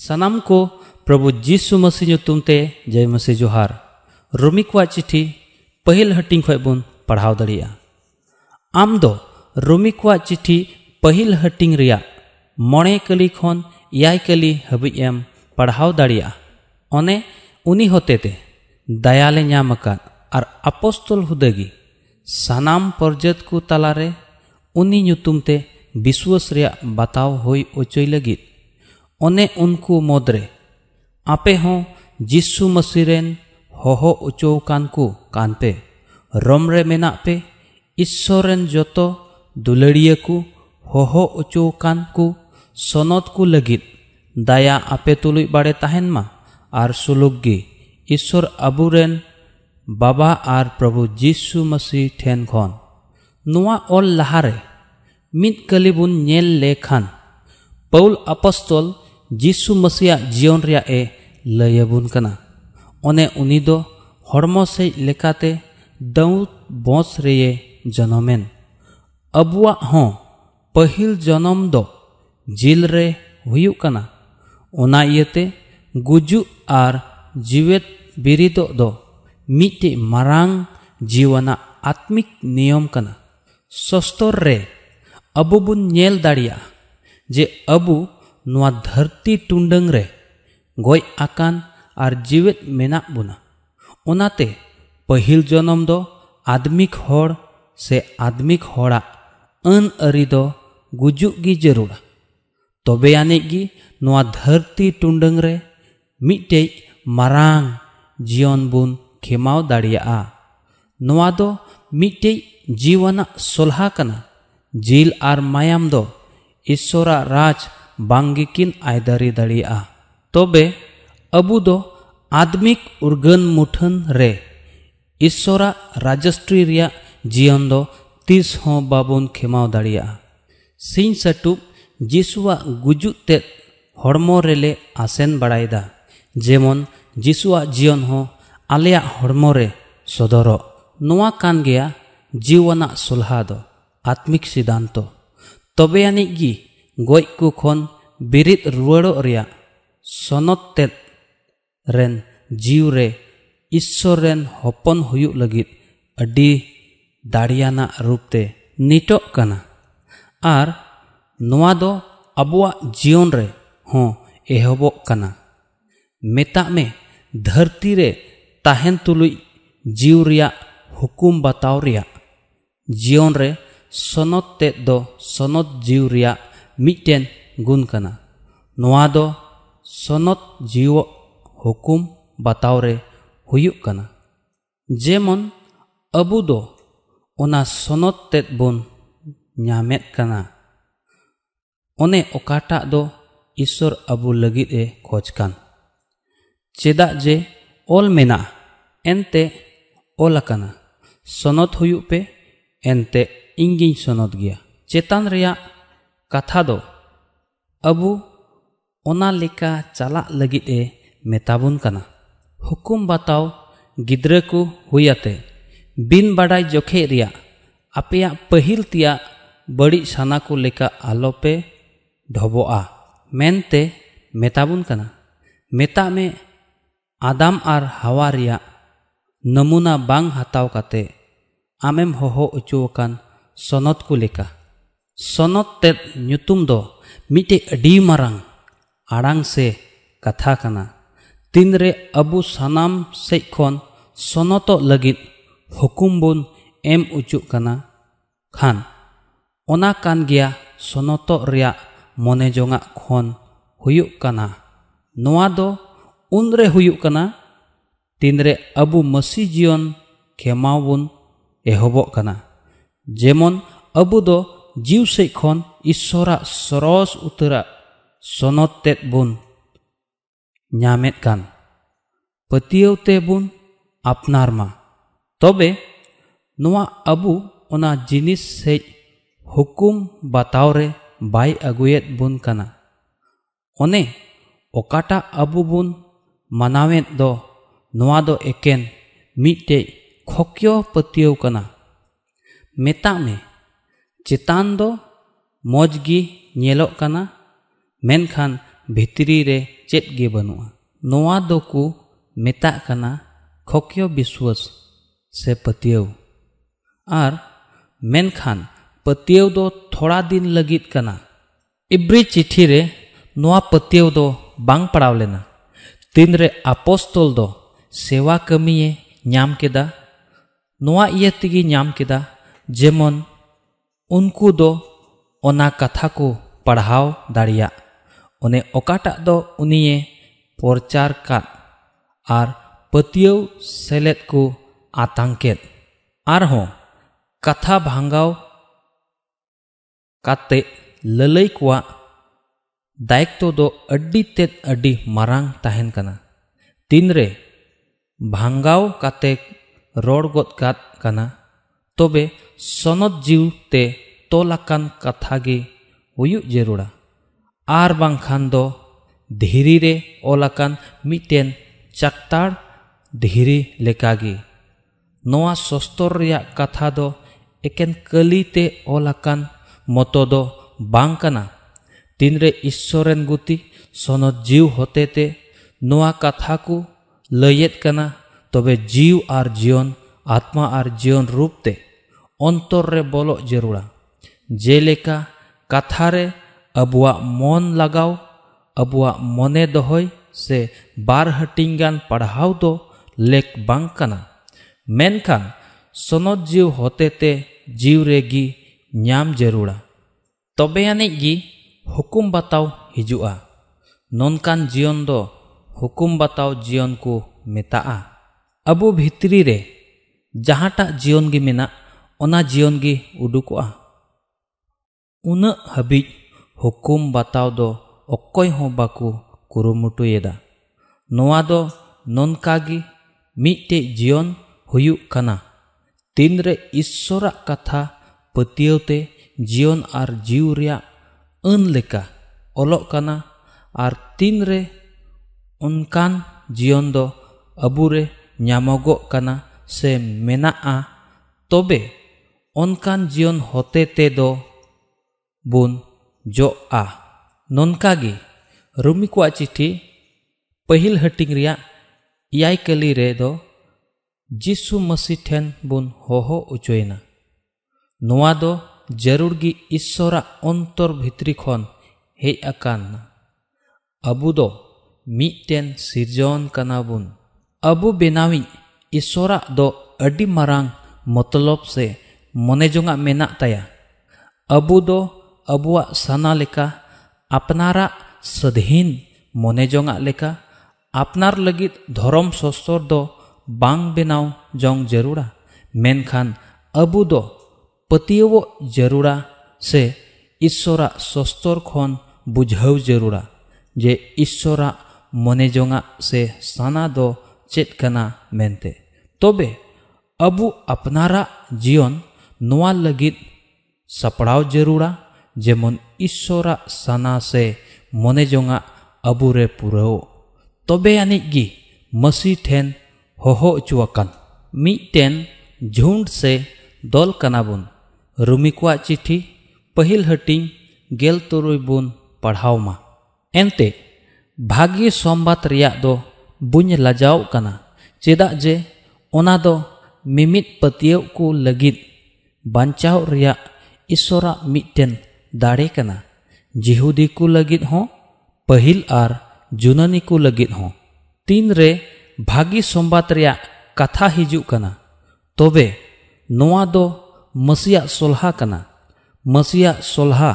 ᱥᱟᱱᱟᱢ ᱠᱚ ᱯᱨᱚᱵᱷᱩ ᱡᱤᱥᱩ ᱢᱟᱥᱤ ᱧᱩᱛᱩᱢ ᱛᱮ ᱡᱚᱭ ᱢᱟᱥᱤ ᱡᱚᱦᱟᱨ ᱨᱚᱢᱤ ᱠᱚᱣᱟᱜ ᱪᱤᱴᱷᱤ ᱯᱟᱹᱦᱤᱞ ᱦᱟᱹᱴᱤᱧ ᱠᱷᱚᱡ ᱵᱚᱱ ᱯᱟᱲᱦᱟᱣ ᱫᱟᱲᱮᱭᱟᱜᱼᱟ ᱟᱢ ᱫᱚ ᱨᱚᱢᱤ ᱠᱚᱣᱟᱜ ᱪᱤᱴᱷᱤ ᱯᱟᱹᱦᱤᱞ ᱦᱟᱹᱴᱤᱧ ᱨᱮᱭᱟᱜ ᱢᱚᱬᱮ ᱠᱟᱹᱞᱤ ᱠᱷᱚᱱ ᱮᱭᱟᱭ ᱠᱟᱹᱞᱤ ᱦᱟᱹᱵᱤᱡ ᱮᱢ ᱯᱟᱲᱦᱟᱣ ᱫᱟᱲᱮᱭᱟᱜᱼᱟ ᱚᱱᱮ ᱩᱱᱤ ᱦᱚᱛᱮᱛᱮ ᱫᱟᱭᱟᱞᱮ ᱧᱟᱢ ᱟᱠᱟᱫ ᱟᱨ ᱟᱯᱚᱥᱛᱚᱞ ᱦᱩᱫᱟᱹᱜᱤ ᱥᱟᱱᱟᱢ ᱯᱚᱨᱡᱟᱹᱛ ᱠᱚ ᱛᱟᱞᱟᱨᱮ ᱩᱱᱤ ᱧᱩᱛᱩᱢ ᱛᱮ ᱵᱤᱥᱣᱟᱥ ᱨᱮᱭᱟᱜ ᱵᱟᱛᱟᱣ ᱦᱩᱭ ᱚᱪᱚᱭ ᱞᱟᱹᱜᱤᱫ ᱚᱱᱮ ᱩᱱᱠᱩ ᱢᱩᱫᱽᱨᱮ ᱟᱯᱮ ᱦᱚᱸ ᱡᱤᱥᱩ ᱢᱟᱹᱥᱤ ᱨᱮᱱ ᱦᱚᱦᱚ ᱚᱪᱚᱣᱟᱠᱟᱱ ᱠᱚ ᱠᱟᱱᱯᱮ ᱨᱚᱢ ᱨᱮ ᱢᱮᱱᱟᱜ ᱯᱮ ᱤᱥᱥᱚᱨ ᱨᱮᱱ ᱡᱚᱛᱚ ᱫᱩᱞᱟᱹᱲᱤᱭᱟᱹ ᱠᱚ ᱦᱚᱦᱚ ᱚᱪᱚᱣᱟᱠᱟᱱ ᱠᱚ ᱥᱚᱱᱚᱛ ᱠᱚ ᱞᱟᱹᱜᱤᱫ ᱫᱟᱭᱟ ᱟᱯᱮ ᱛᱩᱞᱩᱡ ᱵᱟᱲᱮ ᱛᱟᱦᱮᱱ ᱢᱟ ᱟᱨ ᱥᱩᱞᱩᱠ ᱜᱮ ᱤᱥᱥᱚᱨ ᱟᱵᱩᱨᱮᱱ ᱵᱟᱵᱟ ᱟᱨ ᱯᱨᱚᱵᱷᱩ ᱡᱤᱥᱩ ᱢᱟᱹᱥᱤ ᱴᱷᱮᱱ ᱠᱷᱚᱱ ᱱᱚᱣᱟ ᱚᱞ ᱞᱟᱦᱟᱨᱮ ᱢᱤᱫ ᱠᱟᱹᱞᱤ ᱵᱚᱱ ᱧᱮᱞ ᱞᱮᱠᱷᱟᱱ ᱯᱟᱩᱞ ᱟᱯᱚᱥᱛᱚᱞ ᱡᱤᱥᱩ ᱢᱟᱹᱥᱤᱭᱟᱜ ᱡᱤᱭᱚᱱ ᱨᱮᱭᱟᱜ ᱮ ᱞᱟᱹᱭᱟᱵᱚᱱ ᱠᱟᱱᱟ ᱚᱱᱮ ᱩᱱᱤ ᱫᱚ ᱦᱚᱲᱢᱚ ᱥᱮᱡ ᱞᱮᱠᱟᱛᱮ ᱫᱟᱹᱣᱫ ᱵᱚᱸᱥ ᱨᱮᱭᱮ ᱡᱚᱱᱚᱢᱮᱱ ᱟᱵᱩᱣᱟᱜ ᱦᱚᱸ ᱯᱟᱹᱦᱤᱞ ᱡᱚᱱᱚᱢ ᱫᱚ ᱡᱤᱞ ᱨᱮ ᱦᱩᱭᱩᱜ ᱠᱟᱱᱟ ᱚᱱᱟ ᱤᱭᱟᱹᱛᱮ ᱜᱩᱡᱩᱜ ᱟᱨ ᱡᱤᱣᱮᱫ ᱵᱤᱨᱤᱫᱚᱜ ᱫᱚ ᱢᱤᱫᱴᱮᱡ ᱢᱟᱨᱟᱝ ᱡᱤᱣᱟᱱᱟᱜ ᱟᱛᱢᱤᱠ ᱱᱤᱭᱚᱢ ᱠᱟᱱᱟ ᱥᱚᱥᱛᱚᱨ ᱨᱮ ᱟᱵᱚ ᱵᱚᱱ ᱧᱮᱞ ᱫᱟᱲᱮᱭᱟᱜᱼᱟ ᱡᱮ ᱟᱵᱚ ᱱᱚᱣᱟ ᱫᱷᱟᱹᱨᱛᱤ ᱴᱩᱸᱰᱟᱹᱝ ᱨᱮ ᱜᱚᱡ ᱟᱠᱟᱱ ᱟᱨ ᱡᱤᱣᱮᱫ ᱢᱮᱱᱟᱜ ᱵᱚᱱᱟ ᱚᱱᱟᱛᱮ ᱯᱟᱹᱦᱤᱞ ᱡᱚᱱᱚᱢ ᱫᱚ ᱟᱫᱢᱤᱠ ᱦᱚᱲ ᱥᱮ ᱟᱫᱢᱤᱠ ᱦᱚᱲᱟᱜ ᱟᱹᱱ ᱟᱹᱨᱤ ᱫᱚ ᱜᱩᱡᱩᱜ ᱜᱮ ᱡᱟᱹᱨᱩᱲᱟ ᱛᱚᱵᱮ ᱟᱹᱱᱤᱡ ᱜᱮ ᱱᱚᱣᱟ ᱫᱷᱟᱹᱨᱛᱤ ᱴᱩᱸᱰᱟᱹᱝ ᱨᱮ ᱢᱤᱫᱴᱮᱡ ᱢᱟᱨᱟᱝ ᱡᱤᱭᱚᱱ ᱵᱚᱱ ᱠᱷᱮᱢᱟᱣ ᱫᱟᱲᱮᱭᱟᱜᱼᱟ ᱱᱚᱣᱟ ᱫᱚ ᱢᱤᱫᱴᱮᱡ ᱡᱤᱣᱟᱱᱟᱜ ᱥᱚᱞᱦᱟ ᱠᱟᱱᱟ ᱡᱤᱞ ᱟᱨ ᱢᱟᱭᱟᱢ ᱫᱚ ᱤᱥᱥᱚᱨᱟᱜ ᱨᱟᱡᱽ ᱵᱟᱝ ᱜᱮᱠᱤᱱ ᱟᱭᱫᱟᱹᱨᱤ ᱫᱟᱲᱮᱭᱟᱜᱼᱟ ᱛᱚᱵᱮ ᱟᱵᱚ ᱫᱚ ᱟᱫᱢᱤᱠ ᱩᱨᱜᱟᱹᱱ ᱢᱩᱴᱷᱟᱹᱱ ᱨᱮ ᱤᱥᱥᱚᱨᱟᱜ ᱨᱟᱡᱚᱥᱴᱨᱤ ᱨᱮᱭᱟᱜ ᱡᱤᱭᱚᱱ ᱫᱚ ᱛᱤᱥ ᱦᱚᱸ ᱵᱟᱵᱚᱱ ᱠᱷᱮᱢᱟᱣ ᱫᱟᱲᱮᱭᱟᱜᱼᱟ ᱥᱤᱧ ᱥᱟᱹᱴᱩᱵ ᱡᱤᱥᱩᱣᱟᱜ ᱜᱩᱡᱩᱜ ᱛᱮᱫ ᱦᱚᱲᱢᱚ ᱨᱮᱞᱮ ᱟᱥᱮᱱ ᱵᱟᱲᱟᱭᱮᱫᱟ ᱡᱮᱢᱚᱱ ᱡᱤᱥᱩᱣᱟᱜ ᱡᱤᱭᱚᱱ ᱦᱚᱸ ᱟᱞᱮᱭᱟᱜ ᱦᱚᱲᱢᱚ ᱨᱮ ᱥᱚᱫᱚᱨᱚᱜ ᱱᱚᱣᱟ ᱠᱟᱱ ᱜᱮᱭᱟ ᱡᱤᱣᱟᱱᱟᱜ ᱥᱚᱞᱦᱟ ᱫᱚ ᱟᱛᱢᱤᱠ ᱥᱤᱫᱷᱟᱱᱛᱚ ᱛᱚᱵᱮ ᱟᱹᱱᱤᱡ ᱜᱮ ᱜᱚᱡ ᱠᱚ ᱠᱷᱚᱱ ᱵᱤᱨᱤᱫ ᱨᱩᱣᱟᱹᱲᱚᱜ ᱨᱮᱭᱟᱜ ᱥᱚᱱᱚᱛ ᱛᱮᱫ ᱨᱮᱱ ᱡᱤᱣ ᱨᱮ ᱤᱥᱥᱚᱨ ᱨᱮᱱ ᱦᱚᱯᱚᱱ ᱦᱩᱭᱩᱜ ᱞᱟᱹᱜᱤᱫ ᱟᱹᱰᱤ ᱫᱟᱲᱮᱭᱟᱱᱟᱜ ᱨᱩᱯᱛᱮ ᱱᱤᱴᱚᱜ ᱠᱟᱱᱟ ᱟᱨ ᱱᱚᱣᱟ ᱫᱚ ᱟᱵᱚᱣᱟᱜ ᱡᱤᱭᱚᱱ ᱨᱮ ᱦᱚᱸ ᱮᱦᱚᱵᱚᱜ ᱠᱟᱱᱟ ᱢᱮᱛᱟᱜ ᱢᱮ ᱫᱷᱟᱹᱨᱛᱤ ᱨᱮ ᱛᱟᱦᱮᱱ ᱛᱩᱞᱩᱡ ᱡᱤᱣ ᱨᱮᱭᱟᱜ ᱦᱩᱠᱩᱢ ᱵᱟᱛᱟᱣ ᱨᱮᱭᱟᱜ ᱡᱤᱭᱚᱱ ᱨᱮ ᱥᱚᱱᱚᱛ ᱛᱮᱫ ᱫᱚ ᱥᱚᱱᱚᱛ ᱡᱤᱣ ᱨᱮᱭᱟᱜ ᱢᱤᱫᱴᱮᱱ ᱜᱩᱱ ᱠᱟᱱᱟ ᱱᱚᱣᱟ ᱫᱚ ᱥᱚᱱᱚᱛ ᱡᱤᱭᱚ ᱦᱩᱠᱩᱢ ᱵᱟᱛᱟᱣ ᱨᱮ ᱦᱩᱭᱩᱜ ᱠᱟᱱᱟ ᱡᱮᱢᱚᱱ ᱟᱵᱚ ᱫᱚ ᱚᱱᱟ ᱥᱚᱱᱚᱛ ᱛᱮᱫ ᱵᱚᱱ ᱧᱟᱢᱮᱫ ᱠᱟᱱᱟ ᱚᱱᱮ ᱚᱠᱟᱴᱟᱜ ᱫᱚ ᱤᱥᱥᱚᱨ ᱟᱵᱚ ᱞᱟᱹᱜᱤᱫ ᱮ ᱠᱷᱚᱡᱽ ᱠᱟᱱ ᱪᱮᱫᱟᱜ ᱡᱮ ᱚᱞ ᱢᱮᱱᱟᱜᱼᱟ ᱮᱱᱛᱮ ᱚᱞ ᱟᱠᱟᱱᱟ ᱥᱚᱱᱚᱛ ᱦᱩᱭᱩᱜ ᱯᱮ ᱮᱱᱛᱮ ᱤᱧᱜᱤᱧ ᱥᱚᱱᱚᱛ ᱜᱮᱭᱟ ᱪᱮᱛᱟᱱ ᱨᱮᱭᱟᱜ ᱠᱟᱛᱷᱟ ᱫᱚ ᱟᱵᱚ ᱚᱱᱟ ᱞᱮᱠᱟ ᱪᱟᱞᱟᱜ ᱞᱟᱹᱜᱤᱫ ᱮ ᱢᱮᱛᱟᱵᱚᱱ ᱠᱟᱱᱟ ᱦᱩᱠᱩᱢ ᱵᱟᱛᱟᱣ ᱜᱤᱫᱽᱨᱟᱹ ᱠᱚ ᱦᱩᱭᱟᱛᱮ ᱵᱤᱱ ᱵᱟᱰᱟᱭ ᱡᱚᱠᱷᱮᱡ ᱨᱮᱭᱟᱜ ᱟᱯᱮᱭᱟᱜ ᱯᱟᱹᱦᱤᱞ ᱛᱮᱭᱟᱜ ᱵᱟᱹᱲᱤᱡ ᱥᱟᱱᱟ ᱠᱚ ᱞᱮᱠᱟ ᱟᱞᱚᱯᱮ ᱰᱷᱚᱵᱚᱜᱼᱟ ᱢᱮᱱᱛᱮ ᱢᱮᱛᱟᱵᱚᱱ ᱠᱟᱱᱟ ᱢᱮᱛᱟᱜ ᱢᱮ ᱟᱫᱟᱢ ᱟᱨ ᱦᱟᱣᱟ ᱨᱮᱭᱟᱜ ᱱᱟᱢᱩᱱᱟ ᱵᱟᱝ ᱦᱟᱛᱟᱣ ᱠᱟᱛᱮ ᱟᱢᱮᱢ ᱦᱚᱦᱚ ᱚᱪᱚᱣᱟᱠᱟᱱ ᱥᱚᱱᱚᱛ ᱠᱚ ᱞᱮᱠᱟ ᱥᱚᱱᱚᱛ ᱛᱮᱫ ᱧᱩᱛᱩᱢ ᱫᱚ ᱢᱤᱫᱴᱮᱡ ᱟᱹᱰᱤ ᱢᱟᱨᱟᱝ ᱟᱲᱟᱝ ᱥᱮ ᱠᱟᱛᱷᱟ ᱠᱟᱱᱟ ᱛᱤᱱᱨᱮ ᱟᱵᱚ ᱥᱟᱱᱟᱢ ᱥᱮᱡ ᱠᱷᱚᱱ ᱥᱚᱱᱚᱛᱚᱜ ᱞᱟᱹᱜᱤᱫ ᱦᱩᱠᱩᱢ ᱵᱚᱱ ᱮᱢ ᱚᱪᱚᱜ ᱠᱟᱱᱟ ᱠᱷᱟᱱ ᱚᱱᱟ ᱠᱟᱱ ᱜᱮᱭᱟ ᱥᱚᱱᱚᱛᱚᱜ ᱨᱮᱭᱟᱜ ᱢᱚᱱᱮ ᱡᱚᱝᱟᱜ ᱠᱷᱚᱱ ᱦᱩᱭᱩᱜ ᱠᱟᱱᱟ ᱱᱚᱣᱟ ᱫᱚ ᱩᱱᱨᱮ ᱦᱩᱭᱩᱜ ᱠᱟᱱᱟ ᱛᱤᱱᱨᱮ ᱟᱵᱚ ᱢᱟᱹᱥᱤ ᱡᱤᱭᱚᱱ ᱠᱷᱮᱢᱟᱣ ᱵᱚᱱ ᱮᱦᱚᱵᱚᱜ ᱠᱟᱱᱟ ᱡᱮᱢᱚᱱ ᱟᱵᱚ ᱫᱚ ᱡᱤᱣ ᱥᱮᱡ ᱠᱷᱚᱱ ᱤᱥᱥᱚᱨᱟᱜ ᱥᱚᱨᱚᱥ ᱩᱛᱟᱹᱨᱟᱜ ᱥᱚᱱᱚᱛ ᱛᱮᱫ ᱵᱚᱱ ᱧᱟᱢᱮᱫ ᱠᱟᱱ ᱯᱟᱹᱛᱭᱟᱹᱣ ᱛᱮᱵᱚᱱ ᱟᱯᱱᱟᱨ ᱢᱟ ᱛᱚᱵᱮ ᱱᱚᱣᱟ ᱟᱵᱚ ᱚᱱᱟ ᱡᱤᱱᱤᱥ ᱥᱮᱡ ᱦᱩᱠᱩᱢ ᱵᱟᱛᱟᱣ ᱨᱮ ᱵᱟᱭ ᱟᱹᱜᱩᱭᱮᱫ ᱵᱚᱱ ᱠᱟᱱᱟ ᱚᱱᱮ ᱚᱠᱟᱴᱟᱜ ᱟᱵᱚ ᱵᱚᱱ ᱢᱟᱱᱟᱣᱮᱫ ᱫᱚ ᱱᱚᱣᱟ ᱫᱚ ᱮᱠᱮᱱ ᱢᱤᱫᱴᱮᱡ ᱠᱷᱚᱠᱭᱚ ᱯᱟᱹᱛᱭᱟᱹᱣ ᱠᱟᱱᱟ ᱢᱮᱛᱟᱜ ᱢᱮ ᱪᱮᱛᱟᱱ ᱫᱚ ᱢᱚᱡᱽ ᱜᱮ ᱧᱮᱞᱚᱜ ᱠᱟᱱᱟ ᱢᱮᱱᱠᱷᱟᱱ ᱵᱷᱤᱛᱨᱤ ᱨᱮ ᱪᱮᱫ ᱜᱮ ᱵᱟᱹᱱᱩᱜᱼᱟ ᱱᱚᱣᱟ ᱫᱚᱠᱚ ᱢᱮᱛᱟᱜ ᱠᱟᱱᱟ ᱠᱷᱚᱠᱭᱚ ᱵᱤᱥᱣᱟᱥ ᱥᱮ ᱯᱟᱹᱛᱭᱟᱹᱣ ᱟᱨ ᱢᱮᱱᱠᱷᱟᱱ ᱯᱟᱹᱛᱭᱟᱹᱣ ᱫᱚ ᱛᱷᱚᱲᱟ ᱫᱤᱱ ᱞᱟᱹᱜᱤᱫ ᱠᱟᱱᱟ ᱤᱵᱨᱤ ᱪᱤᱴᱷᱤ ᱨᱮ ᱱᱚᱣᱟ ᱯᱟᱹᱛᱭᱟᱹᱣ ᱫᱚ ᱵᱟᱝ ᱯᱟᱲᱟᱣ ᱞᱮᱱᱟ ᱛᱤᱱᱨᱮ ᱟᱯᱚᱥᱛᱚᱞ ᱫᱚ ᱥᱮᱣᱟ ᱠᱟᱹᱢᱤᱭᱮ ᱧᱟᱢ ᱠᱮᱫᱟ ᱱᱚᱣᱟ ᱤᱭᱟᱹ ᱛᱮᱜᱮ ᱧᱟᱢ ᱠᱮᱫᱟ ᱡᱮᱢᱚᱱ उनको दो ओना कथा को पढ़ाव दाड़िया उन्हें ओकाटा दो उनिये प्रचार का और पतियों सेलेद को आतंकेद आरहों कथा भांगाव काते ललई कुआ दायित्व दो अड्डी तेद अड्डी मारांग ताहन कना तीन रे भांगाव काते रोड गोद कात कना ᱥᱚᱱᱚᱛ ᱡᱤᱣᱛᱮ ᱛᱚᱞ ᱟᱠᱟᱱ ᱠᱟᱛᱷᱟ ᱜᱮ ᱦᱩᱭᱩᱜ ᱡᱟᱹᱨᱩᱲᱟ ᱟᱨ ᱵᱟᱝᱠᱷᱟᱱ ᱫᱚ ᱫᱷᱤᱨᱤ ᱨᱮ ᱚᱞ ᱟᱠᱟᱱ ᱢᱤᱫᱴᱮᱱ ᱪᱟᱠᱛᱟᱲ ᱫᱷᱤᱨᱤ ᱞᱮᱠᱟᱜᱮ ᱱᱚᱣᱟ ᱥᱚᱥᱛᱚᱨ ᱨᱮᱭᱟᱜ ᱠᱟᱛᱷᱟ ᱫᱚ ᱮᱠᱮᱱ ᱠᱟᱹᱞᱤᱛᱮ ᱚᱞ ᱟᱠᱟᱱ ᱢᱚᱛᱚ ᱫᱚ ᱵᱟᱝ ᱠᱟᱱᱟ ᱛᱤᱱᱨᱮ ᱤᱥᱥᱚᱨᱮᱱ ᱜᱩᱛᱤ ᱥᱚᱱᱚᱛ ᱡᱤᱣ ᱦᱚᱛᱮᱛᱮ ᱱᱚᱣᱟ ᱠᱟᱛᱷᱟ ᱠᱚ ᱞᱟᱹᱭᱮᱫ ᱠᱟᱱᱟ ᱛᱚᱵᱮ ᱡᱤᱣ ᱟᱨ ᱡᱤᱭᱚᱱ ᱟᱛᱢᱟ ᱟᱨ ᱡᱤᱭᱚᱱ ᱨᱩᱯᱛᱮ ᱚᱱᱛᱚᱨ ᱨᱮ ᱵᱚᱞᱚᱜ ᱡᱟᱹᱨᱩᱲᱟ ᱡᱮᱞᱮᱠᱟ ᱠᱟᱛᱷᱟ ᱨᱮ ᱟᱵᱚᱣᱟᱜ ᱢᱚᱱ ᱞᱟᱜᱟᱣ ᱟᱵᱚᱣᱟᱜ ᱢᱚᱱᱮ ᱫᱚᱦᱚᱭ ᱥᱮ ᱵᱟᱨ ᱦᱟᱹᱴᱤᱧ ᱜᱟᱱ ᱯᱟᱲᱦᱟᱣ ᱫᱚ ᱞᱮᱠ ᱵᱟᱝ ᱠᱟᱱᱟ ᱢᱮᱱᱠᱷᱟᱱ ᱥᱚᱱᱚᱛ ᱡᱤᱣ ᱦᱚᱛᱮᱛᱮ ᱡᱤᱣ ᱨᱮᱜᱮ ᱧᱟᱢ ᱡᱟᱹᱨᱩᱲᱟ ᱛᱚᱵᱮ ᱟᱹᱱᱤᱡ ᱜᱮ ᱦᱩᱠᱩᱢ ᱵᱟᱛᱟᱣ ᱦᱤᱡᱩᱜᱼᱟ ᱱᱚᱝᱠᱟᱱ ᱡᱤᱭᱚᱱ ᱫᱚ ᱦᱩᱠᱩᱢ ᱵᱟᱛᱟᱣ ᱡᱤᱭᱚᱱ ᱠᱚ ᱢᱮᱛᱟᱜᱼᱟ ᱟᱵᱚ ᱵᱷᱤᱛᱨᱤ ᱨᱮ ᱡᱟᱦᱟᱸᱴᱟᱜ ᱡᱤᱭᱚᱱ ᱜᱮ ᱢᱮᱱᱟᱜ ᱚᱱᱟ ᱡᱤᱭᱚᱱ ᱜᱮ ᱩᱰᱩᱠᱚᱜᱼᱟ ᱩᱱᱟᱹᱜ ᱦᱟᱹᱵᱤᱡ ᱦᱩᱠᱩᱢ ᱵᱟᱛᱟᱣ ᱫᱚ ᱚᱠᱚᱭ ᱦᱚᱸ ᱵᱟᱠᱚ ᱠᱩᱨᱩᱢᱩᱴᱩᱭᱮᱫᱟ ᱱᱚᱣᱟ ᱫᱚ ᱱᱚᱝᱠᱟᱜᱮ ᱢᱤᱫᱴᱮᱡ ᱡᱤᱭᱚᱱ ᱦᱩᱭᱩᱜ ᱠᱟᱱᱟ ᱛᱤᱱᱨᱮ ᱤᱥᱥᱚᱨᱟᱜ ᱠᱟᱛᱷᱟ ᱯᱟᱹᱛᱭᱟᱹᱣᱛᱮ ᱡᱤᱭᱚᱱ ᱟᱨ ᱡᱤᱣ ᱨᱮᱭᱟᱜ ᱟᱹᱱ ᱞᱮᱠᱟ ᱚᱞᱚᱜ ᱠᱟᱱᱟ ᱟᱨ ᱛᱤᱱᱨᱮ ᱚᱱᱠᱟᱱ ᱡᱤᱭᱚᱱ ᱫᱚ ᱟᱵᱚᱨᱮ ᱧᱟᱢᱚᱜᱚᱜ ᱠᱟᱱᱟ ᱥᱮ ᱢᱮᱱᱟᱜᱼᱟ ᱛᱚᱵᱮ ᱚᱱᱠᱟᱱ ᱡᱤᱭᱚᱱ ᱦᱚᱛᱮ ᱛᱮᱫᱚ ᱵᱚᱱ ᱡᱚᱜᱼᱟ ᱱᱚᱝᱠᱟᱜᱮ ᱨᱩᱢᱤ ᱠᱚᱣᱟᱜ ᱪᱤᱴᱷᱤ ᱯᱟᱹᱦᱤᱞ ᱦᱟᱹᱴᱤᱧ ᱨᱮᱭᱟᱜ ᱮᱭᱟᱭ ᱠᱟᱹᱞᱤ ᱨᱮᱫᱚ ᱡᱤᱥᱩ ᱢᱟᱹᱥᱤ ᱴᱷᱮᱱ ᱵᱚᱱ ᱦᱚᱦᱚ ᱚᱪᱚᱭᱮᱱᱟ ᱱᱚᱣᱟ ᱫᱚ ᱡᱟᱹᱨᱩᱲ ᱜᱮ ᱤᱥᱥᱚᱨᱟᱜ ᱚᱱᱛᱚᱨ ᱵᱷᱤᱛᱨᱤ ᱠᱷᱚᱱ ᱦᱮᱡ ᱟᱠᱟᱱᱟ ᱟᱵᱚ ᱫᱚ ᱢᱤᱫᱴᱮᱱ ᱥᱤᱨᱡᱚᱱ ᱠᱟᱱᱟ ᱵᱚᱱ ᱟᱵᱚ ᱵᱮᱱᱟᱣᱤᱡ ᱤᱥᱥᱚᱨᱟᱜ ᱫᱚ ᱟᱹᱰᱤ ᱢᱟᱨᱟᱝ ᱢᱚᱛᱞᱚᱵ ᱥᱮ ᱢᱚᱱᱮ ᱡᱚᱝᱟᱜ ᱢᱮᱱᱟᱜ ᱛᱟᱭᱟ ᱟᱵᱚ ᱫᱚ ᱟᱵᱚᱣᱟᱜ ᱥᱟᱱᱟ ᱞᱮᱠᱟ ᱟᱯᱱᱟᱨᱟᱜ ᱥᱟᱹᱫᱷᱤᱱ ᱢᱚᱱᱮ ᱡᱚᱝᱟᱜ ᱞᱮᱠᱟ ᱟᱯᱱᱟᱨ ᱞᱟᱹᱜᱤᱫ ᱫᱷᱚᱨᱚᱢ ᱥᱚᱥᱛᱚᱨ ᱫᱚ ᱵᱟᱝ ᱵᱮᱱᱟᱣ ᱡᱚᱝ ᱡᱟᱹᱨᱩᱲᱟ ᱢᱮᱱᱠᱷᱟᱱ ᱟᱵᱚ ᱫᱚ ᱯᱟᱹᱛᱭᱟᱹᱣᱚᱜ ᱡᱟᱹᱨᱩᱲᱟ ᱥᱮ ᱤᱥᱥᱚᱨᱟᱜ ᱥᱚᱥᱛᱚᱨ ᱠᱷᱚᱱ ᱵᱩᱡᱷᱟᱹᱣ ᱡᱟᱹᱨᱩᱲᱟ ᱡᱮ ᱤᱥᱥᱚᱨᱟᱜ ᱢᱚᱱᱮ ᱡᱚᱝᱟᱜ ᱥᱮ ᱥᱟᱱᱟ ᱫᱚ ᱪᱮᱫ ᱠᱟᱱᱟ ᱢᱮᱱᱛᱮ ᱛᱚᱵᱮ ᱟᱵᱚ ᱟᱯᱱᱟᱨᱟᱜ ᱡᱤᱭᱚᱱ ᱱᱚᱣᱟ ᱞᱟᱹᱜᱤᱫ ᱥᱟᱯᱲᱟᱣ ᱡᱟᱹᱨᱩᱲᱟ ᱡᱮᱢᱚᱱ ᱤᱥᱥᱚᱨᱟᱜ ᱥᱟᱱᱟ ᱥᱮ ᱢᱚᱱᱮ ᱡᱚᱝᱟᱜ ᱟᱵᱚᱨᱮ ᱯᱩᱨᱟᱹᱣ ᱛᱚᱵᱮ ᱟᱹᱱᱤᱡ ᱜᱮ ᱢᱟᱹᱥᱤ ᱴᱷᱮᱱ ᱦᱚᱦᱚ ᱚᱪᱚ ᱟᱠᱟᱱ ᱢᱤᱫᱴᱮᱱ ᱡᱷᱩᱸᱰ ᱥᱮ ᱫᱚᱞ ᱠᱟᱱᱟᱵᱚᱱ ᱨᱩᱢᱤ ᱠᱚᱣᱟᱜ ᱪᱤᱴᱷᱤ ᱯᱟᱹᱦᱤᱞ ᱦᱟᱹᱴᱤᱧ ᱜᱮᱞ ᱛᱩᱨᱩᱭ ᱵᱚᱱ ᱯᱟᱲᱦᱟᱣ ᱢᱟ ᱮᱱᱛᱮ ᱵᱷᱟᱜᱤ ᱥᱚᱢᱵᱟᱫ ᱨᱮᱭᱟᱜ ᱫᱚ ᱵᱩᱧ ᱞᱟᱡᱟᱣ ᱠᱟᱱᱟ ᱪᱮᱫᱟᱜ ᱡᱮ ᱚᱱᱟ ᱫᱚ ᱢᱤᱢᱤᱫ ᱯᱟᱹᱛᱭᱟᱹᱣ ᱠᱚ ᱞᱟᱹᱜᱤᱫ ᱵᱟᱧᱪᱟᱣ ᱨᱮᱭᱟᱜ ᱤᱥᱥᱚᱨᱟᱜ ᱢᱤᱫᱴᱮᱱ ᱫᱟᱲᱮ ᱠᱟᱱᱟ ᱡᱤᱦᱩᱫᱤ ᱠᱚ ᱞᱟᱹᱜᱤᱫ ᱦᱚᱸ ᱯᱟᱹᱦᱤᱞ ᱟᱨ ᱡᱩᱱᱟᱱᱤ ᱠᱚ ᱞᱟᱹᱜᱤᱫ ᱦᱚᱸ ᱛᱤᱱᱨᱮ ᱵᱷᱟᱜᱤ ᱥᱚᱢᱵᱟᱫ ᱨᱮᱭᱟᱜ ᱠᱟᱛᱷᱟ ᱦᱤᱡᱩᱜ ᱠᱟᱱᱟ ᱛᱚᱵᱮ ᱱᱚᱣᱟ ᱫᱚ ᱢᱟᱹᱥᱤᱭᱟᱜ ᱥᱚᱞᱦᱟ ᱠᱟᱱᱟ ᱢᱟᱹᱥᱤᱭᱟᱜ ᱥᱚᱞᱦᱟ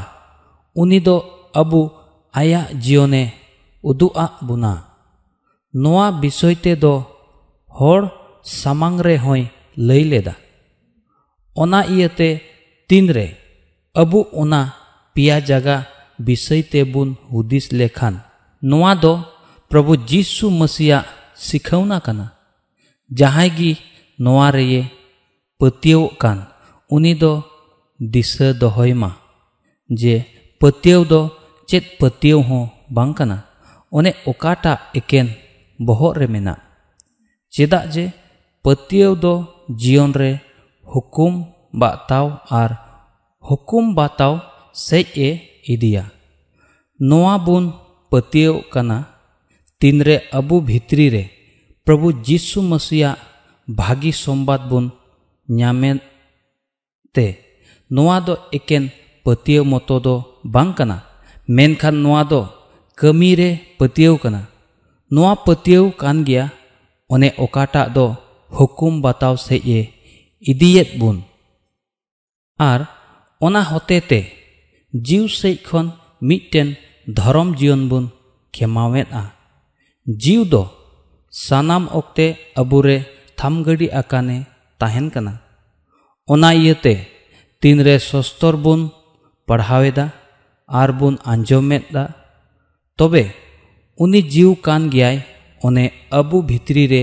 ᱩᱱᱤ ᱫᱚ ᱟᱵᱚ ᱟᱭᱟᱜ ᱡᱤᱭᱚᱱᱮ ᱩᱫᱩᱜ ᱟᱜ ᱵᱚᱱᱟ ᱱᱚᱣᱟ ᱵᱤᱥᱚᱭ ᱛᱮᱫᱚ ᱦᱚᱲ ᱥᱟᱢᱟᱝ ᱨᱮᱦᱚᱸᱭ ᱞᱟᱹᱭ ᱞᱮᱫᱟ ᱚᱱᱟ ᱤᱭᱟᱹᱛᱮ ᱛᱤᱱᱨᱮ ᱟᱵᱚ ᱚᱱᱟ ᱯᱮᱭᱟ ᱡᱟᱜᱟ ᱵᱤᱥᱚᱭ ᱛᱮᱵᱚᱱ ᱦᱩᱫᱤᱥ ᱞᱮᱠᱷᱟᱱ ᱱᱚᱣᱟ ᱫᱚ ᱯᱨᱚᱵᱷᱩ ᱡᱤᱥᱩ ᱢᱟᱹᱥᱤᱭᱟᱜ ᱥᱤᱠᱷᱟᱹᱣᱱᱟ ᱠᱟᱱᱟ ᱡᱟᱦᱟᱸᱭ ᱜᱮ ᱱᱚᱣᱟ ᱨᱮᱭᱮ ᱯᱟᱹᱛᱭᱟᱹᱣᱚᱜ ᱠᱟᱱ ᱩᱱᱤ ᱫᱚ ᱫᱤᱥᱟᱹ ᱫᱚᱦᱚᱭ ᱢᱟ ᱡᱮ ᱯᱟᱹᱛᱭᱟᱹᱣ ᱫᱚ ᱪᱮᱫ ᱯᱟᱹᱛᱭᱟᱹᱣ ᱦᱚᱸ ᱵᱟᱝ ᱠᱟᱱᱟ ᱚᱱᱮ ᱚᱠᱟᱴᱟᱜ ᱮᱠᱮᱱ ᱵᱚᱦᱚᱜ ᱨᱮ ᱢᱮᱱᱟᱜ ᱪᱮᱫᱟᱜ ᱡᱮ ᱯᱟᱹᱛᱭᱟᱹᱣ ᱫᱚ ᱡᱤᱭᱚᱱ ᱨᱮ ᱦᱩᱠᱩᱢ ᱵᱟᱛᱟᱣ ᱟᱨ ᱦᱩᱠᱩᱢ ᱵᱟᱛᱟᱣ ᱥᱮᱡ ᱮ ᱤᱫᱤᱭᱟ ᱱᱚᱣᱟ ᱵᱚᱱ ᱯᱟᱹᱛᱭᱟᱹᱣ ᱠᱟᱱᱟ ᱛᱤᱱᱨᱮ ᱟᱵᱚ ᱵᱷᱤᱛᱨᱤ ᱨᱮ ᱯᱨᱚᱵᱷᱩ ᱡᱤᱥᱩ ᱢᱟᱥᱤᱭᱟᱜ ᱵᱷᱟᱹᱜᱤ ᱥᱚᱢᱵᱟᱫ ᱵᱚᱱ ᱧᱟᱢᱮᱫ ᱛᱮ ᱱᱚᱣᱟ ᱫᱚ ᱮᱠᱮᱱ ᱯᱟᱹᱛᱭᱟᱹᱣ ᱢᱚᱛᱚ ᱫᱚ ᱵᱟᱝ ᱠᱟᱱᱟ ᱢᱮᱱᱠᱷᱟᱱ ᱱᱚᱣᱟ ᱫᱚ ᱠᱟᱹᱢᱤ ᱨᱮ ᱯᱟᱹᱛᱭᱟᱹᱣ ᱠᱟᱱᱟ ᱱᱚᱣᱟ ᱯᱟᱹᱛᱭᱟᱹᱣ ᱠᱟᱱ ᱜᱮᱭᱟ ᱚᱱᱮ ᱚᱠᱟᱴᱟᱜ ᱫᱚ ᱦᱩᱠᱩᱢ ᱵᱟᱛᱟᱣ ᱥᱮᱡ ᱮ बुन ते जीव से खन मिटेन धर्म जीवन बुन आ जीव दो सानाम ओक्ते अबुरे थामगड़ी आकाने ताहेन कना ओना इयते तीन सस्तर बुन पढ़ावेदा आर बुन आंजमेदा तबे जीव कान ओने अबु भितरी रे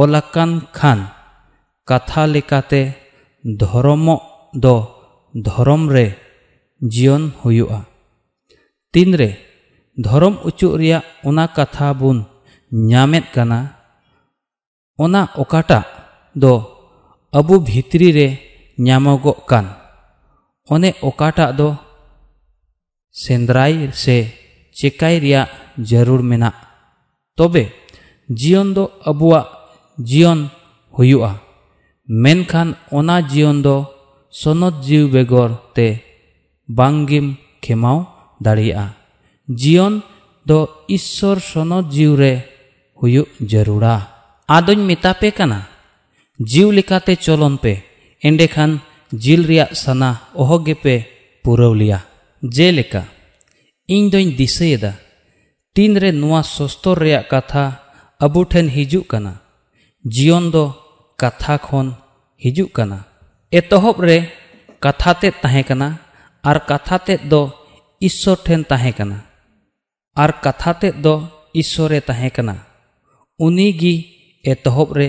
ᱚᱞᱟᱠᱟᱱ ᱠᱷᱟᱱ ᱠᱟᱛᱷᱟ ᱞᱮᱠᱟᱛᱮ ᱫᱷᱚᱨᱚᱢᱚᱜ ᱫᱚ ᱫᱷᱚᱨᱚᱢ ᱨᱮ ᱡᱤᱭᱚᱱ ᱦᱩᱭᱩᱜᱼᱟ ᱛᱤᱱᱨᱮ ᱫᱷᱚᱨᱚᱢ ᱚᱪᱚᱜ ᱨᱮᱭᱟᱜ ᱚᱱᱟ ᱠᱟᱛᱷᱟ ᱵᱚᱱ ᱧᱟᱢᱮᱫ ᱠᱟᱱᱟ ᱚᱱᱟ ᱚᱠᱟᱴᱟᱜ ᱫᱚ ᱟᱵᱚ ᱵᱷᱤᱛᱨᱤ ᱨᱮ ᱧᱟᱢᱚᱜᱚᱜ ᱠᱟᱱ ᱚᱱᱮ ᱚᱠᱟᱴᱟᱜ ᱫᱚ ᱥᱮᱸᱫᱽᱨᱟᱭ ᱥᱮ ᱪᱮᱠᱟᱭ ᱨᱮᱭᱟᱜ ᱡᱟᱹᱨᱩᱲ ᱢᱮᱱᱟᱜ ᱛᱚᱵᱮ ᱡᱤᱭᱚᱱ ᱫᱚ ᱟᱵᱚᱣᱟᱜ ᱡᱤᱭᱚᱱ ᱦᱩᱭᱩᱜᱼᱟ ᱢᱮᱱᱠᱷᱟᱱ ᱚᱱᱟ ᱡᱤᱭᱚᱱ ᱫᱚ ᱥᱚᱱᱚᱛ ᱡᱤᱣ ᱵᱮᱜᱚᱨ ᱛᱮ ᱵᱟᱝᱜᱮᱢ ᱠᱷᱮᱢᱟᱣ ᱫᱟᱲᱮᱭᱟᱜᱼᱟ ᱡᱤᱭᱚᱱ ᱫᱚ ᱤᱥᱥᱚᱨ ᱥᱚᱱᱚᱛ ᱡᱤᱣ ᱨᱮ ᱦᱩᱭᱩᱜ ᱡᱟᱹᱨᱩᱲᱟ ᱟᱫᱚᱧ ᱢᱮᱛᱟ ᱯᱮ ᱠᱟᱱᱟ ᱡᱤᱣ ᱞᱮᱠᱟᱛᱮ ᱪᱚᱞᱚᱱ ᱯᱮ ᱮᱸᱰᱮᱠᱷᱟᱱ ᱡᱤᱞ ᱨᱮᱭᱟᱜ ᱥᱟᱱᱟ ᱚᱦᱚ ᱜᱮᱯᱮ ᱯᱩᱨᱟᱹᱣ ᱞᱮᱭᱟ ᱡᱮᱞᱮᱠᱟ ᱤᱧ ᱫᱚᱧ ᱫᱤᱥᱟᱹᱭᱮᱫᱟ ᱛᱤᱱᱨᱮ ᱱᱚᱣᱟ ᱥᱚᱥᱛᱚᱨ ᱨᱮᱭᱟᱜ ᱠᱟᱛᱷᱟ ᱟᱵᱚ ᱴᱷᱮᱱ ᱦᱤᱡᱩᱜ ᱠᱟᱱᱟ ᱡᱤᱭᱚᱱ ᱫᱚ ᱠᱟᱛᱷᱟ ᱠᱷᱚᱱ ᱦᱤᱡᱩᱜ ᱠᱟᱱᱟ ᱮᱛᱚᱦᱚᱵ ᱨᱮ ᱠᱟᱛᱷᱟ ᱛᱮᱫ ᱛᱟᱦᱮᱸ ᱠᱟᱱᱟ ᱟᱨ ᱠᱟᱛᱷᱟ ᱛᱮᱫ ᱫᱚ ᱤᱥᱥᱚᱨ ᱴᱷᱮᱱ ᱛᱟᱦᱮᱸ ᱠᱟᱱᱟ ᱟᱨ ᱠᱟᱛᱷᱟ ᱛᱮᱫ ᱫᱚ ᱤᱥᱥᱚᱨᱮ ᱛᱟᱦᱮᱸ ᱠᱟᱱᱟ ᱩᱱᱤᱜᱮ ᱮᱛᱚᱦᱚᱵ ᱨᱮ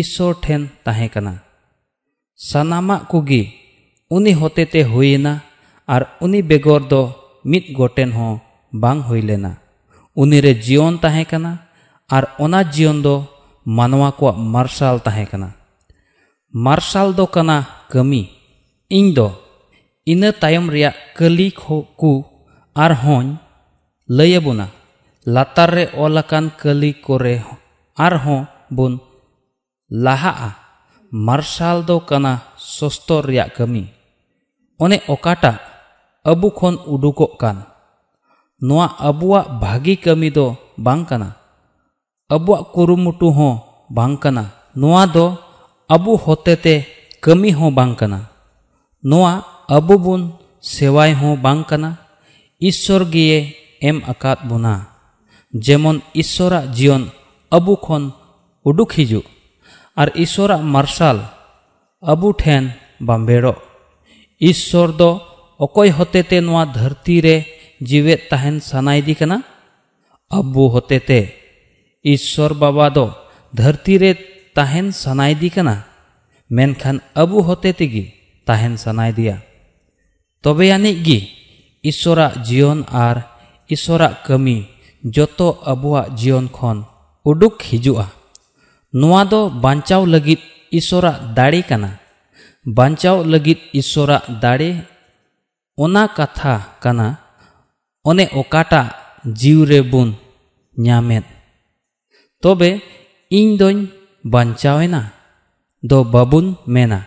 ᱤᱥᱥᱚᱨ ᱴᱷᱮᱱ ᱛᱟᱦᱮᱸ ᱠᱟᱱᱟ ᱥᱟᱱᱟᱢᱟᱜ ᱠᱚᱜᱮ ᱩᱱᱤ ᱦᱚᱛᱮᱛᱮ ᱦᱩᱭᱮᱱᱟ ᱟᱨ ᱩᱱᱤ ᱵᱮᱜᱚᱨ ᱫᱚ ᱢᱤᱫ ᱜᱚᱴᱮᱱ ᱦᱚᱸ ᱵᱟᱝ ᱦᱩᱭ ᱞᱮᱱᱟ ᱩᱱᱤᱨᱮ ᱡᱤᱭᱚᱱ ᱛᱟᱦᱮᱸ ᱠᱟᱱᱟ ᱟᱨ ᱚᱱᱟ ᱡᱤᱭᱚᱱ ᱫᱚ ᱢᱟᱱᱣᱟ ᱠᱚᱣᱟᱜ ᱢᱟᱨᱥᱟᱞ ᱛᱟᱦᱮᱸ ᱠᱟᱱᱟ ᱢᱟᱨᱥᱟᱞ ᱫᱚ ᱠᱟᱱᱟ ᱠᱟᱹᱢᱤ ᱤᱧ ᱫᱚ ᱤᱱᱟᱹ ᱛᱟᱭᱚᱢ ᱨᱮᱭᱟᱜ ᱠᱟᱹᱞᱤ ᱠᱚ ᱟᱨᱦᱚᱸᱧ ᱞᱟᱹᱭᱟᱵᱚᱱᱟ ᱞᱟᱛᱟᱨ ᱨᱮ ᱚᱞ ᱟᱠᱟᱱ ᱠᱟᱹᱞᱤ ᱠᱚᱨᱮ ᱟᱨᱦᱚᱸ ᱵᱚᱱ ᱞᱟᱦᱟᱜᱼᱟ ᱢᱟᱨᱥᱟᱞ ᱫᱚ ᱠᱟᱱᱟ ᱥᱚᱥᱛᱚᱨ ᱨᱮᱭᱟᱜ ᱠᱟᱹᱢᱤ ᱚᱱᱮ ᱚᱠᱟᱴᱟᱜ ᱟᱵᱚ ᱠᱷᱚᱱ ᱩᱰᱩᱠᱚᱜ ᱠᱟᱱ ᱱᱚᱣᱟ ᱟᱵᱚᱣᱟᱜ ᱵᱷᱟᱹᱜᱤ ᱠᱟᱹᱢᱤ ᱫᱚ ᱵᱟᱝ ᱠᱟᱱᱟ ᱟᱵᱚᱣᱟᱜ ᱠᱩᱨᱩᱢᱩᱴᱩ ᱦᱚᱸ ᱵᱟᱝ ᱠᱟᱱᱟ ᱱᱚᱣᱟ ᱫᱚ ᱟᱵᱚ ᱦᱚᱛᱮᱛᱮ ᱠᱟᱹᱢᱤ ᱦᱚᱸ ᱵᱟᱝ ᱠᱟᱱᱟ ᱱᱚᱣᱟ ᱟᱵᱚ ᱵᱚᱱ ᱥᱮᱣᱟᱭ ᱦᱚᱸ ᱵᱟᱝ ᱠᱟᱱᱟ ᱤᱥᱥᱚᱨ ᱜᱮᱭ ᱮᱢ ᱟᱠᱟᱫ ᱵᱚᱱᱟ ᱡᱮᱢᱚᱱ ᱤᱥᱥᱚᱨᱟᱜ ᱡᱤᱭᱚᱱ ᱟᱵᱚ ᱠᱷᱚᱱ ᱩᱰᱩᱠ ᱦᱤᱡᱩᱜ ᱟᱨ ᱤᱥᱥᱚᱨᱟᱜ ᱢᱟᱨᱥᱟᱞ ᱟᱵᱚ ᱴᱷᱮᱱ ᱵᱟᱢᱵᱮᱲᱚᱜ ᱤᱥᱥᱚᱨ ᱫᱚ ᱚᱠᱚᱭ ᱦᱚᱛᱮᱛᱮ ᱱᱚᱣᱟ ᱫᱷᱟᱹᱨᱛᱤ ᱨᱮ ᱡᱤᱣᱮᱫ ᱛᱟᱦᱮᱱ ᱥᱟᱱᱟᱭᱮᱫᱤ ᱠᱟᱱᱟ ᱟᱵᱚ ᱦᱚᱛᱮᱛᱮ ईश्वर बाबा दो धरती रे तहन सनाइदी कना मेनखान अबु हतेते गी तहन सनाइ दिया तबे यानी गी ईश्वराग जीवन और ईश्वराग कमी जो अबुआ जीवन खन उडुक हिजुआ नुआ दो बांचाव लगित ईश्वराग दाड़ी कना बांचाव लगित ईश्वराग दाड़े ओना कथा कना ओने ओकाटा जीव रे बुन ᱧᱟᱢᱮᱫ ᱛᱚᱵᱮ ᱤᱧ ᱫᱚᱧ ᱵᱟᱧᱪᱟᱣᱮᱱᱟ ᱫᱚ ᱵᱟᱵᱩᱱ ᱢᱮᱱᱟ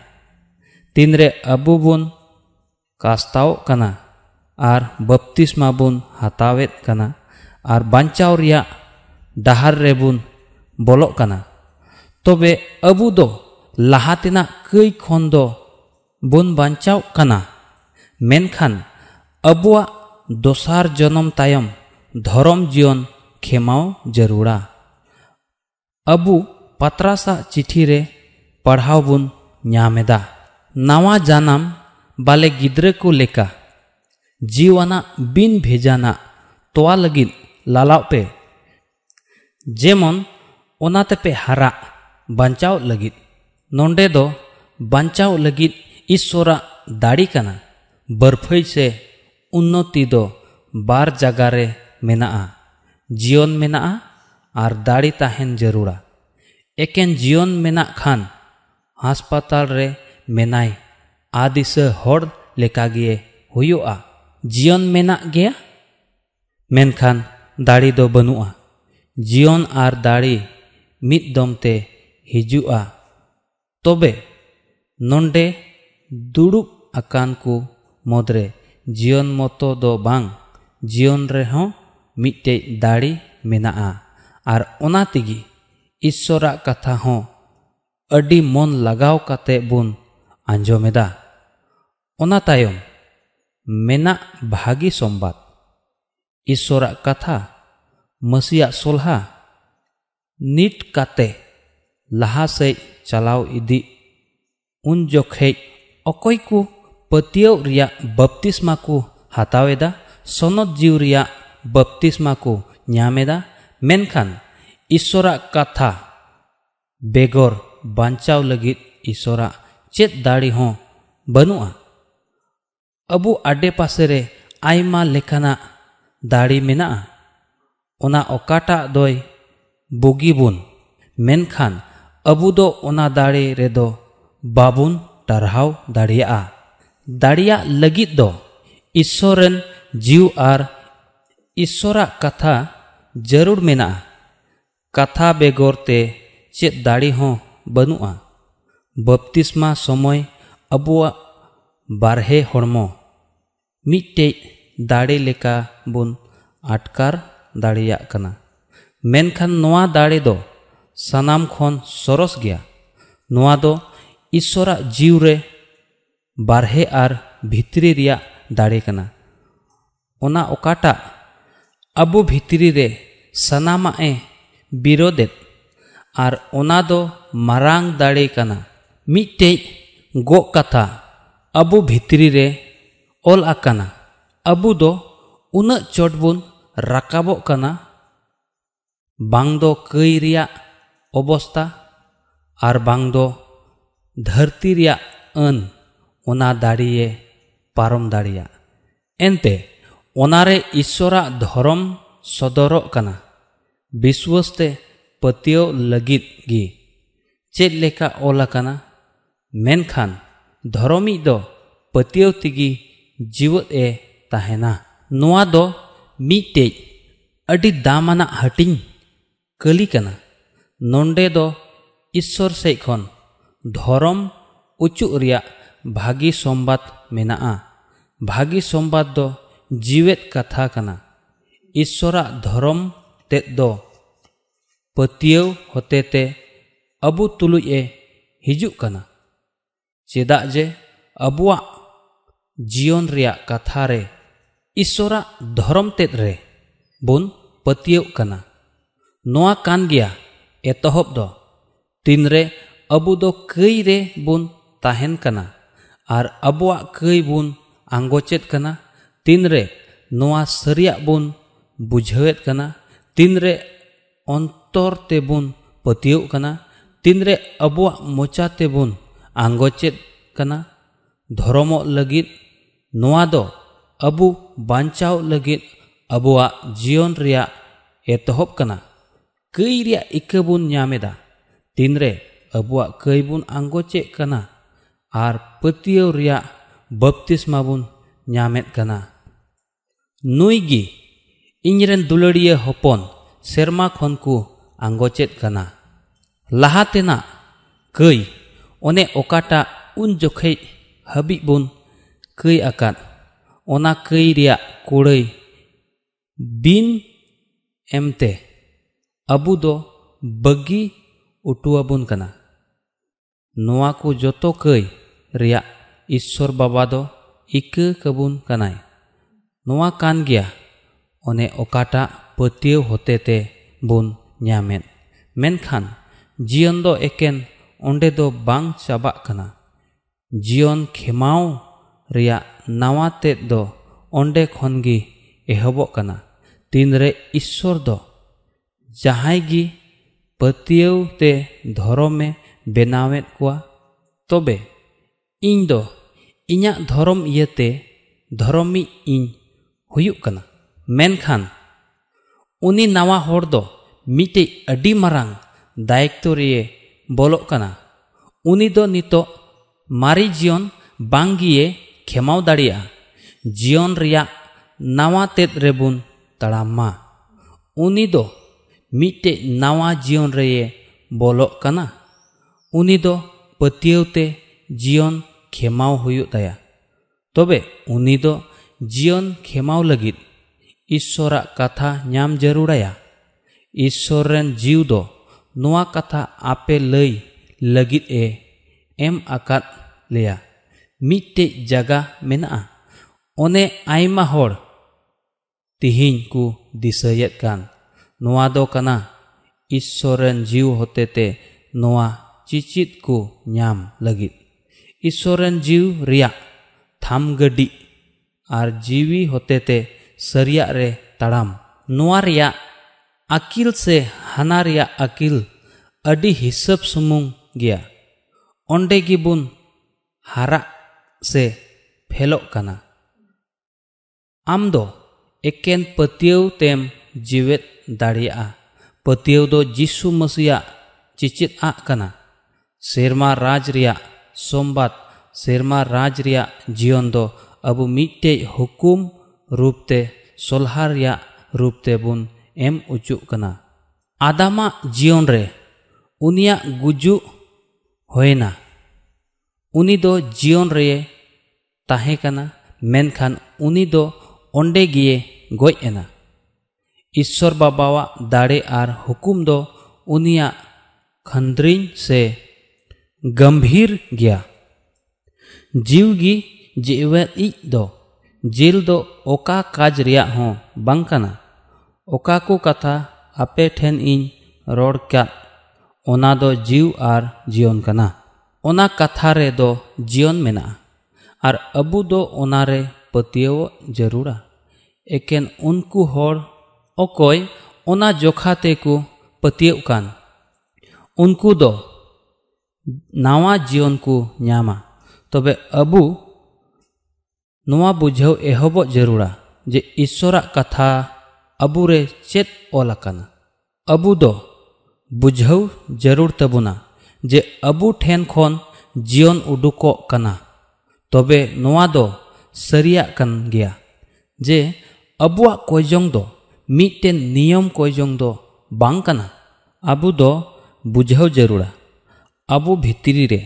ᱛᱤᱱᱨᱮ ᱟᱵᱚ ᱵᱚᱱ ᱠᱟᱥᱛᱟᱣᱚᱜ ᱠᱟᱱᱟ ᱟᱨ ᱵᱟᱯᱛᱤᱥᱢᱟ ᱵᱚᱱ ᱦᱟᱛᱟᱣᱮᱫ ᱠᱟᱱᱟ ᱟᱨ ᱵᱟᱧᱪᱟᱣ ᱨᱮᱭᱟᱜ ᱰᱟᱦᱟᱨ ᱨᱮᱵᱚᱱ ᱵᱚᱞᱚᱜ ᱠᱟᱱᱟ ᱛᱚᱵᱮ ᱟᱵᱚ ᱫᱚ ᱞᱟᱦᱟ ᱛᱮᱱᱟᱜ ᱠᱟᱹᱭ ᱠᱷᱚᱱ ᱫᱚ ᱵᱚᱱ ᱵᱟᱧᱪᱟᱣ ᱠᱟᱱᱟ ᱢᱮᱱᱠᱷᱟᱱ ᱟᱵᱚᱣᱟᱜ ᱫᱚᱥᱟᱨ ᱡᱚᱱᱚᱢ ᱛᱟᱭᱚᱢ ᱫᱷᱚᱨᱚᱢ ᱡᱤᱭᱚᱱ ᱠᱷᱮᱢᱟᱣ ᱡᱟᱹᱨᱩᱲᱟ अब पत्रासा चिठी रे पढ़ाव बुन न्यामेदा नवा जानम बाले गिद्रे को लेका जीवना बिन भेजाना तोआ लगिन लालाव पे जेम ओनाते पे हरा बचाव लगिन नोंडे दो बचाव लगिन ईश्वरा दाड़ी कना बर्फई से उन्नति दो बार जगारे मेना जीवन मेना मेना मेना और दाड़ी ताहन जरूरा। एकेन जीवन मेना खान आदिस हर लेकागे हुयुआ जीवन मेना गया? मेनखान दाड़ी दो बनुआ जीवन और दाड़ी मिद दमते हिजुआ तबे, नोंडे दुड़ुब आकान को मदरे जीवन मतो दो बांग जीवन रेहों ᱟᱨ ᱚᱱᱟ ᱛᱮᱜᱮ ᱤᱥᱥᱚᱨᱟᱜ ᱠᱟᱛᱷᱟ ᱦᱚᱸ ᱟᱹᱰᱤ ᱢᱚᱱ ᱞᱟᱜᱟᱣ ᱠᱟᱛᱮ ᱵᱚᱱ ᱟᱸᱡᱚᱢ ᱮᱫᱟ ᱚᱱᱟ ᱛᱟᱭᱚᱢ ᱢᱮᱱᱟᱜ ᱵᱷᱟᱜᱤ ᱥᱚᱢᱵᱟᱫ ᱤᱥᱥᱚᱨᱟᱜ ᱠᱟᱛᱷᱟ ᱢᱟᱹᱥᱤᱭᱟᱜ ᱥᱚᱞᱦᱟ ᱱᱤᱴ ᱠᱟᱛᱮ ᱞᱟᱦᱟ ᱥᱮᱡ ᱪᱟᱞᱟᱣ ᱤᱫᱤᱜ ᱩᱱ ᱡᱚᱠᱷᱮᱡ ᱚᱠᱚᱭ ᱠᱚ ᱯᱟᱹᱛᱭᱟᱹᱣ ᱨᱮᱭᱟᱜ ᱵᱟᱯᱛᱤᱥᱢᱟ ᱠᱚ ᱦᱟᱛᱟᱣ ᱮᱫᱟ ᱥᱚᱱᱚᱛ ᱡᱤᱣ ᱨᱮᱭᱟᱜ ᱵᱟᱯᱛᱤᱥᱢᱟ ᱠᱚ ᱧᱟᱢ ᱮᱫᱟ ᱢᱮᱱᱠᱷᱟᱱ ᱤᱥᱥᱚᱨᱟᱜ ᱠᱟᱛᱷᱟ ᱵᱮᱜᱚᱨ ᱵᱟᱧᱪᱟᱣ ᱞᱟᱹᱜᱤᱫ ᱤᱥᱥᱚᱨᱟᱜ ᱪᱮᱫ ᱫᱟᱲᱮ ᱦᱚᱸ ᱵᱟᱹᱱᱩᱜᱼᱟ ᱟᱵᱚ ᱟᱰᱮᱯᱟᱥᱮ ᱨᱮ ᱟᱭᱢᱟ ᱞᱮᱠᱟᱱᱟᱜ ᱫᱟᱲᱮ ᱢᱮᱱᱟᱜᱼᱟ ᱚᱱᱟ ᱚᱠᱟᱴᱟᱜ ᱫᱚᱭ ᱵᱩᱜᱤ ᱵᱚᱱ ᱢᱮᱱᱠᱷᱟᱱ ᱟᱵᱚ ᱫᱚ ᱚᱱᱟ ᱫᱟᱲᱮ ᱨᱮᱫᱚ ᱵᱟᱵᱚᱱ ᱴᱟᱨᱦᱟᱣ ᱫᱟᱲᱮᱭᱟᱜᱼᱟ ᱫᱟᱲᱮᱭᱟᱜ ᱞᱟᱹᱜᱤᱫ ᱫᱚ ᱤᱥᱥᱚᱨ ᱨᱮᱱ ᱡᱤᱣ ᱟᱨ ᱤᱥᱥᱚᱨᱟᱜ ᱠᱟᱛᱷᱟ मेना कथा बेगर ते चेत दाड़ी हों बनुआ बपतिस्मा समय अबुआ बारहे हड़मो मिट्टे दाड़े लेका बुन आटकार दाड़िया कना मेनखान नोआ दाड़े दो सनाम खन सरस गया नोआ दो ईश्वरा जीव रे बारहे आर भितरी दाड़े ओना ओकाटा अबु भितरी रे ए बिरोदेत आर ओना दो मारांग दाड़े कना मिट्टे गो कथा अबु भितरी रे ऑल आकाना अबु दो उन चोटबुन राकाबो कना बांग दो कई रिया अवस्था आर बांग दो धरती रिया अन ओना दाड़िए पारम दाड़िया एनते ओनारे ईश्वरा धर्म सदरो कना विश्वस्ते पतियो लगित गी। चेद लेका ओलाकना मेनखान धर्मी दो पतियो तिगी जीवत ए ताहेना। नोआ दो मिटे अडी दामाना हटिंग कली कना। नोंडे दो ईश्वर से खन धर्म उचु रिया भागी संबाद मेना भागी संबाद धर्म तेद दो पतियो होतेते अबु तुलुज ए हिजुक कना चेदा जे अबुआ जीवन कथा रे ईश्वरा धर्म तेद रे बुन पतियो कना गया एतहब दो तीन रे अबु कई रे बुन ताहेन कना कई बुन आंगोचेत कना तीन रे सरिया बुन ᱵᱩᱡᱷᱟᱹᱣᱮᱫ ᱠᱟᱱᱟ ᱛᱤᱱᱨᱮ ᱚᱱᱛᱚᱨ ᱛᱮᱵᱚᱱ ᱯᱟᱹᱛᱭᱟᱹᱣ ᱠᱟᱱᱟ ᱛᱤᱱᱨᱮ ᱟᱵᱚᱣᱟᱜ ᱢᱚᱪᱟ ᱛᱮᱵᱚᱱ ᱟᱸᱜᱚᱪᱮᱫ ᱠᱟᱱᱟ ᱫᱷᱚᱨᱚᱢᱚᱜ ᱞᱟᱹᱜᱤᱫ ᱱᱚᱣᱟ ᱫᱚ ᱟᱵᱚ ᱵᱟᱧᱪᱟᱣ ᱞᱟᱹᱜᱤᱫ ᱟᱵᱚᱣᱟᱜ ᱡᱤᱭᱚᱱ ᱨᱮᱭᱟᱜ ᱮᱛᱚᱦᱚᱵ ᱠᱟᱱᱟ ᱠᱟᱹᱭ ᱨᱮᱭᱟᱜ ᱤᱠᱟᱹ ᱵᱚᱱ ᱧᱟᱢᱮᱫᱟ ᱛᱤᱱᱨᱮ ᱟᱵᱚᱣᱟᱜ ᱠᱟᱹᱭ ᱵᱚᱱ ᱟᱸᱜᱚᱪᱮᱫ ᱠᱟᱱᱟ ᱟᱨ ᱯᱟᱹᱛᱭᱟᱹᱣ ᱨᱮᱭᱟᱜ ᱵᱟᱯᱛᱤᱥᱢᱟ ᱵᱚᱱ ᱧᱟᱢᱮᱫ ᱠᱟᱱᱟ ᱱᱩᱭ ᱜᱮ हपन सेरमा खन को आंगोचेत कना लहातेना कई ओने ओकाटा उन जोखे हबी बुन कई कई रिया कुड़ई बिन एमते अबु दो बगी नोआ को जोतो कई ईश्वर बाबा दो इक कबुन गया ᱚᱱᱮ ᱚᱠᱟᱴᱟᱜ ᱯᱟᱹᱛᱭᱟᱹᱣ ᱦᱚᱛᱮᱛᱮ ᱵᱚᱱ ᱧᱟᱢᱮᱫ ᱢᱮᱱᱠᱷᱟᱱ ᱡᱤᱭᱚᱱ ᱫᱚ ᱮᱠᱮᱱ ᱚᱸᱰᱮ ᱫᱚ ᱵᱟᱝ ᱪᱟᱵᱟᱜ ᱠᱟᱱᱟ ᱡᱤᱭᱚᱱ ᱠᱷᱮᱢᱟᱣ ᱨᱮᱭᱟᱜ ᱱᱟᱣᱟ ᱛᱮᱫ ᱫᱚ ᱚᱸᱰᱮ ᱠᱷᱚᱱ ᱜᱮ ᱮᱦᱚᱵᱚᱜ ᱠᱟᱱᱟ ᱛᱤᱱᱨᱮ ᱤᱥᱥᱚᱨ ᱫᱚ ᱡᱟᱦᱟᱸᱭ ᱜᱮ ᱯᱟᱹᱛᱭᱟᱹᱣ ᱛᱮ ᱫᱷᱚᱨᱚᱢᱮ ᱵᱮᱱᱟᱣᱮᱫ ᱠᱚᱣᱟ ᱛᱚᱵᱮ ᱤᱧ ᱫᱚ ᱤᱧᱟᱹᱜ ᱫᱷᱚᱨᱚᱢ ᱤᱭᱟᱹᱛᱮ ᱫᱷᱚᱨᱚᱢᱤᱡ ᱤᱧ ᱦᱩᱭᱩᱜ ᱠᱟᱱᱟ ᱢᱮᱱᱠᱷᱟᱱ ᱩᱱᱤ ᱱᱟᱣᱟ ᱦᱚᱲ ᱫᱚ ᱢᱤᱫᱴᱮᱡ ᱟᱹᱰᱤ ᱢᱟᱨᱟᱝ ᱫᱟᱭᱤᱛᱛᱚ ᱨᱮᱭ ᱵᱚᱞᱚᱜ ᱠᱟᱱᱟ ᱩᱱᱤ ᱫᱚ ᱱᱤᱛᱚᱜ ᱢᱟᱨᱮ ᱡᱤᱭᱚᱱ ᱵᱟᱝ ᱵᱟᱝᱜᱮᱭ ᱠᱷᱮᱢᱟᱣ ᱫᱟᱲᱮᱭᱟᱜᱼᱟ ᱡᱤᱭᱚᱱ ᱨᱮᱭᱟᱜ ᱱᱟᱣᱟ ᱛᱮᱫ ᱨᱮᱵᱚᱱ ᱛᱟᱲᱟᱢ ᱢᱟ ᱩᱱᱤ ᱫᱚ ᱢᱤᱫᱴᱮᱡ ᱱᱟᱣᱟ ᱡᱤᱭᱚᱱ ᱨᱮᱭ ᱵᱚᱞᱚᱜ ᱠᱟᱱᱟ ᱩᱱᱤ ᱫᱚ ᱯᱟᱹᱛᱭᱟᱹᱣ ᱛᱮ ᱡᱤᱭᱚᱱ ᱠᱷᱮᱢᱟᱣ ᱦᱩᱭᱩᱜ ᱛᱟᱭᱟ ᱛᱚᱵᱮ ᱩᱱᱤ ᱫᱚ ᱡᱤᱭᱚᱱ ᱠᱷᱮᱢᱟᱣ ᱞᱟᱹᱜᱤᱫ ᱤᱥᱥᱚᱨᱟᱜ ᱠᱟᱛᱷᱟ ᱧᱟᱢ ᱡᱟᱹᱨᱩᱲᱟᱭᱟ ᱤᱥᱥᱚᱨ ᱨᱮᱱ ᱡᱤᱣ ᱫᱚ ᱱᱚᱣᱟ ᱠᱟᱛᱷᱟ ᱟᱯᱮ ᱞᱟᱹᱭ ᱞᱟᱹᱜᱤᱫ ᱮ ᱮᱢ ᱟᱠᱟᱫ ᱞᱮᱭᱟ ᱢᱤᱫᱴᱮᱡ ᱡᱟᱜᱟ ᱢᱮᱱᱟᱜᱼᱟ ᱚᱱᱮ ᱟᱭᱢᱟ ᱦᱚᱲ ᱛᱤᱦᱤᱧ ᱠᱚ ᱫᱤᱥᱟᱹᱭᱮᱫ ᱠᱟᱱ ᱱᱚᱣᱟ ᱫᱚ ᱠᱟᱱᱟ ᱤᱥᱥᱚᱨ ᱨᱮᱱ ᱡᱤᱣ ᱦᱚᱛᱮᱛᱮ ᱱᱚᱣᱟ ᱪᱤᱪᱤᱫ ᱠᱚ ᱧᱟᱢ ᱞᱟᱹᱜᱤᱫ ᱤᱥᱥᱚᱨ ᱨᱮᱱ ᱡᱤᱣ ᱨᱮᱭᱟᱜ ᱛᱷᱟᱢ ᱜᱟᱹᱰᱤ ᱟᱨ ᱡᱤᱣᱤ ᱦᱚᱛᱮᱛᱮ ᱥᱟᱹᱨᱤᱭᱟᱜ ᱨᱮ ᱛᱟᱲᱟᱢ ᱱᱚᱣᱟ ᱨᱮᱭᱟᱜ ᱟᱹᱠᱤᱞ ᱥᱮ ᱦᱟᱱᱟ ᱨᱮᱭᱟᱜ ᱟᱹᱠᱤᱞ ᱟᱹᱰᱤ ᱦᱤᱥᱟᱹᱵ ᱥᱩᱢᱩᱝ ᱜᱮᱭᱟ ᱚᱸᱰᱮ ᱜᱮᱵᱚᱱ ᱦᱟᱨᱟᱜ ᱥᱮ ᱯᱷᱮᱞᱚᱜ ᱠᱟᱱᱟ ᱟᱢ ᱫᱚ ᱮᱠᱮᱱ ᱯᱟᱹᱛᱭᱟᱹᱣ ᱛᱮᱢ ᱡᱤᱣᱮᱫ ᱫᱟᱲᱮᱭᱟᱜᱼᱟ ᱯᱟᱹᱛᱭᱟᱹᱣ ᱫᱚ ᱡᱤᱥᱩ ᱢᱟᱹᱥᱤᱭᱟᱜ ᱪᱮᱪᱮᱫ ᱟᱜ ᱠᱟᱱᱟ ᱥᱮᱨᱢᱟ ᱨᱟᱡᱽ ᱨᱮᱭᱟᱜ ᱥᱚᱢᱵᱟᱫ ᱥᱮᱨᱢᱟ ᱨᱟᱡᱽ ᱨᱮᱭᱟᱜ ᱡᱤᱭᱚᱱ ᱫᱚ ᱟᱵᱚ ᱢᱤᱫᱴᱮᱡ ᱦᱩᱠᱩᱢ ᱨᱩᱯᱛᱮ ᱥᱚᱞᱦᱟ ᱨᱮᱭᱟᱜ ᱨᱩᱯ ᱛᱮᱵᱚᱱ ᱮᱢ ᱚᱪᱚᱜ ᱠᱟᱱᱟ ᱟᱫᱟᱢᱟᱜ ᱡᱤᱭᱚᱱ ᱨᱮ ᱩᱱᱤᱭᱟᱜ ᱜᱩᱡᱩᱜ ᱦᱩᱭᱱᱟ ᱩᱱᱤ ᱫᱚ ᱡᱤᱭᱚᱱ ᱨᱮ ᱛᱟᱦᱮᱸ ᱠᱟᱱᱟ ᱢᱮᱱᱠᱷᱟᱱ ᱩᱱᱤ ᱫᱚ ᱚᱸᱰᱮ ᱜᱮᱭ ᱜᱚᱡ ᱮᱱᱟ ᱤᱥᱥᱚᱨ ᱵᱟᱵᱟᱣᱟᱜ ᱫᱟᱲᱮ ᱟᱨ ᱦᱩᱠᱩᱢ ᱫᱚ ᱩᱱᱤᱭᱟᱜ ᱠᱷᱟᱸᱫᱽᱨᱤᱧ ᱥᱮ ᱜᱚᱢᱵᱷᱤᱨ ᱜᱮᱭᱟ ᱡᱤᱣ ᱜᱤ ᱡᱮᱣᱮᱫᱤᱡ ᱫᱚ ᱡᱮᱞ ᱫᱚ ᱚᱠᱟ ᱠᱟᱡ ᱨᱮᱭᱟᱜ ᱦᱚᱸ ᱵᱟᱝ ᱠᱟᱱᱟ ᱚᱠᱟ ᱠᱚ ᱠᱟᱛᱷᱟ ᱟᱯᱮ ᱴᱷᱮᱱ ᱤᱧ ᱨᱚᱲ ᱠᱟᱫ ᱚᱱᱟ ᱫᱚ ᱡᱤᱣ ᱟᱨ ᱡᱤᱭᱚᱱ ᱠᱟᱱᱟ ᱚᱱᱟ ᱠᱟᱛᱷᱟ ᱨᱮᱫᱚ ᱡᱤᱭᱚᱱ ᱢᱮᱱᱟᱜᱼᱟ ᱟᱨ ᱟᱵᱚ ᱫᱚ ᱚᱱᱟᱨᱮ ᱯᱟᱹᱛᱭᱟᱹᱣᱚᱜ ᱡᱟᱹᱨᱩᱲᱟ ᱮᱠᱮᱱ ᱩᱱᱠᱩ ᱦᱚᱲ ᱚᱠᱚᱭ ᱚᱱᱟ ᱡᱚᱠᱷᱟ ᱛᱮᱠᱚ ᱯᱟᱹᱛᱭᱟᱹᱜ ᱠᱟᱱ ᱩᱱᱠᱩ ᱫᱚ ᱱᱟᱣᱟ ᱡᱤᱭᱚᱱ ᱠᱚ ᱧᱟᱢᱟ ᱛᱚᱵᱮ ᱟᱵᱚ ᱱᱚᱣᱟ ᱵᱩᱡᱷᱟᱹᱣ ᱮᱦᱚᱵᱚᱜ ᱡᱟᱹᱨᱩᱲᱟ ᱡᱮ ᱤᱥᱥᱚᱨᱟᱜ ᱠᱟᱛᱷᱟ ᱟᱵᱚᱨᱮ ᱪᱮᱫ ᱚᱞ ᱟᱠᱟᱱᱟ ᱟᱵᱚ ᱫᱚ ᱵᱩᱡᱷᱟᱹᱣ ᱡᱟᱹᱨᱩᱲ ᱛᱟᱵᱚᱱᱟ ᱡᱮ ᱟᱵᱚ ᱴᱷᱮᱱ ᱠᱷᱚᱱ ᱡᱤᱭᱚᱱ ᱩᱰᱩᱠᱚᱜ ᱠᱟᱱᱟ ᱛᱚᱵᱮ ᱱᱚᱣᱟ ᱫᱚ ᱥᱟᱹᱨᱤᱭᱟᱜ ᱠᱟᱱ ᱜᱮᱭᱟ ᱡᱮ ᱟᱵᱚᱣᱟᱜ ᱠᱚᱭᱡᱚᱝ ᱫᱚ ᱢᱤᱫᱴᱮᱱ ᱱᱤᱭᱚᱢ ᱠᱚᱭᱡᱚᱝ ᱫᱚ ᱵᱟᱝ ᱠᱟᱱᱟ ᱟᱵᱚ ᱫᱚ ᱵᱩᱡᱷᱟᱹᱣ ᱡᱟᱹᱨᱩᱲᱟ ᱟᱵᱚ ᱵᱷᱤᱛᱨᱤ ᱨᱮ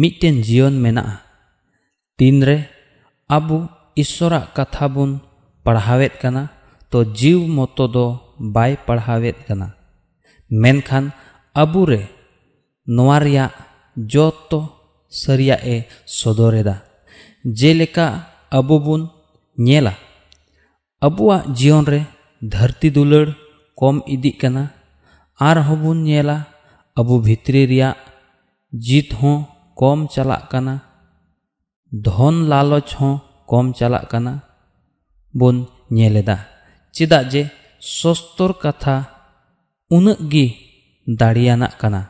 ᱢᱤᱫᱴᱮᱱ ᱡᱤᱭᱚᱱ ᱢᱮᱱᱟᱜᱼᱟ ᱛᱤᱱᱨᱮ ᱟᱵᱚ ᱤᱥᱥᱚᱨᱟᱜ ᱠᱟᱛᱷᱟ ᱵᱚᱱ ᱯᱟᱲᱦᱟᱣᱮᱫ ᱠᱟᱱᱟ ᱛᱚ ᱡᱤᱣ ᱢᱚᱛᱚ ᱫᱚ ᱵᱟᱭ ᱯᱟᱲᱦᱟᱣᱮᱫ ᱠᱟᱱᱟ ᱢᱮᱱᱠᱷᱟᱱ ᱟᱵᱚᱨᱮ ᱱᱚᱣᱟ ᱨᱮᱭᱟᱜ ᱡᱚᱛᱚ ᱥᱟᱹᱨᱤᱭᱟᱜ ᱮ ᱥᱚᱫᱚᱨᱮᱫᱟ ᱡᱮᱞᱮᱠᱟ ᱟᱵᱚ ᱵᱚᱱ ᱧᱮᱞᱟ ᱟᱵᱚᱣᱟᱜ ᱡᱤᱭᱚᱱ ᱨᱮ ᱫᱷᱟᱹᱨᱛᱤ ᱫᱩᱞᱟᱹᱲ ᱠᱚᱢ ᱤᱫᱤᱜ ᱠᱟᱱᱟ ᱟᱨᱦᱚᱸ ᱵᱚᱱ ᱧᱮᱞᱟ ᱟᱵᱚ ᱵᱷᱤᱛᱨᱤ ᱨᱮᱭᱟᱜ ᱡᱤᱛ ᱦᱚᱸ ᱠᱚᱢ ᱪᱟᱞᱟᱜ ᱠᱟᱱᱟ ᱫᱷᱚᱱ ᱞᱟᱞᱚᱪ ᱦᱚᱸ ᱠᱚᱢ ᱪᱟᱞᱟᱜ ᱠᱟᱱᱟ ᱵᱚᱱ ᱧᱮᱞᱮᱫᱟ ᱪᱮᱫᱟᱜ ᱡᱮ ᱥᱚᱥᱛᱚᱨ ᱠᱟᱛᱷᱟ ᱩᱱᱟᱹᱜ ᱜᱮ ᱫᱟᱲᱮᱭᱟᱱᱟᱜ ᱠᱟᱱᱟ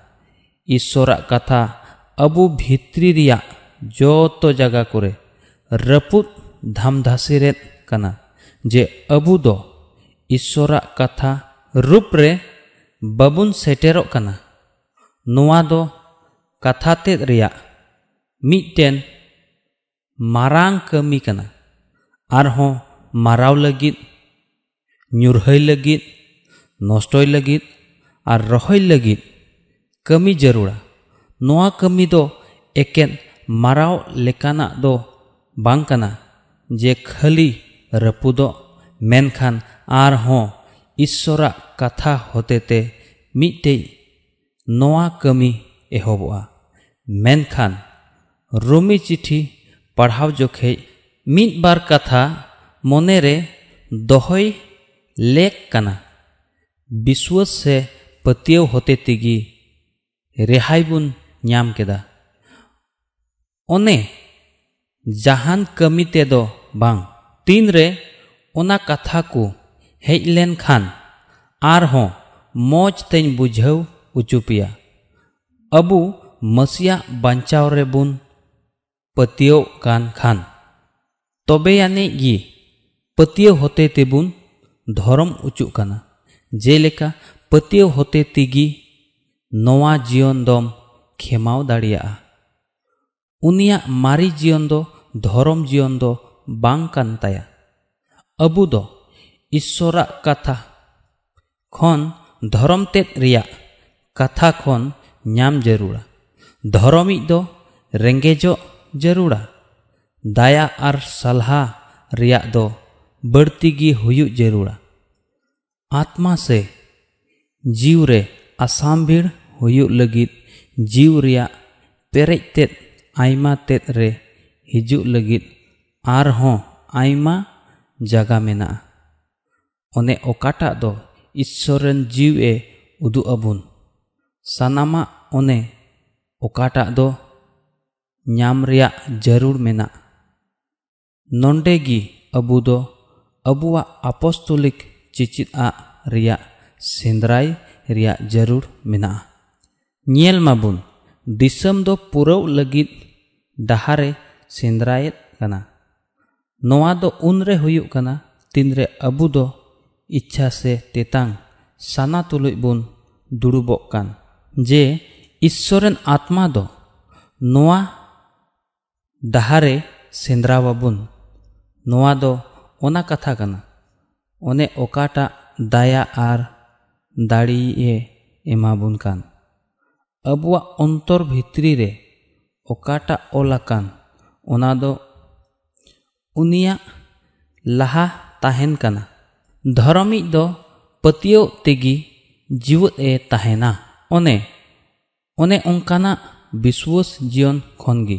ᱤᱥᱥᱚᱨᱟᱜ ᱠᱟᱛᱷᱟ ᱟᱵᱚ ᱵᱷᱤᱛᱨᱤ ᱨᱮᱭᱟᱜ ᱡᱚᱛᱚ ᱡᱟᱭᱜᱟ ᱠᱚᱨᱮ ᱨᱟᱹᱯᱩᱫ ᱫᱷᱟᱢᱫᱷᱟᱥᱮᱨᱮᱫ ᱠᱟᱱᱟ ᱡᱮ ᱟᱵᱚ ᱫᱚ ᱤᱥᱥᱚᱨᱟᱜ ᱠᱟᱛᱷᱟ ᱨূᱯ ᱨᱮ ᱵᱟᱵᱚᱱ ᱥᱮᱴᱮᱨᱚᱜ ᱠᱟᱱᱟ ᱱᱚᱣᱟ ᱫᱚ ᱠᱟᱛᱷᱟ ᱛᱮᱫ ᱨᱮᱭᱟᱜ ᱢᱤᱫᱴᱮᱱ ᱢᱟᱨᱟᱝ ᱠᱟᱹᱢᱤ ᱠᱟᱱᱟ ᱟᱨᱦᱚᱸ ᱢᱟᱨᱟᱣ ᱞᱟᱹᱜᱤᱫ ᱧᱩᱨᱦᱟᱹᱭ ᱞᱟᱹᱜᱤᱫ ᱱᱚᱥᱴᱚᱭ ᱞᱟᱹᱜᱤᱫ ᱟᱨ ᱨᱚᱦᱚᱭ ᱞᱟᱹᱜᱤᱫ ᱠᱟᱹᱢᱤ ᱡᱟᱹᱨᱩᱲᱟ ᱱᱚᱣᱟ ᱠᱟᱹᱢᱤ ᱫᱚ ᱮᱠᱮᱱ ᱢᱟᱨᱟᱣ ᱞᱮᱠᱟᱱᱟᱜ ᱫᱚ ᱵᱟᱝ ᱠᱟᱱᱟ ᱡᱮ ᱠᱷᱟᱹᱞᱤ ᱨᱟᱹᱯᱩᱫᱚᱜ ᱢᱮᱱᱠᱷᱟᱱ ᱟᱨᱦᱚᱸ ᱤᱥᱥᱚᱨᱟᱜ ᱠᱟᱛᱷᱟ ᱦᱚᱛᱮᱛᱮ ᱢᱤᱫᱴᱮᱡ ᱱᱚᱣᱟ ᱠᱟᱹᱢᱤ ᱮᱦᱚᱵᱚᱜᱼᱟ ᱢᱮᱱᱠᱷᱟᱱ ᱨᱩᱢᱤ ᱪᱤᱴᱷᱤ ᱯᱟᱲᱦᱟᱣ ᱡᱚᱠᱷᱮᱡ ᱢᱤᱫ ᱵᱟᱨ ᱠᱟᱛᱷᱟ ᱢᱚᱱᱮᱨᱮ ᱫᱚᱦᱚᱭ ᱞᱮᱠ ᱠᱟᱱᱟ ᱵᱤᱥᱣᱟᱹᱥ ᱥᱮ ᱯᱟᱹᱛᱭᱟᱹᱣ ᱦᱚᱛᱮ ᱛᱮᱜᱮ ᱨᱮᱦᱟᱭ ᱵᱚᱱ ᱧᱟᱢ ᱠᱮᱫᱟ ᱚᱱᱮ ᱡᱟᱦᱟᱱ ᱠᱟᱹᱢᱤ ᱛᱮᱫᱚ ᱵᱟᱝ ᱛᱤᱱᱨᱮ ᱚᱱᱟ ᱠᱟᱛᱷᱟ ᱠᱚ ᱦᱮᱡ ᱞᱮᱱᱠᱷᱟᱱ ᱟᱨᱦᱚᱸ ᱢᱚᱡᱽ ᱛᱮᱧ ᱵᱩᱡᱷᱟᱹᱣ ᱚᱪᱚ ᱯᱮᱭᱟ ᱟᱵᱚ ᱢᱟᱹᱥᱤᱭᱟᱜ ᱵᱟᱧᱪᱟᱣ ᱨᱮᱵᱚᱱ ᱯᱟᱹᱛᱭᱟᱹᱣ ᱠᱟᱱ ᱠᱷᱟᱱ ᱛᱚᱵᱮ ᱟᱹᱱᱤᱡ ᱜᱮ ᱯᱟᱹᱛᱭᱟᱹᱣ ᱦᱚᱛᱮ ᱛᱮᱵᱚᱱ ᱫᱷᱚᱨᱚᱢ ᱚᱪᱚᱜ ᱠᱟᱱᱟ ᱡᱮᱞᱮᱠᱟ ᱯᱟᱹᱛᱭᱟᱹᱣ ᱦᱚᱛᱮ ᱛᱮᱜᱮ ᱱᱚᱣᱟ ᱡᱤᱭᱚᱱ ᱫᱚᱢ ᱠᱷᱮᱢᱟᱣ ᱫᱟᱲᱮᱭᱟᱜᱼᱟ ᱩᱱᱤᱭᱟᱜ ᱢᱟᱨᱮ ᱡᱤᱭᱚᱱ ᱫᱚ ᱫᱷᱚᱨᱚᱢ ᱡᱤᱭᱚᱱ ᱫᱚ ᱵᱟᱝ ᱠᱟᱱ ᱛᱟᱭᱟ ᱟᱵᱚ ᱫᱚ ᱤᱥᱥᱚᱨᱟᱜ ᱠᱟᱛᱷᱟ ᱠᱷᱚᱱ ᱫᱷᱚᱨᱚᱢ ᱛᱮᱫ ᱨᱮᱭᱟᱜ ᱠᱟᱛᱷᱟ ᱠᱷᱚᱱ ᱧᱟᱢ ᱡᱟᱹᱨᱩᱲᱟ ᱫᱷᱚᱨᱚᱢᱤᱡ ᱫᱚ ᱨᱮᱸᱜᱮᱡᱚᱜ ᱡᱟᱹᱨᱩᱲᱟ ᱫᱟᱭᱟ ᱟᱨ ᱥᱟᱞᱦᱟ ᱨᱮᱭᱟᱜ ᱫᱚ ᱵᱟᱹᱲᱛᱤ ᱜᱮ ᱦᱩᱭᱩᱜ ᱡᱟᱹᱨᱩᱲᱟ ᱟᱛᱢᱟ ᱥᱮ ᱡᱤᱣ ᱨᱮ ᱟᱥᱟᱢᱵᱷᱤᱲ ᱦᱩᱭᱩᱜ ᱞᱟᱹᱜᱤᱫ ᱡᱤᱣ ᱨᱮᱭᱟᱜ ᱯᱮᱨᱮᱡ ᱛᱮᱫ ᱟᱭᱢᱟ ᱛᱮᱫ ᱨᱮ ᱦᱤᱡᱩᱜ ᱞᱟᱹᱜᱤᱫ ᱟᱨᱦᱚᱸ ᱟᱭᱢᱟ ᱡᱟᱜᱟ ᱢᱮᱱᱟᱜᱼᱟ ᱚᱱᱮ ᱚᱠᱟᱴᱟᱜ ᱫᱚ ᱤᱥᱥᱚᱨ ᱨᱮᱱ ᱡᱤᱣ ᱮ ᱩᱫᱩᱜ ᱟᱵᱚᱱ ᱥᱟᱱᱟᱢᱟᱜ ᱚᱱᱮ ᱚᱠᱟᱴᱟᱜ ᱫᱚ ᱧᱟᱢ ᱨᱮᱭᱟᱜ ᱡᱟᱹᱨᱩᱲ ᱢᱮᱱᱟᱜ ᱱᱚᱸᱰᱮ ᱜᱮ ᱟᱵᱚ ᱫᱚ ᱟᱵᱚᱣᱟᱜ ᱟᱯᱚᱥᱛᱚᱞᱤᱠ ᱪᱤᱪᱤᱫ ᱟᱜ ᱨᱮᱭᱟᱜ ᱥᱮᱸᱫᱽᱨᱟᱭ ᱨᱮᱭᱟᱜ ᱡᱟᱹᱨᱩᱲ ᱢᱮᱱᱟᱜᱼᱟ ᱧᱮᱞ ᱢᱟᱵᱚᱱ ᱫᱤᱥᱚᱢ ᱫᱚ ᱯᱩᱨᱟᱹᱣ ᱞᱟᱹᱜᱤᱫ ᱰᱟᱦᱟᱨᱮ ᱥᱮᱸᱫᱽᱨᱟᱭᱮᱫ ᱠᱟᱱᱟ ᱱᱚᱣᱟ ᱫᱚ ᱩᱱᱨᱮ ᱦᱩᱭᱩᱜ ᱠᱟᱱᱟ ᱛᱤᱱᱨᱮ ᱟᱵᱚ ᱫᱚ ᱤᱪᱪᱷᱟ ᱥᱮ ᱛᱮᱛᱟᱝ ᱥᱟᱱᱟ ᱛᱩᱞᱩᱡ ᱵᱚᱱ ᱫᱩᱲᱩᱵᱚᱜ ᱠᱟᱱ ᱡᱮ ᱤᱥᱥᱚᱨᱮᱱ ᱟᱛᱢᱟ ᱫᱚ ᱱᱚᱣᱟ ᱰᱟᱦᱟᱨᱮ ᱥᱮᱸᱫᱽᱨᱟᱣᱟᱵᱚᱱ ᱱᱚᱣᱟ ᱫᱚ ᱚᱱᱟ ᱠᱟᱛᱷᱟ ᱠᱟᱱᱟ ᱚᱱᱮ ᱚᱠᱟᱴᱟᱜ ᱫᱟᱭᱟ ᱟᱨ ᱫᱟᱲᱮᱭᱮ ᱮᱢᱟᱵᱚᱱ ᱠᱟᱱ ᱟᱵᱚᱣᱟᱜ ᱚᱱᱛᱚᱨ ᱵᱷᱤᱛᱨᱤ ᱨᱮ ᱚᱠᱟᱴᱟᱜ ᱚᱞ ᱟᱠᱟᱱ ᱚᱱᱟ ᱫᱚ ᱩᱱᱤᱭᱟᱜ ᱞᱟᱦᱟ ᱛᱟᱦᱮᱱ ᱠᱟᱱᱟ ᱫᱷᱚᱨᱚᱢᱤᱡ ᱫᱚ ᱯᱟᱹᱛᱭᱟᱹᱣ ᱛᱮᱜᱮ ᱡᱤᱣᱮᱫ ᱮ ᱛᱟᱦᱮᱱᱟ ᱚᱱᱮ ᱚᱱᱮ ᱚᱱᱠᱟᱱᱟᱜ ᱵᱤᱥᱣᱟᱹᱥ ᱡᱤᱭᱚᱱ ᱠᱷᱚᱱᱜᱮ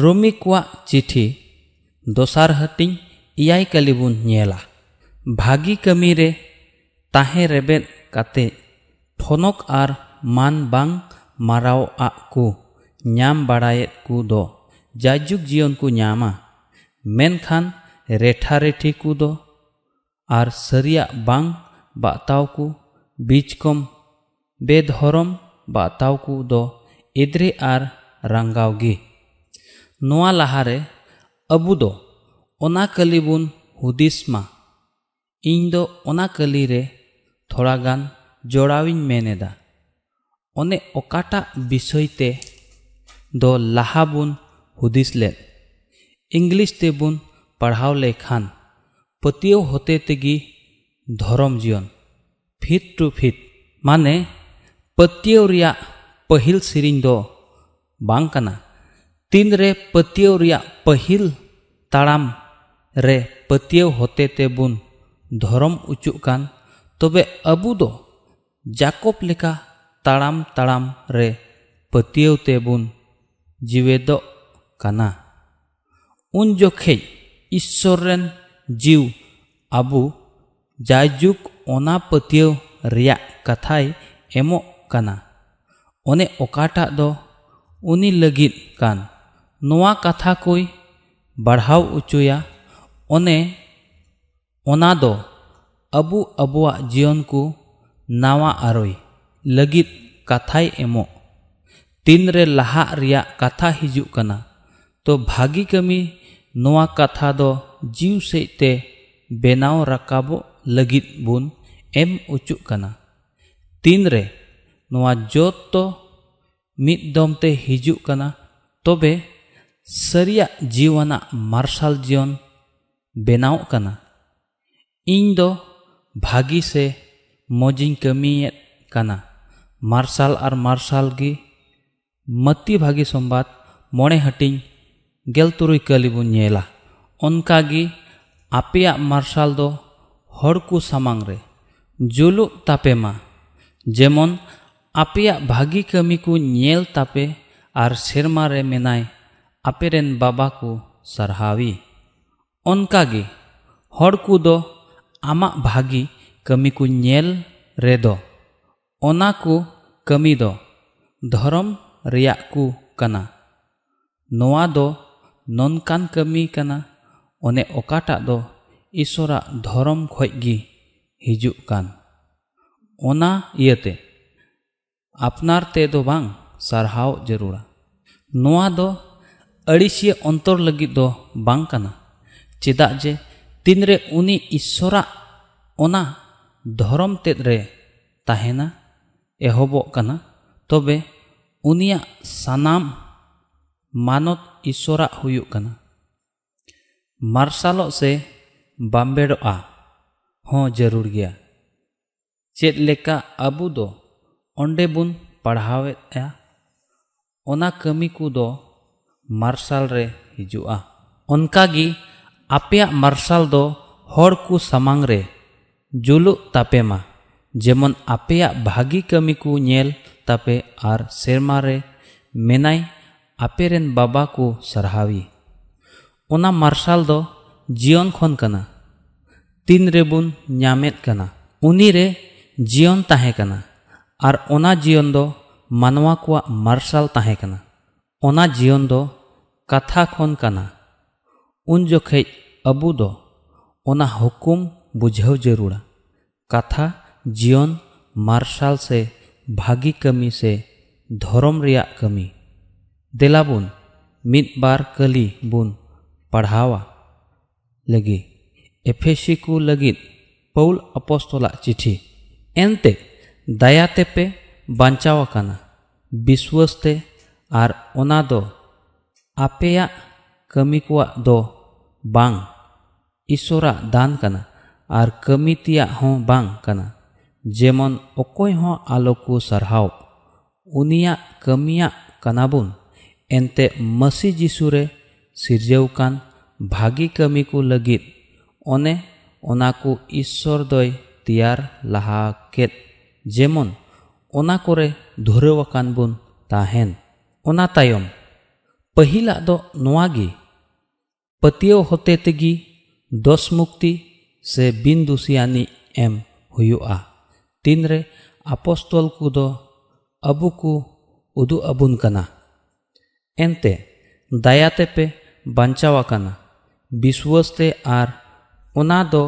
ᱨᱳᱢᱤ ᱠᱚᱣᱟᱜ ᱪᱤᱴᱷᱤ ᱫᱚᱥᱟᱨ ᱦᱟᱹᱴᱤᱧ ᱮᱭᱟᱭ ᱠᱟᱞᱤ ᱵᱚᱱ ᱧᱮᱞᱟ ᱵᱷᱟᱜᱤ ᱠᱟᱹᱢᱤ ᱨᱮ ᱛᱟᱦᱮᱸ ᱨᱮᱵᱮᱫ ᱠᱟᱛᱮ ᱴᱷᱚᱱᱚᱠ ᱟᱨ ᱢᱟᱱ ᱵᱟᱝ ᱢᱟᱨᱟᱣ ᱟᱜ ᱠᱚ ᱧᱟᱢ ᱵᱟᱲᱟᱭᱮᱫ ᱠᱚ ᱫᱚ ᱡᱟᱭᱡᱩᱜᱽ ᱡᱤᱭᱚᱱ ᱠᱚ ᱧᱟᱢᱟ ᱢᱮᱱᱠᱷᱟᱱ ᱨᱮᱴᱷᱟᱨᱮᱴᱷᱤ ᱠᱚ ᱫᱚ ᱟᱨ ᱥᱟᱹᱨᱤᱭᱟᱜ ᱵᱟᱝ ᱵᱟᱛᱟᱣ ᱠᱚ ᱵᱤᱪ ᱠᱚᱢ ᱵᱮᱫᱷᱚᱨᱚᱢ ᱵᱟᱛᱟᱣ ᱠᱚ ᱫᱚ ᱮᱫᱽᱨᱮ ᱟᱨ ᱨᱟᱸᱜᱟᱣ ᱜᱮ ᱱᱚᱣᱟ ᱞᱟᱦᱟᱨᱮ ᱟᱵᱚ ᱫᱚ ᱚᱱᱟ ᱠᱟᱹᱞᱤ ᱵᱚᱱ ᱦᱩᱫᱤᱥ ᱢᱟ ᱤᱧ ᱫᱚ ᱚᱱᱟ ᱠᱟᱹᱞᱤ ᱨᱮ ᱛᱷᱚᱲᱟᱜᱟᱱ ᱡᱚᱲᱟᱣᱤᱧ ᱢᱮᱱᱮᱫᱟ ᱚᱱᱮ ᱚᱠᱟᱴᱟᱜ ᱵᱤᱥᱚᱭ ᱛᱮ ᱫᱚ ᱞᱟᱦᱟ ᱵᱚᱱ ᱦᱩᱫᱤᱥ ᱞᱮᱫ ᱤᱝᱞᱤᱥ ᱛᱮᱵᱚᱱ ᱯᱟᱲᱦᱟᱣ ᱞᱮᱠᱷᱟᱱ ᱯᱟᱹᱛᱭᱟᱹᱣ ᱦᱚᱛᱮ ᱛᱮᱜᱮ ᱫᱷᱚᱨᱚᱢ ᱡᱤᱭᱚᱱ ᱯᱷᱤᱴ ᱴᱩ ᱯᱷᱤᱴ ᱢᱟᱱᱮ ᱯᱟᱹᱛᱭᱟᱹᱣ ᱨᱮᱭᱟᱜ ᱯᱟᱹᱦᱤᱞ ᱥᱮᱨᱮᱧ ᱫᱚ ᱵᱟᱝ ᱠᱟᱱᱟ तीन रे पतियों रिया पहल ताड़ाम रे पतियों होते ते बुन धर्म उचुक कान तबे अबु दो जाकोब लेका ताड़ाम ताड़ाम रे पतियों ते बुन जीवेद काना उन जोखे ईश्वर रेन जीव अबु जाजुक ओना पतियों रिया कथाई एमो काना ओने ओकाटा दो उनी कान ᱱᱚᱣᱟ ᱠᱟᱛᱷᱟ ᱠᱚᱭ ᱵᱟᱲᱦᱟᱣ ᱚᱪᱚᱭᱟ ᱚᱱᱮ ᱚᱱᱟ ᱫᱚ ᱟᱵᱚ ᱟᱵᱚᱣᱟᱜ ᱡᱤᱭᱚᱱ ko nawa aroy ᱞᱟᱹᱜᱤᱫ ᱠᱟᱛᱷᱟᱭ ᱮᱢᱚᱜ ᱛᱤᱱᱨᱮ ᱞᱟᱦᱟᱜ ᱨᱮᱭᱟᱜ ᱠᱟᱛᱷᱟ ᱦᱤᱡᱩᱜ ᱠᱟᱱᱟ ᱛᱚ ᱵᱷᱟᱜᱤ ᱠᱟᱹᱢᱤ ᱱᱚᱣᱟ ᱠᱟᱛᱷᱟ ᱫᱚ ᱡᱤᱣ ᱥᱮᱡ ᱛᱮ ᱵᱮᱱᱟᱣ ᱨᱟᱠᱟᱵᱚᱜ ᱞᱟᱹᱜᱤᱫ ᱵᱚᱱ ᱮᱢ ᱚᱪᱚᱜ ᱠᱟᱱᱟ ᱛᱤᱱᱨᱮ ᱱᱚᱣᱟ ᱡᱚᱛᱚ ᱢᱤᱫ ᱫᱚᱢ ᱛᱮ ᱦᱤᱡᱩᱜ ᱠᱟᱱᱟ ᱛᱚᱵᱮ ᱥᱟᱹᱨᱤᱭᱟᱜ ᱡᱤᱣᱟᱱᱟᱜ ᱢᱟᱨᱥᱟᱞ ᱡᱤᱭᱚᱱ ᱵᱮᱱᱟᱣᱚᱜ ᱠᱟᱱᱟ ᱤᱧ ᱫᱚ ᱵᱷᱟᱜᱤ ᱥᱮ ᱢᱚᱡᱤᱧ ᱠᱟᱹᱢᱤᱭᱮᱫ ᱠᱟᱱᱟ ᱢᱟᱨᱥᱟᱞ ᱟᱨ ᱢᱟᱨᱥᱟᱞ ᱜᱮ ᱢᱟᱹᱛᱤ ᱵᱷᱟᱜᱤ ᱥᱚᱢᱵᱟᱫ ᱢᱚᱬᱮ ᱦᱟᱹᱴᱤᱧ ᱜᱮᱞ ᱛᱩᱨᱩᱭ ᱠᱟᱹᱞᱤ ᱵᱚᱱ ᱧᱮᱞᱟ ᱚᱱᱠᱟᱜᱮ ᱟᱯᱮᱭᱟᱜ ᱢᱟᱨᱥᱟᱞ ᱫᱚ ᱦᱚᱲ ᱠᱚ ᱥᱟᱢᱟᱝ ᱨᱮ ᱡᱩᱞᱩᱜ ᱛᱟᱯᱮ ᱢᱟ ᱡᱮᱢᱚᱱ ᱟᱯᱮᱭᱟᱜ ᱵᱷᱟᱹᱜᱤ ᱠᱟᱹᱢᱤ ᱠᱚ ᱧᱮᱞ ᱛᱟᱯᱮ ᱟᱨ ᱥᱮᱨᱢᱟ ᱨᱮ ᱢᱮᱱᱟᱭ ᱟᱯᱮᱨᱮᱱ ᱵᱟᱵᱟ ᱠᱚ ᱥᱟᱨᱦᱟᱣᱤ ᱚᱱᱠᱟᱜᱮ ᱦᱚᱲ ᱠᱚᱫᱚ ᱟᱢᱟᱜ ᱵᱷᱟᱹᱜᱤ ᱠᱟᱹᱢᱤ ᱠᱚ ᱧᱮᱞ ᱨᱮᱫᱚ ᱚᱱᱟ ᱠᱚ ᱠᱟᱹᱢᱤ ᱫᱚ ᱫᱷᱚᱨᱚᱢ ᱨᱮᱭᱟᱜ ᱠᱚ ᱠᱟᱱᱟ ᱱᱚᱣᱟ ᱫᱚ ᱱᱚᱝᱠᱟᱱ ᱠᱟᱹᱢᱤ ᱠᱟᱱᱟ ᱚᱱᱮ ᱚᱠᱟᱴᱟᱜ ᱫᱚ ᱤᱥᱚᱨᱟᱜ ᱫᱷᱚᱨᱚᱢ ᱠᱷᱚᱡ ᱜᱮ ᱦᱤᱡᱩᱜ ᱠᱟᱱ ᱚᱱᱟ ᱤᱭᱟᱹᱛᱮ ᱟᱯᱱᱟᱨ ᱛᱮᱫᱚ ᱵᱟᱝ ᱥᱟᱨᱦᱟᱣ ᱡᱟᱹᱨᱩᱲᱟ ᱱᱚᱣᱟ ᱫᱚ ᱟᱹᱲᱤᱥᱤᱭᱟᱹ ᱚᱱᱛᱚᱨ ᱞᱟᱹᱜᱤᱫ ᱫᱚ ᱵᱟᱝ ᱠᱟᱱᱟ ᱪᱮᱫᱟᱜ ᱡᱮ ᱛᱤᱱᱨᱮ ᱩᱱᱤ ᱤᱥᱚᱨᱟᱜ ᱚᱱᱟ ᱫᱷᱚᱨᱚᱢ ᱛᱮᱫ ᱨᱮ ᱛᱟᱦᱮᱱᱟ ᱮᱦᱚᱵᱚᱜ ᱠᱟᱱᱟ ᱛᱚᱵᱮ ᱩᱱᱤᱭᱟᱜ ᱥᱟᱱᱟᱢ ᱢᱟᱱᱚᱛ ᱤᱥᱚᱨᱟᱜ ᱦᱩᱭᱩᱜ ᱠᱟᱱᱟ ᱢᱟᱨᱥᱟᱞᱚᱜ ᱥᱮ ᱵᱟᱢᱵᱮᱲᱚᱜᱼᱟ ᱦᱚᱸ ᱡᱟᱹᱨᱩᱲ ᱜᱮᱭᱟ ᱪᱮᱫ ᱞᱮᱠᱟ ᱟᱵᱚ ᱫᱚ ᱚᱸᱰᱮ ᱵᱚᱱ ᱯᱟᱲᱦᱟᱣᱮᱫᱼᱟ ᱚᱱᱟ ᱠᱟᱹᱢᱤ ᱠᱚᱫᱚ ᱢᱟᱨᱥᱟᱞ ᱨᱮ ᱦᱤᱡᱩᱜᱼᱟ ᱚᱱᱠᱟᱜᱮ ᱟᱯᱮᱭᱟᱜ ᱢᱟᱨᱥᱟᱞ ᱫᱚ ᱦᱚᱲ ᱠᱚ ᱥᱟᱢᱟᱝ ᱨᱮ ᱡᱩᱞᱩᱜ ᱛᱟᱯᱮ ᱢᱟ ᱡᱮᱢᱚᱱ ᱟᱯᱮᱭᱟᱜ ᱵᱷᱟᱹᱜᱤ ᱠᱟᱹᱢᱤ ᱠᱚ ᱧᱮᱞ ᱛᱟᱯᱮ ᱟᱨ ᱥᱮᱨᱢᱟ ᱨᱮ ᱢᱮᱱᱟᱭ ᱟᱯᱮᱨᱮᱱ ᱵᱟᱵᱟ ᱠᱚ ᱥᱟᱨᱦᱟᱣᱤ ᱚᱱᱟ ᱢᱟᱨᱥᱟᱞ ᱫᱚ ᱡᱤᱭᱚᱱ ᱠᱷᱚᱱ ᱠᱟᱱᱟ ᱛᱤᱱ ᱨᱮᱵᱚᱱ ᱧᱟᱢᱮᱫ ᱠᱟᱱᱟ ᱩᱱᱤᱨᱮ ᱡᱤᱭᱚᱱ ᱛᱟᱦᱮᱸ ᱠᱟᱱᱟ ᱟᱨ ᱚᱱᱟ ᱡᱤᱭᱚᱱ ᱫᱚ ᱢᱟᱱᱣᱟ ᱠᱚᱣᱟᱜ ᱢᱟᱨᱥᱟᱞ ᱛᱟᱦᱮᱸ ᱠᱟᱱᱟ ᱚᱱᱟ ᱡᱤᱭᱚᱱ ᱫᱚ ᱠᱟᱛᱷᱟ ᱠᱷᱚᱱ ᱠᱟᱱᱟ ᱩᱱ ᱡᱚᱠᱷᱮᱡ ᱟᱵᱚ ᱫᱚ ᱚᱱᱟ ᱦᱩᱠᱩᱢ ᱵᱩᱡᱷᱟᱹᱣ ᱡᱟᱹᱨᱩᱲᱟ ᱠᱟᱛᱷᱟ ᱡᱤᱭᱚᱱ ᱢᱟᱨᱥᱟᱞ ᱥᱮ ᱵᱷᱟᱹᱜᱤ ᱠᱟᱹᱢᱤ ᱥᱮ ᱫᱷᱚᱨᱚᱢ ᱨᱮᱭᱟᱜ ᱠᱟᱹᱢᱤ ᱫᱮᱞᱟᱵᱩᱱ ᱢᱤᱫ ᱵᱟᱨ ᱠᱟᱹᱞᱤ ᱵᱩᱱ ᱯᱟᱲᱦᱟᱣᱟ ᱞᱟᱹᱜᱤᱫ ᱮᱯᱷᱮᱥᱤ ᱠᱚ ᱞᱟᱹᱜᱤᱫ ᱯᱟᱩᱞ ᱟᱯᱚᱥᱛᱚᱞᱟᱜ ᱪᱤᱴᱷᱤ ᱮᱱᱛᱮ ᱫᱟᱭᱟ ᱛᱮᱯᱮ ᱵᱟᱧᱪᱟᱣ ᱟᱠᱟᱱᱟ ᱵᱤᱥᱣᱟᱹᱥ ᱛᱮ ᱟᱨ ᱚᱱᱟ ᱫᱚ ᱟᱯᱮᱭᱟᱜ ᱠᱟᱹᱢᱤ ᱠᱚᱣᱟᱜ ᱫᱚ ᱵᱟᱝ ᱤᱥᱚᱨᱟᱜ ᱫᱟᱱ ᱠᱟᱱᱟ ᱟᱨ ᱠᱟᱹᱢᱤ ᱛᱮᱭᱟᱜ ᱦᱚᱸ ᱵᱟᱝ ᱠᱟᱱᱟ ᱡᱮᱢᱚᱱ ᱚᱠᱚᱭ ᱦᱚᱸ ᱟᱞᱚ ᱠᱚ ᱥᱟᱨᱦᱟᱣ ᱩᱱᱤᱭᱟᱜ ᱠᱟᱹᱢᱤᱭᱟᱜ ᱠᱟᱱᱟᱵᱩᱱ ᱮᱱᱛᱮ ᱢᱟᱹᱥᱤ ᱡᱤᱥᱩ ᱨᱮ ᱥᱤᱨᱡᱟᱹᱣ ᱠᱟᱱ ᱵᱷᱟᱹᱜᱤ ᱠᱟᱹᱢᱤ ᱠᱚ ᱞᱟᱹᱜᱤᱫ ᱚᱱᱮ ᱚᱱᱟ ᱠᱚ ᱤᱥᱥᱚᱨ ᱫᱚᱭ ᱛᱮᱭᱟᱨ ᱞᱟᱦᱟ ᱠᱮᱫ ᱡᱮᱢᱚᱱ ᱚᱱᱟ ᱠᱚᱨᱮ ᱫᱷᱩᱨᱟᱹᱣ ᱟᱠᱟᱱ ᱵᱚᱱ ᱛᱟᱦᱮᱱ ᱚᱱᱟ ᱛᱟᱭᱚᱢ ᱯᱟᱹᱦᱤᱞᱟᱜ ᱫᱚ ᱱᱚᱣᱟ ᱜᱮ ᱯᱟᱹᱛᱭᱟᱹᱣ ᱦᱚᱛᱮ ᱛᱮᱜᱮ ᱫᱚᱥ ᱢᱩᱠᱛᱤ ᱥᱮ ᱵᱤᱱ ᱫᱩᱥᱤᱭᱟᱱᱤ ᱮᱢ ᱦᱩᱭᱩᱜᱼᱟ ᱛᱤᱱᱨᱮ ᱟᱯᱚᱥᱛᱚᱞ ᱠᱚᱫᱚ ᱟᱵᱚ ᱠᱚ ᱩᱫᱩᱜ ᱟᱵᱚᱱ ᱠᱟᱱᱟ ᱮᱱᱛᱮ ᱫᱟᱭᱟ ᱛᱮᱯᱮ ᱵᱟᱧᱪᱟᱣ ᱟᱠᱟᱱᱟ ᱵᱤᱥᱣᱟᱹᱥ ᱛᱮ ᱟᱨ ᱚᱱᱟ ᱫᱚ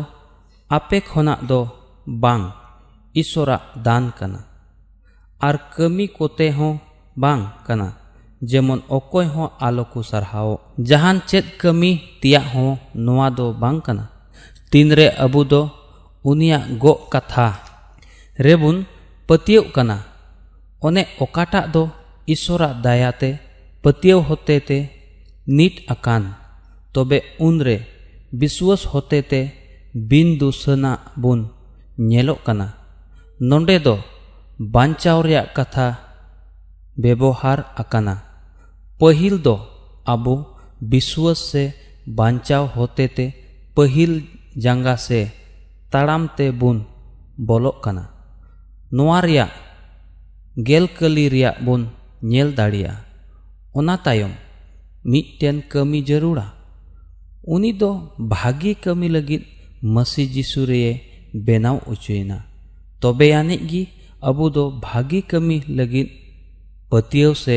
ᱟᱯᱮ ᱠᱷᱚᱱᱟᱜ ᱫᱚ ᱵᱟᱝ ᱤᱥᱚᱨᱟᱜ ᱫᱟᱱ ᱠᱟᱱᱟ ᱟᱨ ᱠᱟᱹᱢᱤ ᱠᱚᱛᱮ ᱦᱚᱸ ᱵᱟᱝ ᱠᱟᱱᱟ ᱡᱮᱢᱚᱱ ᱚᱠᱚᱭ ᱦᱚᱸ ᱟᱞᱚ ᱠᱚ ᱥᱟᱨᱦᱟᱣ ᱡᱟᱦᱟᱱ ᱪᱮᱫ ᱠᱟᱹᱢᱤ ᱛᱮᱭᱟᱜ ᱦᱚᱸ ᱱᱚᱣᱟ ᱫᱚ ᱵᱟᱝ ᱠᱟᱱᱟ ᱛᱤᱱᱨᱮ ᱟᱵᱚ ᱫᱚ ᱩᱱᱤᱭᱟᱜ ᱜᱚᱜ ᱠᱟᱛᱷᱟ ᱨᱮᱵᱚᱱ ᱯᱟᱹᱛᱭᱟᱹᱜ ᱠᱟᱱᱟ ᱚᱱᱮ ᱚᱠᱟᱴᱟᱜ ᱫᱚ ᱤᱥᱚᱨᱟᱜ ᱫᱟᱭᱟᱛᱮ ᱯᱟᱹᱛᱭᱟᱹᱣ ᱦᱚᱛᱮᱛᱮ ᱱᱤᱴ ᱟᱠᱟᱱ ᱛᱚᱵᱮ ᱩᱱᱨᱮ ᱵᱤᱥᱣᱟᱹᱥ ᱦᱚᱛᱮᱛᱮ ᱵᱤᱱ ᱫᱩᱥᱟᱹᱱᱟᱜ ᱵᱚᱱ ᱧᱮᱞᱚᱜ ᱠᱟᱱᱟ ᱱᱚᱰᱮ ᱫᱚ ᱵᱟᱧᱪᱟᱣ ᱨᱮᱭᱟᱜ ᱠᱟᱛᱷᱟ ᱵᱮᱵᱚᱦᱟᱨ ᱟᱠᱟᱱᱟ ᱯᱟᱹᱦᱤᱞ ᱫᱚ ᱟᱵᱚ ᱵᱤᱥᱣᱟᱹᱥ ᱥᱮ ᱵᱟᱧᱪᱟᱣ ᱦᱚᱛᱮᱛᱮ ᱯᱟᱹᱦᱤᱞ ᱡᱟᱸᱜᱟ ᱥᱮ ᱛᱟᱲᱟᱢ ᱛᱮ ᱵᱚᱱ ᱵᱚᱞᱚᱜ ᱠᱟᱱᱟ ᱱᱚᱣᱟ ᱨᱮᱭᱟᱜ ᱜᱮᱞ ᱠᱟᱹᱞᱤ ᱨᱮᱭᱟᱜ ᱵᱚᱱ ᱧᱮᱞ ᱫᱟᱲᱮᱭᱟᱜᱼᱟ ᱚᱱᱟ ᱛᱟᱭᱚᱢ ᱢᱤᱫᱴᱮᱱ ᱠᱟᱹᱢᱤ ᱡᱟᱹᱨᱩᱲᱟ ᱩᱱᱤ ᱫᱚ ᱵᱷᱟᱹᱜᱤ ᱠᱟᱹᱢᱤ ᱞᱟᱹᱜᱤᱫ ᱢᱟᱹᱥᱤ ᱡᱤᱥᱩ ᱨᱮᱭ ᱵᱮᱱᱟᱣ ᱚᱪᱚᱭᱮᱱᱟ ᱛᱚᱵᱮ ᱟᱹᱱᱤᱡ ᱜᱮ ᱟᱵᱚ ᱫᱚ ᱵᱷᱟᱹᱜᱤ ᱠᱟᱹᱢᱤ ᱞᱟᱹᱜᱤᱫ ᱯᱟᱹᱛᱭᱟᱹᱣ ᱥᱮ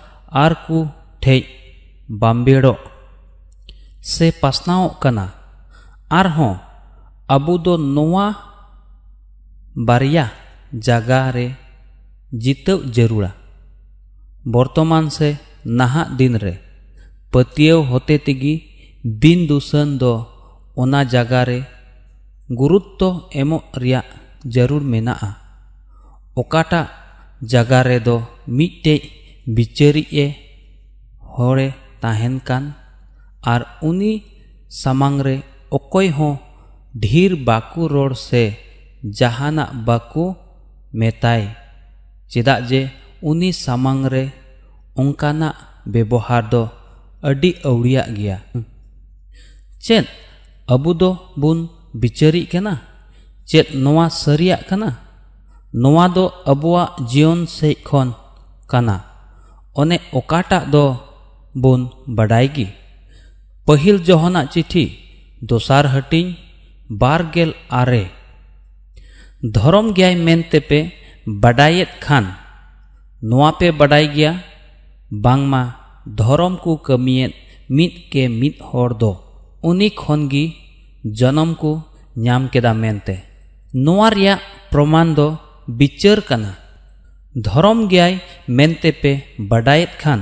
ᱟᱨ ᱠᱚ ᱴᱷᱮᱡ ᱵᱟᱢᱵᱮᱲᱚᱜ ᱥᱮ ᱯᱟᱥᱱᱟᱣᱚᱜ ᱠᱟᱱᱟ ᱟᱨᱦᱚᱸ ᱟᱵᱚ ᱫᱚ ᱱᱚᱣᱟ ᱵᱟᱨᱭᱟ ᱡᱟᱜᱟ ᱨᱮ ᱡᱤᱛᱟᱹᱣ ᱡᱟᱹᱨᱩᱲᱟ ᱵᱚᱨᱛᱚᱢᱟᱱ ᱥᱮ ᱱᱟᱦᱟᱜ ᱫᱤᱱ ᱨᱮ ᱯᱟᱹᱛᱭᱟᱹᱣ ᱦᱚᱛᱮ ᱛᱮᱜᱮ ᱵᱤᱱ ᱫᱩᱥᱟᱹᱱ ᱫᱚ ᱚᱱᱟ ᱡᱟᱜᱟ ᱨᱮ ᱜᱩᱨᱩᱛᱛᱚ ᱮᱢᱚᱜ ᱨᱮᱭᱟᱜ ᱡᱟᱹᱨᱩᱲ ᱢᱮᱱᱟᱜᱼᱟ ᱚᱠᱟᱴᱟᱜ ᱡᱟᱜᱟ ᱨᱮᱫᱚ ᱢᱤᱫᱴᱮᱡ ᱵᱤᱪᱟᱹᱨᱤᱡᱼᱮ ᱦᱚᱲᱮ ᱛᱟᱦᱮᱱ ᱠᱟᱱ ᱟᱨ ᱩᱱᱤ ᱥᱟᱢᱟᱝ ᱨᱮ ᱚᱠᱚᱭ ᱦᱚᱸ ᱰᱷᱤᱨ ᱵᱟᱠᱚ ᱨᱚᱲ ᱥᱮ ᱡᱟᱦᱟᱱᱟᱜ ᱵᱟᱠᱚ ᱢᱮᱛᱟᱭ ᱪᱮᱫᱟᱜ ᱡᱮ ᱩᱱᱤ ᱥᱟᱢᱟᱝ ᱨᱮ ᱚᱱᱠᱟᱱᱟᱜ ᱵᱮᱵᱚᱦᱟᱨ ᱫᱚ ᱟᱹᱰᱤ ᱟᱹᱣᱲᱤᱭᱟᱜ ᱜᱮᱭᱟ ᱪᱮᱫ ᱟᱵᱚ ᱫᱚ ᱵᱚᱱ ᱵᱤᱪᱟᱹᱨᱤᱜ ᱠᱟᱱᱟ ᱪᱮᱫ ᱱᱚᱣᱟ ᱥᱟᱹᱨᱤᱭᱟᱜ ᱠᱟᱱᱟ ᱱᱚᱣᱟ ᱫᱚ ᱟᱵᱚᱣᱟᱜ ᱡᱤᱭᱚᱱ ᱥᱮᱡ ᱠᱷᱚᱱ ᱠᱟᱱᱟ ᱚᱱᱮ ᱚᱠᱟᱴᱟᱜ ᱫᱚ ᱵᱚᱱ ᱵᱟᱰᱟᱭ ᱜᱮ ᱯᱟᱹᱦᱤᱞ ᱡᱚᱦᱚᱱᱟᱜ ᱪᱤᱴᱷᱤ ᱫᱚᱥᱟᱨ ᱦᱟᱹᱴᱤᱧ ᱵᱟᱨ ᱜᱮᱞ ᱟᱨᱮ ᱫᱷᱚᱨᱚᱢ ᱜᱮᱭᱟᱭ ᱢᱮᱱᱛᱮᱯᱮ ᱵᱟᱰᱟᱭᱮᱫ ᱠᱷᱟᱱ ᱱᱚᱣᱟ ᱯᱮ ᱵᱟᱰᱟᱭ ᱜᱮᱭᱟ ᱵᱟᱝᱢᱟ ᱫᱷᱚᱨᱚᱢ ᱠᱚ ᱠᱟᱹᱢᱤᱭᱮᱫ ᱢᱤᱫ ke ᱢᱤᱫ ᱦᱚᱲ ᱫᱚ ᱩᱱᱤ ᱠᱷᱚᱱ ᱜᱮ ᱡᱚᱱᱚᱢ ko ᱧᱟᱢ ᱠᱮᱫᱟ mente ᱱᱚᱣᱟ ᱨᱮᱭᱟᱜ ᱯᱨᱚᱢᱟᱱ ᱫᱚ ᱵᱤᱪᱟᱹᱨ ᱠᱟᱱᱟ ᱫᱷᱚᱨᱚᱢ ᱜᱮᱭᱟᱭ mente pe badayet khan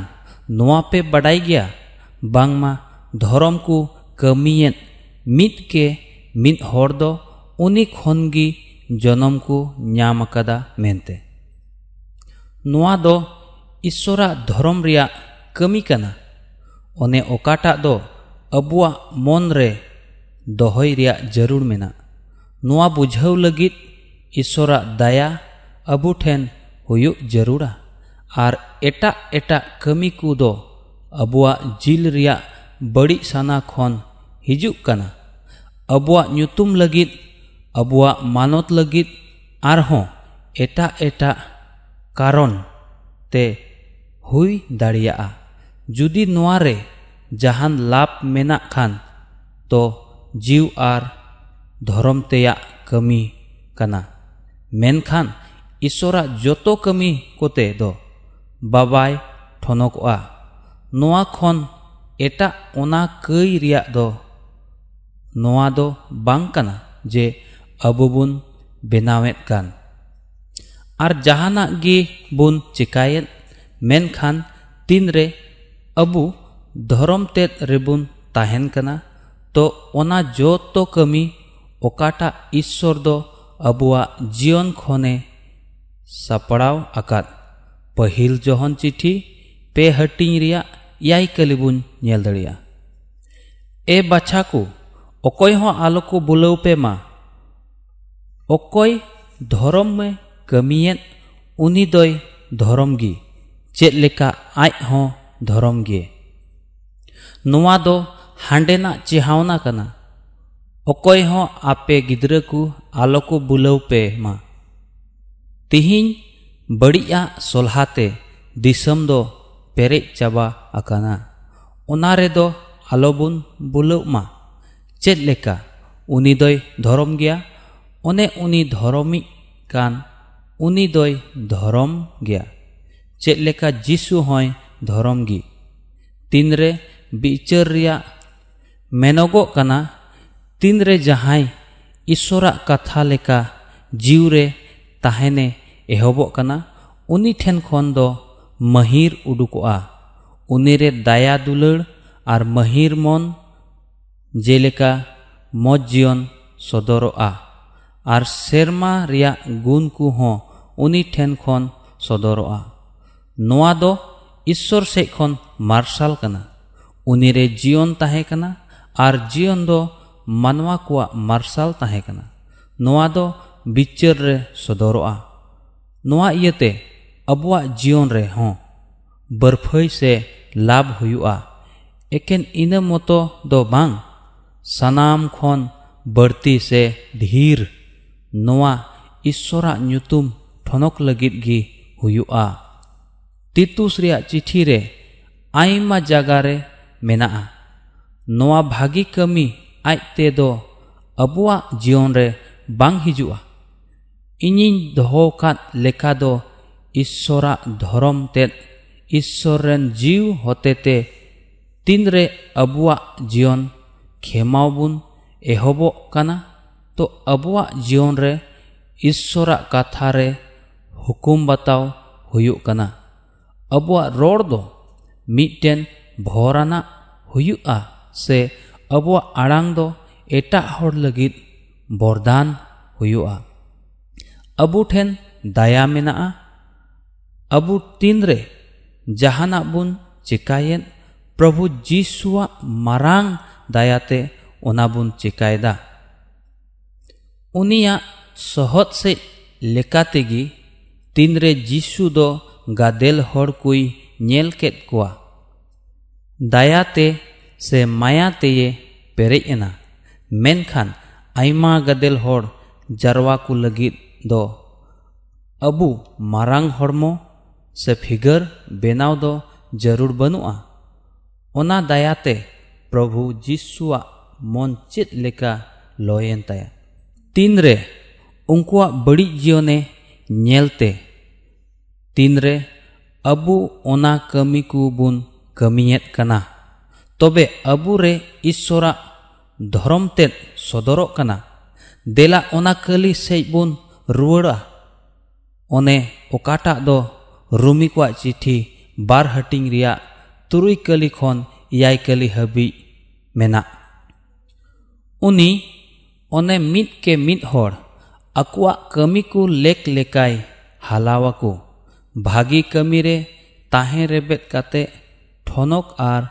ᱱᱚᱣᱟ ᱯᱮ ᱵᱟᱰᱟᱭ ᱜᱮᱭᱟ ᱵᱟᱝᱢᱟ ᱫᱷᱚᱨᱚᱢ ᱠᱚ ᱠᱟᱹᱢᱤᱭᱮᱫ ᱢᱤᱫ ke ᱢᱤᱫ ᱦᱚᱲ ᱫᱚ ᱩᱱᱤ ᱠᱷᱚᱱ ᱜᱮ ᱡᱚᱱᱚᱢ ᱠᱚ ᱧᱟᱢ ᱟᱠᱟᱫᱟ mente ᱱᱚᱣᱟ ᱫᱚ ᱤᱥᱥᱚᱨᱟᱜ ᱫᱷᱚᱨᱚᱢ ᱨᱮᱭᱟᱜ ᱠᱟᱹᱢᱤ ᱠᱟᱱᱟ ᱚᱱᱮ ᱚᱠᱟᱴᱟᱜ ᱫᱚ ᱟᱵᱚᱣᱟᱜ ᱢᱚᱱ ᱨᱮ ᱫᱚᱦᱚᱭ ᱨᱮᱭᱟᱜ ᱡᱟᱹᱨᱩᱲ ᱢᱮᱱᱟᱜ ᱱᱚᱣᱟ ᱵᱩᱡᱷᱟᱹᱣ ᱞᱟᱹᱜᱤᱫ ᱤᱥᱥᱚᱨᱟᱜ ᱫᱟᱭᱟ ᱟᱵᱚ ᱴᱷᱮᱱ ᱦᱩᱭᱩᱜ ᱡᱟᱹᱨᱩᱲᱟ ᱟᱨ ᱮᱴᱟᱜ ᱮᱴᱟᱜ ᱠᱟᱹᱢᱤ ᱠᱚᱫᱚ ᱟᱵᱚᱣᱟᱜ ᱡᱤᱞ ᱨᱮᱭᱟᱜ ᱵᱟᱹᱲᱤᱡ ᱥᱟᱱᱟ ᱠᱷᱚᱱ ᱦᱤᱡᱩᱜ ᱠᱟᱱᱟ ᱟᱵᱚᱣᱟᱜ ᱧᱩᱛᱩᱢ ᱞᱟᱹᱜᱤᱫ ᱟᱵᱚᱣᱟᱜ ᱢᱟᱱᱚᱛ ᱞᱟᱹᱜᱤᱫ ᱟᱨᱦᱚᱸ ᱮᱴᱟᱜ ᱮᱴᱟᱜ ᱠᱟᱨᱚᱱ ᱛᱮ ᱦᱩᱭ ᱫᱟᱲᱮᱭᱟᱜᱼᱟ ᱡᱩᱫᱤ ᱱᱚᱣᱟ ᱨᱮ ᱡᱟᱦᱟᱱ ᱞᱟᱵᱷ ᱢᱮᱱᱟᱜ ᱠᱷᱟᱱ ᱛᱚ ᱡᱤᱣ ᱟᱨ ᱫᱷᱚᱨᱚᱢ ᱛᱮᱭᱟᱜ ᱠᱟᱹᱢᱤ ᱠᱟᱱᱟ ᱢᱮᱱᱠᱷᱟᱱ ᱤᱥᱥᱚᱨᱟᱜ ᱡᱚᱛᱚ ᱠᱟᱹᱢᱤ ᱠᱚᱛᱮ ᱫᱚ ᱵᱟᱵᱟᱭ ᱴᱷᱚᱱᱚᱠᱚᱜᱼᱟ ᱱᱚᱣᱟ ᱠᱷᱚᱱ ᱮᱴᱟᱜ ᱚᱱᱟ ᱠᱟᱹᱭ ᱨᱮᱭᱟᱜ ᱫᱚ ᱱᱚᱣᱟ ᱫᱚ ᱵᱟᱝ ᱠᱟᱱᱟ ᱡᱮ ᱟᱵᱚ ᱵᱚᱱ ᱵᱮᱱᱟᱣᱮᱫ ᱠᱟᱱ ᱟᱨ ᱡᱟᱦᱟᱱᱟᱜ ᱜᱮ ᱵᱚᱱ ᱪᱮᱠᱟᱭᱮᱫ ᱢᱮᱱᱠᱷᱟᱱ ᱛᱤᱱᱨᱮ ᱟᱵᱚ ᱫᱷᱚᱨᱚᱢ ᱛᱮᱫ ᱨᱮᱵᱚᱱ ᱛᱟᱦᱮᱱ ᱠᱟᱱᱟ ᱛᱚ ᱚᱱᱟ ᱡᱚᱛᱚ ᱠᱟᱹᱢᱤ ᱚᱠᱟᱴᱟᱜ ᱤᱥᱥᱚᱨ ᱫᱚ ᱟᱵᱚᱣᱟᱜ ᱡᱤᱭᱚᱱ ᱠᱷᱚᱱᱮ ᱥᱟᱯᱲᱟᱣ ᱟᱠᱟᱫ ᱯᱟᱹᱦᱤᱞ ᱡᱚᱦᱚᱱ ᱪᱤᱴᱷᱤ ᱯᱮ ᱦᱟᱹᱴᱤᱧ ᱨᱮᱭᱟᱜ ᱮᱭᱟᱭ ᱠᱟᱹᱞᱤ ᱵᱚᱱ ᱧᱮᱞ ᱫᱟᱲᱮᱭᱟᱜᱼᱟ ᱮ ᱵᱟᱪᱷᱟ ᱠᱚ ᱚᱠᱚᱭ ᱦᱚᱸ ᱟᱞᱚ ᱠᱚ ᱵᱩᱞᱟᱹᱣ ᱯᱮ ᱢᱟ ᱚᱠᱚᱭ ᱫᱷᱚᱨᱚᱢ ᱢᱮ ᱠᱟᱹᱢᱤᱭᱮᱫ ᱩᱱᱤ ᱫᱚᱭ ᱫᱷᱚᱨᱚᱢ ᱜᱮ ᱪᱮᱫ ᱞᱮᱠᱟ ᱟᱡ ᱦᱚᱸ ᱫᱷᱚᱨᱚᱢ ᱜᱮ ᱱᱚᱣᱟ ᱫᱚ ᱦᱟᱸᱰᱮᱱᱟᱜ ᱪᱮᱦᱟᱣᱱᱟ ᱠᱟᱱᱟ ᱚᱠᱚᱭ ᱦᱚᱸ ᱟᱯᱮ ᱜᱤᱫᱽᱨᱟᱹ ᱠᱚ ᱟᱞᱚ ᱠᱚ ᱵᱩᱞᱟᱹᱣ ᱯᱮ ᱢᱟ ᱛᱤᱦᱤᱧ ᱵᱟᱹᱲᱤᱡᱟᱜ ᱥᱚᱞᱦᱟᱛᱮ ᱫᱤᱥᱚᱢ ᱫᱚ ᱯᱮᱨᱮᱡ ᱪᱟᱵᱟ ᱟᱠᱟᱱᱟ ᱚᱱᱟ ᱨᱮᱫᱚ ᱟᱞᱚᱵᱚᱱ ᱵᱩᱞᱟᱹᱜ ᱢᱟ ᱪᱮᱫ ᱞᱮᱠᱟ ᱩᱱᱤ ᱫᱚᱭ ᱫᱷᱚᱨᱚᱢ ᱜᱮᱭᱟ ᱚᱱᱮ ᱩᱱᱤ ᱫᱷᱚᱨᱚᱢᱤᱡ ᱠᱟᱱ ᱩᱱᱤ ᱫᱚᱭ ᱫᱷᱚᱨᱚᱢ ᱜᱮᱭᱟ ᱪᱮᱫ ᱞᱮᱠᱟ ᱡᱤᱥᱩ ᱦᱚᱸᱭ ᱫᱷᱚᱨᱚᱢ ᱜᱮ ᱛᱤᱱᱨᱮ ᱵᱤᱪᱟᱹᱨ ᱨᱮᱭᱟᱜ ᱢᱮᱱᱚᱜᱚᱜ ᱠᱟᱱᱟ ᱛᱤᱱᱨᱮ ᱡᱟᱦᱟᱸᱭ ᱤᱥᱥᱚᱨᱟᱜ ᱠᱟᱛᱷᱟ ᱞᱮᱠᱟ ᱡᱤᱣᱨᱮ ᱛᱟᱦᱮᱱᱮ ᱮᱦᱚᱵᱚᱜ ᱠᱟᱱᱟ ᱩᱱᱤ ᱴᱷᱮᱱ ᱠᱷᱚᱱ ᱫᱚ ᱢᱟᱹᱦᱤᱨ ᱩᱰᱩᱠᱚᱜᱼᱟ ᱩᱱᱤᱨᱮ ᱫᱟᱭᱟ ᱫᱩᱞᱟᱹᱲ ᱟᱨ ᱢᱟᱹᱦᱤᱨ ᱢᱚᱱ ᱡᱮᱞᱮᱠᱟ ᱢᱚᱡᱽ ᱡᱤᱭᱚᱱ ᱥᱚᱫᱚᱨᱚᱜᱼᱟ ᱟᱨ ᱥᱮᱨᱢᱟ ᱨᱮᱭᱟᱜ ᱜᱩᱱ ᱠᱚᱦᱚᱸ ᱩᱱᱤ ᱴᱷᱮᱱ ᱠᱷᱚᱱ ᱥᱚᱫᱚᱨᱚᱜᱼᱟ ᱱᱚᱣᱟ ᱫᱚ ᱤᱥᱥᱚᱨ ᱥᱮᱡ ᱠᱷᱚᱱ ᱢᱟᱨᱥᱟᱞ ᱠᱟᱱᱟ ᱩᱱᱤᱨᱮ ᱡᱤᱭᱚᱱ ᱛᱟᱦᱮᱸ ᱠᱟᱱᱟ ᱟᱨ ᱡᱤᱭᱚᱱ ᱫᱚ ᱢᱟᱱᱣᱟ ᱠᱚᱣᱟᱜ ᱢᱟᱨᱥᱟᱞ ᱛᱟᱦᱮᱸ ᱠᱟᱱᱟ ᱱᱚᱣᱟ ᱫᱚ ᱵᱤᱪᱟᱹᱨ ᱨᱮ ᱥᱚᱫᱚᱨᱚᱜᱼᱟ ᱱᱚᱣᱟ ᱤᱭᱟᱹᱛᱮ ᱟᱵᱚᱣᱟᱜ ᱡᱤᱭᱚᱱ ᱨᱮ ᱦᱚᱸ ᱵᱟᱨᱯᱷᱟᱹᱭ ᱥᱮ ᱞᱟᱵᱷ ᱦᱩᱭᱩᱜᱼᱟ ᱮᱠᱮᱱ ᱤᱱᱟᱹ ᱢᱚᱛᱚ ᱫᱚ ᱵᱟᱝ ᱥᱟᱱᱟᱢ ᱠᱷᱚᱱ ᱵᱟᱹᱲᱛᱤ ᱥᱮ ᱰᱷᱤᱨ ᱱᱚᱣᱟ ᱤᱥᱥᱚᱨᱟᱜ ᱧᱩᱛᱩᱢ ᱴᱷᱚᱱᱚᱠ ᱞᱟᱹᱜᱤᱫ ᱜᱮ ᱦᱩᱭᱩᱜᱼᱟ ᱛᱤᱛᱩᱥ ᱨᱮᱭᱟᱜ ᱪᱤᱴᱷᱤ ᱨᱮ ᱟᱭᱢᱟ ᱡᱟᱭᱜᱟ ᱨᱮ ᱢᱮᱱᱟᱜᱼᱟ ᱱᱚᱣᱟ ᱵᱷᱟᱹᱜᱤ ᱠᱟᱹᱢᱤ ᱟᱡ ᱛᱮᱫᱚ ᱟᱵᱚᱣᱟᱜ ᱡᱤᱭᱚᱱ ᱨᱮ ᱵᱟᱝ ᱦᱤᱡᱩᱜᱼᱟ ᱤᱧᱤᱧ ᱫᱚᱦᱚ ᱟᱠᱟᱫ ᱞᱮᱠᱟ ᱫᱚ ᱤᱥᱥᱚᱨᱟᱜ ᱫᱷᱚᱨᱚᱢ ᱛᱮᱫ ᱤᱥᱥᱚᱨ ᱨᱮᱱ ᱡᱤᱣ ᱦᱚᱛᱮᱛᱮ ᱛᱤᱱᱨᱮ ᱟᱵᱚᱣᱟᱜ ᱡᱤᱭᱚᱱ ᱠᱷᱮᱢᱟᱣ ᱵᱚᱱ ᱮᱦᱚᱵᱚᱜ ᱠᱟᱱᱟ ᱛᱚ ᱟᱵᱚᱣᱟᱜ ᱡᱤᱭᱚᱱ ᱨᱮ ᱤᱥᱥᱚᱨᱟᱜ ᱠᱟᱛᱷᱟ ᱨᱮ ᱦᱩᱠᱩᱢ ᱵᱟᱛᱟᱣ ᱦᱩᱭᱩᱜ ᱠᱟᱱᱟ ᱟᱵᱚᱣᱟᱜ ᱨᱚᱲ ᱫᱚ ᱢᱤᱫᱴᱮᱱ ᱵᱷᱚᱨᱟᱱᱟᱜ ᱦᱩᱭᱩᱜᱼᱟ ᱥᱮ ᱟᱵᱚᱣᱟᱜ ᱟᱲᱟᱝ ᱫᱚ ᱮᱴᱟᱜ ᱦᱚᱲ ᱞᱟᱹᱜᱤᱫ ᱵᱚᱨᱫᱟᱱ ᱦᱩᱭᱩᱜᱼᱟ ᱟᱵᱚ ᱴᱷᱮᱱ ᱫᱟᱭᱟ ᱢᱮᱱᱟᱜᱼᱟ ᱟᱵᱚ ᱛᱤᱱᱨᱮ ᱡᱟᱦᱟᱱᱟᱜ ᱵᱚᱱ ᱪᱮᱠᱟᱭᱮᱫ ᱯᱨᱚᱵᱷᱩ ᱡᱤᱥᱩᱣᱟᱜ ᱢᱟᱨᱟᱝ ᱫᱟᱭᱟᱛᱮ ᱚᱱᱟ ᱵᱚᱱ ᱪᱮᱠᱟᱭᱫᱟ ᱩᱱᱤᱭᱟᱜ ᱥᱚᱦᱚᱫ ᱥᱮᱡ ᱞᱮᱠᱟᱛᱮᱜᱮ ᱛᱤᱱᱨᱮ ᱡᱤᱥᱩ ᱫᱚ ᱜᱟᱫᱮᱞ ᱦᱚᱲ ᱠᱚᱭ ᱧᱮᱞ ᱠᱮᱫ ᱠᱚᱣᱟ ᱫᱟᱭᱟᱛᱮ ᱥᱮ ᱢᱟᱭᱟᱛᱮᱭᱮ ᱯᱮᱨᱮᱡ ᱮᱱᱟ ᱢᱮᱱᱠᱷᱟᱱ ᱟᱭᱢᱟ ᱜᱟᱫᱮᱞ ᱦᱚᱲ ᱡᱟᱨᱣᱟ ᱠᱚ ᱞᱟᱹᱜᱤᱫ ᱫᱚ ᱟᱵᱚ ᱢᱟᱨᱟᱝ ᱦᱚᱲᱢᱚ ᱥᱮ ᱯᱷᱤᱜᱟᱨ ᱵᱮᱱᱟᱣ ᱫᱚ ᱡᱟᱹᱨᱩᱲ ᱵᱟᱹᱱᱩᱜᱼᱟ ᱚᱱᱟ ᱫᱟᱭᱟᱛᱮ ᱯᱨᱚᱵᱷᱩ ᱡᱤᱥᱩᱣᱟᱜ ᱢᱚᱱ ᱪᱮᱫ ᱞᱮᱠᱟ ᱞᱚᱭᱮᱱ ᱛᱟᱭᱟ ᱛᱤᱱᱨᱮ ᱩᱱᱠᱩᱣᱟᱜ ᱵᱟᱹᱲᱤᱡ ᱡᱤᱭᱚᱱᱮ ᱧᱮᱞᱛᱮ ᱛᱤᱱᱨᱮ ᱟᱵᱚ ᱚᱱᱟ ᱠᱟᱹᱢᱤ ᱠᱚᱵᱚᱱ ᱠᱟᱹᱢᱤᱭᱮᱫ ᱠᱟᱱᱟ ᱛᱚᱵᱮ ᱟᱵᱚᱨᱮ ᱤᱥᱥᱚᱨᱟᱜ ᱫᱷᱚᱨᱚᱢ ᱛᱮᱫ ᱥᱚᱫᱚᱨᱚᱜ ᱠᱟᱱᱟ ᱫᱮᱞᱟ ᱚᱱᱟ ᱠᱟᱹᱞᱤ ᱥᱮᱡ ᱵᱚᱱ रुवड़ा ओने ओकाटा दो रूमी को चिठी बार हटिंग रिया कली खोन याय कली हबी मेना उनी ओने मित के मित होर अकुआ कमी को लेक लेकाय हालावा को भागी कमी रे ताहे रेबेत काते ठोनोक आर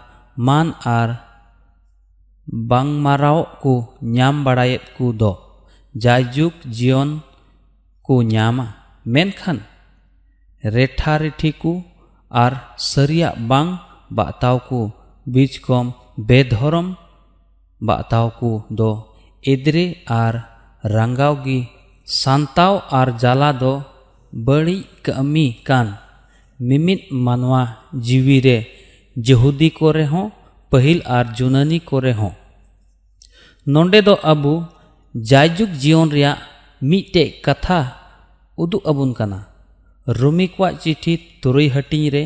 मान आर बांग माराओ को न्याम बड़ायत को दो जायजुक जीवन को न्यामा मेनखान रेठा रेठी को आर सरिया बांग बाताव को बीच कम बेधरम बाताव को दो एद्रे आर रंगावगी सांताव आर जाला दो बड़ी कमी कान मिमित मानवा जीवी रे जहुदी को रेहो पहिल आर जुननी को रेहो नंडे दो अबू जायजुग जीवन रिया मिटे कथा ᱩᱫᱩᱜ ᱟᱵᱚᱱ ᱠᱟᱱᱟ ᱨᱩᱢᱤ ᱠᱚᱣᱟᱜ ᱪᱤᱴᱷᱤ ᱛᱩᱨᱩᱭ ᱦᱟᱹᱴᱤᱧ ᱨᱮ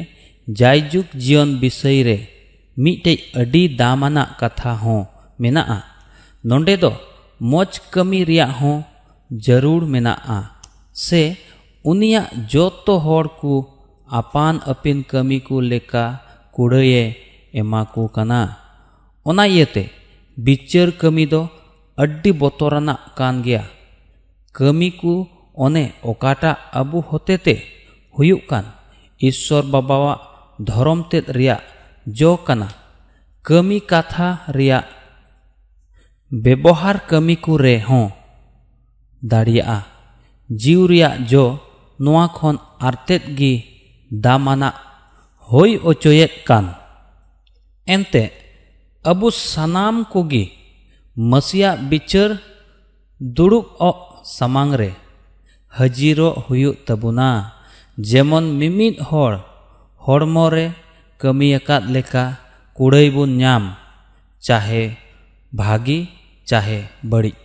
ᱡᱟᱭᱡᱩᱜᱽ ᱡᱤᱭᱚᱱ ᱵᱤᱥᱚᱭ ᱨᱮ ᱢᱤᱫᱴᱮᱡ ᱟᱹᱰᱤ ᱫᱟᱢᱟᱱᱟᱜ ᱠᱟᱛᱷᱟ ᱦᱚᱸ ᱢᱮᱱᱟᱜᱼᱟ ᱱᱚᱸᱰᱮ ᱫᱚ ᱢᱚᱡᱽ ᱠᱟᱹᱢᱤ ᱨᱮᱭᱟᱜ ᱦᱚᱸ ᱡᱟᱹᱨᱩᱲ ᱢᱮᱱᱟᱜᱼᱟ ᱥᱮ ᱩᱱᱤᱭᱟᱜ ᱡᱚᱛᱚ ᱦᱚᱲ ᱠᱚ ᱟᱯᱟᱱ ᱟᱹᱯᱤᱱ ᱠᱟᱹᱢᱤ ᱠᱚ ᱞᱮᱠᱟ ᱠᱩᱲᱟᱹᱭᱮ ᱮᱢᱟ ᱠᱚ ᱠᱟᱱᱟ ᱚᱱᱟ ᱤᱭᱟᱹᱛᱮ ᱵᱤᱪᱟᱹᱨ ᱠᱟᱹᱢᱤ ᱫᱚ ᱟᱹᱰᱤ ᱵᱚᱛᱚᱨᱟᱱᱟᱜ ᱠᱟᱱ ᱜᱮᱭᱟ ᱠᱟᱹᱢᱤ ᱠᱚ ᱚᱱᱮ ᱚᱠᱟᱴᱟᱜ ᱟᱵᱚ ᱦᱚᱛᱮᱛᱮ ᱦᱩᱭᱩᱜ ᱠᱟᱱ ᱤᱥᱥᱚᱨ ᱵᱟᱵᱟᱣᱟᱜ ᱫᱷᱚᱨᱚᱢ ᱛᱮᱫ ᱨᱮᱭᱟᱜ ᱡᱚ ᱠᱟᱱᱟ ᱠᱟᱹᱢᱤ ᱠᱟᱛᱷᱟ ᱨᱮᱭᱟᱜ ᱵᱮᱵᱚᱦᱟᱨ ᱠᱟᱹᱢᱤ ᱠᱚ ᱨᱮᱦᱚᱸ ᱫᱟᱲᱮᱭᱟᱜᱼᱟ ᱡᱤᱣ ᱨᱮᱭᱟᱜ ᱡᱚ ᱱᱚᱣᱟ ᱠᱷᱚᱱ ᱟᱨᱛᱮᱫ ᱜᱮ ᱫᱟᱢᱟᱱᱟᱜ ᱦᱩᱭ ᱚᱪᱚᱭᱮᱫ ᱠᱟᱱ ᱮᱱᱛᱮ ᱟᱵᱚ ᱥᱟᱱᱟᱢ ᱠᱚᱜᱮ ᱢᱟᱹᱥᱤᱭᱟᱜ ᱵᱤᱪᱟᱹᱨ ᱫᱩᱲᱩᱵ ᱚᱜ ᱥᱟᱢᱟᱝ ᱨᱮ ᱦᱟᱹᱡᱤᱨᱚᱜ ᱦᱩᱭᱩᱜ ᱛᱟᱵᱚᱱᱟ ᱡᱮᱢᱚᱱ ᱢᱤᱢᱤᱫ ᱦᱚᱲ ᱦᱚᱲᱢᱚ ᱨᱮ ᱠᱟᱹᱢᱤᱭᱟᱠᱟᱫ ᱞᱮᱠᱟ ᱠᱩᱲᱟᱹᱭ ᱵᱚᱱ ᱧᱟᱢ ᱪᱟᱦᱮ ᱵᱷᱟᱜᱤ ᱪᱟᱦᱮ ᱵᱟᱹᱲᱤᱡ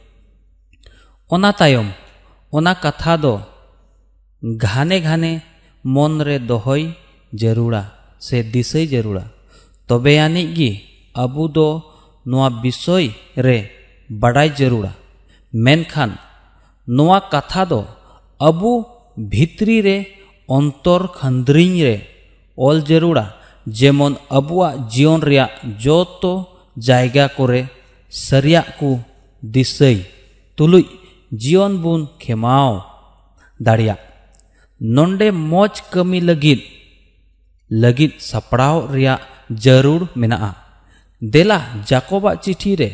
ᱚᱱᱟ ᱛᱟᱭᱚᱢ ᱚᱱᱟ ᱠᱟᱛᱷᱟ ᱫᱚ ᱜᱷᱟᱱᱮ ᱜᱷᱟᱱᱮ ᱢᱚᱱ ᱨᱮ ᱫᱚᱦᱚᱭ ᱡᱟᱹᱨᱩᱲᱟ ᱥᱮ ᱫᱤᱥᱟᱹᱭ ᱡᱟᱹᱨᱩᱲᱟ ᱛᱚᱵᱮ ᱟᱹᱱᱤᱡ ᱜᱮ ᱟᱵᱚ ᱫᱚ ᱱᱚᱣᱟ ᱵᱤᱥᱚᱭ ᱨᱮ ᱵᱟᱰᱟᱭ ᱡᱟᱹᱨᱩᱲᱟ ᱢᱮᱱᱠᱷᱟᱱ ᱱᱚᱣᱟ ᱠᱟᱛᱷᱟ ᱫᱚ अबु भित्री रे, अंतर खंद्रिंग रे। ऑल जरूरा जेमन अबुआ जीवन रिया जो तो जायगा करे, सरिया को दिसई। तुलुई जीवन बुन खेमाओ। दाड़िया, नोंडे मोज कमी लगित लगित सपड़ाव रिया ज़रूर मेना देला जाकोबा चिठी रे।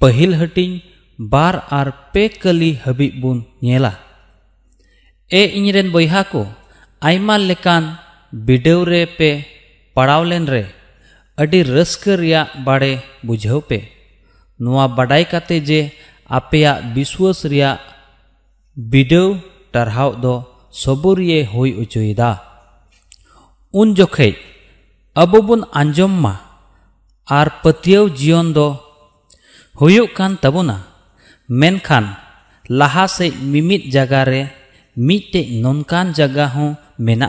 पहिल हटिंग बार आर पे कली हबी बुन ए इनरेन बयहा को आयमा लेकान रे पे, पड़ावलेन रे, अडी रस्क बाड़े बुझाव पे। नुआ बडाई काते जे आपेया विश्वास रिया बिडव टरहाव दो सबुरिये हुई उचुदा उन जोखे अब बुन आंजम मा आर पतियव जीवन दो हुयुक कान तबुना मेनखान लहा से मिमित जगह रे मिटे ननकान जगह हो मेना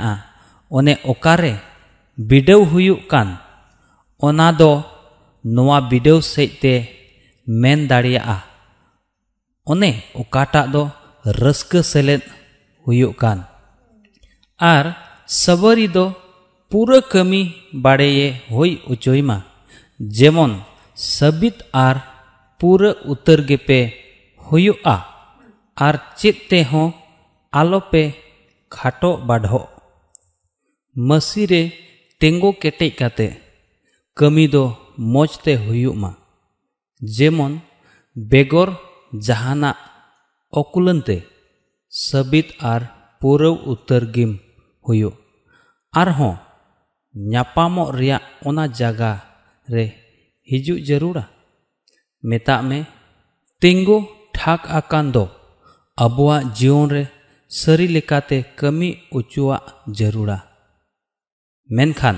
ओने ओकारे बिडव हुयुक कान ओना दो नोआ बिडव सेते मेन दाड़िया ओने ओकाटा दो रस्क सेलेद हुयुक कान आर सबरी दो पूरा कमी बाड़े होई उचोईमा ᱯᱩᱨᱟᱹ ᱩᱛᱟᱹᱨ ᱜᱮᱯᱮ ᱦᱩᱭᱩᱜᱼᱟ ᱟᱨ ᱪᱮᱫ ᱛᱮᱦᱚᱸ ᱟᱞᱚᱯᱮ ᱠᱷᱟᱴᱚ ᱵᱟᱰᱷᱚᱜ ᱢᱟᱹᱥᱤ ᱨᱮ ᱛᱮᱸᱜᱳ ᱠᱮᱴᱮᱡ ᱠᱟᱛᱮ ᱠᱟᱹᱢᱤ ᱫᱚ ᱢᱚᱡᱽ ᱛᱮ ᱦᱩᱭᱩᱜ ᱢᱟ ᱡᱮᱢᱚᱱ ᱵᱮᱜᱚᱨ ᱡᱟᱦᱟᱱᱟᱜ ᱚᱠᱩᱞᱟᱹᱱ ᱛᱮ ᱥᱟᱹᱵᱤᱛ ᱟᱨ ᱯᱩᱨᱟᱹᱣ ᱩᱛᱟᱹᱨ ᱜᱮᱢ ᱦᱩᱭᱩᱜ ᱟᱨᱦᱚᱸ ᱧᱟᱯᱟᱢᱚᱜ ᱨᱮᱭᱟᱜ ᱚᱱᱟ ᱡᱟᱭᱜᱟ ᱨᱮ ᱦᱤᱡᱩᱜ ᱡᱟᱹᱨᱩᱲᱟ ᱢᱮᱛᱟᱜ ᱢᱮ ᱛᱤᱸᱜᱩ ᱴᱷᱟᱠ ᱟᱠᱟᱱ ᱫᱚ ᱟᱵᱚᱣᱟᱜ ᱡᱤᱭᱚᱱ ᱨᱮ ᱥᱟᱹᱨᱤ ᱞᱮᱠᱟᱛᱮ ᱠᱟᱹᱢᱤ ᱚᱪᱚᱣᱟᱜ ᱡᱟᱹᱨᱩᱲᱟ ᱢᱮᱱᱠᱷᱟᱱ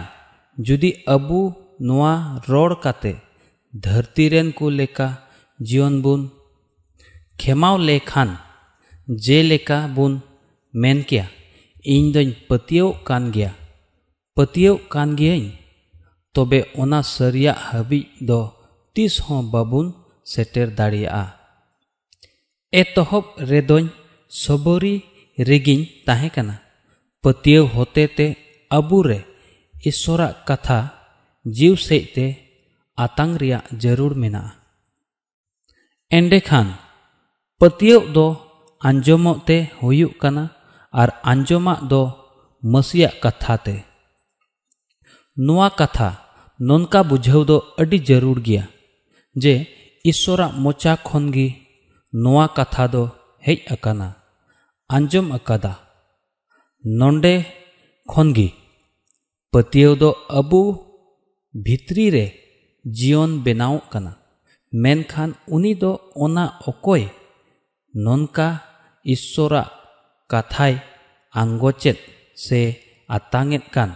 ᱡᱩᱫᱤ ᱟᱵᱚ ᱱᱚᱣᱟ ᱨᱚᱲ ᱠᱟᱛᱮ ᱫᱷᱟᱹᱨᱛᱤ ᱨᱮᱱ ᱠᱚ ᱞᱮᱠᱟ ᱡᱤᱭᱚᱱ ᱵᱚᱱ ᱠᱷᱮᱢᱟᱣ ᱞᱮᱠᱷᱟᱱ ᱡᱮᱞᱮᱠᱟ ᱵᱚᱱ ᱢᱮᱱ ᱠᱮᱭᱟ ᱤᱧ ᱫᱚᱧ ᱯᱟᱹᱛᱭᱟᱹᱣ ᱠᱟᱱ ᱜᱮᱭᱟ ᱯᱟᱹᱛᱭᱟᱹᱣ ᱠᱟᱱ ᱜᱤᱭᱟᱹᱧ ᱛᱚᱵᱮ ᱚᱱᱟ ᱥᱟᱹᱨᱤᱭᱟᱜ ᱦᱟᱹᱵᱤᱡ ᱫᱚ ᱛᱤᱥ ᱦᱚᱸ ᱵᱟᱵᱚᱱ ᱥᱮᱴᱮᱨ ᱫᱟᱲᱮᱭᱟᱜᱼᱟ ᱮᱛᱚᱦᱚᱵ ᱨᱮᱫᱚᱧ ᱥᱚᱵᱚᱨᱤ ᱨᱮᱜᱤᱧ ᱛᱟᱦᱮᱸ ᱠᱟᱱᱟ ᱯᱟᱹᱛᱭᱟᱹᱣ ᱦᱚᱛᱮᱛᱮ ᱟᱵᱩᱨᱮ ᱤᱥᱥᱚᱨᱟᱜ ᱠᱟᱛᱷᱟ ᱡᱤᱣ ᱥᱮᱡ ᱛᱮ ᱟᱛᱟᱝ ᱨᱮᱭᱟᱜ ᱡᱟᱹᱨᱩᱲ ᱢᱮᱱᱟᱜᱼᱟ ᱮᱸᱰᱮᱠᱷᱟᱱ ᱯᱟᱹᱛᱭᱟᱹᱣ ᱫᱚ ᱟᱸᱡᱚᱢᱚᱜ ᱛᱮ ᱦᱩᱭᱩᱜ ᱠᱟᱱᱟ ᱟᱨ ᱟᱸᱡᱚᱢᱟᱜ ᱫᱚ ᱢᱟᱹᱥᱤᱭᱟᱜ ᱠᱟᱛᱷᱟ ᱛᱮ ᱱᱚᱣᱟ ᱠᱟᱛᱷᱟ ᱱᱚᱝᱠᱟ ᱵᱩᱡᱷᱟᱹᱣ ᱫᱚ ᱟᱹᱰᱤ ᱡᱟᱹᱨᱩᱲ ᱜᱮᱭᱟ ᱡᱮ ᱤᱥᱥᱚᱨᱟᱜ ᱢᱚᱪᱟ ᱠᱷᱚᱱ ᱜᱮ ᱱᱚᱣᱟ ᱠᱟᱛᱷᱟ ᱫᱚ ᱦᱮᱡ ᱟᱠᱟᱱᱟ ᱟᱸᱡᱚᱢ ᱟᱠᱟᱫᱟ ᱱᱚᱸᱰᱮ ᱠᱷᱚᱱ ᱜᱮ ᱯᱟᱹᱛᱭᱟᱹᱣ ᱫᱚ ᱟᱵᱚ ᱵᱷᱤᱛᱨᱤ ᱨᱮ ᱡᱤᱭᱚᱱ ᱵᱮᱱᱟᱣᱚᱜ ᱠᱟᱱᱟ ᱢᱮᱱᱠᱷᱟᱱ ᱩᱱᱤ ᱫᱚ ᱚᱱᱟ ᱚᱠᱚᱭ ᱱᱚᱝᱠᱟ ᱤᱥᱥᱚᱨᱟᱜ ᱠᱟᱛᱷᱟᱭ ᱟᱸᱜᱚᱪᱮᱫ ᱥᱮ ᱟᱛᱟᱝᱮᱫ ᱠᱟᱱ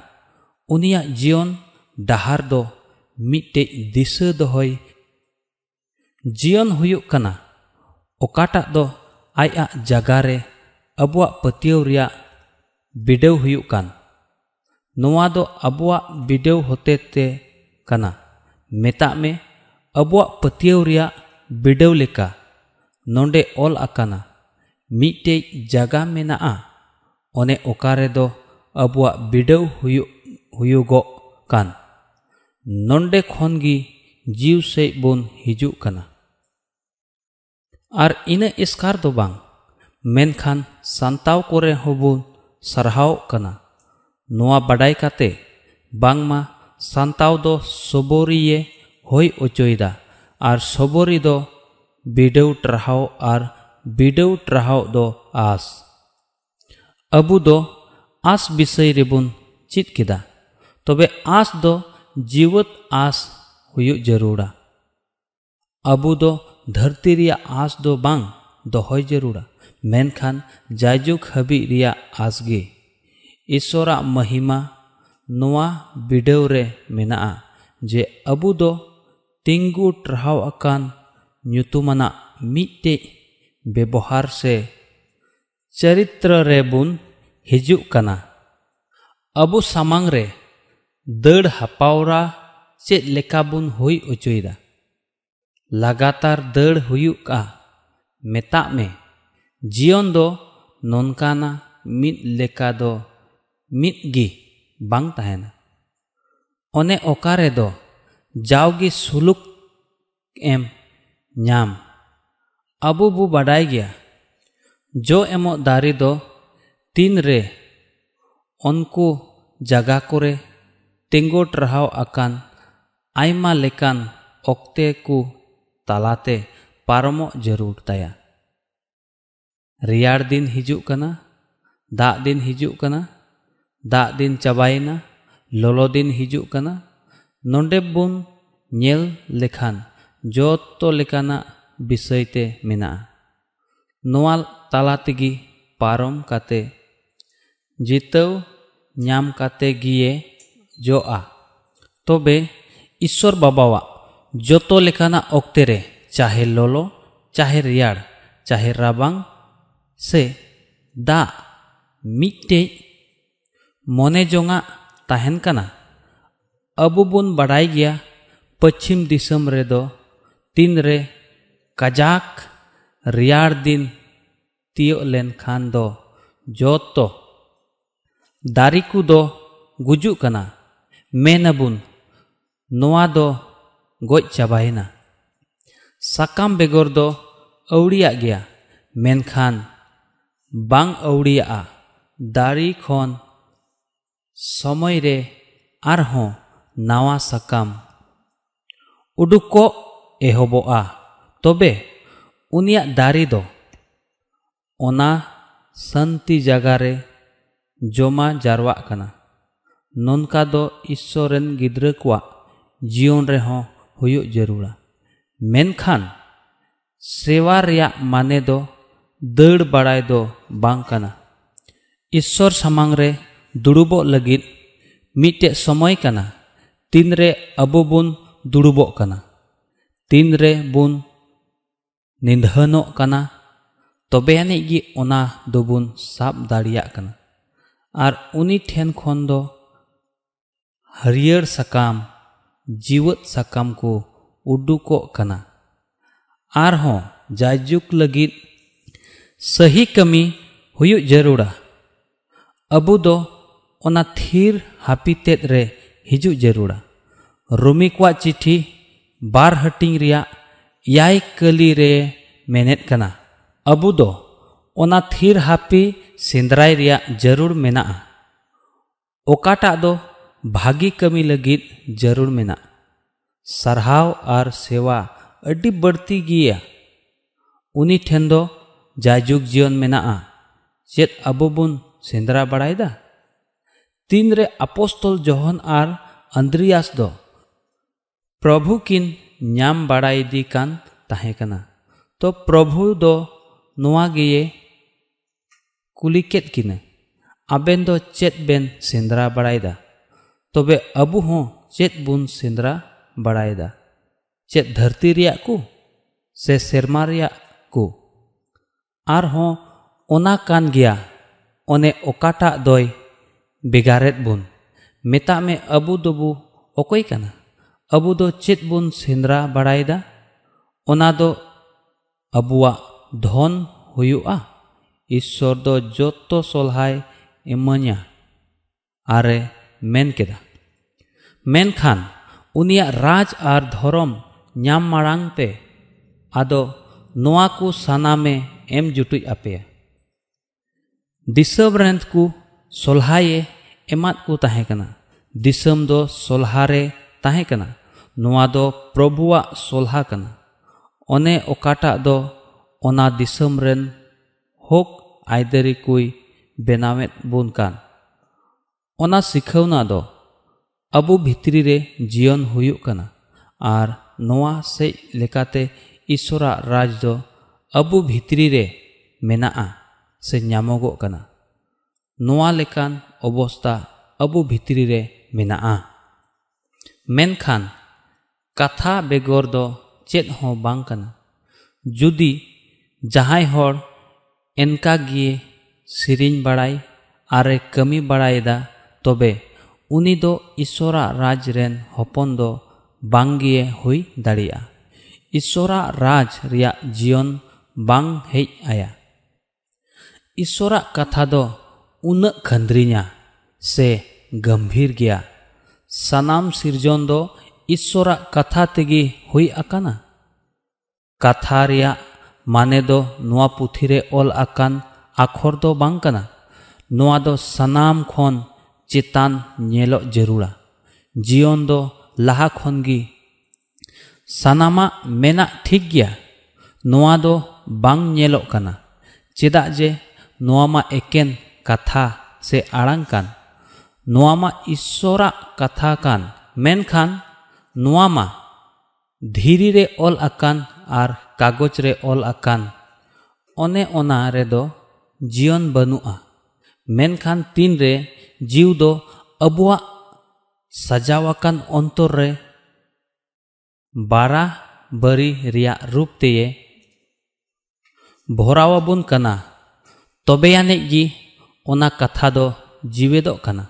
ᱩᱱᱤᱭᱟᱜ ᱡᱤᱭᱚᱱ ᱰᱟᱦᱟᱨ ᱫᱚ ᱢᱤᱫᱴᱮᱡ ᱫᱤᱥᱟᱹ ᱫᱚᱦᱚᱭ ᱡᱤᱭᱚᱱ ᱦᱩᱭᱩᱜ ᱠᱟᱱᱟ ᱚᱠᱟᱴᱟᱜ ᱫᱚ ᱟᱭᱟᱜ ᱡᱟᱜᱟ ᱨᱮ ᱟᱵᱚᱣᱟᱜ ᱯᱟᱹᱛᱭᱟᱹᱣ ᱨᱮᱭᱟᱜ ᱵᱤᱰᱟᱹᱣ ᱦᱩᱭᱩᱜ ᱠᱟᱱ ᱱᱚᱣᱟ ᱫᱚ ᱟᱵᱚᱣᱟᱜ ᱵᱤᱰᱟᱹᱣ ᱦᱚᱛᱮ ᱛᱮ ᱠᱟᱱᱟ ᱢᱮᱛᱟᱜ ᱢᱮ ᱟᱵᱚᱣᱟᱜ ᱯᱟᱹᱛᱭᱟᱹᱣ ᱨᱮᱭᱟᱜ ᱵᱤᱰᱟᱹᱣ ᱞᱮᱠᱟ ᱱᱚᱸᱰᱮ ᱚᱞ ᱟᱠᱟᱱᱟ ᱢᱤᱫᱴᱮᱡ ᱡᱟᱜᱟ ᱢᱮᱱᱟᱜᱼᱟ ᱚᱱᱮ ᱚᱠᱟ ᱨᱮᱫᱚ ᱟᱵᱚᱣᱟᱜ ᱵᱤᱰᱟᱹᱣ ᱦᱩᱭᱩᱜ ᱦᱩᱭᱩᱜᱚᱜ ᱠᱟᱱ ᱱᱚᱸᱰᱮ ᱠᱷᱚᱱ ᱜᱮ ᱡᱤᱣ ᱥᱮᱡ ᱵᱚᱱ ᱦᱤᱡᱩᱜ ᱠᱟᱱᱟ ᱟᱨ ᱤᱱᱟᱹ ᱮᱥᱠᱟᱨ ᱫᱚ ᱵᱟᱝ ᱢᱮᱱᱠᱷᱟᱱ ᱥᱟᱱᱛᱟᱣ ᱠᱚᱨᱮ ᱦᱚᱸᱵᱚᱱ ᱥᱟᱨᱦᱟᱣ ᱠᱟᱱᱟ ᱱᱚᱣᱟ ᱵᱟᱰᱟᱭ ᱠᱟᱛᱮ ᱵᱟᱝᱢᱟ ᱥᱟᱱᱛᱟᱣ ᱫᱚ ᱥᱚᱵᱚᱨᱤᱭᱮ ᱦᱳᱭ ᱚᱪᱚᱭᱮᱫᱟ ᱟᱨ ᱥᱚᱵᱚᱨᱤ ᱫᱚ ᱵᱤᱰᱟᱹᱣ ᱴᱟᱨᱦᱟᱣ ᱟᱨ ᱵᱤᱰᱟᱹᱣ ᱴᱟᱨᱦᱟᱣ ᱫᱚ ᱟᱥ ᱟᱵᱚ ᱫᱚ ᱟᱥ ᱵᱤᱥᱚᱭ ᱨᱮᱵᱚᱱ ᱪᱮᱫ ᱠᱮᱫᱟ ᱛᱚᱵᱮ ᱟᱥ ᱫᱚ ᱡᱤᱣᱮᱫ ᱟᱥ ᱦᱩᱭᱩᱜ ᱡᱟᱹᱨᱩᱲᱟ ᱟᱵᱚ ᱫᱚ ᱫᱷᱟᱹᱨᱛᱤ ᱨᱮᱭᱟᱜ ᱟᱸᱥ ᱫᱚ ᱵᱟᱝ ᱫᱚᱦᱚᱭ ᱡᱟᱹᱨᱩᱲᱟ ᱢᱮᱱᱠᱷᱟᱱ ᱡᱟᱭᱡᱩᱜᱽ ᱦᱟᱹᱵᱤᱡ ᱨᱮᱭᱟᱜ ᱟᱸᱥ ᱜᱮ ᱤᱥᱥᱚᱨᱟᱜ ᱢᱚᱦᱤᱢᱟ ᱱᱚᱣᱟ ᱵᱤᱰᱟᱹᱣ ᱨᱮ ᱢᱮᱱᱟᱜᱼᱟ ᱡᱮ ᱟᱵᱚ ᱫᱚ ᱛᱤᱸᱜᱩ ᱴᱟᱨᱦᱟᱣ ᱟᱠᱟᱱ ᱧᱩᱛᱩᱢᱟᱱᱟᱜ ᱢᱤᱫᱴᱮᱡ ᱵᱮᱵᱚᱦᱟᱨ ᱥᱮ ᱪᱚᱨᱤᱛᱨᱚ ᱨᱮᱵᱚᱱ ᱦᱤᱡᱩᱜ ᱠᱟᱱᱟ ᱟᱵᱚ ᱥᱟᱢᱟᱝ ᱨᱮ ᱫᱟᱹᱲ ᱦᱟᱯᱟᱣᱨᱟ ᱪᱮᱫ ᱞᱮᱠᱟ ᱵᱚᱱ ᱦᱩᱭ ᱚᱪᱚᱭᱮᱫᱟ लगातार दड़ होता में जीवन दो नोनकाना मित लेका दो मित गी दो जाओगी सुलुक एम न्याम अबू बू बड़ाई गया जो एम दारी दो तीन रे उनको जगह कोरे तिंगोट रहाव अकान आयमा लेकान ओक्ते को ᱛᱟᱞᱟᱛᱮ ᱯᱟᱨᱚᱢᱚᱜ ᱡᱟᱹᱨᱩᱲ ᱛᱟᱭᱟ ᱨᱮᱭᱟᱲ ᱫᱤᱱ ᱦᱤᱡᱩᱜ ᱠᱟᱱᱟ ᱫᱟᱜ ᱫᱤᱱ ᱦᱤᱡᱩᱜ ᱠᱟᱱᱟ ᱫᱟᱜ ᱫᱤᱱ ᱪᱟᱵᱟᱭᱮᱱᱟ ᱞᱚᱞᱚ ᱫᱤᱱ ᱦᱤᱡᱩᱜ ᱠᱟᱱᱟ ᱱᱚᱸᱰᱮ ᱵᱚᱱ ᱧᱮᱞ ᱞᱮᱠᱷᱟᱱ ᱡᱚᱛᱚ ᱞᱮᱠᱟᱱᱟᱜ ᱵᱤᱥᱚᱭ ᱛᱮ ᱢᱮᱱᱟᱜᱼᱟ ᱱᱚᱣᱟ ᱛᱟᱞᱟ ᱛᱮᱜᱮ ᱯᱟᱨᱚᱢ ᱠᱟᱛᱮ ᱡᱤᱛᱟᱹᱣ ᱧᱟᱢ ᱠᱟᱛᱮ ᱜᱮ ᱡᱚᱜᱼᱟ ᱛᱚᱵᱮ ईश्वर बाबावा ᱡᱚᱛᱚ ᱞᱮᱠᱟᱱᱟᱜ ᱚᱠᱛᱮ ᱨᱮ ᱪᱟᱦᱮ ᱞᱚᱞᱚ ᱪᱟᱦᱮ ᱨᱮᱭᱟᱲ ᱪᱟᱦᱮ ᱨᱟᱵᱟᱝ ᱥᱮ ᱫᱟᱜ ᱢᱤᱫᱴᱮᱡ ᱢᱚᱱᱮ ᱡᱚᱝᱟᱜ ᱛᱟᱦᱮᱱ ᱠᱟᱱᱟ ᱟᱵᱚ ᱵᱚᱱ ᱵᱟᱰᱟᱭ ᱜᱮᱭᱟ ᱯᱚᱪᱷᱤᱢ ᱫᱤᱥᱚᱢ ᱨᱮᱫᱚ ᱛᱤᱱᱨᱮ ᱠᱟᱡᱟᱠ ᱨᱮᱭᱟᱲ ᱫᱤᱱ ᱛᱤᱭᱳᱜ ᱞᱮᱱᱠᱷᱟᱱ ᱫᱚ ᱡᱚᱛᱚ ᱫᱟᱨᱮ ᱠᱚᱫᱚ ᱜᱩᱡᱩᱜ ᱠᱟᱱᱟ ᱢᱮᱱᱟᱵᱚᱱ ᱱᱚᱣᱟ ᱫᱚ ᱜᱚᱡ ᱪᱟᱵᱟᱭᱮᱱᱟ ᱥᱟᱠᱟᱢ ᱵᱮᱜᱚᱨ ᱫᱚ ᱟᱹᱣᱲᱤᱭᱟᱜ ᱜᱮᱭᱟ ᱢᱮᱱᱠᱷᱟᱱ ᱵᱟᱝ ᱟᱹᱣᱲᱤᱭᱟᱜᱼᱟ ᱫᱟᱨᱮ ᱠᱷᱚᱱ ᱥᱚᱢᱚᱭᱨᱮ ᱟᱨᱦᱚᱸ ᱱᱟᱣᱟ ᱥᱟᱠᱟᱢ ᱩᱰᱩᱠᱚᱜ ᱮᱦᱚᱵᱚᱜᱼᱟ ᱛᱚᱵᱮ ᱩᱱᱤᱭᱟᱜ ᱫᱟᱨᱮ ᱫᱚ ᱚᱱᱟ ᱥᱟᱱᱛᱤ ᱡᱟᱜᱟᱨᱮ ᱡᱚᱢᱟ ᱡᱟᱨᱣᱟᱜ ᱠᱟᱱᱟ ᱱᱚᱝᱠᱟ ᱫᱚ ᱤᱥᱥᱚᱨ ᱨᱮᱱ ᱜᱤᱫᱽᱨᱟᱹ ᱠᱚᱣᱟᱜ ᱡᱤᱭᱚᱱ ᱨᱮᱦᱚᱸ जरूरा मेनखान सेवा माने दो दड़ बड़ाई दो ईश्वर सामांग दुड़ुबो लगित मिटे समय कना तीन रे अबो बुन दुड़ुबो कना तीन रे बुन कना तबे ओना दोबुन साब दाड़िया कना आर उनी ठेन खन दो जीवत सकाम को उडुको हो लगित सही कमी जरूरा अबु दो थीर हापितेत रे हिजु जरूरा रोमी चिठी बार हटिंग कना अबु दो थीर सेंद्राय रिया ज़रूर भागी कमी लगी ज़रूर मेना। सरहाव और सेवा अड़ी बढ़ती गया। उनी ठेन दो जाजुक जीवन मेना चेत अब बन सेंद्रा बड़ा तीन रे अपोस्तल जोहन और अंद्रियास दो। प्रभु किन न्याम बाड़ाई कान ताहे कना। तो प्रभु दो नुआ गिये कुलिकेत किने। अबेन दो चेत बेन सेंद्रा बड़ा ᱛᱚᱵᱮ ᱟᱵᱚ ᱦᱚᱸ ᱪᱮᱫ ᱵᱚᱱ ᱥᱮᱸᱫᱽᱨᱟ ᱵᱟᱲᱟᱭᱮᱫᱟ ᱪᱮᱫ ᱫᱷᱟᱹᱨᱛᱤ ᱨᱮᱭᱟᱜ ᱠᱚ ᱥᱮ ᱥᱮᱨᱢᱟ ᱨᱮᱭᱟᱜ ᱠᱚ ᱟᱨᱦᱚᱸ ᱚᱱᱟ ᱠᱟᱱ ᱜᱮᱭᱟ ᱚᱱᱮ ᱚᱠᱟᱴᱟᱜ ᱫᱚᱭ ᱵᱮᱜᱟᱨᱮᱫ ᱵᱚᱱ ᱢᱮᱛᱟᱜ ᱢᱮ ᱟᱵᱚ ᱫᱚᱵᱚ ᱚᱠᱚᱭ ᱠᱟᱱᱟ ᱟᱵᱚ ᱫᱚ ᱪᱮᱫ ᱵᱚᱱ ᱥᱮᱸᱫᱽᱨᱟ ᱵᱟᱲᱟᱭᱮᱫᱟ ᱚᱱᱟ ᱫᱚ ᱟᱵᱚᱣᱟᱜ ᱫᱷᱚᱱ ᱦᱩᱭᱩᱜᱼᱟ ᱤᱥᱥᱚᱨ ᱫᱚ ᱡᱚᱛᱚ ᱥᱚᱞᱦᱟᱭ ᱮᱢᱟᱹᱧᱟ ᱟᱨᱮ ᱢᱮᱱ ᱠᱮᱫᱟ ᱢᱮᱱᱠᱷᱟᱱ ᱩᱱᱤᱭᱟᱜ ᱨᱟᱡᱽ ᱟᱨ ᱫᱷᱚᱨᱚᱢ ᱧᱟᱢ ᱢᱟᱲᱟᱝ ᱛᱮ ᱟᱫᱚ ᱱᱚᱣᱟ ᱠᱚ ᱥᱟᱱᱟᱢᱮ ᱮᱢ ᱡᱩᱴᱩᱡ ᱟᱯᱮᱭᱟ ᱫᱤᱥᱚᱢ ᱨᱮᱱ ᱠᱚ ᱥᱚᱞᱦᱟᱭᱮ ᱮᱢᱟᱫ ᱠᱚ ᱛᱟᱦᱮᱸ ᱠᱟᱱᱟ ᱫᱤᱥᱚᱢ ᱫᱚ ᱥᱚᱞᱦᱟᱨᱮ ᱛᱟᱦᱮᱸ ᱠᱟᱱᱟ ᱱᱚᱣᱟ ᱫᱚ ᱯᱨᱚᱵᱷᱩᱣᱟᱜ ᱥᱚᱞᱦᱟ ᱠᱟᱱᱟ ᱚᱱᱮ ᱚᱠᱟᱴᱟᱜ ᱫᱚ ᱚᱱᱟ ᱫᱤᱥᱚᱢ ᱨᱮᱱ ᱦᱚᱠ ᱟᱭᱫᱟᱹᱨᱤ ᱠᱚᱭ ᱵᱮᱱᱟᱣᱮᱫ ᱵᱚᱱ ᱠᱟᱱ ᱚᱱᱟ ᱥᱤᱠᱷᱟᱹᱣᱱᱟ ᱫᱚ ᱟᱵᱚ ᱵᱷᱤᱛᱨᱤ ᱨᱮ ᱡᱤᱭᱚᱱ ᱦᱩᱭᱩᱜ ᱠᱟᱱᱟ ᱟᱨ ᱱᱚᱣᱟ ᱥᱮᱡ ᱞᱮᱠᱟᱛᱮ ᱤᱥᱥᱚᱨᱟᱜ ᱨᱟᱡᱽ ᱫᱚ ᱟᱵᱚ ᱵᱷᱤᱛᱨᱤ ᱨᱮ ᱢᱮᱱᱟᱜᱼᱟ ᱥᱮ ᱧᱟᱢᱚᱜᱚᱜ ᱠᱟᱱᱟ ᱱᱚᱣᱟ ᱞᱮᱠᱟᱱ ᱚᱵᱚᱥᱛᱟ ᱟᱵᱚ ᱵᱷᱤᱛᱨᱤ ᱨᱮ ᱢᱮᱱᱟᱜᱼᱟ ᱢᱮᱱᱠᱷᱟᱱ ᱠᱟᱛᱷᱟ ᱵᱮᱜᱚᱨ ᱫᱚ ᱪᱮᱫ ᱦᱚᱸ ᱵᱟᱝ ᱠᱟᱱᱟ ᱡᱩᱫᱤ ᱡᱟᱦᱟᱸᱭ ᱦᱚᱲ ᱮᱱᱠᱟᱜᱮ ᱥᱮᱨᱮᱧ ᱵᱟᱲᱟᱭ ᱟᱨᱮ ᱠᱟᱹᱢᱤ ᱵᱟᱲᱟᱭᱮᱫᱟ ᱛᱚᱵᱮ ᱩᱱᱤ ᱫᱚ ᱤᱥᱥᱚᱨᱟᱜ ᱨᱟᱡᱽ ᱨᱮᱱ ᱦᱚᱯᱚᱱ ᱫᱚ ᱵᱟᱝᱜᱮ ᱦᱩᱭ ᱫᱟᱲᱮᱭᱟᱜᱼᱟ ᱤᱥᱥᱚᱨᱟᱜ ᱨᱟᱡᱽ ᱨᱮᱭᱟᱜ ᱡᱤᱭᱚᱱ ᱵᱟᱝ ᱦᱮᱡ ᱟᱭᱟ ᱤᱥᱥᱚᱨᱟᱜ ᱠᱟᱛᱷᱟ ᱫᱚ ᱩᱱᱟᱹᱜ ᱠᱷᱟᱸᱫᱽᱨᱤᱧᱟ ᱥᱮ ᱜᱚᱢᱵᱷᱤᱨ ᱜᱮᱭᱟ ᱥᱟᱱᱟᱢ ᱥᱤᱨᱡᱚᱱ ᱫᱚ ᱤᱥᱥᱚᱨᱟᱜ ᱠᱟᱛᱷᱟ ᱛᱮᱜᱮ ᱦᱩᱭ ᱟᱠᱟᱱᱟ ᱠᱟᱛᱷᱟ ᱨᱮᱭᱟᱜ ᱢᱟᱱᱮ ᱫᱚ ᱱᱚᱣᱟ ᱯᱩᱛᱷᱤ ᱨᱮ ᱚᱞ ᱟᱠᱟᱱ ᱟᱠᱷᱚᱨ ᱫᱚ ᱵᱟᱝ ᱠᱟᱱᱟ ᱱᱚᱣᱟ ᱫᱚ ᱥᱟᱱᱟᱢ ᱠᱷᱚᱱ ᱪᱮᱛᱟᱱ ᱧᱮᱞᱚᱜ ᱡᱟᱹᱨᱩᱲᱟ ᱡᱤᱭᱚᱱ ᱫᱚ ᱞᱟᱦᱟ ᱠᱷᱚᱱ ᱜᱮ ᱥᱟᱱᱟᱢᱟᱜ ᱢᱮᱱᱟᱜ ᱴᱷᱤᱠ ᱜᱮᱭᱟ ᱱᱚᱣᱟ ᱫᱚ ᱵᱟᱝ ᱧᱮᱞᱚᱜ ᱠᱟᱱᱟ ᱪᱮᱫᱟᱜ ᱡᱮ ᱱᱚᱣᱟ ᱢᱟ ᱮᱠᱮᱱ ᱠᱟᱛᱷᱟ ᱥᱮ ᱟᱲᱟᱝ ᱠᱟᱱ ᱱᱚᱣᱟ ᱢᱟ ᱤᱥᱥᱚᱨᱟᱜ ᱠᱟᱛᱷᱟ ᱠᱟᱱ ᱢᱮᱱᱠᱷᱟᱱ ᱱᱚᱣᱟ ᱢᱟ ᱫᱷᱤᱨᱤ ᱨᱮ ᱚᱞ ᱟᱠᱟᱱ ᱟᱨ ᱠᱟᱜᱚᱡᱽ ᱨᱮ ᱚᱞ ᱟᱠᱟᱱ ᱚᱱᱮ ᱚᱱᱟ ᱨᱮᱫᱚ ᱡᱤᱭᱚᱱ ᱵᱟᱹᱱᱩᱜᱼᱟ ᱢᱮᱱᱠᱷᱟᱱ ᱛᱤᱱᱨᱮ ᱡᱤᱣ ᱫᱚ ᱟᱵᱚᱣᱟᱜ ᱥᱟᱡᱟᱣ ᱟᱠᱟᱱ ᱚᱱᱛᱚᱨ ᱨᱮ ᱵᱟᱨᱟ ᱵᱟᱹᱨᱤ ᱨᱮᱭᱟᱜ ᱨূᱯ ᱛᱮᱭ ᱵᱷᱚᱨᱟᱣᱟᱵᱚᱱ ᱠᱟᱱᱟ ᱛᱚᱵᱮ ᱟᱹᱱᱤᱡ ᱜᱮ ᱚᱱᱟ ᱠᱟᱛᱷᱟ ᱫᱚ ᱡᱤᱣᱮᱫᱚᱜ ᱠᱟᱱᱟ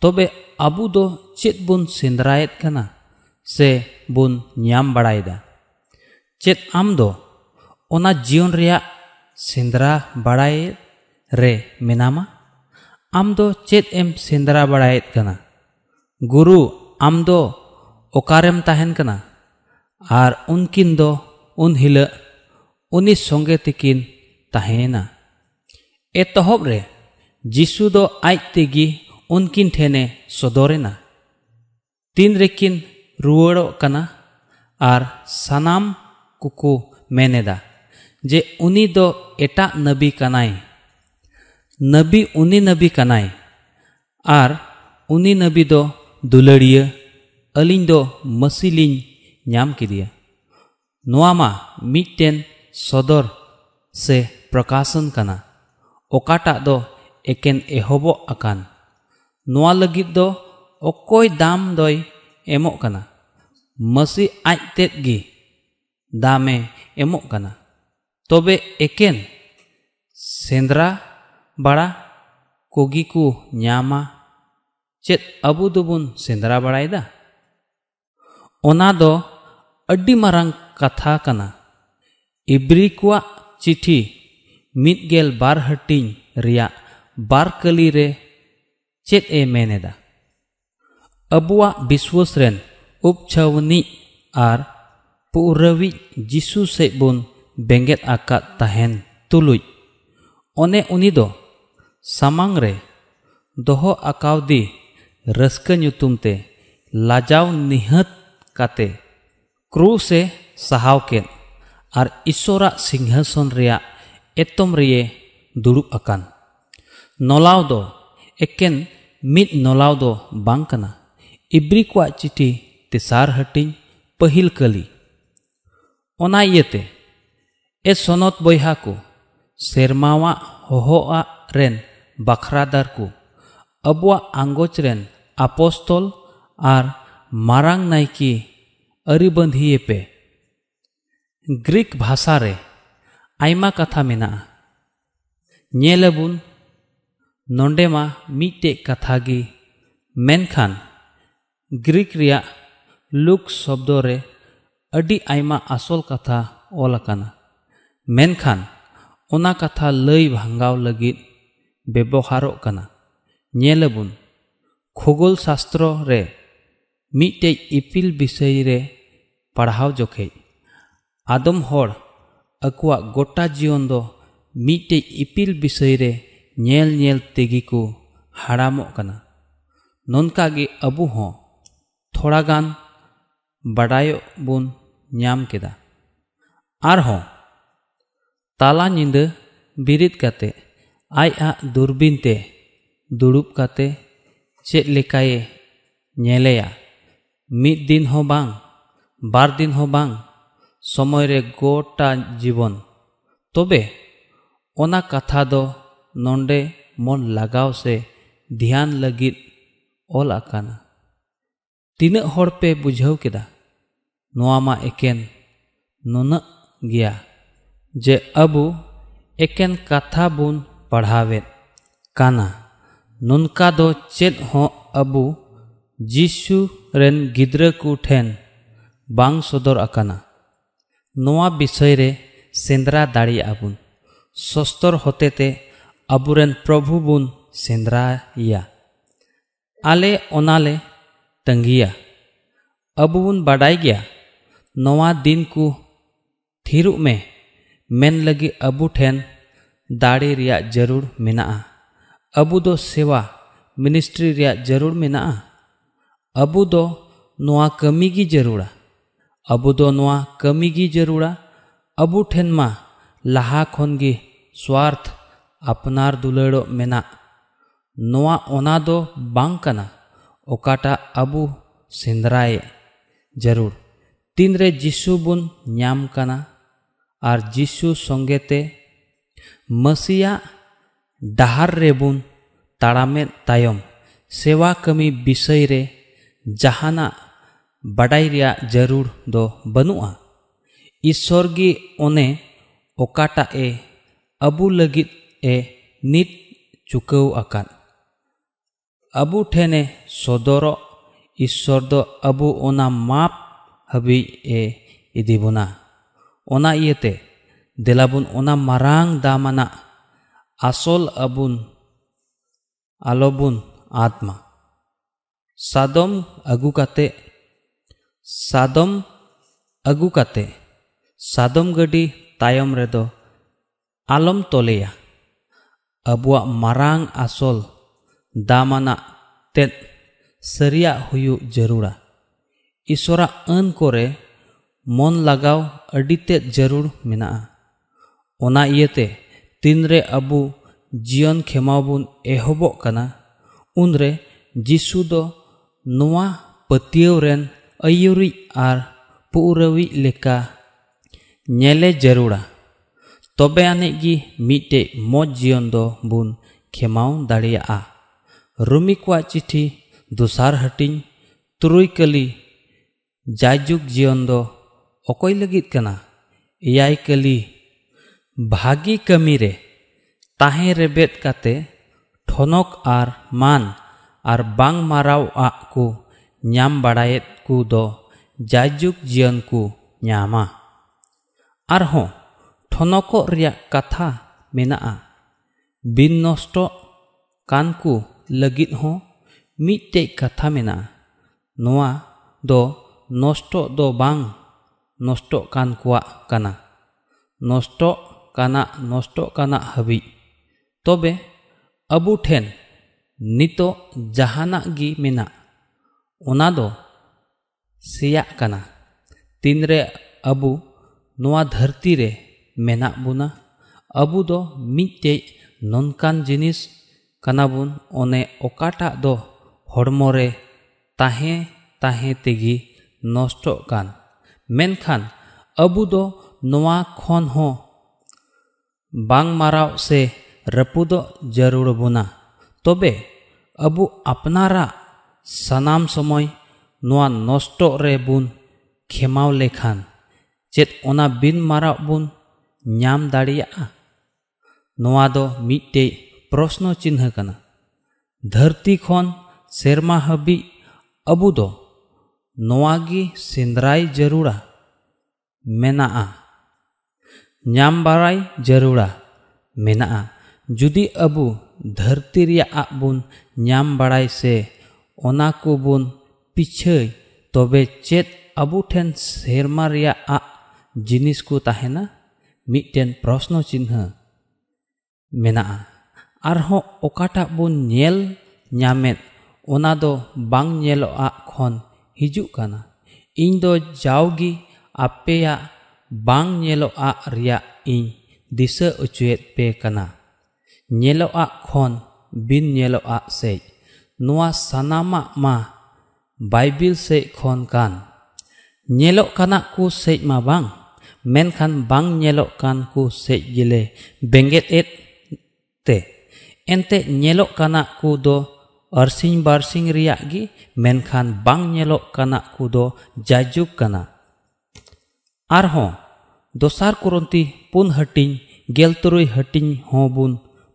ᱛᱚᱵᱮ ᱟᱵᱚ ᱫᱚ ᱪᱮᱫ ᱵᱚᱱ ᱥᱮᱸᱫᱽᱨᱟᱭᱮᱫ ᱠᱟᱱᱟ ᱥᱮ ᱵᱚᱱ ᱧᱟᱢ ᱵᱟᱲᱟᱭᱮᱫᱟ ᱪᱮᱫ ᱟᱢ ᱫᱚ ᱚᱱᱟ ᱡᱤᱭᱚᱱ ᱨᱮᱭᱟᱜ ᱥᱮᱸᱫᱽᱨᱟ ᱵᱟᱲᱟᱭ ᱨᱮ ᱢᱮᱱᱟᱢᱟ ᱟᱢ ᱫᱚ ᱪᱮᱫ ᱮᱢ ᱥᱮᱸᱫᱽᱨᱟ ᱵᱟᱲᱟᱭᱮᱫ ᱠᱟᱱᱟ ᱜᱩᱨᱩ ᱟᱢ ᱫᱚ ᱚᱠᱟᱨᱮᱢ ᱛᱟᱦᱮᱱ ᱠᱟᱱᱟ ᱟᱨ ᱩᱱᱠᱤᱱ ᱫᱚ ᱩᱱ ᱦᱤᱞᱟᱹᱜ ᱩᱱᱤ ᱥᱚᱸᱜᱮ ᱛᱮᱠᱤᱱ ᱛᱟᱦᱮᱸᱭᱮᱱᱟ ᱮᱛᱚᱦᱚᱵ ᱨᱮ ᱡᱤᱥᱩ ᱫᱚ ᱟᱡ ᱛᱮᱜᱮ ᱩᱱᱠᱤᱱ ᱴᱷᱮᱱᱮ ᱥᱚᱫᱚᱨᱮᱱᱟ ᱛᱤᱱ ᱨᱮᱠᱤᱱ ᱨᱩᱣᱟᱹᱲᱚᱜ ᱠᱟᱱᱟ ᱟᱨ ᱥᱟᱱᱟᱢ ᱠᱚᱠᱚ ᱢᱮᱱᱮᱫᱟ ᱡᱮ ᱩᱱᱤ ᱫᱚ ᱮᱴᱟᱜ ᱱᱟᱹᱵᱤ ᱠᱟᱱᱟᱭ ᱱᱟᱵᱤ ᱩᱱᱤ ᱱᱟᱵᱤ ᱠᱟᱱᱟᱭ ᱟᱨ ᱩᱱᱤ ᱱᱟᱵᱤ ᱫᱚ ᱫᱩᱞᱟᱹᱲᱤᱭᱟᱹ ᱟᱹᱞᱤᱧ ᱫᱚ ᱢᱟᱹᱥᱤ ᱞᱤᱧ ᱧᱟᱢ ᱠᱮᱫᱮᱭᱟ ᱱᱚᱣᱟ ᱢᱟ ᱢᱤᱫᱴᱮᱱ ᱥᱚᱫᱚᱨ ᱥᱮ ᱯᱨᱚᱠᱟᱥᱚᱱ ᱠᱟᱱᱟ ᱚᱠᱟᱴᱟᱜ ᱫᱚ ᱮᱠᱮᱱ ᱮᱦᱚᱵᱚᱜ ᱟᱠᱟᱱ ᱱᱚᱣᱟ ᱞᱟᱹᱜᱤᱫ ᱫᱚ ᱚᱠᱚᱭ ᱫᱟᱢ ᱫᱚᱭ ᱮᱢᱚᱜ ᱠᱟᱱᱟ ᱢᱟᱹᱥᱤ ᱟᱡᱛᱮᱫ ᱜᱮ ᱫᱟᱢᱮ ᱮᱢᱚᱜ ᱠᱟᱱᱟ ᱛᱚᱵᱮ ᱮᱠᱮᱱ ᱥᱮᱸᱫᱽᱨᱟ ᱵᱟᱲᱟ ᱠᱚᱜᱮ ᱠᱚ ᱧᱟᱢᱟ ᱪᱮᱫ ᱟᱵᱚ ᱫᱚᱵᱚᱱ ᱥᱮᱸᱫᱽᱨᱟ ᱵᱟᱲᱟᱭᱫᱟ ᱚᱱᱟ ᱫᱚ ᱟᱹᱰᱤ ᱢᱟᱨᱟᱝ ᱠᱟᱛᱷᱟ ᱠᱟᱱᱟ ᱤᱵᱨᱤ ᱠᱚᱣᱟᱜ ᱪᱤᱴᱷᱤ ᱢᱤᱫᱜᱮᱞ ᱵᱟᱨ ᱦᱟᱹᱴᱤᱧ ᱨᱮᱭᱟᱜ ᱵᱟᱨ ᱠᱟᱹᱞᱤ ᱨᱮ ᱪᱮᱫ ᱮ ᱢᱮᱱᱮᱫᱟ ᱟᱵᱚᱣᱟᱜ ᱵᱤᱥᱣᱟᱥ ᱨᱮᱱ ᱩᱯᱪᱷᱟᱹᱣᱱᱤᱡ ᱟᱨ ᱯᱩᱨᱟᱹᱣᱤᱡ ᱡᱤᱥᱩ ᱥᱮᱫ ᱵᱚᱱ ᱵᱮᱸᱜᱮᱫ ᱟᱠᱟᱫ ᱛᱟᱦᱮᱱ ᱛᱩᱞᱩᱡ ᱚᱱᱮ ᱩᱱᱤ ᱫᱚ ᱥᱟᱢᱟᱝ ᱨᱮ ᱫᱚᱦᱚ ᱟᱠᱟᱣᱫᱤ ᱨᱟᱹᱥᱠᱟᱹ ᱧᱩᱛᱩᱢ ᱛᱮ ᱞᱟᱡᱟᱣ ᱱᱤᱦᱟᱹᱛ ᱠᱟᱛᱮ ᱠᱨᱩᱥᱮ ᱥᱟᱦᱟᱣ ᱠᱮᱫ ᱟᱨ ᱤᱥᱚᱨᱟᱜ ᱥᱤᱝᱦᱟᱥᱚᱱ ᱨᱮᱭᱟᱜ ᱮᱛᱚᱢ ᱨᱮᱭᱮ ᱫᱩᱲᱩᱵ ᱟᱠᱟᱱ ᱱᱚᱞᱟᱣ ᱫᱚ ᱮᱠᱮᱱ ᱢᱤᱫ ᱱᱚᱞᱟᱣ ᱫᱚ ᱵᱟᱝ ᱠᱟᱱᱟ ᱤᱵᱨᱤ ᱠᱚᱣᱟᱜ ᱪᱤᱴᱷᱤ ᱛᱮᱥᱟᱨ ᱦᱟᱹᱴᱤᱧ ᱯᱟᱹᱦᱤᱞ ᱠᱟᱹᱞᱤ ᱚᱱᱟ ᱤᱭᱟᱹᱛᱮ ᱮ ᱥᱚᱱᱚᱛ ᱵᱚᱭᱦᱟ ᱠᱚ ᱥᱮᱨᱢᱟᱣᱟᱜ ᱦᱚᱦᱚᱣᱟᱜ ᱨᱮᱱ ᱵᱟᱠᱷᱨᱟ ᱫᱟᱨᱠᱚ ᱟᱵᱚᱣᱟᱜ ᱟᱸᱜᱚᱪ ᱨᱮᱱ ᱟᱯᱚᱥᱛᱚᱞ ᱟᱨ ᱢᱟᱨᱟᱝ ᱱᱟᱭᱠᱤ ᱟᱹᱨᱤᱵᱟᱸᱫᱷᱤᱭᱮ ᱯᱮ ᱜᱨᱤᱠ ᱵᱷᱟᱥᱟ ᱨᱮ ᱟᱭᱢᱟ ᱠᱟᱛᱷᱟ ᱢᱮᱱᱟᱜᱼᱟ ᱧᱮᱞᱟᱵᱚᱱ ᱱᱚᱸᱰᱮ ᱢᱟ ᱢᱤᱫᱴᱮᱡ ᱠᱟᱛᱷᱟ ᱜᱮ ᱢᱮᱱᱠᱷᱟᱱ ᱜᱨᱤᱠ ᱨᱮᱭᱟᱜ ᱞᱩᱠ ᱥᱚᱵᱫᱚ ᱨᱮ ᱟᱹᱰᱤ ᱟᱭᱢᱟ ᱟᱥᱚᱞ ᱠᱟᱛᱷᱟ ᱚᱞ ᱟᱠᱟᱱᱟ ᱢᱮᱱᱠᱷᱟᱱ ᱚᱱᱟ ᱠᱟᱛᱷᱟ ᱞᱟᱹᱭ ᱵᱷᱟᱸᱜᱟᱣ ᱞᱟᱹᱜᱤᱫ ᱵᱮᱵᱚᱦᱟᱨᱚᱜ ᱠᱟᱱᱟ ᱧᱮᱞᱟᱵᱚᱱ ᱠᱷᱚᱜᱳᱞ ᱥᱟᱥᱛᱨᱚ ᱨᱮ ᱢᱤᱫᱴᱮᱡ ᱤᱯᱤᱞ ᱵᱤᱥᱚᱭ ᱨᱮ ᱯᱟᱲᱦᱟᱣ ᱡᱚᱠᱷᱮᱡ ᱟᱫᱚᱢ ᱦᱚᱲ ᱟᱠᱚᱣᱟᱜ ᱜᱚᱴᱟ ᱡᱤᱭᱚᱱ ᱫᱚ ᱢᱤᱫᱴᱮᱡ ᱤᱯᱤᱞ ᱵᱤᱥᱚᱭ ᱨᱮ ᱧᱮᱞ ᱧᱮᱞ ᱛᱮᱜᱮ ᱠᱚ ᱦᱟᱲᱟᱢᱚᱜ ᱠᱟᱱᱟ ᱱᱚᱝᱠᱟ ᱜᱮ ᱟᱵᱚ ᱦᱚᱸ ᱛᱷᱚᱲᱟᱜᱟᱱ ᱵᱟᱰᱟᱭᱚᱜ ᱵᱚᱱ ᱧᱟᱢ ᱠᱮᱫᱟ ᱟᱨᱦᱚᱸ ᱛᱟᱞᱟ ᱧᱤᱫᱟᱹ ᱵᱤᱨᱤᱫ ᱠᱟᱛᱮ ᱟᱡᱟᱜ ᱫᱩᱨᱵᱤᱱ ᱛᱮ ᱫᱩᱲᱩᱵ ᱠᱟᱛᱮ ᱪᱮᱫ ᱞᱮᱠᱟᱭᱮ ᱧᱮᱞᱮᱭᱟ ᱢᱤᱫ ᱫᱤᱱ ᱦᱚᱸ ᱵᱟᱝ ᱵᱟᱨ ᱫᱤᱱ ᱦᱚᱸ ᱵᱟᱝ ᱥᱚᱢᱚᱭ ᱨᱮ ᱜᱚᱴᱟ ᱡᱤᱵᱚᱱ ᱛᱚᱵᱮ ᱚᱱᱟ ᱠᱟᱛᱷᱟ ᱫᱚ ᱱᱚᱰᱮ ᱢᱚᱱ ᱞᱟᱜᱟᱣ ᱥᱮ ᱫᱷᱮᱭᱟᱱ ᱞᱟᱹᱜᱤᱫ ᱚᱞ ᱟᱠᱟᱱᱟ ᱛᱤᱱᱟᱹᱜ ᱦᱚᱲ ᱯᱮ ᱵᱩᱡᱷᱟᱹᱣ ᱠᱮᱫᱟ ᱱᱚᱣᱟ ᱢᱟ ᱮᱠᱮᱱ ᱱᱩᱱᱟᱹᱜ ᱜᱮᱭᱟ ᱡᱮ ᱟᱵᱚ ᱮᱠᱮᱱ ᱠᱟᱛᱷᱟ ᱵᱚᱱ ᱯᱟᱲᱦᱟᱣᱮᱫ ᱠᱟᱱᱟ ᱱᱚᱝᱠᱟ ᱫᱚ ᱪᱮᱫ ᱦᱚᱸ ᱟᱵᱚ ᱡᱤᱥᱩ ᱨᱮᱱ ᱜᱤᱫᱽᱨᱟᱹ ᱠᱚ ᱴᱷᱮᱱ ᱵᱟᱝ ᱥᱚᱫᱚᱨ ᱟᱠᱟᱱᱟ ᱱᱚᱣᱟ ᱵᱤᱥᱚᱭ ᱨᱮ ᱥᱮᱸᱫᱽᱨᱟ ᱫᱟᱲᱮᱭᱟᱜᱼᱟ ᱵᱚᱱ ᱥᱚᱥᱛᱚᱨ ᱦᱚᱛᱮᱛᱮ ᱟᱵᱚᱨᱮᱱ ᱯᱨᱚᱵᱷᱩ ᱵᱚᱱ ᱥᱮᱸᱫᱽᱨᱟᱭᱟ ᱟᱞᱮ ᱚᱱᱟᱞᱮ ᱛᱟᱺᱜᱤᱭᱟ ᱟᱵᱚ ᱵᱚᱱ ᱵᱟᱰᱟᱭ ᱜᱮᱭᱟ ᱱᱚᱣᱟ ᱫᱤᱱ ᱠᱚ ᱛᱷᱤᱨᱚᱜ ᱢᱮ ᱢᱮᱱ ᱞᱟᱹᱜᱤᱫ ᱟᱵᱚ ᱴᱷᱮᱱ दाड़े ज़रूर मेना अबू दो सेवा मिनिस्ट्री रिया ज़रूर मेना अबू दो कमी की जरूरा। अबू दो कमी की जरूरा। अबू ठेन मा लहा खन स्वार्थ अपनार दुलड़ो मेना नोआ ओना दो बांग कना, ओकाटा सेंद्राए। ज़रूर, तीन रे जिसु बुन न्याम कना, आर जिसु संगेते ᱢᱟᱹᱥᱤᱭᱟᱜ ᱰᱟᱦᱟᱨ ᱨᱮᱵᱚᱱ ᱛᱟᱲᱟᱢᱮᱫ ᱛᱟᱭᱚᱢ ᱥᱮᱣᱟ ᱠᱟᱹᱢᱤ ᱵᱤᱥᱚᱭ ᱨᱮ ᱡᱟᱦᱟᱱᱟᱜ ᱵᱟᱰᱟᱭ ᱨᱮᱭᱟᱜ ᱡᱟᱹᱨᱩᱲ ᱫᱚ ᱵᱟᱹᱱᱩᱜᱼᱟ ᱤᱥᱥᱚᱨ ᱜᱮ ᱚᱱᱮ ᱚᱠᱟᱴᱟᱜ ᱮ ᱟᱵᱚ ᱞᱟᱹᱜᱤᱫ ᱮ ᱱᱤᱛ ᱪᱩᱠᱟᱹᱣ ᱟᱠᱟᱫ ᱟᱵᱚ ᱴᱷᱮᱱᱮ ᱥᱚᱫᱚᱨᱚᱜ ᱤᱥᱥᱚᱨ ᱫᱚ ᱟᱵᱚ ᱚᱱᱟ ᱢᱟᱯ ᱦᱟᱹᱵᱤᱡ ᱮ ᱤᱫᱤ ᱵᱚᱱᱟ ᱚᱱᱟ ᱤᱭᱟᱹᱛᱮ ᱫᱮᱞᱟᱵᱚᱱ ᱚᱱᱟ ᱢᱟᱨᱟᱝ ᱫᱟᱢᱟᱱᱟᱜ ᱟᱥᱚᱞ ᱟᱵᱚᱱ ᱟᱞᱚᱵᱚᱱ ᱟᱫᱢᱟ ᱥᱟᱫᱚᱢ ᱟᱹᱜᱩ ᱠᱟᱛᱮ ᱥᱟᱫᱚᱢ ᱟᱹᱜᱩ ᱠᱟᱛᱮ ᱥᱟᱫᱚᱢ ᱜᱟᱹᱰᱤ ᱛᱟᱭᱚᱢ ᱨᱮᱫᱚ ᱟᱞᱚᱢ ᱛᱚᱞᱮᱭᱟ ᱟᱵᱚᱣᱟᱜ ᱢᱟᱨᱟᱝ ᱟᱥᱚᱞ ᱫᱟᱢᱟᱱᱟᱜ ᱛᱮᱫ ᱥᱟᱹᱨᱤᱭᱟᱜ ᱦᱩᱭᱩᱜ ᱡᱟᱹᱨᱩᱲᱟ ᱤᱥᱚᱨᱟᱜ ᱟᱹᱱ ᱠᱚᱨᱮ ᱢᱚᱱ ᱞᱟᱜᱟᱣ ᱟᱹᱰᱤ ᱛᱮᱫ ᱡᱟᱹᱨᱩᱲ ᱢᱮᱱᱟᱜᱼᱟ ᱚᱱᱟ ᱤᱭᱟᱹᱛᱮ ᱛᱤᱱᱨᱮ ᱟᱵᱚ ᱡᱤᱭᱚᱱ ᱠᱷᱮᱢᱟᱣ ᱵᱚᱱ ᱮᱦᱚᱵᱚᱜ ᱠᱟᱱᱟ ᱩᱱᱨᱮ ᱡᱤᱥᱩ ᱫᱚ ᱱᱚᱣᱟ ᱯᱟᱹᱛᱭᱟᱹᱣ ᱨᱮᱱ ᱟᱹᱭᱩᱨᱤᱡ ᱟᱨ ᱯᱩᱨᱟᱹᱣᱤᱡ ᱞᱮᱠᱟ ᱧᱮᱞᱮ ᱡᱟᱹᱨᱩᱲᱟ ᱛᱚᱵᱮ ᱟᱹᱱᱤᱡ ᱜᱮ ᱢᱤᱫᱴᱮᱡ ᱢᱚᱡᱽ ᱡᱤᱭᱚᱱ ᱫᱚ ᱵᱚᱱ ᱠᱷᱮᱢᱟᱣ ᱫᱟᱲᱮᱭᱟᱜᱼᱟ ᱨᱩᱢᱤ ᱠᱚᱣᱟᱜ ᱪᱤᱴᱷᱤ ᱫᱚᱥᱟᱨ ᱦᱟᱹᱴᱤᱧ ᱛᱩᱨᱩᱭ ᱠᱟᱹᱞᱤ ᱡᱟᱭᱡᱩᱜᱽ ᱡᱤᱭᱚᱱ ᱫᱚ ᱚᱠᱚᱭ ᱞᱟᱹᱜᱤᱫ ᱠᱟᱱᱟ ᱮᱭᱟᱭ ᱠᱟᱹᱞᱤ ᱵᱷᱟᱜᱤ ᱠᱟᱹᱢᱤᱨᱮ ᱛᱟᱦᱮᱸ ᱨᱮᱵᱮᱫ ᱠᱟᱛᱮ ᱴᱷᱚᱱᱚᱠ ᱟᱨ ᱢᱟᱱ ᱟᱨ ᱵᱟᱝ ᱢᱟᱨᱟᱣᱟᱜ ᱠᱚ ᱧᱟᱢ ᱵᱟᱲᱟᱭᱮᱫ ᱠᱚ ᱫᱚ ᱡᱟᱭᱡᱩᱜᱽ ᱡᱤᱭᱚᱱ ᱠᱚ ᱧᱟᱢᱟ ᱟᱨᱦᱚᱸ ᱴᱷᱚᱱᱚᱠᱚᱜ ᱨᱮᱭᱟᱜ ᱠᱟᱛᱷᱟ ᱢᱮᱱᱟᱜᱼᱟ ᱵᱤᱱ ᱱᱚᱥᱴᱚᱜ ᱠᱟᱱ ᱠᱚ ᱞᱟᱹᱜᱤᱫ ᱦᱚᱸ ᱢᱤᱫᱴᱮᱡ ᱠᱟᱛᱷᱟ ᱢᱮᱱᱟᱜᱼᱟ ᱱᱚᱣᱟ ᱫᱚ ᱱᱚᱥᱴᱚᱜ ᱫᱚ ᱵᱟᱝ ᱱᱚᱥᱴᱚᱜ ᱠᱟᱱ ᱠᱚᱣᱟᱜ ᱠᱟᱱᱟ ᱱᱚᱥᱴᱚᱜ नष्ट काना हबी अब अबू ठेन नितो जहाना धरती रे मेना बुना अबू दो मिते ननकान जिनिस काना बुन ओने ओकाटा दो हड़मो ताहे ताहे तेगी नष्ट कान मेनखान अबू दो नोआ खन हो ᱵᱟᱝ ᱢᱟᱨᱟᱣ ᱥᱮ ᱨᱟᱹᱯᱩᱫᱚᱜ ᱡᱟᱹᱨᱩᱲ ᱵᱚᱱᱟ ᱛᱚᱵᱮ ᱟᱵᱚ ᱟᱯᱱᱟᱨᱟᱜ ᱥᱟᱱᱟᱢ ᱥᱚᱢᱚᱭ ᱱᱚᱣᱟ ᱱᱚᱥᱴᱚᱜ ᱨᱮ ᱵᱚᱱ ᱠᱷᱮᱢᱟᱣ ᱞᱮᱠᱷᱟᱱ ᱪᱮᱫ ᱚᱱᱟ ᱵᱤᱱ ᱢᱟᱨᱟᱣ ᱵᱚᱱ ᱧᱟᱢ ᱫᱟᱲᱮᱭᱟᱜᱼᱟ ᱱᱚᱣᱟ ᱫᱚ ᱢᱤᱫᱴᱮᱡ ᱯᱨᱚᱥᱱᱚ ᱪᱤᱱᱦᱟᱹ ᱠᱟᱱᱟ ᱫᱷᱟᱹᱨᱛᱤ ᱠᱷᱚᱱ ᱥᱮᱨᱢᱟ ᱦᱟᱹᱵᱤᱡ ᱟᱵᱚ ᱫᱚ ᱱᱚᱣᱟ ᱜᱮ ᱥᱮᱸᱫᱽᱨᱟᱭ ᱡᱟᱹᱨᱩᱲᱟ ᱢᱮᱱᱟᱜᱼᱟ ᱧᱟᱢ ᱵᱟᱲᱟᱭ ᱡᱟᱹᱨᱩᱲᱟ ᱢᱮᱱᱟᱜᱼᱟ ᱡᱩᱫᱤ ᱟᱵᱚ ᱫᱷᱟᱹᱨᱛᱤ ᱨᱮᱭᱟᱜ ᱵᱚᱱ ᱧᱟᱢ ᱵᱟᱲᱟᱭ ᱥᱮ ᱚᱱᱟ ᱠᱚᱵᱚᱱ ᱯᱤᱪᱷᱟᱹᱭ ᱛᱚᱵᱮ ᱪᱮᱫ ᱟᱵᱚ ᱴᱷᱮᱱ ᱥᱮᱨᱢᱟ ᱨᱮᱭᱟᱜ ᱡᱤᱱᱤᱥ ᱠᱚ ᱛᱟᱦᱮᱱᱟ ᱢᱤᱫᱴᱮᱱ ᱯᱨᱚᱥᱱᱚ ᱪᱤᱱᱦᱟᱹ ᱢᱮᱱᱟᱜᱼᱟ ᱟᱨᱦᱚᱸ ᱚᱠᱟᱴᱟᱜ ᱵᱚᱱ ᱧᱮᱞ ᱧᱟᱢᱮᱫ ᱚᱱᱟ ᱫᱚ ᱵᱟᱝ ᱧᱮᱞᱚᱜᱼᱟ ᱠᱷᱚᱱ ᱦᱤᱡᱩᱜ ᱠᱟᱱᱟ ᱤᱧ ᱫᱚ ᱡᱟᱣᱜᱮ ᱟᱯᱮᱭᱟᱜ bang nyeloa ria i disa ucuet pe kana. Nyeloa khon bin nyeloa se nua sanama ma bible se khon kan. Nyelo kana ku se ma bang. Men khan bang nyelo kan ku se gile benget et te. Ente nyelo kana ku do arsing barsing ria gi men khan bang nyelo kana ku do jajuk kana. ᱟᱨᱦᱚᱸ ᱫᱚᱥᱟᱨ ᱠᱚᱨᱚᱱᱛᱤ ᱯᱩᱱ ᱦᱟᱹᱴᱤᱧ ᱜᱮᱞ ᱛᱩᱨᱩᱭ ᱦᱟᱹᱴᱤᱧ ᱦᱚᱸ ᱵᱚᱱ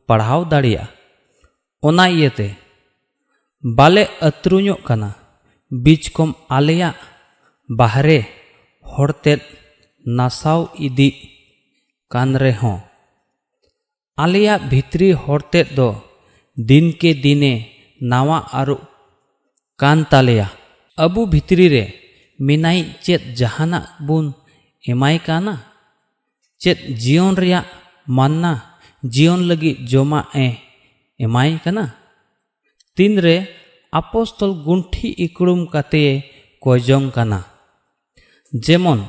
ᱯᱟᱲᱦᱟᱣ ᱫᱟᱲᱮᱭᱟᱜᱼᱟ ᱚᱱᱟ ᱤᱭᱟᱹᱛᱮ ᱵᱟᱞᱮ ᱟᱹᱛᱨᱩᱧᱚᱜ ᱠᱟᱱᱟ ᱵᱤᱡ ᱠᱚᱢ ᱟᱞᱮᱭᱟᱜ ᱵᱟᱦᱨᱮ ᱦᱚᱲᱛᱮᱫ ᱱᱟᱥᱟᱣ ᱤᱫᱤ ᱠᱟᱱ ᱨᱮᱦᱚᱸ ᱟᱞᱮᱭᱟᱜ ᱵᱷᱤᱛᱨᱤ ᱦᱚᱲᱛᱮᱫ ᱫᱚ ᱫᱤᱱᱠᱮ ᱫᱤᱱᱮ ᱱᱟᱣᱟ ᱟᱹᱨᱩ ᱠᱟᱱ ᱛᱟᱞᱮᱭᱟ ᱟᱵᱚ ᱵᱷᱤᱛᱨᱤ ᱨᱮ ᱢᱮᱱᱟᱭ ᱪᱮᱫ ᱡᱟᱦᱟᱱᱟᱜ ᱵᱚᱱ ᱮᱢᱟᱭ ᱠᱟᱱᱟ ᱪᱮᱫ ᱡᱤᱭᱚᱱ ᱨᱮᱭᱟᱜ ᱢᱟᱱᱱᱟ ᱡᱤᱭᱚᱱ ᱞᱟᱹᱜᱤᱫ ᱡᱚᱢᱟᱜ ᱮ ᱮᱢᱟᱭ ᱠᱟᱱᱟ ᱛᱤᱱᱨᱮ ᱟᱯᱚᱥᱛᱚᱞ ᱜᱩᱱᱴᱷᱤ ᱤᱠᱲᱩᱢ ᱠᱟᱛᱮ ᱠᱚᱭᱡᱚᱝ ᱠᱟᱱᱟ ᱡᱮᱢᱚᱱ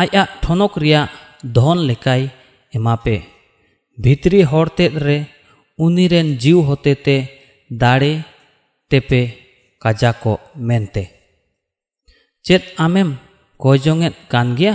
ᱟᱭᱟᱜ ᱴᱷᱚᱱᱚᱠ ᱨᱮᱭᱟᱜ ᱫᱷᱚᱱ ᱞᱮᱠᱟᱭ ᱮᱢᱟᱯᱮ ᱵᱷᱤᱛᱨᱤ ᱦᱚᱲ ᱛᱮᱫ ᱨᱮ ᱩᱱᱤᱨᱮᱱ ᱡᱤᱣ ᱦᱚᱛᱮᱛᱮ ᱫᱟᱲᱮ ᱛᱮᱯᱮ ᱠᱟᱡᱟᱠᱚ ᱢᱮᱱᱛᱮ ᱪᱮᱫ ᱟᱢᱮᱢ ᱠᱚᱭᱡᱚᱝᱮᱫ ᱠᱟᱱ ᱜᱮᱭᱟ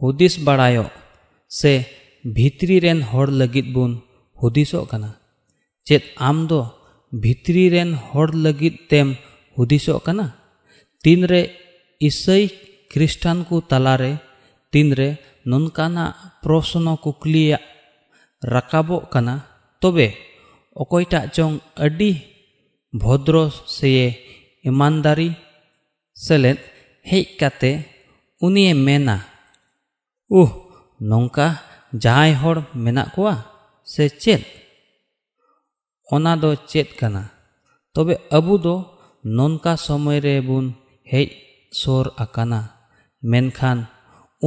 ᱦᱩᱫᱤᱥ ᱵᱟᱲᱟᱭᱚᱜ ᱥᱮ ᱵᱷᱤᱛᱨᱤ ᱨᱮᱱ ᱦᱚᱲ ᱞᱟᱹᱜᱤᱫ ᱵᱚᱱ ᱦᱩᱫᱤᱥᱚᱜ ᱠᱟᱱᱟ ᱪᱮᱫ ᱟᱢ ᱫᱚ ᱵᱷᱤᱛᱨᱤ ᱨᱮᱱ ᱦᱚᱲ ᱞᱟᱹᱜᱤᱫ ᱛᱮᱢ ᱦᱩᱫᱤᱥᱚᱜ ᱠᱟᱱᱟ ᱛᱤᱱᱨᱮ ᱤᱥᱟᱹᱭ ᱠᱷᱨᱤᱥᱴᱟᱱ ᱠᱚ ᱛᱟᱞᱟᱨᱮ ᱛᱤᱱᱨᱮ ᱱᱚᱝᱠᱟᱱᱟᱜ ᱯᱨᱚᱥᱱᱚ ᱠᱩᱠᱞᱤᱭᱟᱜ ᱨᱟᱠᱟᱵᱚᱜ ᱠᱟᱱᱟ ᱛᱚᱵᱮ ᱚᱠᱚᱭᱴᱟᱜ ᱪᱚᱝ ᱟᱹᱰᱤ ᱵᱷᱚᱫᱨᱚ ᱥᱮᱭᱮ ᱤᱢᱟᱱᱫᱟᱨᱤ ᱥᱮᱞᱮᱫ ᱦᱮᱡ ᱠᱟᱛᱮ ᱩᱱᱤᱭ ᱢᱮᱱᱟ ᱩᱦ ᱱᱚᱝᱠᱟ ᱡᱟᱦᱟᱸᱭ ᱦᱚᱲ ᱢᱮᱱᱟᱜ ᱠᱚᱣᱟ ᱥᱮ ᱪᱮᱫ ᱚᱱᱟ ᱫᱚ ᱪᱮᱫ ᱠᱟᱱᱟ ᱛᱚᱵᱮ ᱟᱵᱚ ᱫᱚ ᱱᱚᱝᱠᱟ ᱥᱚᱢᱚᱭ ᱨᱮᱵᱚᱱ ᱦᱮᱡ ᱥᱳᱨ ᱟᱠᱟᱱᱟ ᱢᱮᱱᱠᱷᱟᱱ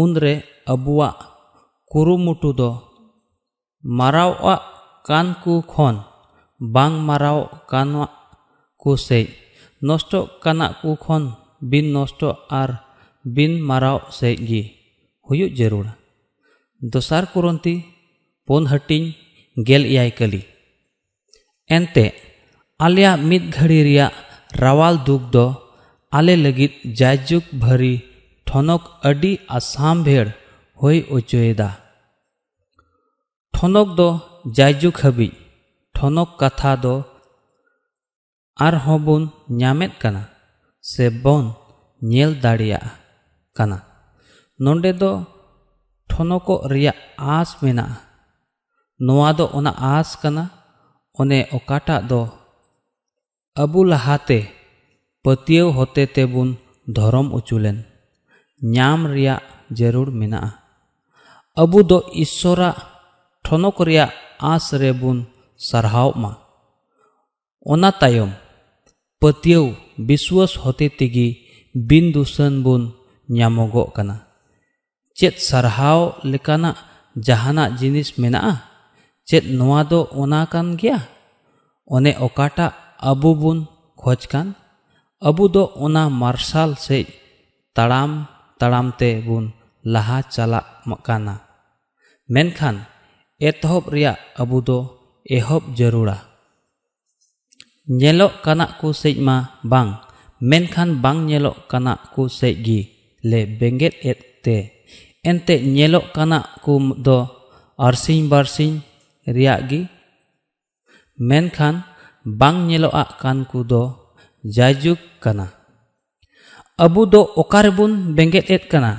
ᱩᱱᱨᱮ ᱟᱵᱚᱣᱟᱜ ᱠᱩᱨᱩᱢᱩᱴᱩ ᱫᱚ ᱢᱟᱨᱟᱣᱟᱜ ᱠᱟᱱ ᱠᱚ ᱠᱷᱚᱱ ᱵᱟᱝ ᱢᱟᱨᱟᱣ ᱠᱟᱱᱟᱜ ᱠᱚ ᱥᱮᱡ ᱱᱚᱥᱴᱚᱜ ᱠᱟᱱᱟᱜ ᱠᱚ ᱠᱷᱚᱱ ᱵᱤᱱ ᱱᱚᱥᱴᱚ ᱟᱨ ᱵᱤᱱ ᱢᱟᱨᱟᱣ ᱥᱮᱡ ᱜᱮ ᱦᱩᱭᱩᱜ ᱡᱟᱹᱨᱩᱲᱟ ᱫᱚᱥᱟᱨ ᱠᱩᱨᱚᱱᱛᱤ ᱯᱩᱱ ᱦᱟᱹᱴᱤᱧ ᱜᱮᱞ ᱮᱭᱟᱭ ᱠᱟᱹᱞᱤ ᱮᱱᱛᱮ ᱟᱞᱮᱭᱟᱜ ᱢᱤᱫ ᱜᱷᱟᱹᱲᱤ ᱨᱮᱭᱟᱜ ᱨᱟᱣᱟᱞ ᱫᱩᱠ ᱫᱚ ᱟᱞᱮ ᱞᱟᱹᱜᱤᱫ ᱡᱟᱭᱡᱩᱜᱽ ᱵᱷᱟᱹᱨᱤ ᱴᱷᱚᱱᱚᱠ ᱟᱹᱰᱤ ᱟᱥᱟᱢ ᱵᱷᱮᱲ ᱦᱩᱭ ᱚᱪᱚᱭᱮᱫᱟ ᱴᱷᱚᱱᱚᱠ ᱫᱚ ᱡᱟᱭᱡᱩᱜᱽ ᱦᱟᱹᱵᱤᱡ ᱴᱷᱚᱱᱚᱠ ᱠᱟᱛᱷᱟ ᱫᱚ ᱟᱨᱦᱚᱸ ᱵᱚᱱ ᱧᱟᱢᱮᱫ ᱠᱟᱱᱟ ᱥᱮ ᱵᱚᱱ ᱧᱮᱞ ᱫᱟᱲᱮᱭᱟᱜ ᱠᱟᱱᱟ ᱱᱚᱰᱮ ᱫᱚ ᱴᱷᱚᱱᱚᱠᱚᱜ ᱨᱮᱭᱟᱜ ᱟᱸᱥ ᱢᱮᱱᱟᱜᱼᱟ ᱱᱚᱣᱟ ᱫᱚ ᱚᱱᱟ ᱟᱸᱥ ᱠᱟᱱᱟ ᱚᱱᱮ ᱚᱠᱟᱴᱟᱜ ᱫᱚ ᱟᱵᱚ ᱞᱟᱦᱟᱛᱮ ᱯᱟᱹᱛᱭᱟᱹᱣ ᱦᱚᱛᱮ ᱛᱮᱵᱚᱱ ᱫᱷᱚᱨᱚᱢ ᱚᱪᱚ ᱞᱮᱱ ᱧᱟᱢ ᱨᱮᱭᱟᱜ ᱡᱟᱹᱨᱩᱲ ᱢᱮᱱᱟᱜᱼᱟ ᱟᱵᱚ ᱫᱚ ᱤᱥᱥᱚᱨᱟᱜ ᱴᱷᱚᱱᱚᱠ ᱨᱮᱭᱟᱜ ᱟᱸᱥ ᱨᱮᱵᱚᱱ ᱥᱟᱨᱦᱟᱣ ᱢᱟ ᱚᱱᱟ ᱛᱟᱭᱚᱢ ᱯᱟᱹᱛᱭᱟᱹᱣ ᱵᱤᱥᱣᱟᱥ ᱦᱚᱛᱮ ᱛᱮᱜᱮ ᱵᱤᱱ ᱫᱩᱥᱟᱹᱱ ᱵᱚᱱ ᱧᱟᱢᱚᱜᱚᱜ ᱠᱟᱱᱟ ᱪᱮᱫ ᱥᱟᱨᱦᱟᱣ ᱞᱮᱠᱟᱱᱟᱜ ᱡᱟᱦᱟᱱᱟᱜ ᱡᱤᱱᱤᱥ ᱢᱮᱱᱟᱜᱼᱟ ᱪᱮᱫ ᱱᱚᱣᱟ ᱫᱚ ᱚᱱᱟ ᱠᱟᱱ ᱜᱮᱭᱟ ᱚᱱᱮ ᱚᱠᱟᱴᱟᱜ ᱟᱵᱚ ᱵᱚᱱ ᱠᱷᱚᱡ ᱠᱟᱱ ᱟᱵᱚ ᱫᱚ ᱚᱱᱟ ᱢᱟᱨᱥᱟᱞ ᱥᱮᱡ ᱛᱟᱲᱟᱢ ᱛᱟᱲᱟᱢ ᱛᱮ ᱵᱚᱱ ᱞᱟᱦᱟ ᱪᱟᱞᱟᱜ ᱠᱟᱱᱟ ᱢᱮᱱᱠᱷᱟᱱ ᱮᱛᱚᱦᱚᱵ ᱨᱮᱭᱟᱜ ᱟᱵᱚ ᱫᱚ ᱮᱦᱚᱵ ᱡᱟᱹᱨᱩᱲᱟ ᱧᱮᱞᱚᱜ ᱠᱟᱱᱟᱜ ᱠᱚ ᱥᱮᱡ ᱢᱟ ᱵᱟᱝ ᱢᱮᱱᱠᱷᱟᱱ ᱵᱟᱝ ᱧᱮᱞᱚᱜ ᱠᱟᱱᱟᱜ ᱠᱚ ᱥᱮᱡ ᱜᱮ ᱞᱮ ᱵᱮᱸᱜᱮᱫ ᱮᱫ ᱛᱮ ᱮᱱᱛᱮ ᱧᱮᱞᱚᱜ ᱠᱟᱱᱟ ᱠᱚ ᱫᱚ ᱟᱨᱥᱤᱧ ᱵᱟᱨᱥᱤᱧ ᱨᱮᱭᱟᱜ ᱜᱮ ᱢᱮᱱᱠᱷᱟᱱ ᱵᱟᱝ ᱧᱮᱞᱚᱜᱼᱟ ᱠᱟᱱ ᱠᱚ ᱫᱚ ᱡᱟᱭᱡᱩᱜᱽ ᱠᱟᱱᱟ ᱟᱵᱚ ᱫᱚ ᱚᱠᱟ ᱨᱮᱵᱚᱱ ᱵᱮᱸᱜᱮᱫ ᱮᱫ ᱠᱟᱱᱟ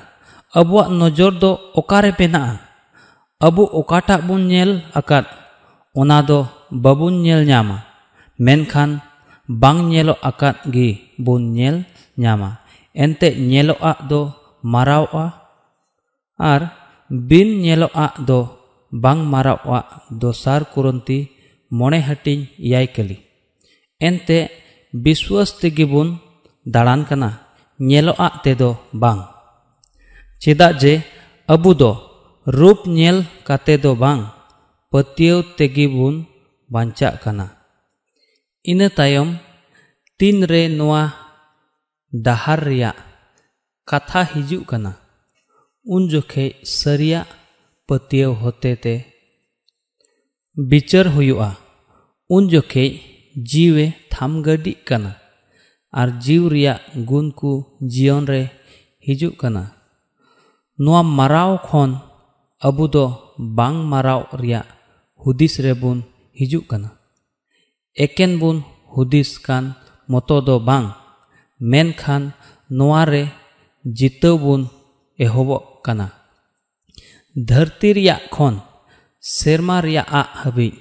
ᱟᱵᱚᱣᱟᱜ ᱱᱚᱡᱚᱨ ᱫᱚ ᱚᱠᱟ ᱨᱮ ᱢᱮᱱᱟᱜᱼᱟ ᱟᱵᱚ ᱚᱠᱟᱴᱟᱜ ᱵᱚᱱ ᱧᱮᱞ ᱟᱠᱟᱫ ᱚᱱᱟ ᱫᱚ ᱵᱟᱵᱚᱱ ᱧᱮᱞ ᱧᱟᱢᱟ ᱢᱮᱱᱠᱷᱟᱱ ᱵᱟᱝ ᱧᱮᱞᱚᱜ ᱟᱠᱟᱫ ᱜᱮ ᱵᱚᱱ ᱧᱮᱞ ᱧᱟᱢᱟ ᱮᱱᱛᱮ ᱧᱮᱞᱚᱜᱼᱟ ᱫᱚ ᱢᱟᱨᱟᱣᱚᱜᱼᱟ ᱟᱨ ᱵᱤᱱ ᱧᱮᱞᱚᱜᱟᱜ ᱫᱚ ᱵᱟᱝ ᱢᱟᱨᱟᱣᱚᱜᱼᱟ ᱫᱚᱥᱟᱨ ᱠᱩᱨᱚᱱᱛᱤ ᱢᱚᱬᱮ ᱦᱟᱹᱴᱤᱧ ᱮᱭᱟᱭ ᱠᱟᱹᱞᱤ ᱮᱱᱛᱮ ᱵᱤᱥᱣᱟᱥ ᱛᱮᱜᱮ ᱵᱚᱱ ᱫᱟᱬᱟᱱ ᱠᱟᱱᱟ ᱧᱮᱞᱚᱜᱟᱜ ᱛᱮᱫᱚ ᱵᱟᱝ ᱪᱮᱫᱟᱜ ᱡᱮ ᱟᱵᱚ ᱫᱚ ᱨূᱯ ᱧᱮᱞ ᱠᱟᱛᱮ ᱫᱚ ᱵᱟᱝ ᱯᱟᱹᱛᱭᱟᱹᱣ ᱛᱮᱜᱮ ᱵᱚᱱ ᱵᱟᱧᱪᱟᱜ ᱠᱟᱱᱟ ᱤᱱᱟᱹ ᱛᱟᱭᱚᱢ ᱛᱤᱱᱨᱮ ᱱᱚᱣᱟ ᱰᱟᱦᱟᱨ ᱨᱮᱭᱟᱜ ᱠᱟᱛᱷᱟ ᱦᱤᱡᱩᱜ ᱠᱟᱱᱟ उन जोखे सरिया पतियव होते ते विचर हुआ उन जोखे जीवे थाम गडी कना आर जीव रिया गुण को जीवन रे हिजुक कना नुआ मराव खन अबु दो बांग मराव रिया हुदिस रे बुन हिजुक कना एकेन बुन हुदिस कान मतो दो बांग मेन खान नुआ रे जितो बुन ᱮᱦᱚᱵᱚᱜ ᱠᱟᱱᱟ ᱫᱷᱟᱹᱨᱛᱤ ᱨᱮᱭᱟᱜ ᱠᱷᱚᱱ ᱥᱮᱨᱢᱟ ᱨᱮᱭᱟᱜ ᱟᱜ ᱦᱟᱹᱵᱤᱡ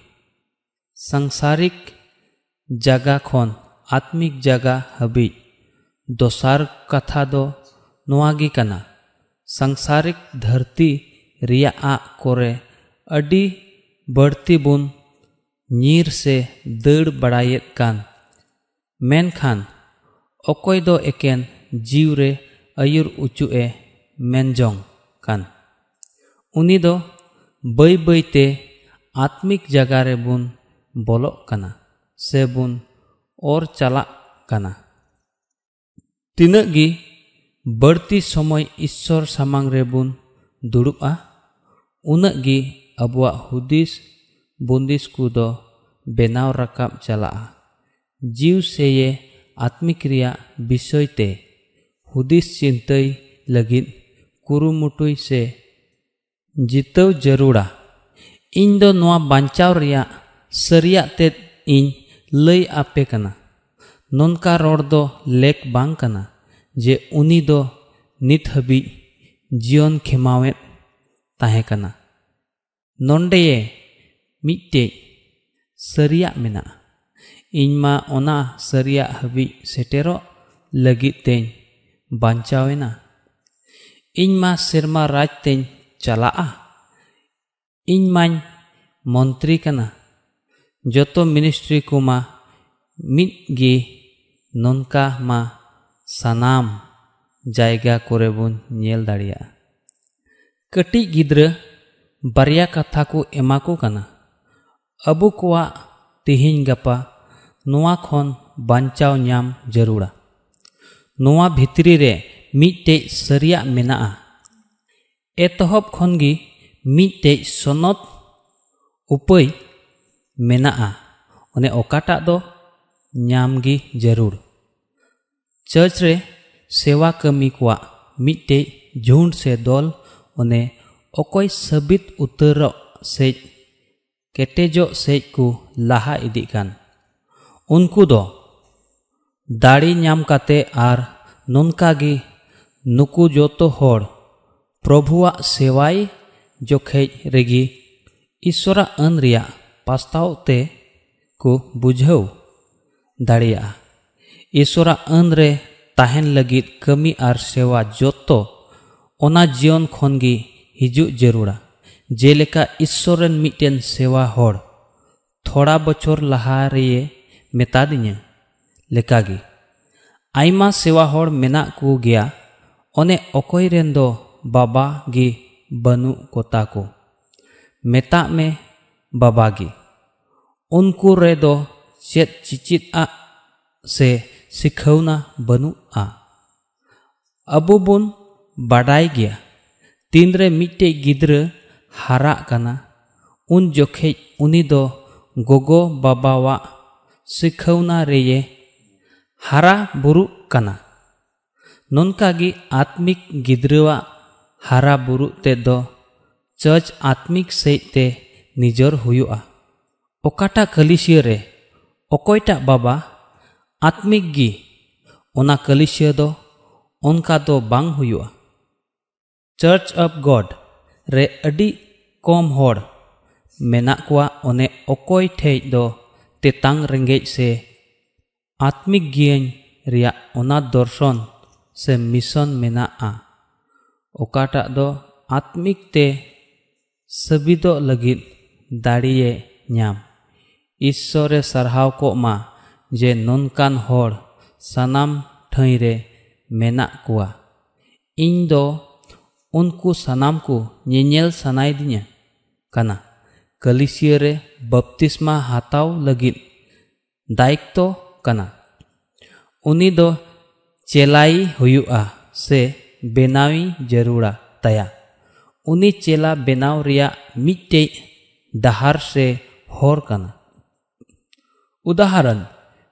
ᱥᱟᱝᱥᱟᱨᱤᱠ ᱡᱟᱜᱟ ᱠᱷᱚᱱ ᱟᱛᱢᱤᱠ ᱡᱟᱜᱟ ᱦᱟᱹᱵᱤᱡ ᱫᱚᱥᱟᱨ ᱠᱟᱛᱷᱟ ᱫᱚ ᱱᱚᱣᱟ ᱜᱮ ᱠᱟᱱᱟ ᱥᱟᱝᱥᱟᱨᱤᱠ ᱫᱷᱟᱹᱨᱛᱤ ᱨᱮᱭᱟᱜ ᱟᱜ ᱠᱚᱨᱮ ᱟᱹᱰᱤ ᱵᱟᱹᱲᱛᱤ ᱵᱚᱱ ᱧᱤᱨ ᱥᱮ ᱫᱟᱹᱲ ᱵᱟᱲᱟᱭᱮᱫ ᱠᱟᱱ ᱢᱮᱱᱠᱷᱟᱱ ᱚᱠᱚᱭ ᱫᱚ ᱮᱠᱮᱱ ᱡᱤᱣ ᱨᱮ ᱟᱹᱭᱩᱨ ᱩᱪᱩᱜᱼᱮ ᱢᱮᱱᱡᱚᱝ ᱠᱟᱱ ᱩᱱᱤ ᱫᱚ ᱵᱟᱹᱭ ᱵᱟᱹᱭᱛᱮ ᱟᱛᱢᱤᱠ ᱡᱟᱜᱟ ᱨᱮᱵᱚᱱ ᱵᱚᱞᱚᱜ ᱠᱟᱱᱟ ᱥᱮᱵᱚᱱ ᱚᱨ ᱪᱟᱞᱟᱜ ᱠᱟᱱᱟ ᱛᱤᱱᱟᱹᱜ ᱜᱮ ᱵᱟᱹᱲᱛᱤ ᱥᱚᱢᱚᱭ ᱤᱥᱥᱚᱨ ᱥᱟᱢᱟᱝ ᱨᱮᱵᱚᱱ ᱫᱩᱲᱩᱵᱼᱟ ᱩᱱᱟᱹᱜ ᱜᱮ ᱟᱵᱚᱣᱟᱜ ᱦᱩᱫᱤᱥ ᱵᱚᱱᱫᱤᱥ ᱠᱚᱫᱚ ᱵᱮᱱᱟᱣ ᱨᱟᱠᱟᱵ ᱪᱟᱞᱟᱜᱼᱟ ᱡᱤᱣ ᱥᱮᱭᱮ ᱟᱛᱢᱤᱠ ᱨᱮᱭᱟᱜ ᱵᱤᱥᱚᱭ ᱛᱮ ᱦᱩᱫᱤᱥ ᱪᱤᱱᱛᱟᱹᱭ ᱞᱟᱹᱜᱤᱫ ᱠᱩᱨᱩᱢᱩᱴᱩᱭ ᱥᱮ ᱡᱤᱛᱟᱹᱣ ᱡᱟᱹᱨᱩᱲᱟ ᱤᱧ ᱫᱚ ᱱᱚᱣᱟ ᱵᱟᱧᱪᱟᱣ ᱨᱮᱭᱟᱜ ᱥᱟᱹᱨᱤᱭᱟᱜ ᱛᱮᱫ ᱤᱧ ᱞᱟᱹᱭ ᱟᱯᱮ ᱠᱟᱱᱟ ᱱᱚᱝᱠᱟ ᱨᱚᱲ ᱫᱚ ᱞᱮᱠ ᱵᱟᱝ ᱠᱟᱱᱟ ᱡᱮ ᱩᱱᱤ ᱫᱚ ᱱᱤᱛ ᱦᱟᱹᱵᱤᱡ ᱡᱤᱭᱚᱱ ᱠᱷᱮᱢᱟᱣᱮᱫ ᱛᱟᱦᱮᱸ ᱠᱟᱱᱟ ᱱᱚᱰᱮ ᱢᱤᱫᱴᱮᱡ ᱥᱟᱹᱨᱤᱭᱟᱜ ᱢᱮᱱᱟᱜᱼᱟ ᱤᱧ ᱢᱟ ᱚᱱᱟ ᱥᱟᱹᱨᱤᱭᱟᱜ ᱦᱟᱹᱵᱤᱡ ᱥᱮᱴᱮᱨᱚᱜ ᱞᱟᱹᱜᱤᱫ ᱛᱮᱧ ᱵᱟᱧᱪᱟᱣᱮᱱᱟ ᱤᱧ ᱢᱟ ᱥᱮᱨᱢᱟ ᱨᱟᱡᱽ ᱛᱮᱧ ᱪᱟᱞᱟᱜᱼᱟ ᱤᱧ ᱢᱟᱧ ᱢᱚᱱᱛᱨᱤ ᱠᱟᱱᱟ ᱡᱚᱛᱚ ᱢᱤᱱᱤᱥᱴᱨᱤ ᱠᱚᱢᱟ ᱢᱤᱫ ᱜᱮ ᱱᱚᱝᱠᱟ ᱢᱟ ᱥᱟᱱᱟᱢ ᱡᱟᱭᱜᱟ ᱠᱚᱨᱮ ᱵᱚᱱ ᱧᱮᱞ ᱫᱟᱲᱮᱭᱟᱜᱼᱟ ᱠᱟᱹᱴᱤᱡ ᱜᱤᱫᱽᱨᱟᱹ ᱵᱟᱨᱭᱟ ᱠᱟᱛᱷᱟ ᱠᱚ ᱮᱢᱟ ᱠᱚ ᱠᱟᱱᱟ ᱟᱵᱚ ᱠᱚᱣᱟᱜ ᱛᱮᱦᱮᱧ ᱜᱟᱯᱟ ᱱᱚᱣᱟ ᱠᱷᱚᱱ ᱵᱟᱧᱪᱟᱣ ᱧᱟᱢ ᱡᱟᱹᱨᱩᱲᱟ ᱱᱚᱣᱟ ᱵᱷᱤᱛᱨᱤ ᱨᱮ ᱢᱤᱫᱴᱮᱡ ᱥᱟᱹᱨᱤᱭᱟᱜ ᱢᱮᱱᱟᱜᱼᱟ ᱮᱛᱚᱦᱚᱵ ᱠᱷᱚᱱ ᱜᱮ ᱢᱤᱫᱴᱮᱡ ᱥᱚᱱᱚᱛ ᱩᱯᱟᱹᱭ ᱢᱮᱱᱟᱜᱼᱟ ᱚᱱᱮ ᱚᱠᱟᱴᱟᱜ ᱫᱚ ᱧᱟᱢ ᱜᱮ ᱡᱟᱹᱨᱩᱲ ᱪᱟᱨᱪ ᱨᱮ ᱥᱮᱣᱟ ᱠᱟᱹᱢᱤ ᱠᱚᱣᱟᱜ ᱢᱤᱫᱴᱮᱡ ᱡᱷᱩᱸᱰ ᱥᱮ ᱫᱚᱞ ᱚᱱᱮ ᱚᱠᱚᱭ ᱥᱟᱹᱵᱤᱛ ᱩᱛᱟᱹᱨᱚᱜ ᱥᱮᱡ ᱠᱮᱴᱮᱡᱚᱜ ᱥᱮᱡ ᱠᱚ ᱞᱟᱦᱟ ᱤᱫᱤᱜ ᱠᱟᱱ ᱩᱱᱠᱩ ᱫᱚ ᱫᱟᱲᱮ ᱧᱟᱢ ᱠᱟᱛᱮ ᱟᱨ ᱱᱚᱝᱠᱟ ᱜᱮ ᱱᱩᱠᱩ ᱡᱚᱛᱚ ᱦᱚᱲ ᱯᱨᱚᱵᱷᱩᱣᱟᱜ ᱥᱮᱣᱟᱭ ᱡᱚᱠᱷᱮᱡ ᱨᱮᱜᱮ ᱤᱥᱥᱚᱨᱟᱜ ᱟᱹᱱ ᱨᱮᱭᱟᱜ ᱯᱟᱥᱛᱟᱣ ᱛᱮ ᱠᱚ ᱵᱩᱡᱷᱟᱹᱣ ᱫᱟᱲᱮᱭᱟᱜᱼᱟ ᱤᱥᱥᱚᱨᱟᱜ ᱟᱹᱱ ᱨᱮ ᱛᱟᱦᱮᱱ ᱞᱟᱹᱜᱤᱫ ᱠᱟᱹᱢᱤ ᱟᱨ ᱥᱮᱣᱟ ᱡᱚᱛᱚ ᱚᱱᱟ ᱡᱤᱭᱚᱱ ᱠᱷᱚᱱ ᱜᱮ ᱦᱤᱡᱩᱜ ᱡᱟᱹᱨᱩᱲᱟ ᱡᱮᱞᱮᱠᱟ ᱤᱥᱥᱚᱨ ᱨᱮᱱ ᱢᱤᱫᱴᱮᱱ ᱥᱮᱣᱟ ᱦᱚᱲ ᱛᱷᱚᱲᱟ ᱵᱚᱪᱷᱚᱨ ᱞᱟᱦᱟ ᱨᱮᱭ ᱢᱮᱛᱟᱫᱤᱧᱟᱹ ᱞᱮᱠᱟᱜᱮ ᱟᱭᱢᱟ ᱥᱮᱣᱟ ᱦᱚᱲ ᱢᱮᱱᱟᱜ ᱠᱚ ᱜᱮᱭᱟ ᱚᱱᱮ ᱚᱠᱚᱭ ᱨᱮᱱ ᱫᱚ ᱵᱟᱵᱟ ᱜᱮ ᱵᱟᱹᱱᱩᱜ ᱠᱚᱛᱟ ᱠᱚ ᱢᱮᱛᱟᱜ ᱢᱮ ᱵᱟᱵᱟ ᱜᱮ ᱩᱱᱠᱩ ᱨᱮᱫᱚ ᱪᱮᱫ ᱪᱤᱪᱤᱫᱼᱟᱜ ᱥᱮ ᱥᱤᱠᱷᱟᱹᱣᱱᱟ ᱵᱟᱹᱱᱩᱜᱼᱟ ᱟᱵᱚ ᱵᱚᱱ ᱵᱟᱰᱟᱭ ᱜᱮᱭᱟ ᱛᱤᱱᱨᱮ ᱢᱤᱫᱴᱮᱡ ᱜᱤᱫᱽᱨᱟᱹ ᱦᱟᱨᱟᱜ ᱠᱟᱱᱟ ᱩᱱ ᱡᱚᱠᱷᱮᱡ ᱩᱱᱤ ᱫᱚ ᱜᱚᱜᱚ ᱵᱟᱵᱟᱣᱟᱜ ᱥᱤᱠᱷᱟᱹᱣᱱᱟ ᱨᱮᱭᱮ ᱦᱟᱨᱟ ᱵᱩᱨᱩᱜ ᱠᱟᱱᱟ ᱱᱚᱱᱠᱟᱜᱮ ᱟᱛᱢᱤᱠ ᱜᱤᱫᱽᱨᱟᱹᱣᱟᱜ ᱦᱟᱨᱟ ᱵᱩᱨᱩᱜ ᱛᱮᱫ ᱫᱚ ᱪᱚᱨᱪ ᱟᱛᱢᱤᱠ ᱥᱮᱡ ᱛᱮ ᱱᱤᱡᱚᱨ ᱦᱩᱭᱩᱜᱼᱟ ᱚᱠᱟᱴᱟᱜ ᱠᱟᱹᱞᱤᱥᱤᱭᱟᱹ ᱨᱮ ᱚᱠᱚᱭᱴᱟᱜ ᱵᱟᱵᱟ ᱟᱛᱢᱤᱠ ᱜᱮ ᱚᱱᱟ ᱠᱟᱹᱞᱤᱥᱤᱭᱟᱹ ᱫᱚ ᱚᱱᱠᱟ ᱫᱚ ᱵᱟᱝ ᱦᱩᱭᱩᱜᱼᱟ ᱪᱟᱨᱪ ᱚᱯ ᱜᱚᱰ ᱨᱮ ᱟᱹᱰᱤ ᱠᱚᱢ ᱦᱚᱲ ᱢᱮᱱᱟᱜ ᱠᱚᱣᱟ ᱚᱱᱮ ᱚᱠᱚᱭ ᱴᱷᱮᱡ ᱫᱚ ᱛᱮᱛᱟᱝ ᱨᱮᱸᱜᱮᱡ ᱥᱮ ᱟᱛᱢᱤᱠ ᱜᱤᱭᱟᱹᱧ ᱨᱮᱭᱟᱜ ᱚᱱᱟ ᱫᱚᱨᱥᱚᱱ ᱥᱮ ᱢᱤᱥᱚᱱ ᱢᱮᱱᱟᱜᱼᱟ ᱚᱠᱟᱴᱟᱜ ᱫᱚ ᱟᱛᱢᱤᱠ ᱛᱮ ᱥᱟᱹᱵᱤᱫᱚᱜ ᱞᱟᱹᱜᱤᱫ ᱫᱟᱲᱮᱭᱮ ᱧᱟᱢ ᱤᱥᱥᱚᱨᱮ ᱥᱟᱨᱦᱟᱣ ᱠᱚᱜ ᱢᱟ ᱡᱮ ᱱᱚᱝᱠᱟᱱ ᱦᱚᱲ ᱥᱟᱱᱟᱢ ᱴᱷᱟᱹᱭ ᱨᱮ ᱢᱮᱱᱟᱜ ᱠᱚᱣᱟ ᱤᱧ ᱫᱚ ᱩᱱᱠᱩ ᱥᱟᱱᱟᱢ ᱠᱚ ᱧᱮᱧᱮᱞ ᱥᱟᱱᱟᱭᱮᱫᱤᱧᱟ ᱠᱟᱱᱟ ᱠᱟᱹᱞᱤᱥᱤᱭᱟᱹ ᱨᱮ ᱵᱟᱯᱛᱤᱥᱢᱟ ᱦᱟᱛᱟᱣ ᱞᱟᱹᱜᱤᱫ ᱫᱟᱭᱤᱛᱛᱚ ᱠᱟᱱᱟ ᱩᱱᱤ ᱫᱚ चेलाई हुआ से बनावी जरूरा तया। उनी चेला बनाव मिट्टे दहार से हर उदाहरण,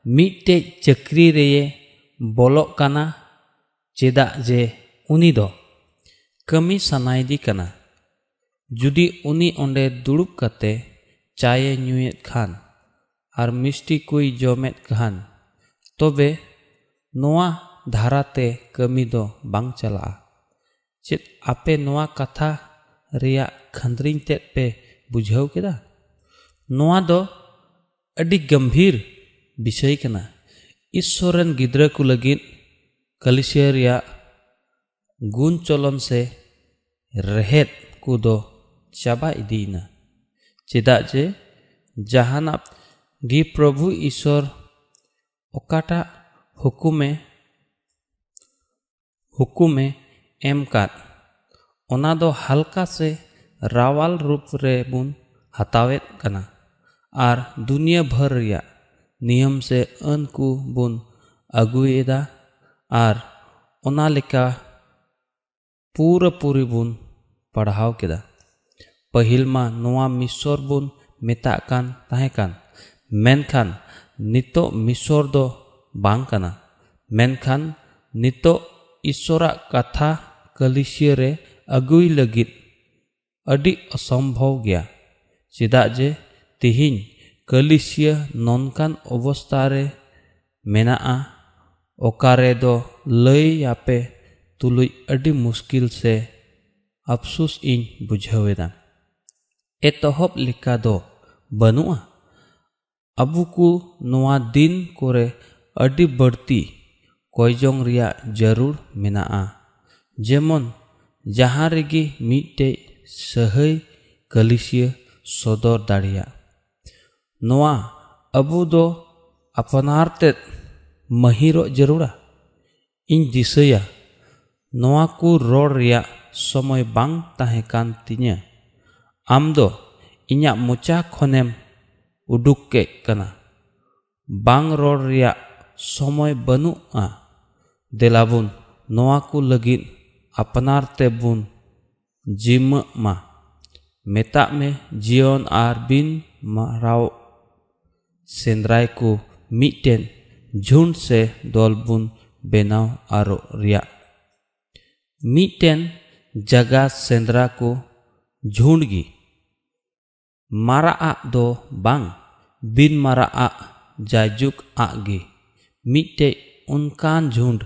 मिट्टे चक्री रे बोलोकना चेदा जे उनी दो। कमी सनाईदी कना। जुदी उनी ओंडे दुड़ब कते चाये नुएत खान और मिष्टि कोई जोमेत खान। तबे तो ᱫᱷᱟᱨᱟᱛᱮ ᱠᱟᱹᱢᱤ ᱫᱚ ᱵᱟᱝ ᱪᱟᱞᱟᱜᱼᱟ ᱪᱮᱫ ᱟᱯᱮ ᱱᱚᱣᱟ ᱠᱟᱛᱷᱟ ᱨᱮᱭᱟᱜ ᱠᱷᱟᱸᱫᱽᱨᱤᱧ ᱛᱮᱫ ᱯᱮ ᱵᱩᱡᱷᱟᱹᱣ ᱠᱮᱫᱟ ᱱᱚᱣᱟ ᱫᱚ ᱟᱹᱰᱤ ᱜᱚᱢᱵᱷᱤᱨ ᱵᱤᱥᱚᱭ ᱠᱟᱱᱟ ᱤᱥᱥᱚᱨ ᱨᱮᱱ ᱜᱤᱫᱽᱨᱟᱹ ᱠᱚ ᱞᱟᱹᱜᱤᱫ ᱠᱟᱞᱤᱥᱤᱭᱟ ᱨᱮᱭᱟᱜ ᱜᱩᱱ ᱪᱚᱞᱚᱱ ᱥᱮ ᱨᱮᱦᱮᱫ ᱠᱚᱫᱚ ᱪᱟᱵᱟ ᱤᱫᱤᱭᱮᱱᱟ ᱪᱮᱫᱟᱜ ᱡᱮ ᱡᱟᱦᱟᱱᱟᱜ ᱜᱮ ᱯᱨᱚᱵᱷᱩ ᱤᱥᱥᱚᱨ ᱚᱠᱟᱴᱟᱜ ᱦᱩᱠᱩᱢᱮ हुकुमे एम का दो हल्का से रावल रूप रे बुन हतावेत कना। आर दुनिया भर रिया। नियम से अन कु बुन अगुएदा। आर ओना पूरा पूरी बुन पढ़ाव केदा। पहिलमा नुआ मिसोर बुन मेता कान ताहे कान। मेन खान नितो मिसोर दो बांग कना। मेन खान नितो ᱤᱥᱥᱚᱨᱟᱜ ᱠᱟᱛᱷᱟ ᱠᱟᱹᱞᱤᱥᱤᱭᱟᱹ ᱨᱮ ᱟᱹᱜᱩᱭ ᱞᱟᱹᱜᱤᱫ ᱟᱹᱰᱤ ᱚᱥᱚᱢᱵᱷᱚᱵ ᱜᱮᱭᱟ ᱪᱮᱫᱟᱜ ᱡᱮ ᱛᱤᱦᱤᱧ ᱠᱟᱹᱞᱤᱥᱤᱭᱟᱹ ᱱᱚᱝᱠᱟᱱ ᱚᱵᱚᱥᱛᱷᱟ ᱨᱮ ᱢᱮᱱᱟᱜᱼᱟ ᱚᱠᱟᱨᱮ ᱫᱚ ᱞᱟᱹᱭ ᱟᱯᱮ ᱛᱩᱞᱩᱡ ᱟᱹᱰᱤ ᱢᱩᱥᱠᱤᱞ ᱥᱮ ᱟᱯᱥᱩᱥ ᱤᱧ ᱵᱩᱡᱷᱟᱹᱣᱮᱫᱟ ᱮᱛᱚᱦᱚᱵ ᱞᱮᱠᱟ ᱫᱚ ᱵᱟᱹᱱᱩᱜᱼᱟ ᱟᱵᱚ ᱠᱚ ᱱᱚᱣᱟ ᱫᱤᱱ ᱠᱚᱨᱮ ᱟᱹᱰᱤ ᱵᱟᱹᱲᱛᱤ ᱠᱚᱭᱡᱚᱝ ᱨᱮᱭᱟᱜ ᱡᱟᱹᱨᱩᱲ ᱢᱮᱱᱟᱜᱼᱟ ᱡᱮᱢᱚᱱ ᱡᱟᱦᱟᱸ ᱨᱮᱜᱮ ᱢᱤᱫᱴᱮᱡ ᱥᱟᱹᱦᱟᱹᱭ ᱠᱟᱹᱞᱤᱥᱤᱭᱟᱹ ᱥᱚᱫᱚᱨ ᱫᱟᱲᱮᱭᱟᱜ ᱱᱚᱣᱟ ᱟᱵᱚ ᱫᱚ ᱟᱯᱱᱟᱨ ᱛᱮᱫ ᱢᱟᱹᱦᱤᱨᱚᱜ ᱡᱟᱹᱨᱩᱲᱟ ᱤᱧ ᱫᱤᱥᱟᱹᱭᱟ ᱱᱚᱣᱟ ᱠᱚ ᱨᱚᱲ ᱨᱮᱭᱟᱜ ᱥᱚᱢᱚᱭ ᱵᱟᱝ ᱛᱟᱦᱮᱸ ᱠᱟᱱ ᱛᱤᱧᱟᱹ ᱟᱢ ᱫᱚ ᱤᱧᱟᱹᱜ ᱢᱚᱪᱟ ᱠᱷᱚᱱᱮᱢ ᱩᱰᱩᱠ ᱠᱮᱫ ᱠᱟᱱᱟ ᱵᱟᱝ ᱨᱚᱲ ᱨᱮᱭᱟᱜ ᱥᱚᱢᱚᱭ ᱵᱟᱹᱱᱩᱜᱼᱟ ᱫᱮᱞᱟᱵᱩᱱ ᱱᱚᱣᱟ ᱠᱚ ᱞᱟᱹᱜᱤᱫ ᱟᱯᱱᱟᱨ ᱛᱮᱵᱩᱱ ᱡᱤᱢᱟᱹᱜ ᱢᱟ ᱢᱮᱛᱟᱜ ᱢᱮ ᱡᱤᱭᱚᱱ ᱟᱨ ᱵᱤᱱ ᱢᱟᱨᱟᱣ ᱥᱮᱸᱫᱽᱨᱟᱭ ᱠᱚ ᱢᱤᱫᱴᱮᱱ ᱡᱷᱩᱸᱰ ᱥᱮ ᱫᱚᱞ ᱵᱩᱱ ᱵᱮᱱᱟᱣ ᱟᱨᱚᱜ ᱨᱮᱭᱟᱜ ᱢᱤᱫᱴᱮᱱ ᱡᱟᱜᱟ ᱥᱮᱸᱫᱽᱨᱟ ᱠᱚ ᱡᱷᱩᱸᱰ ᱜᱮ ᱢᱟᱨᱟᱜ ᱟᱜ ᱫᱚ ᱵᱟᱝ ᱵᱤᱱ ᱢᱟᱨᱟᱜ ᱟᱜ ᱡᱟᱭᱡᱩᱜ ᱟᱜ ᱜᱮ ᱢᱤᱫᱴᱮᱡ ᱚᱱᱠᱟᱱ ᱡᱷᱩᱸᱰ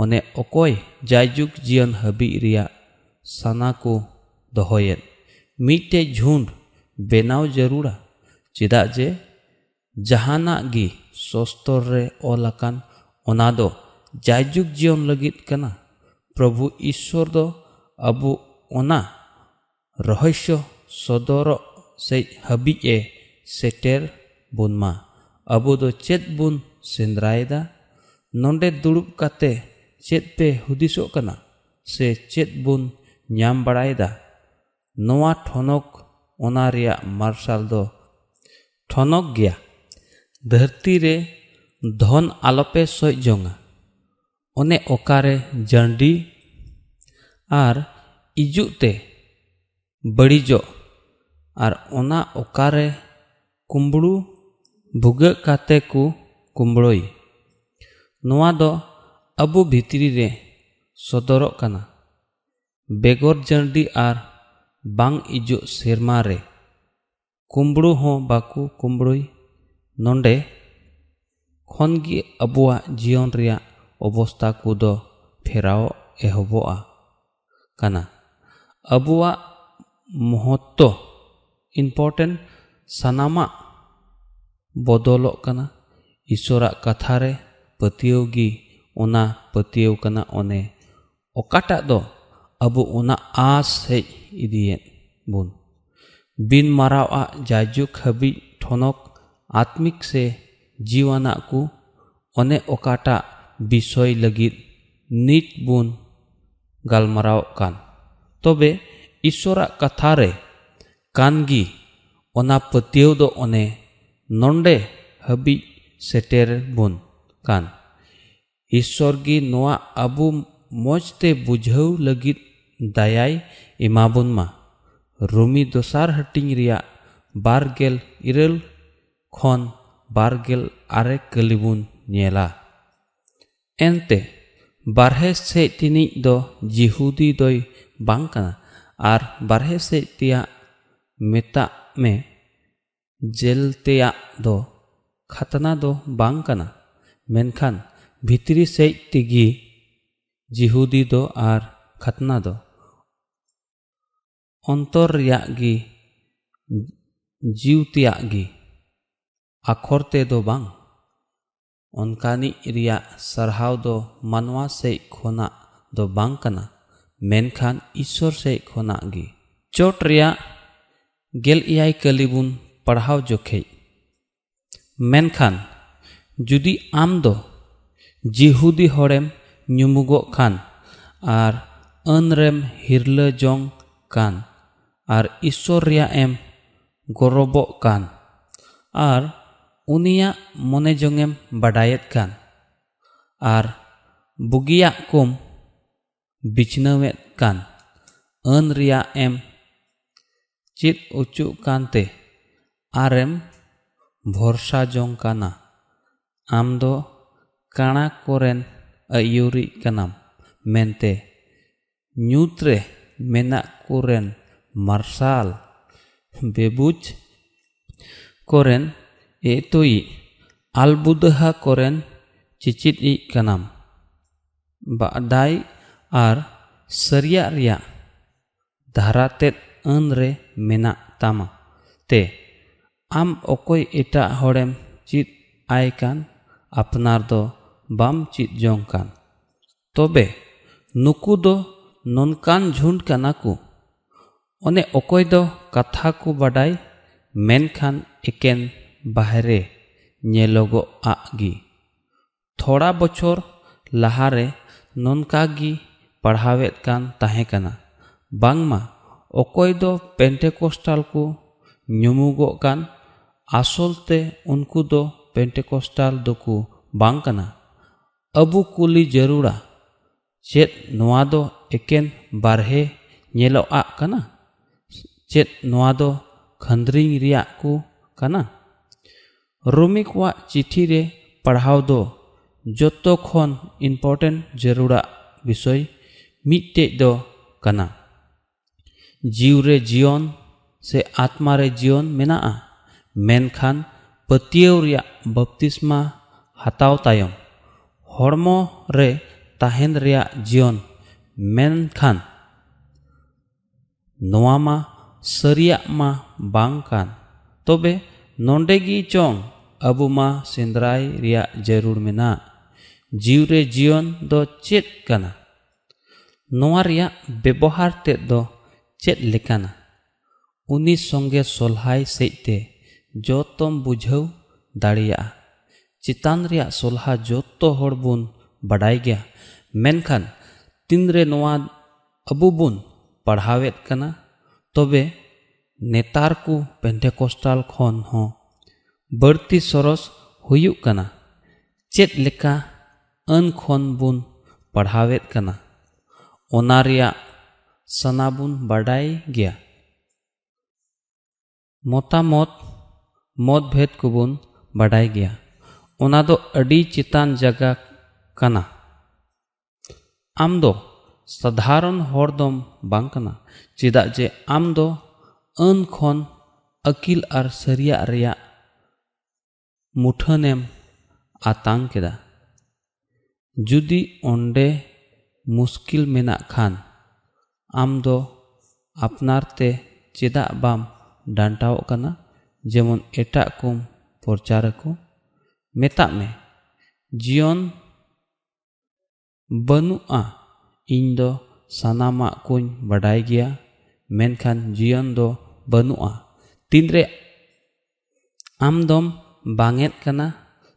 ᱚᱱᱮ ᱚᱠᱚᱭ ᱡᱟᱭᱡᱩᱜᱽ ᱡᱤᱭᱚᱱ ᱦᱟᱹᱵᱤᱡ ᱨᱮᱭᱟᱜ ᱥᱟᱱᱟ ᱠᱚ ᱫᱚᱦᱚᱭᱮᱫ ᱢᱤᱫᱴᱮᱡ ᱡᱷᱩᱸᱰ ᱵᱮᱱᱟᱣ ᱡᱟᱹᱨᱩᱲᱟ ᱪᱮᱫᱟᱜ ᱡᱮ ᱡᱟᱦᱟᱱᱟᱜ ᱜᱮ ᱥᱚᱥᱛᱚᱨ ᱨᱮ ᱚᱞ ᱟᱠᱟᱱ ᱚᱱᱟ ᱫᱚ ᱡᱟᱭᱡᱩᱜᱽ ᱡᱤᱭᱚᱱ ᱞᱟᱹᱜᱤᱫ ᱠᱟᱱᱟ ᱯᱨᱚᱵᱷᱩ ᱤᱥᱥᱚᱨ ᱫᱚ ᱟᱵᱚ ᱚᱱᱟ ᱨᱚᱦᱚᱥᱥᱚ ᱥᱚᱫᱚᱨᱚᱜ ᱥᱮᱡ ᱦᱟᱹᱵᱤᱡᱼᱮ ᱥᱮᱴᱮᱨ ᱵᱚᱱ ᱢᱟ ᱟᱵᱚ ᱫᱚ ᱪᱮᱫ ᱵᱚᱱ ᱥᱮᱸᱫᱽᱨᱟᱭᱮᱫᱟ ᱱᱚᱰᱮ ᱫᱩᱲᱩᱵ ᱠᱟᱛᱮ ᱪᱮᱫ ᱯᱮ ᱦᱩᱫᱤᱥᱚᱜ ᱠᱟᱱᱟ ᱥᱮ ᱪᱮᱫ ᱵᱚᱱ ᱧᱟᱢ ᱵᱟᱲᱟᱭᱮᱫᱟ ᱱᱚᱣᱟ ᱴᱷᱚᱱᱚᱠ ᱚᱱᱟ ᱨᱮᱭᱟᱜ ᱢᱟᱨᱥᱟᱞ ᱫᱚ ᱴᱷᱚᱱᱚᱠ ᱜᱮᱭᱟ ᱫᱷᱟᱹᱨᱛᱤ ᱨᱮ ᱫᱷᱚᱱ ᱟᱞᱚᱯᱮ ᱥᱚᱡ ᱡᱚᱝᱟ ᱚᱱᱮ ᱚᱠᱟᱨᱮ ᱡᱟᱺᱰᱤ ᱟᱨ ᱤᱡᱩᱜ ᱛᱮ ᱵᱟᱹᱲᱤᱡᱚᱜ ᱟᱨ ᱚᱱᱟ ᱚᱠᱟᱨᱮ ᱠᱩᱢᱵᱲᱩ ᱵᱷᱩᱜᱟᱹᱜ ᱠᱟᱛᱮ ᱠᱚ ᱠᱩᱢᱵᱲᱳᱭ ᱱᱚᱣᱟ ᱫᱚ ᱟᱵᱚ ᱵᱷᱤᱛᱨᱤ ᱨᱮ ᱥᱚᱫᱚᱨᱚᱜ ᱠᱟᱱᱟ ᱵᱮᱜᱚᱨ ᱡᱟᱹᱨᱰᱤ ᱟᱨ ᱵᱟᱝ ᱤᱡᱚᱜ ᱥᱮᱨᱢᱟ ᱨᱮ ᱠᱩᱢᱵᱽᱲᱩ ᱦᱚᱸ ᱵᱟᱠᱚ ᱠᱩᱢᱵᱽᱲᱩᱭ ᱱᱚᱸᱰᱮ ᱠᱷᱚᱱᱜᱮ ᱟᱵᱚᱣᱟᱜ ᱡᱤᱭᱚᱱ ᱨᱮᱭᱟᱜ ᱚᱵᱚᱥᱛᱷᱟ ᱠᱚᱫᱚ ᱯᱷᱮᱨᱟᱣ ᱮᱦᱚᱵᱚᱜᱼᱟ ᱠᱟᱱᱟ ᱟᱵᱚᱣᱟᱜ ᱢᱚᱦᱚᱛᱛᱚ ᱤᱢᱯᱚᱨᱴᱮᱱᱴ ᱥᱟᱱᱟᱢᱟᱜ ᱵᱚᱫᱚᱞᱚᱜ ᱠᱟᱱᱟ ᱤᱥᱚᱨᱟᱜ ᱠᱟᱛᱷᱟ ᱨᱮ ᱯᱟᱹᱛᱭᱟᱹᱣ ᱜᱮ ᱚᱱᱟ ᱯᱟᱹᱛᱭᱟᱹᱣ ᱠᱟᱱᱟ ᱚᱱᱮ ᱚᱠᱟᱴᱟᱜ ᱫᱚ ᱟᱵᱚ ᱚᱱᱟ ᱟᱸᱥ ᱦᱮᱡ ᱤᱫᱤᱭᱮᱫ ᱵᱚᱱ ᱵᱤᱱ ᱢᱟᱨᱟᱣᱟᱜ ᱡᱟᱭᱡᱩᱜᱽ ᱦᱟᱹᱵᱤᱡ ᱴᱷᱚᱱᱚᱠ ᱟᱛᱢᱤᱠ ᱥᱮ ᱡᱤᱣᱟᱱᱟᱜ ᱠᱚ ᱚᱱᱮ ᱚᱠᱟᱴᱟᱜ ᱵᱤᱥᱚᱭ ᱞᱟᱹᱜᱤᱫ ᱱᱤᱛ ᱵᱚᱱ ᱜᱟᱞᱢᱟᱨᱟᱣ ᱠᱟᱱ ᱛᱚᱵᱮ ᱤᱥᱥᱚᱨᱟᱜ ᱠᱟᱛᱷᱟ ᱨᱮ ᱠᱟᱱ ᱜᱮ ᱚᱱᱟ ᱯᱟᱹᱛᱭᱟᱹᱣ ᱫᱚ ᱚᱱᱮ ᱱᱚᱰᱮ ᱦᱟᱹᱵᱤᱡ ᱥᱮᱴᱮᱨ ᱵᱚᱱ ᱠᱟᱱ ईश्वर की नोआ अबु ᱢᱚᱡᱽᱛᱮ ᱵᱩᱡᱷᱟᱹᱣ ᱞᱟᱹᱜᱤᱫ ᱫᱟᱭᱟᱭ ᱮᱢᱟᱵᱚᱱ ᱢᱟ ᱨᱩᱢᱤ ᱫᱚᱥᱟᱨ ᱦᱟᱹᱴᱤᱧ ᱨᱮᱭᱟᱜ ᱵᱟᱨᱜᱮᱞ ᱤᱨᱟᱹᱞ ᱠᱷᱚᱱ ᱵᱟᱨᱜᱮᱞ ᱟᱨᱮ ᱠᱟᱹᱞᱤ ᱵᱚᱱ ᱧᱮᱞᱟ ᱮᱱᱛᱮ ᱵᱟᱨᱦᱮ ᱥᱮᱡ ᱛᱤᱱᱤᱡ ᱫᱚ ᱡᱤᱦᱩᱫᱤ ᱫᱚᱭ ᱵᱟᱝ ᱠᱟᱱᱟ ᱟᱨ ᱵᱟᱨᱦᱮ ᱥᱮᱡ ᱛᱮᱭᱟᱜ ᱢᱮᱛᱟᱜ ᱢᱮ ᱡᱮᱞ ᱛᱮᱭᱟᱜ ᱫᱚ ᱠᱷᱟᱛᱱᱟ ᱫᱚ ᱵᱟᱝ ᱠᱟᱱᱟ ᱢᱮᱱᱠᱷᱟᱱ ᱵᱷᱤᱛᱨᱤ ᱥᱮᱡ ᱛᱮᱜᱮ ᱡᱤᱦᱩᱫᱤ ᱫᱚ ᱟᱨ ᱠᱷᱟᱛᱱᱟ ᱫᱚ ᱚᱱᱛᱚᱨ ᱨᱮᱭᱟᱜ ᱜᱮ ᱡᱤᱣ ᱛᱮᱭᱟᱜ ᱜᱮ ᱟᱠᱷᱚᱨ ᱛᱮᱫᱚ ᱵᱟᱝ ᱚᱱᱠᱟᱱᱤᱡ ᱨᱮᱭᱟᱜ ᱥᱟᱨᱦᱟᱣ ᱫᱚ ᱢᱟᱱᱣᱟ ᱥᱮᱡ ᱠᱷᱚᱱᱟᱜ ᱫᱚ ᱵᱟᱝ ᱠᱟᱱᱟ ᱢᱮᱱᱠᱷᱟᱱ ᱤᱥᱥᱚᱨ ᱥᱮᱡ ᱠᱷᱚᱱᱟᱜ ᱜᱮ ᱪᱚᱴ ᱨᱮᱭᱟᱜ ᱜᱮᱞ ᱮᱭᱟᱭ ᱠᱟᱹᱞᱤ ᱵᱚᱱ ᱯᱟᱲᱦᱟᱣ ᱡᱚᱠᱷᱮᱡ ᱢᱮᱱᱠᱷᱟᱱ ᱡᱩᱫᱤ ᱟᱢ ᱫᱚ ᱡᱤᱦᱩᱫᱤ ᱦᱚᱲᱮᱢ ᱧᱩᱢᱩᱜᱚᱜ ᱠᱷᱟᱱ ᱟᱨ ᱟᱹᱱ ᱨᱮᱢ ᱦᱤᱨᱞᱟᱹ ᱡᱚᱝ ᱠᱟᱱ ᱟᱨ ᱤᱥᱥᱚᱨ ᱨᱮᱭᱟᱜ ᱮᱢ ᱜᱚᱨᱚᱵᱚᱜ ᱠᱟᱱ ᱟᱨ ᱩᱱᱤᱭᱟᱜ ᱢᱚᱱᱮ ᱡᱚᱝᱮᱢ ᱵᱟᱰᱟᱭᱮᱫ ᱠᱟᱱ ᱟᱨ ᱵᱩᱜᱤᱭᱟᱜ ᱠᱚᱢ ᱵᱤᱪᱷᱱᱟᱹᱣᱮᱫ ᱠᱟᱱ ᱟᱹᱱ ᱨᱮᱭᱟᱜ ᱮᱢ ᱪᱮᱫ ᱚᱪᱚᱜ ᱠᱟᱱᱛᱮ ᱟᱨᱮᱢ ᱵᱷᱚᱨᱥᱟ ᱡᱚᱝ ᱠᱟᱱᱟ ᱟᱢ ᱫᱚ ᱠᱟᱬᱟ ᱠᱚᱨᱮᱱ ᱟᱹᱭᱩᱨᱤᱡ ᱠᱟᱱᱟᱢ ᱢᱮᱱᱛᱮ ᱧᱩᱛ ᱨᱮ ᱢᱮᱱᱟᱜ ᱠᱚᱨᱮᱱ ᱢᱟᱨᱥᱟᱞ ᱵᱮᱵᱩᱡ ᱠᱚᱨᱮᱱ etoi albudaha koren cicit i kanam ba'dai ar saria ria dharatet ᱟᱹᱱ ᱨᱮ ᱢᱮᱱᱟᱜ ᱛᱟᱢᱟ ᱛᱮ ᱟᱢ ᱚᱠᱚᱭ ᱮᱴᱟᱜ ᱦᱚᱲᱮᱢ ᱪᱮᱫ ᱟᱭ ᱠᱟᱱ ᱟᱯᱱᱟᱨ ᱫᱚ ᱵᱟᱢ ᱪᱮᱫ ᱡᱚᱝ ᱠᱟᱱ ᱛᱚᱵᱮ ᱱᱩᱠᱩ ᱫᱚ ᱱᱚᱝᱠᱟᱱ ᱡᱷᱩᱸᱰ ᱠᱟᱱᱟ ᱠᱚ ᱚᱱᱮ ᱚᱠᱚᱭ ᱫᱚ ᱠᱟᱛᱷᱟ ᱠᱚ ᱵᱟᱰᱟᱭ ᱢᱮᱱᱠᱷᱟᱱ ᱮᱠᱮᱱ ᱵᱟᱦᱨᱮ ᱧᱮᱞᱚᱜᱚᱜᱼᱟ ᱜᱮ ᱛᱷᱚᱲᱟ ᱵᱚᱪᱷᱚᱨ ᱞᱟᱦᱟᱨᱮ ᱱᱚᱝᱠᱟ ᱜᱮ ᱯᱟᱲᱦᱟᱣᱮᱫ ᱠᱟᱱ ᱛᱟᱦᱮᱸ ᱠᱟᱱᱟ ᱵᱟᱝᱢᱟ ᱚᱠᱚᱭ ᱫᱚ ᱯᱮᱱᱴᱮᱠᱚᱥᱴᱟᱞ ᱠᱚ ᱧᱩᱢᱩᱜᱚᱜ ᱠᱟᱱ ᱟᱥᱚᱞ ᱛᱮ ᱩᱱᱠᱩ ᱫᱚ ᱯᱮᱱᱴᱮᱠᱚᱥᱴᱟᱞ ᱫᱚᱠᱚ ᱵᱟᱝ ᱠᱟᱱᱟ ᱟᱵᱩ ᱠᱩᱞᱤ ᱡᱟᱹᱨᱩᱲᱟ ᱪᱮᱫ ᱱᱚᱣᱟ ᱫᱚ ᱮᱠᱮᱱ ᱵᱟᱨᱦᱮ ᱧᱮᱞᱚᱜ ᱠᱟᱱᱟ ᱪᱮᱫ ᱱᱚᱣᱟ ᱫᱚ ᱠᱷᱟᱸᱫᱽᱨᱤᱝ ᱨᱮᱭᱟᱜ ᱠᱚ ᱠᱟᱱᱟ ᱨᱩᱢᱤ ᱠᱚᱣᱟᱜ ᱪᱤᱴᱷᱤ ᱨᱮ ᱯᱟᱲᱦᱟᱣ ᱫᱚ ᱡᱚᱛᱚ ᱠᱷᱚᱱ ᱤᱢᱯᱚᱨᱴᱮᱱᱴ ᱡᱟᱹᱨᱩᱲᱟᱜ ᱵᱤᱥᱚᱭ ᱢᱤᱫᱴᱮᱡ ᱫᱚ ᱠᱟᱱᱟ ᱡᱤᱣ ᱨᱮ ᱡᱤᱭᱚᱱ ᱥᱮ ᱟᱛᱢᱟ ᱨᱮ ᱡᱤᱭᱚᱱ ᱢᱮᱱᱟᱜᱼᱟ ᱢᱮᱱᱠᱷᱟᱱ ᱯᱟᱹᱛᱭᱟᱹᱣ ᱨᱮᱭᱟᱜ ᱵᱟᱯᱛᱤᱥᱢᱟ ᱦᱟᱛᱟᱣ ᱛᱟᱭᱚᱢ ᱦᱚᱲᱢᱚ ᱨᱮ ᱛᱟᱦᱮᱱ ᱨᱮᱭᱟᱜ ᱡᱤᱭᱚᱱ ᱢᱮᱱᱠᱷᱟᱱ ᱱᱚᱣᱟ ᱢᱟ ᱥᱟᱹᱨᱤᱭᱟᱜ ᱢᱟ ᱵᱟᱝ ᱠᱟᱱ ᱛᱚᱵᱮ ᱱᱚᱰᱮ ᱜᱮ ᱪᱚᱝ ᱟᱵᱚ ᱢᱟ ᱥᱮᱸᱫᱽᱨᱟᱭ ᱨᱮᱭᱟᱜ ᱡᱟᱹᱨᱩᱲ ᱢᱮᱱᱟᱜ ᱡᱤᱣᱨᱮ ᱡᱤᱭᱚᱱ ᱫᱚ ᱪᱮᱫ ᱠᱟᱱᱟ ᱱᱚᱣᱟ ᱨᱮᱭᱟᱜ ᱵᱮᱵᱚᱦᱟᱨ ᱛᱮᱫ ᱫᱚ ᱪᱮᱫ ᱞᱮᱠᱟᱱᱟ ᱩᱱᱤ ᱥᱚᱸᱜᱮ ᱥᱚᱞᱦᱟᱭ ᱥᱮᱡᱛᱮ ᱡᱚᱛᱚᱢ ᱵᱩᱡᱷᱟᱹᱣ ᱫᱟᱲᱮᱭᱟᱜᱼᱟ ᱪᱮᱛᱟᱱ ᱨᱮᱭᱟᱜ ᱥᱚᱞᱦᱟ ᱡᱚᱛᱚ ᱦᱚᱲ ᱵᱚᱱ ᱵᱟᱰᱟᱭ ᱜᱮᱭᱟ ᱢᱮᱱᱠᱷᱟᱱ ᱛᱤᱱᱨᱮ ᱱᱚᱣᱟ ᱟᱵᱚ ᱵᱚᱱ ᱯᱟᱲᱦᱟᱣᱮᱫ ᱠᱟᱱᱟ ᱛᱚᱵᱮ ᱱᱮᱛᱟᱨ ᱠᱚ ᱯᱮᱱᱴᱮᱠᱚᱥᱴᱟᱞ ᱠᱷᱚᱱ ᱦᱚᱸ ᱵᱟᱹᱲᱛᱤ ᱥᱚᱨᱚᱥ ᱦᱩᱭᱩᱜ ᱠᱟᱱᱟ ᱪᱮᱫ ᱞᱮᱠᱟ ᱟᱹᱱ ᱠᱷᱚᱱ ᱵᱚᱱ ᱯᱟᱲᱦᱟᱣᱮᱫ ᱠᱟᱱᱟ ᱚᱱᱟ ᱨᱮᱭᱟᱜ ᱥᱟᱱᱟ ᱵᱚᱱ ᱵᱟᱰᱟᱭ ᱜᱮᱭᱟ ᱢᱚᱛᱟᱢᱚᱛ ᱢᱚᱛ ᱵᱷᱮᱫ ᱠᱚᱵᱚᱱ ᱵᱟᱰᱟᱭ ᱜᱮᱭᱟ ᱚᱱᱟ ᱫᱚ ᱟᱹᱰᱤ ᱪᱮᱛᱟᱱ ᱡᱟᱭᱜᱟ ᱠᱟᱱᱟ ᱟᱢ ᱫᱚ ᱥᱟᱫᱷᱟᱨᱚᱱ ᱦᱚᱲ ᱫᱚᱢ ᱵᱟᱝ ᱠᱟᱱᱟ ᱪᱮᱫᱟᱜ ᱡᱮ ᱟᱢ ᱫᱚ ᱟᱹᱱ ᱠᱷᱚᱱ ᱟᱹᱠᱤᱞ ᱟᱨ ᱥᱟᱹᱨᱤᱭᱟᱜ ᱨᱮᱭᱟᱜ ᱢᱩᱴᱷᱟᱹᱱᱮᱢ ᱟᱛᱟᱝ ᱠᱮᱫᱟ ᱡᱩᱫᱤ ᱚᱸᱰᱮ ᱢᱩᱥᱠᱤᱞ ᱢᱮᱱᱟᱜ ᱠᱷᱟᱱ ᱟᱢ ᱫᱚ ᱟᱯᱱᱟᱨ ᱛᱮ ᱪᱮᱫᱟᱜ ᱵᱟᱢ ᱰᱟᱱᱴᱟᱣᱚᱜ ᱠᱟᱱᱟ ᱡᱮᱢᱚᱱ ᱮᱴᱟᱜ ᱠᱚᱢ ᱯᱨᱚᱪᱟᱨᱟᱠᱚ ᱢᱮᱛᱟᱜ ᱢᱮ ᱡᱤᱭᱚᱱ ᱵᱟᱹᱱᱩᱜᱼᱟ ᱤᱧ ᱫᱚ ᱥᱟᱱᱟᱢᱟᱜ ᱠᱚᱧ ᱵᱟᱰᱟᱭ ᱜᱮᱭᱟ ᱢᱮᱱᱠᱷᱟᱱ ᱡᱤᱭᱚᱱ ᱫᱚ ᱵᱟᱹᱱᱩᱜᱼᱟ ᱛᱤᱱᱨᱮ ᱟᱢ ᱫᱚᱢ ᱵᱟᱝᱮᱫ ᱠᱟᱱᱟ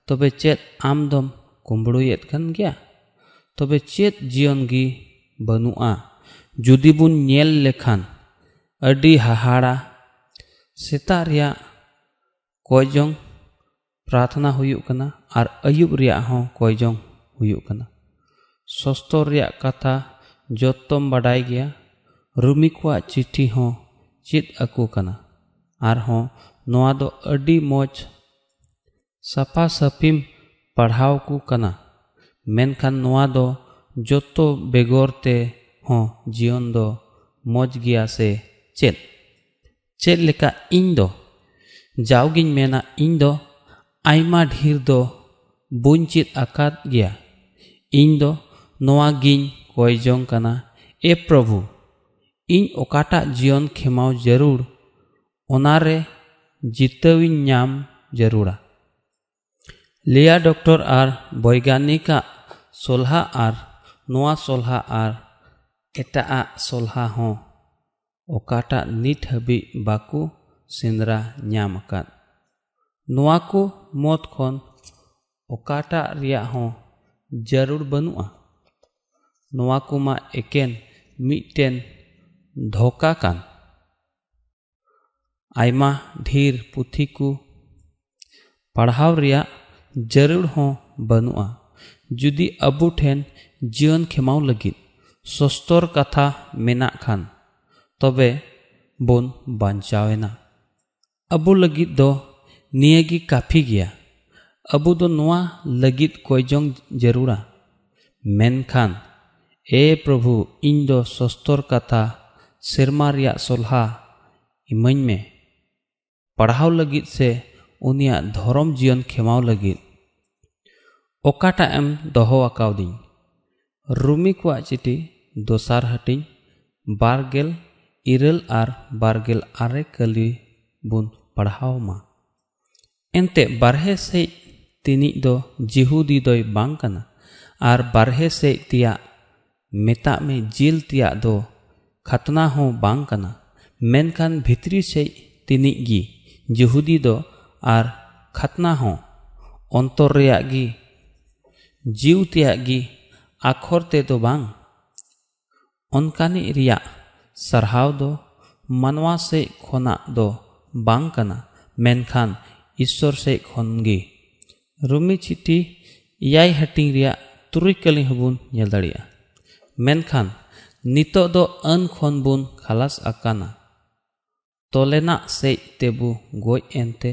ᱛᱚᱵᱮ ᱪᱮᱫ ᱟᱢ ᱫᱚᱢ ᱠᱩᱢᱵᱽᱲᱩᱭᱮᱫ ᱠᱟᱱ ᱜᱮᱭᱟ ᱛᱚᱵᱮ ᱪᱮᱫ ᱡᱤᱭᱚᱱ ᱜᱮ ᱵᱟᱹᱱᱩᱜᱼᱟ ᱡᱩᱫᱤ ᱵᱚᱱ ᱧᱮᱞ ᱞᱮᱠᱷᱟᱱ ᱟᱹᱰᱤ ᱦᱟᱦᱟᱲᱟ ᱥᱮᱛᱟᱜ ᱨᱮᱭᱟᱜ ᱠᱚᱭᱡᱚᱝ प्रार्थना हुयुक और अयुब हो सस्तर कथा जोतम बड़ाई गया रूमी को चिठी हो चित अको अडी मोज साफा साफीम पढ़ाव को कना मेनखान नोआ दो जोतो बेगोरते हो जीवन दो मोज गया से चेत चेत लेका इन दो जाओगिन मेना इन दो ᱟᱭᱢᱟ ᱰᱷᱮᱨ ᱫᱚ ᱵᱟᱹᱧ ᱪᱮᱫ ᱟᱠᱟᱫ ᱜᱮᱭᱟ ᱤᱧ ᱫᱚ ᱱᱚᱣᱟ ᱜᱤᱧ ᱠᱚᱭ ᱡᱚᱝ ᱠᱟᱱᱟ ᱮ ᱯᱨᱚᱵᱷᱩ ᱤᱧ ᱚᱠᱟᱴᱟᱜ ᱡᱤᱭᱚᱱ ᱠᱷᱮᱢᱟᱣ ᱡᱟᱹᱨᱩᱲ ᱚᱱᱟᱨᱮ ᱡᱤᱛᱟᱹᱣᱤᱧ ᱧᱟᱢ ᱡᱟᱹᱨᱩᱲᱟ ᱞᱮᱭᱟ ᱰᱚᱠᱴᱚᱨ ᱟᱨ ᱵᱳᱭᱜᱟᱱᱤᱠᱟᱜ ᱥᱚᱞᱦᱟ ᱟᱨ ᱱᱚᱣᱟ ᱥᱚᱞᱦᱟ ᱟᱨ ᱮᱴᱟᱜᱟᱜ ᱥᱚᱞᱦᱟ ᱦᱚᱸ ᱚᱠᱟᱴᱟᱜ ᱱᱤᱛ ᱦᱟᱹᱵᱤᱡ ᱵᱟᱠᱚ ᱥᱮᱸᱫᱽᱨᱟ ᱧᱟᱢ ᱟᱠᱟᱫ ᱱᱚᱣᱟ ᱠᱚ ᱢᱚᱛ ᱠᱷᱚᱱ ᱚᱠᱟᱴᱟᱜ ᱨᱮᱭᱟᱜ ᱦᱚᱸ ᱡᱟᱹᱨᱩᱲ ᱵᱟᱹᱱᱩᱜᱼᱟ ᱱᱚᱣᱟ ᱠᱚᱢᱟ ᱮᱠᱮᱱ ᱢᱤᱫᱴᱮᱱ ᱫᱷᱳᱠᱟ ᱠᱟᱱ ᱟᱭᱢᱟ ᱰᱷᱮᱨ ᱯᱩᱛᱷᱤ ᱠᱚ ᱯᱟᱲᱦᱟᱣ ᱨᱮᱭᱟᱜ ᱡᱟᱹᱨᱩᱲ ᱦᱚᱸ ᱵᱟᱹᱱᱩᱜᱼᱟ ᱡᱩᱫᱤ ᱟᱵᱚ ᱴᱷᱮᱱ ᱡᱤᱭᱚᱱ ᱠᱷᱮᱢᱟᱣ ᱞᱟᱹᱜᱤᱫ ᱥᱚᱥᱛᱚᱨ ᱠᱟᱛᱷᱟ ᱢᱮᱱᱟᱜ ᱠᱷᱟᱱ ᱛᱚᱵᱮ ᱵᱚᱱ ᱵᱟᱧᱪᱟᱣᱮᱱᱟ ᱟᱵᱚ ᱞᱟᱹᱜᱤᱫ ᱫᱚ ᱱᱤᱭᱟᱹᱜᱮ ᱠᱟᱯᱷᱤ ᱜᱮᱭᱟ ᱟᱵᱚ ᱫᱚ ᱱᱚᱣᱟ ᱞᱟᱹᱜᱤᱫ ᱠᱚᱭᱡᱚᱝ ᱡᱟᱹᱨᱩᱲᱟ ᱢᱮᱱᱠᱷᱟᱱ ᱮ ᱯᱨᱚᱵᱷᱩ ᱤᱧ ᱫᱚ ᱥᱚᱥᱛᱚᱨ ᱠᱟᱛᱷᱟ ᱥᱮᱨᱢᱟ ᱨᱮᱭᱟᱜ ᱥᱚᱞᱦᱟ ᱤᱢᱟᱹᱧ ᱢᱮ ᱯᱟᱲᱦᱟᱣ ᱞᱟᱹᱜᱤᱫ ᱥᱮ ᱩᱱᱤᱭᱟᱜ ᱫᱷᱚᱨᱚᱢ ᱡᱤᱭᱚᱱ ᱠᱷᱮᱢᱟᱣ ᱞᱟᱹᱜᱤᱫ ᱚᱠᱟᱴᱟᱜ ᱮᱢ ᱫᱚᱦᱚ ᱟᱠᱟᱣᱫᱤᱧ ᱨᱩᱢᱤ ᱠᱚᱣᱟᱜ ᱪᱤᱴᱷᱤ ᱫᱚᱥᱟᱨ ᱦᱟᱹᱴᱤᱧ ᱵᱟᱨᱜᱮᱞ ᱤᱨᱟᱹᱞ ᱟᱨ ᱵᱟᱨᱜᱮᱞ ᱟᱨᱮ ᱠᱟᱹᱞᱤ ᱵᱚᱱ ᱯᱟᱲᱦᱟᱣ ᱢᱟ ᱮᱱᱛᱮ ᱵᱟᱨᱦᱮ ᱥᱮᱡ ᱛᱤᱱᱤᱡ ᱫᱚ ᱡᱤᱦᱩᱫᱤ ᱫᱚᱭ ᱵᱟᱝ ᱠᱟᱱᱟ ᱟᱨ ᱵᱟᱨᱦᱮ ᱥᱮᱡ ᱛᱮᱭᱟᱜ ᱢᱮᱛᱟᱜ ᱢᱮ ᱡᱤᱞ ᱛᱮᱭᱟᱜ ᱫᱚ ᱠᱷᱟᱛᱱᱟ ᱦᱚᱸ ᱵᱟᱝ ᱠᱟᱱᱟ ᱢᱮᱱᱠᱷᱟᱱ ᱵᱷᱤᱛᱨᱤ ᱥᱮᱡ ᱛᱤᱱᱤᱡ ᱜᱮ ᱡᱤᱦᱩᱫᱤ ᱫᱚ ᱟᱨ ᱠᱷᱟᱛᱱᱟ ᱦᱚᱸ ᱚᱱᱛᱚᱨ ᱨᱮᱭᱟᱜ ᱜᱮ ᱡᱤᱣ ᱛᱮᱭᱟᱜ ᱜᱮ ᱟᱠᱷᱚᱨ ᱛᱮᱫᱚ ᱵᱟᱝ ᱚᱱᱠᱟᱱᱤᱡ ᱨᱮᱭᱟᱜ ᱥᱟᱨᱦᱟᱣ ᱫᱚ ᱢᱟᱱᱣᱟ ᱥᱮᱡ ᱠᱷᱚᱱᱟᱜ ᱫᱚ ᱵᱟᱝ ᱠᱟᱱᱟ ᱢᱮᱱᱠᱷᱟᱱ ᱤᱥᱥᱚᱨ ᱥᱮᱡ ᱠᱷᱚᱱ ᱜᱮ ᱨᱩᱢᱤ ᱪᱤᱴᱤ ᱮᱭᱟᱭ ᱦᱟᱹᱴᱤᱧ ᱨᱮᱭᱟᱜ ᱛᱩᱨᱩᱭ ᱠᱟᱹᱞᱤ ᱦᱚᱸᱵᱚᱱ ᱧᱮᱞ ᱫᱟᱲᱮᱭᱟᱜᱼᱟ ᱢᱮᱱᱠᱷᱟᱱ ᱱᱤᱛᱚᱜ ᱫᱚ ᱟᱹᱱ ᱠᱷᱚᱱ ᱵᱚᱱ ᱠᱷᱟᱞᱟᱥ ᱟᱠᱟᱱᱟ ᱛᱚᱞᱮᱱᱟᱜ ᱥᱮᱡ ᱛᱮᱵᱚ ᱜᱚᱡ ᱮᱱᱛᱮ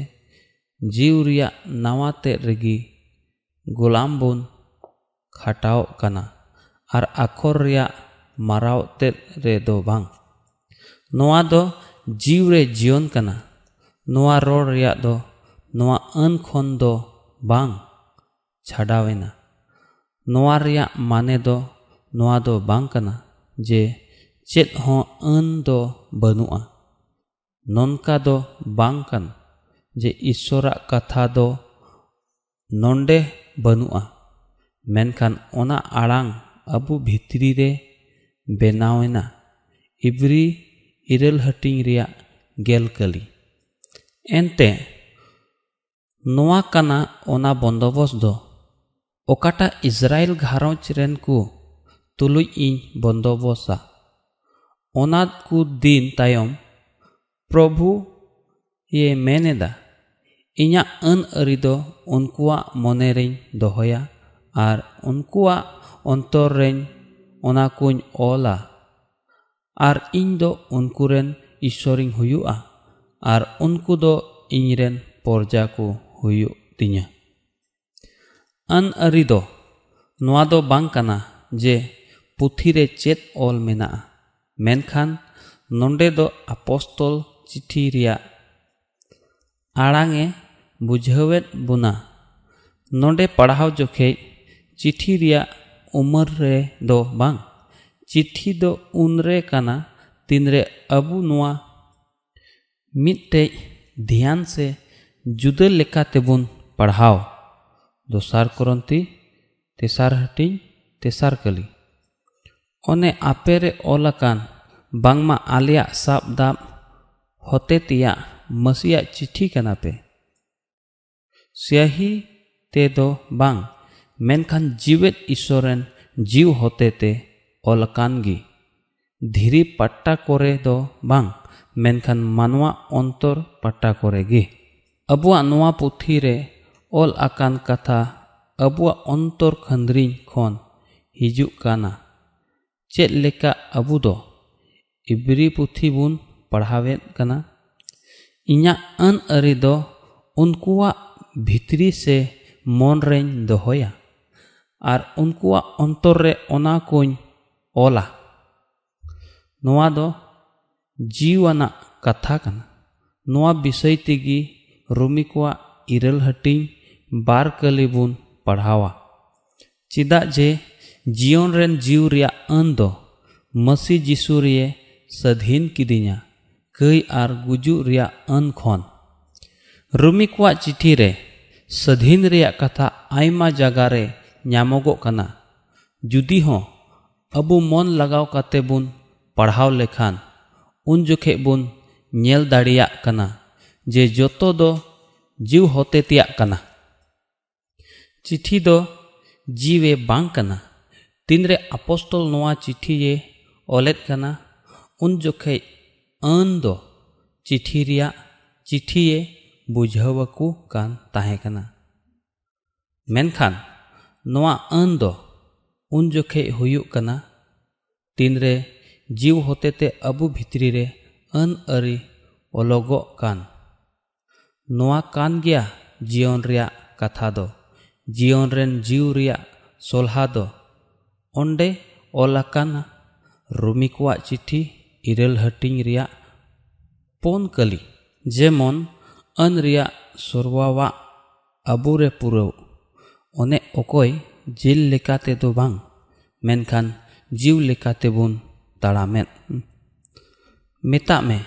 ᱡᱤᱣ ᱨᱮᱭᱟᱜ ᱱᱟᱣᱟᱛᱮᱫ ᱨᱮᱜᱮ ᱜᱳᱞᱟᱢ ᱵᱚᱱ ᱠᱷᱟᱴᱟᱣᱚᱜ ᱠᱟᱱᱟ ᱟᱨ ᱟᱠᱷᱚᱨ ᱨᱮᱭᱟᱜ ᱢᱟᱨᱟᱣ ᱛᱮᱫ ᱨᱮᱫᱚ ᱵᱟᱝ ᱱᱚᱣᱟ ᱫᱚ ᱡᱤᱣ ᱨᱮ ᱡᱤᱭᱚᱱ ᱠᱟᱱᱟ ᱱᱚᱣᱟ ᱨᱚᱲ ᱨᱮᱭᱟᱜ ᱫᱚ ᱱᱚᱣᱟ ᱟᱹᱱ ᱠᱷᱚᱱ ᱫᱚ ᱵᱟᱝ ᱪᱷᱟᱰᱟᱣᱮᱱᱟ ᱱᱚᱣᱟ ᱨᱮᱭᱟᱜ ᱢᱟᱱᱮ ᱫᱚ ᱱᱚᱣᱟ ᱫᱚ ᱵᱟᱝ ᱠᱟᱱᱟ ᱡᱮ ᱪᱮᱫ ᱦᱚᱸ ᱟᱹᱱ ᱫᱚ ᱵᱟᱹᱱᱩᱜᱼᱟ ᱱᱚᱝᱠᱟ ᱫᱚ ᱵᱟᱝ ᱠᱟᱱ ᱡᱮ ᱤᱥᱥᱚᱨᱟᱜ ᱠᱟᱛᱷᱟ ᱫᱚ ᱱᱚᱸᱰᱮ ᱵᱟᱹᱱᱩᱜᱼᱟ ᱢᱮᱱᱠᱷᱟᱱ ᱚᱱᱟ ᱟᱲᱟᱝ ᱟᱵᱚ ᱵᱷᱤᱛᱨᱤ ᱨᱮ ᱵᱮᱱᱟᱣᱮᱱᱟ ᱤᱵᱨᱤ ᱤᱨᱟᱹᱞ ᱦᱟᱹᱴᱤᱧ ᱨᱮᱭᱟᱜ ᱜᱮᱞ ᱠᱟᱹᱞᱤ ᱮᱱᱛᱮ ᱱᱚᱣᱟ ᱠᱟᱱᱟ ᱚᱱᱟ ᱵᱚᱱᱫᱚᱵᱚᱥ ᱫᱚ ᱚᱠᱟᱴᱟᱜ ᱤᱥᱨᱟᱭᱮᱞ ᱜᱷᱟᱨᱚᱸᱡᱽ ᱨᱮᱱ ᱠᱚ ᱛᱩᱞᱩᱡ ᱤᱧ ᱵᱚᱱᱫᱚᱵᱚᱥᱟ ᱚᱱᱟ ᱠᱚ ᱫᱤᱱ ᱛᱟᱭᱚᱢ ᱯᱨᱚᱵᱷᱩ ᱤᱭᱮ ᱢᱮᱱᱮᱫᱟ ᱤᱧᱟᱹᱜ ᱟᱹᱱ ᱟᱹᱨᱤ ᱫᱚ ᱩᱱᱠᱩᱣᱟᱜ ᱢᱚᱱᱮ ᱨᱮᱧ ᱫᱚᱦᱚᱭᱟ ᱟᱨ ᱩᱱᱠᱩᱣᱟᱜ ᱚᱱᱛᱚᱨ ᱨᱮᱧ ᱚᱱᱟ ᱠᱚᱧ ᱚᱞᱟ ᱟᱨ ᱤᱧ ᱫᱚ ᱩᱱᱠᱩ ᱨᱮᱱ ᱤᱥᱥᱚᱨᱤᱧ ᱦᱩᱭᱩᱜᱼᱟ ᱟᱨ ᱩᱱᱠᱩ ᱫᱚ ᱤᱧᱨᱮᱱ ᱯᱚᱨᱡᱟ ᱠᱚ ᱦᱩᱭᱩᱜ ᱛᱤᱧᱟ ᱟᱹᱱᱼᱟᱹᱨᱤ ᱫᱚ ᱱᱚᱣᱟ ᱫᱚ ᱵᱟᱝ ᱠᱟᱱᱟ ᱡᱮ ᱯᱩᱛᱷᱤ ᱨᱮ ᱪᱮᱫ ᱚᱞ ᱢᱮᱱᱟᱜᱼᱟ ᱢᱮᱱᱠᱷᱟᱱ ᱱᱚᱸᱰᱮ ᱫᱚ ᱟᱯᱚᱥᱛᱚᱞ ᱪᱤᱴᱷᱤ ᱨᱮᱭᱟᱜ ᱟᱲᱟᱝ ᱮ ᱵᱩᱡᱷᱟᱹᱣᱮᱫ ᱵᱚᱱᱟ ᱱᱚᱸᱰᱮ ᱯᱟᱲᱦᱟᱣ ᱡᱚᱠᱷᱮᱡ ᱪᱤᱴᱷᱤ ᱨᱮᱭᱟᱜ ᱩᱢᱟᱹᱨ ᱨᱮ ᱫᱚ ᱵᱟᱝ ᱪᱤᱴᱷᱤ ᱫᱚ ᱩᱱᱨᱮ ᱠᱟᱱᱟ ᱛᱤᱱᱨᱮ ᱟᱵᱚ ᱱᱚᱣᱟ ᱢᱤᱫᱴᱮᱡ ᱫᱷᱮᱭᱟᱱ ᱥᱮ जुदेब पढ़ाओ दसार करती तेसार हटिंग तेसार कली अने आपेरे ओलाकान बांगमा आलिया साब दाब होते तिया मसिया चिठी कना पे स्याही ते दो बांग मेनखान जीवेत ईश्वरन जीव होते ते ओलाकान गी धीरी पट्टा करे दो बांग मेनखान मानवा अंतर पट्टा करेगी ᱟᱵᱚᱣᱟᱜ ᱱᱚᱣᱟ ᱯᱩᱛᱷᱤ ᱨᱮ ᱚᱞ ᱟᱠᱟᱱ ᱠᱟᱛᱷᱟ ᱟᱵᱚᱣᱟᱜ ᱚᱱᱛᱚᱨ ᱠᱷᱟᱸᱫᱽᱨᱤᱧ ᱠᱷᱚᱱ ᱦᱤᱡᱩᱜ ᱠᱟᱱᱟ ᱪᱮᱫ ᱞᱮᱠᱟ ᱟᱵᱚ ᱫᱚ ᱤᱵᱨᱤ ᱯᱩᱛᱷᱤ ᱵᱚᱱ ᱯᱟᱲᱦᱟᱣᱮᱫ ᱠᱟᱱᱟ ᱤᱧᱟᱹᱜ ᱟᱹᱱ ᱟᱹᱨᱤ ᱫᱚ ᱩᱱᱠᱩᱣᱟᱜ ᱵᱷᱤᱛᱨᱤ ᱥᱮ ᱢᱚᱱ ᱨᱮᱧ ᱫᱚᱦᱚᱭᱟ ᱟᱨ ᱩᱱᱠᱩᱣᱟᱜ ᱚᱱᱛᱚᱨ ᱨᱮ ᱚᱱᱟ ᱠᱚᱧ ᱚᱞᱟ ᱱᱚᱣᱟ ᱫᱚ ᱡᱤᱣᱟᱱᱟᱜ ᱠᱟᱛᱷᱟ ᱠᱟᱱᱟ ᱱᱚᱣᱟ ᱵᱤᱥᱚᱭ ᱛᱮᱜᱮ ᱨᱩᱢᱤ ᱠᱚᱣᱟᱜ ᱤᱨᱟᱹᱞ ᱦᱟᱹᱴᱤᱧ ᱵᱟᱨ ᱠᱟᱹᱞᱤ ᱵᱚᱱ ᱯᱟᱲᱦᱟᱣᱟ ᱪᱮᱫᱟᱜ ᱡᱮ ᱡᱤᱭᱚᱱ ᱨᱮᱱ ᱡᱤᱣ ᱨᱮᱭᱟᱜ ᱟᱹᱱ ᱫᱚ ᱢᱟᱹᱥᱤ ᱡᱤᱥᱩ ᱨᱮᱭ ᱥᱟᱹᱫᱷᱤᱱ ᱠᱤᱫᱤᱧᱟ ᱠᱟᱹᱭ ᱟᱨ ᱜᱩᱡᱩᱜ ᱨᱮᱭᱟᱜ ᱟᱹᱱ ᱠᱷᱚᱱ ᱨᱩᱢᱤ ᱠᱚᱣᱟᱜ ᱪᱤᱴᱷᱤ ᱨᱮ ᱥᱟᱹᱫᱷᱤᱱ ᱨᱮᱭᱟᱜ ᱠᱟᱛᱷᱟ ᱟᱭᱢᱟ ᱡᱟᱭᱜᱟ ᱨᱮ ᱧᱟᱢᱚᱜᱚᱜ ᱠᱟᱱᱟ ᱡᱩᱫᱤ ᱦᱚᱸ ᱟᱵᱚ ᱢᱚᱱ ᱞᱟᱜᱟᱣ ᱠᱟᱛᱮ ᱵᱚᱱ ᱯᱟᱲᱦᱟᱣ ᱞᱮᱠᱷᱟᱱ ᱩᱱ ᱡᱚᱠᱷᱮᱡ ᱵᱚᱱ ᱧᱮᱞ ᱫᱟᱲᱮᱭᱟᱜ ᱠᱟᱱᱟ जे जोतो दो जीव होते चिठी दो जीवे बांग कना तिनरे अपोस्टल नोआ चिठी ये ओलेत कना उन जोखे अन दो चिठी रिया चिठी ये बुझावकु कान ताहे कना मेनखान नोआ अन दो उन जोखे हुयु कना तिनरे जीव होते ते अबु भित्री रे अन अरी ओलोगो कान ᱱᱚᱣᱟ ᱠᱟᱱ ᱜᱮᱭᱟ ᱡᱤᱭᱚᱱ ᱨᱮᱭᱟᱜ ᱠᱟᱛᱷᱟ ᱫᱚ ᱡᱤᱭᱚᱱ ᱨᱮᱱ ᱡᱤᱣ ᱨᱮᱭᱟᱜ ᱥᱚᱞᱦᱟ ᱫᱚ ᱚᱸᱰᱮ ᱚᱞ ᱟᱠᱟᱱᱟ ᱨᱩᱢᱤ ᱠᱚᱣᱟᱜ ᱪᱤᱴᱷᱤ ᱤᱨᱟᱹᱞ ᱦᱟᱹᱴᱤᱧ ᱨᱮᱭᱟᱜ ᱯᱳᱱ ᱠᱟᱹᱞᱤ ᱡᱮᱢᱚᱱ ᱟᱹᱱ ᱨᱮᱭᱟᱜ ᱥᱚᱨᱣᱟᱣᱟᱜ ᱟᱵᱩᱨᱮ ᱯᱩᱨᱟᱹᱣ ᱚᱱᱮ ᱚᱠᱚᱭ ᱡᱤᱞ ᱞᱮᱠᱟᱛᱮ ᱫᱚ ᱵᱟᱝ ᱢᱮᱱᱠᱷᱟᱱ ᱡᱤᱣ ᱞᱮᱠᱟᱛᱮᱵᱚᱱ ᱛᱟᱲᱟᱢᱮᱫ ᱢᱮᱛᱟᱜ ᱢᱮ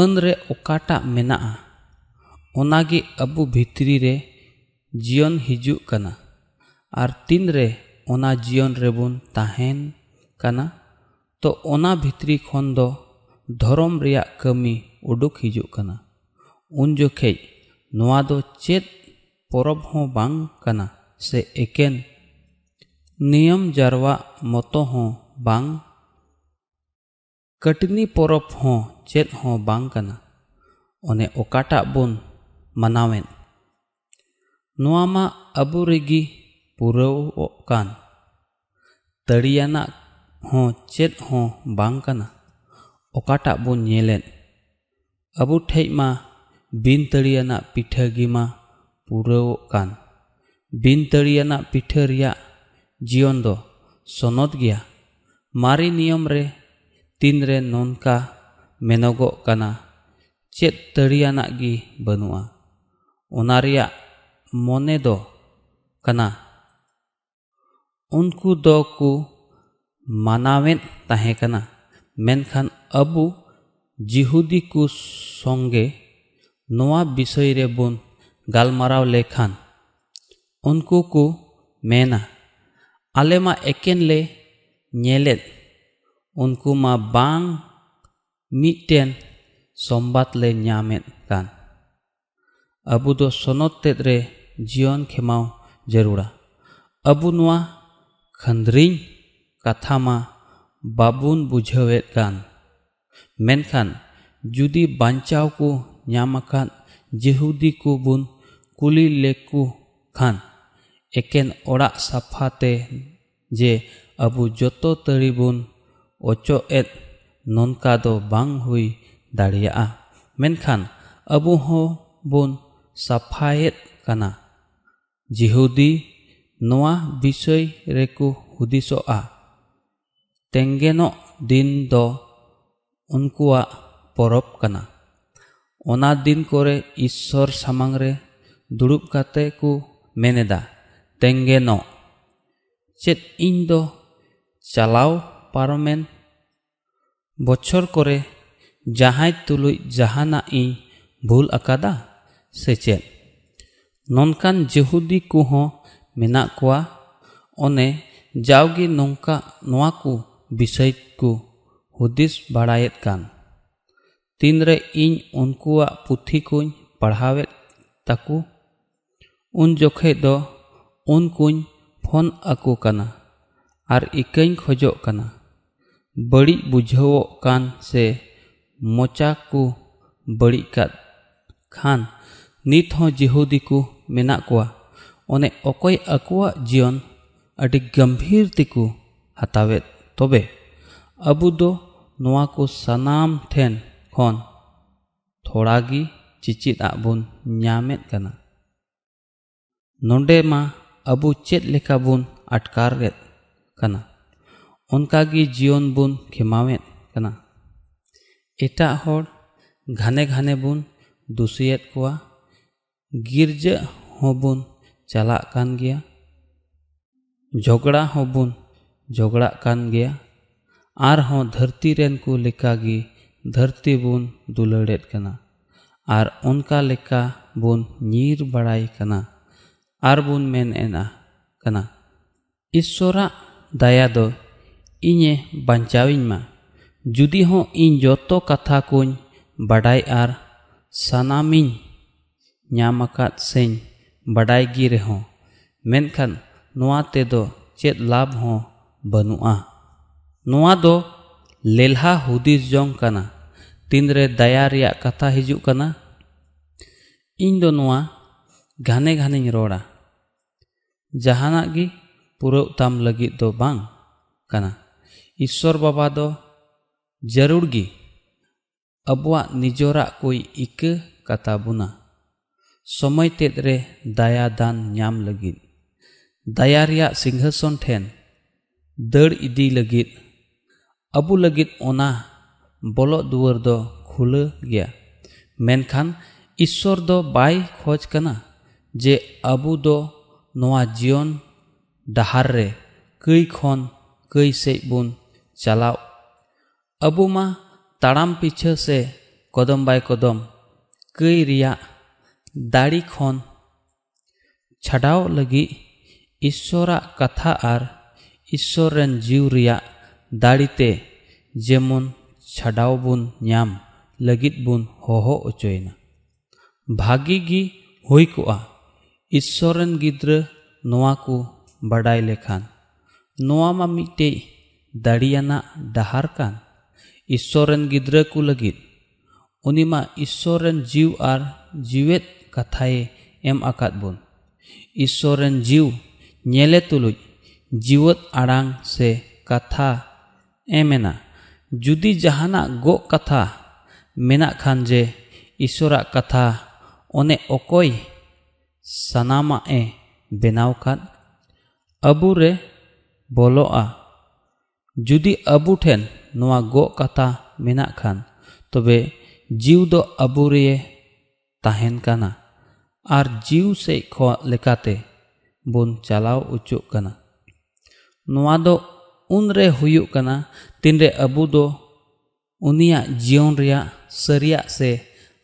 ᱟᱹᱱ ᱨᱮ ᱚᱠᱟᱴᱟᱜ ᱢᱮᱱᱟᱜᱼᱟ ᱚᱱᱟᱜᱮ ᱟᱵᱚ ᱵᱷᱤᱛᱨᱤ ᱨᱮ ᱡᱤᱭᱚᱱ ᱦᱤᱡᱩᱜ ᱠᱟᱱᱟ ᱟᱨ ᱛᱤᱱᱨᱮ ᱚᱱᱟ ᱡᱤᱭᱚᱱ ᱨᱮᱵᱚᱱ ᱛᱟᱦᱮᱱ ᱠᱟᱱᱟ ᱛᱚ ᱚᱱᱟ ᱵᱷᱤᱛᱨᱤ ᱠᱷᱚᱱ ᱫᱚ ᱫᱷᱚᱨᱚᱢ ᱨᱮᱭᱟᱜ ᱠᱟᱹᱢᱤ ᱩᱰᱩᱠ ᱦᱤᱡᱩᱜ ᱠᱟᱱᱟ ᱩᱱ ᱡᱚᱠᱷᱮᱡ ᱱᱚᱣᱟ ᱫᱚ ᱪᱮᱫ ᱯᱚᱨᱚᱵ ᱦᱚᱸ ᱵᱟᱝ ᱠᱟᱱᱟ ᱥᱮ ᱮᱠᱮᱱ ᱱᱤᱭᱚᱢ ᱡᱟᱨᱣᱟᱜ ᱢᱚᱛᱚ ᱦᱚᱸ ᱵᱟᱝ ᱠᱟᱴᱱᱤ ᱯᱚᱨᱚᱵ ᱦᱚᱸ ᱪᱮᱫ ᱦᱚᱸ ᱵᱟᱝ ᱠᱟᱱᱟ ᱚᱱᱮ ᱚᱠᱟᱴᱟᱜ ᱵᱚᱱ ᱢᱟᱱᱟᱣᱮᱫ ᱱᱚᱣᱟ ᱢᱟ ᱟᱵᱚ ᱨᱮᱜᱮ ᱯᱩᱨᱟᱹᱣᱚᱜ ᱠᱟᱱ ᱛᱟᱲᱤᱭᱟᱱᱟᱜ ᱦᱚᱸ ᱪᱮᱫ ᱦᱚᱸ ᱵᱟᱝ ᱠᱟᱱᱟ ᱚᱠᱟᱴᱟᱜ ᱵᱚᱱ ᱧᱮᱞᱮᱫ ᱟᱵᱚ ᱴᱷᱮᱡ ᱢᱟ ᱵᱤᱱ ᱛᱟᱲᱤᱭᱟᱱᱟᱜ ᱯᱤᱴᱷᱟᱹ ᱜᱮ ᱢᱟ ᱯᱩᱨᱟᱹᱣᱚᱜ ᱠᱟᱱ ᱵᱤᱱ ᱛᱟᱲᱤᱭᱟᱱᱟᱜ ᱯᱤᱴᱷᱟᱹ ᱨᱮᱭᱟᱜ ᱡᱤᱭᱚᱱ ᱫᱚ ᱥᱚᱱᱚᱛ ᱜᱮᱭᱟ ᱢᱟᱨᱮ ᱱᱤᱭᱚᱢ ᱨᱮ ᱛᱤᱱᱨᱮ ᱱᱚᱝᱠᱟ ᱢᱮᱱᱚᱜᱚᱜ ᱠᱟᱱᱟ ᱪᱮᱫ ᱛᱟᱲᱤᱭᱟᱱᱟᱜ ᱜᱮ ᱵᱟᱹᱱᱩᱜᱼᱟ ᱚᱱᱟ ᱨᱮᱭᱟᱜ ᱢᱚᱱᱮ ᱫᱚ ᱠᱟᱱᱟ ᱩᱱᱠᱩ ᱫᱚ ᱠᱚ ᱢᱟᱱᱟᱣᱮᱫ ᱛᱟᱦᱮᱸ ᱠᱟᱱᱟ ᱢᱮᱱᱠᱷᱟᱱ ᱟᱵᱚ ᱡᱤᱦᱩᱫᱤ ᱠᱚ ᱥᱚᱸᱜᱮ ᱱᱚᱣᱟ ᱵᱤᱥᱚᱭ ᱨᱮᱵᱚᱱ ᱜᱟᱞᱢᱟᱨᱟᱣ ᱞᱮᱠᱷᱟᱱ ᱩᱱᱠᱩ ᱠᱚ ᱢᱮᱱᱟ ᱟᱞᱮ ᱢᱟ ᱮᱠᱮᱱ ᱞᱮ ᱧᱮᱞᱮᱫ ᱩᱱᱠᱩ ᱢᱟ ᱵᱟᱝ ᱢᱤᱫᱴᱮᱱ ᱥᱚᱢᱵᱟᱫ ᱞᱮ ᱧᱟᱢᱮᱫ ᱠᱟᱱ ᱡᱩᱫᱤ ᱵᱟᱧᱪᱟᱣ ᱠᱚ ᱧᱟᱢ ᱟᱠᱟᱱ ᱡᱮᱦᱩᱫᱤ ᱠᱚ ᱵᱚᱱ ᱠᱩᱞᱤ ᱞᱮᱠ ᱠᱚ ᱠᱷᱟᱱ ᱮᱠᱮᱱ ᱚᱲᱟᱜ ᱥᱟᱯᱷᱟ ᱛᱮ ᱡᱮ ᱟᱵᱚ ᱡᱚᱛᱚ ᱛᱟᱹᱨᱤ ᱵᱚᱱ ᱚᱪᱚᱜ ᱮᱫ ᱱᱚᱝᱠᱟ ᱫᱚ ᱵᱟᱝ ᱦᱩᱭ ᱫᱟᱲᱮᱭᱟᱜᱼᱟ ᱢᱮᱱᱠᱷᱟᱱ ᱟᱵᱚ ᱦᱚᱸ ᱵᱚᱱ ᱥᱟᱯᱷᱟᱭᱮᱫ ᱠᱟᱱᱟ ᱡᱤᱦᱩᱫᱤ ᱱᱚᱣᱟ ᱵᱤᱥᱚᱭ ᱨᱮᱠᱚ ᱦᱩᱫᱤᱥᱚᱜᱼᱟ ᱛᱮᱸᱜᱮᱱᱚᱜ ᱫᱤᱱ ᱫᱚ ᱩᱱᱠᱩᱣᱟᱜ ᱯᱚᱨᱚᱵ ᱠᱟᱱᱟ ᱚᱱᱟ ᱫᱤᱱ ᱠᱚᱨᱮ ᱤᱥᱥᱚᱨ ᱥᱟᱢᱟᱝ ᱨᱮ ᱫᱩᱲᱩᱵ ᱠᱟᱛᱮ ᱠᱚ ᱢᱮᱱᱮᱫᱟ ᱛᱮᱸᱜᱮᱱᱚᱜ ᱪᱮᱫ ᱤᱧ ᱫᱚ ᱪᱟᱞᱟᱣ ᱯᱟᱨᱚᱢᱮᱱ ᱵᱚᱪᱷᱚᱨ ᱠᱚᱨᱮ ᱡᱟᱦᱟᱸᱭ ᱛᱩᱞᱩᱡ ᱡᱟᱦᱟᱱᱟᱜ ᱤᱧ ᱵᱷᱩᱞ ᱟᱠᱟᱫᱟ ᱥᱮ ᱪᱮᱫ ᱱᱚᱝᱠᱟᱱ ᱡᱮᱦᱩᱫᱤ ᱠᱚᱦᱚᱸ ᱢᱮᱱᱟᱜ ᱠᱚᱣᱟ ᱚᱱᱮ ᱡᱟᱣᱜᱮ ᱱᱚᱝᱠᱟ ᱱᱚᱣᱟ ᱠᱚ ᱵᱤᱥᱚᱭ ᱠᱚ ᱦᱩᱫᱤᱥ ᱵᱟᱲᱟᱭᱮᱫ ᱠᱟᱱ ᱛᱤᱱᱨᱮ ᱤᱧ ᱩᱱᱠᱩᱣᱟᱜ ᱯᱩᱛᱷᱤ ᱠᱚᱧ ᱯᱟᱲᱦᱟᱣᱮᱫ ᱛᱟᱠᱚ ᱩᱱ ᱡᱚᱠᱷᱮᱡ ᱫᱚ ᱩᱱᱠᱩᱧ ᱯᱷᱳᱱ ᱟᱠᱚ ᱠᱟᱱᱟ ᱟᱨ ᱤᱠᱟᱹᱧ ᱠᱷᱚᱡᱚᱜ ᱠᱟᱱᱟ ᱵᱟᱹᱲᱤᱡ ᱵᱩᱡᱷᱟᱹᱣᱚᱜ ᱠᱟᱱ ᱥᱮ ᱢᱚᱪᱟ ᱠᱚ ᱵᱟᱹᱲᱤᱡ ᱠᱟᱫ ᱠᱷᱟᱱ ᱱᱤᱛ ᱦᱚᱸ ᱡᱤᱦᱩᱫᱤ ᱠᱚ ᱢᱮᱱᱟᱜ ᱠᱚᱣᱟ ᱚᱱᱮ ᱚᱠᱚᱭ ᱟᱠᱚᱣᱟᱜ ᱡᱤᱭᱚᱱ ᱟᱹᱰᱤ ᱜᱟᱢᱵᱷᱤᱨ ᱛᱮᱠᱚ ᱦᱟᱛᱟᱣᱮᱫ ᱛᱚᱵᱮ ᱟᱵᱚ ᱫᱚ ᱱᱚᱣᱟ ᱠᱚ ᱥᱟᱱᱟᱢ ᱴᱷᱮᱱ ᱠᱷᱚᱱ ᱛᱷᱚᱲᱟ ᱜᱮ ᱪᱤᱪᱤᱫ ᱟᱜ ᱵᱚᱱ ᱧᱟᱢᱮᱫ ᱠᱟᱱᱟ ᱱᱚᱰᱮ ᱢᱟ ᱟᱵᱚ ᱪᱮᱫ ᱞᱮᱠᱟ ᱵᱚᱱ ᱟᱴᱠᱟᱨᱮᱫ ᱠᱟᱱᱟ ᱚᱱᱠᱟᱜᱮ ᱡᱤᱭᱚᱱ ᱵᱚᱱ ᱠᱷᱮᱢᱟᱣᱮᱫ ᱠᱟᱱᱟ ᱮᱴᱟᱜ ᱦᱚᱲ ᱜᱷᱟᱱᱮ ᱜᱷᱟᱱᱮ ᱵᱚᱱ ᱫᱩᱥᱤᱭᱮᱫ ᱠᱚᱣᱟ ᱜᱤᱨᱡᱟᱹ ᱦᱚᱸᱵᱚᱱ ᱪᱟᱞᱟᱜ ᱠᱟᱱ ᱜᱮᱭᱟ ᱡᱷᱚᱜᱲᱟ ᱦᱚᱸᱵᱚᱱ ᱡᱷᱚᱜᱲᱟᱜ ᱠᱟᱱ ᱜᱮᱭᱟ ᱟᱨᱦᱚᱸ ᱫᱷᱟᱹᱨᱛᱤ ᱨᱮᱱ ᱠᱚ ᱞᱮᱠᱟᱜᱮ ᱫᱷᱟᱹᱨᱛᱤ ᱵᱚᱱ ᱫᱩᱞᱟᱹᱲᱮᱫ ᱠᱟᱱᱟ ᱟᱨ ᱚᱱᱠᱟ ᱞᱮᱠᱟ ᱵᱚᱱ ᱧᱤᱨ ᱵᱟᱲᱟᱭ ᱠᱟᱱᱟ ᱟᱨ ᱵᱚᱱ ᱢᱮᱱ ᱮᱱᱟ ᱠᱟᱱᱟ ᱤᱥᱥᱚᱨᱟᱜ ᱫᱟᱭᱟ ᱫᱚ ᱤᱧᱮ ᱵᱟᱧᱪᱟᱣᱤᱧ ᱢᱟ ᱡᱩᱫᱤ ᱦᱚᱸ ᱤᱧ ᱡᱚᱛᱚ ᱠᱟᱛᱷᱟ ᱠᱚᱧ ᱵᱟᱰᱟᱭ ᱟᱨ ᱥᱟᱱᱟᱢᱤᱧ ᱧᱟᱢ ᱟᱠᱟᱫ ᱥᱮᱧ ᱵᱟᱰᱟᱭ ᱜᱮ ᱨᱮᱦᱚᱸ ᱢᱮᱱᱠᱷᱟᱱ ᱱᱚᱣᱟ ᱛᱮᱫᱚ ᱪᱮᱫ ᱞᱟᱵᱷ ᱦᱚᱸ ᱵᱟᱹᱱᱩᱜᱼᱟ ᱱᱚᱣᱟ ᱫᱚ ᱞᱮᱞᱦᱟ ᱦᱩᱫᱤᱥ ᱡᱚᱝ ᱠᱟᱱᱟ ᱛᱤᱱᱨᱮ ᱫᱟᱭᱟ ᱨᱮᱭᱟᱜ ᱠᱟᱛᱷᱟ ᱦᱤᱡᱩᱜ ᱠᱟᱱᱟ ᱤᱧ ᱫᱚ ᱱᱚᱣᱟ ᱜᱷᱟᱱᱮ ᱜᱷᱟᱱᱮᱧ ᱨᱚᱲᱟ ᱡᱟᱦᱟᱱᱟᱜ ᱜᱮ ᱯᱩᱨᱟᱹᱣ ᱛᱟᱢ ᱞᱟᱹᱜᱤᱫ ᱫᱚ ᱵᱟᱝ ᱠᱟᱱᱟ ᱤᱥᱥᱚᱨ ᱵᱟᱵᱟ ᱫᱚ ᱡᱟᱹᱨᱩᱲ ᱜᱮ ᱟᱵᱚᱣᱟᱜ ᱱᱤᱡᱚᱨᱟᱜ ᱠᱚᱭ ᱤᱠᱟᱹ ᱠᱟᱛᱟ ᱵᱚᱱᱟ ᱥᱚᱢᱚᱭ ᱛᱮᱫ ᱨᱮ ᱫᱟᱭᱟ ᱫᱟᱱ ᱧᱟᱢ ᱞᱟᱹᱜᱤᱫ ᱫᱟᱭᱟ ᱨᱮᱭᱟᱜ ᱥᱤᱝᱦᱟᱥᱚᱱ ᱴᱷᱮᱱ ᱫᱟᱹᱲ ᱤᱫᱤ ᱞᱟᱹᱜᱤᱫ ᱟᱵᱚ ᱞᱟᱹᱜᱤᱫ ᱚᱱᱟ ᱵᱚᱞᱚᱜ ᱫᱩᱣᱟᱹᱨ ᱫᱚ ᱠᱷᱩᱞᱟᱹ ᱜᱮᱭᱟ ᱢᱮᱱᱠᱷᱟᱱ ᱤᱥᱥᱚᱨ ᱫᱚ ᱵᱟᱭ ᱠᱷᱚᱡ ᱠᱟᱱᱟ ᱡᱮ ᱟᱵᱚ ᱫᱚ ᱱᱚᱣᱟ ᱡᱤᱭᱚᱱ ᱰᱟᱦᱟᱨ ᱨᱮ ᱠᱟᱹᱭ ᱠᱷᱚᱱ ᱠᱟᱹᱭ ᱥᱮᱡ ᱵᱚᱱ ᱪᱟᱞᱟᱣ ᱟᱵᱚ ᱢᱟ ᱛᱟᱲᱟᱢ ᱯᱤᱪᱷᱟᱹ ᱥᱮ ᱠᱚᱫᱚᱢ ᱵᱟᱭ ᱠᱚᱫᱚᱢ ᱠᱟᱹᱭ ᱨᱮᱭᱟᱜ कदम कई रिया दाड़ी खन छाड़ाव लगी ईश्वरा जीव रिया दाड़ीते जेमन छाड़ाव बुन नाम लगित बुन होहो उचोयना भागी गी हुई कोआ ईश्वर रन गिद्र नोआ को बड़ाई लेखान नोआ मा मिटे रन गिद्र को ईश्वर रन जीव जीवेत कथाए एम आकात बुन ईश्वर रन जीव ñele tuluj jiwat arang se katha emena judi jahana go katha menak khan je ईश्वरा कथा ओने ओकोई सनामा ए बेनाव खान अबू रे बोलोआ जुदी अबू नोआ गो कथा मेना खान तबे जीव दो अबू रे ताहेन काना आर जीव से खो लेकाते बुन दो उन रे हुयुक काना तिन अबू दो जीवन रिया सरिया से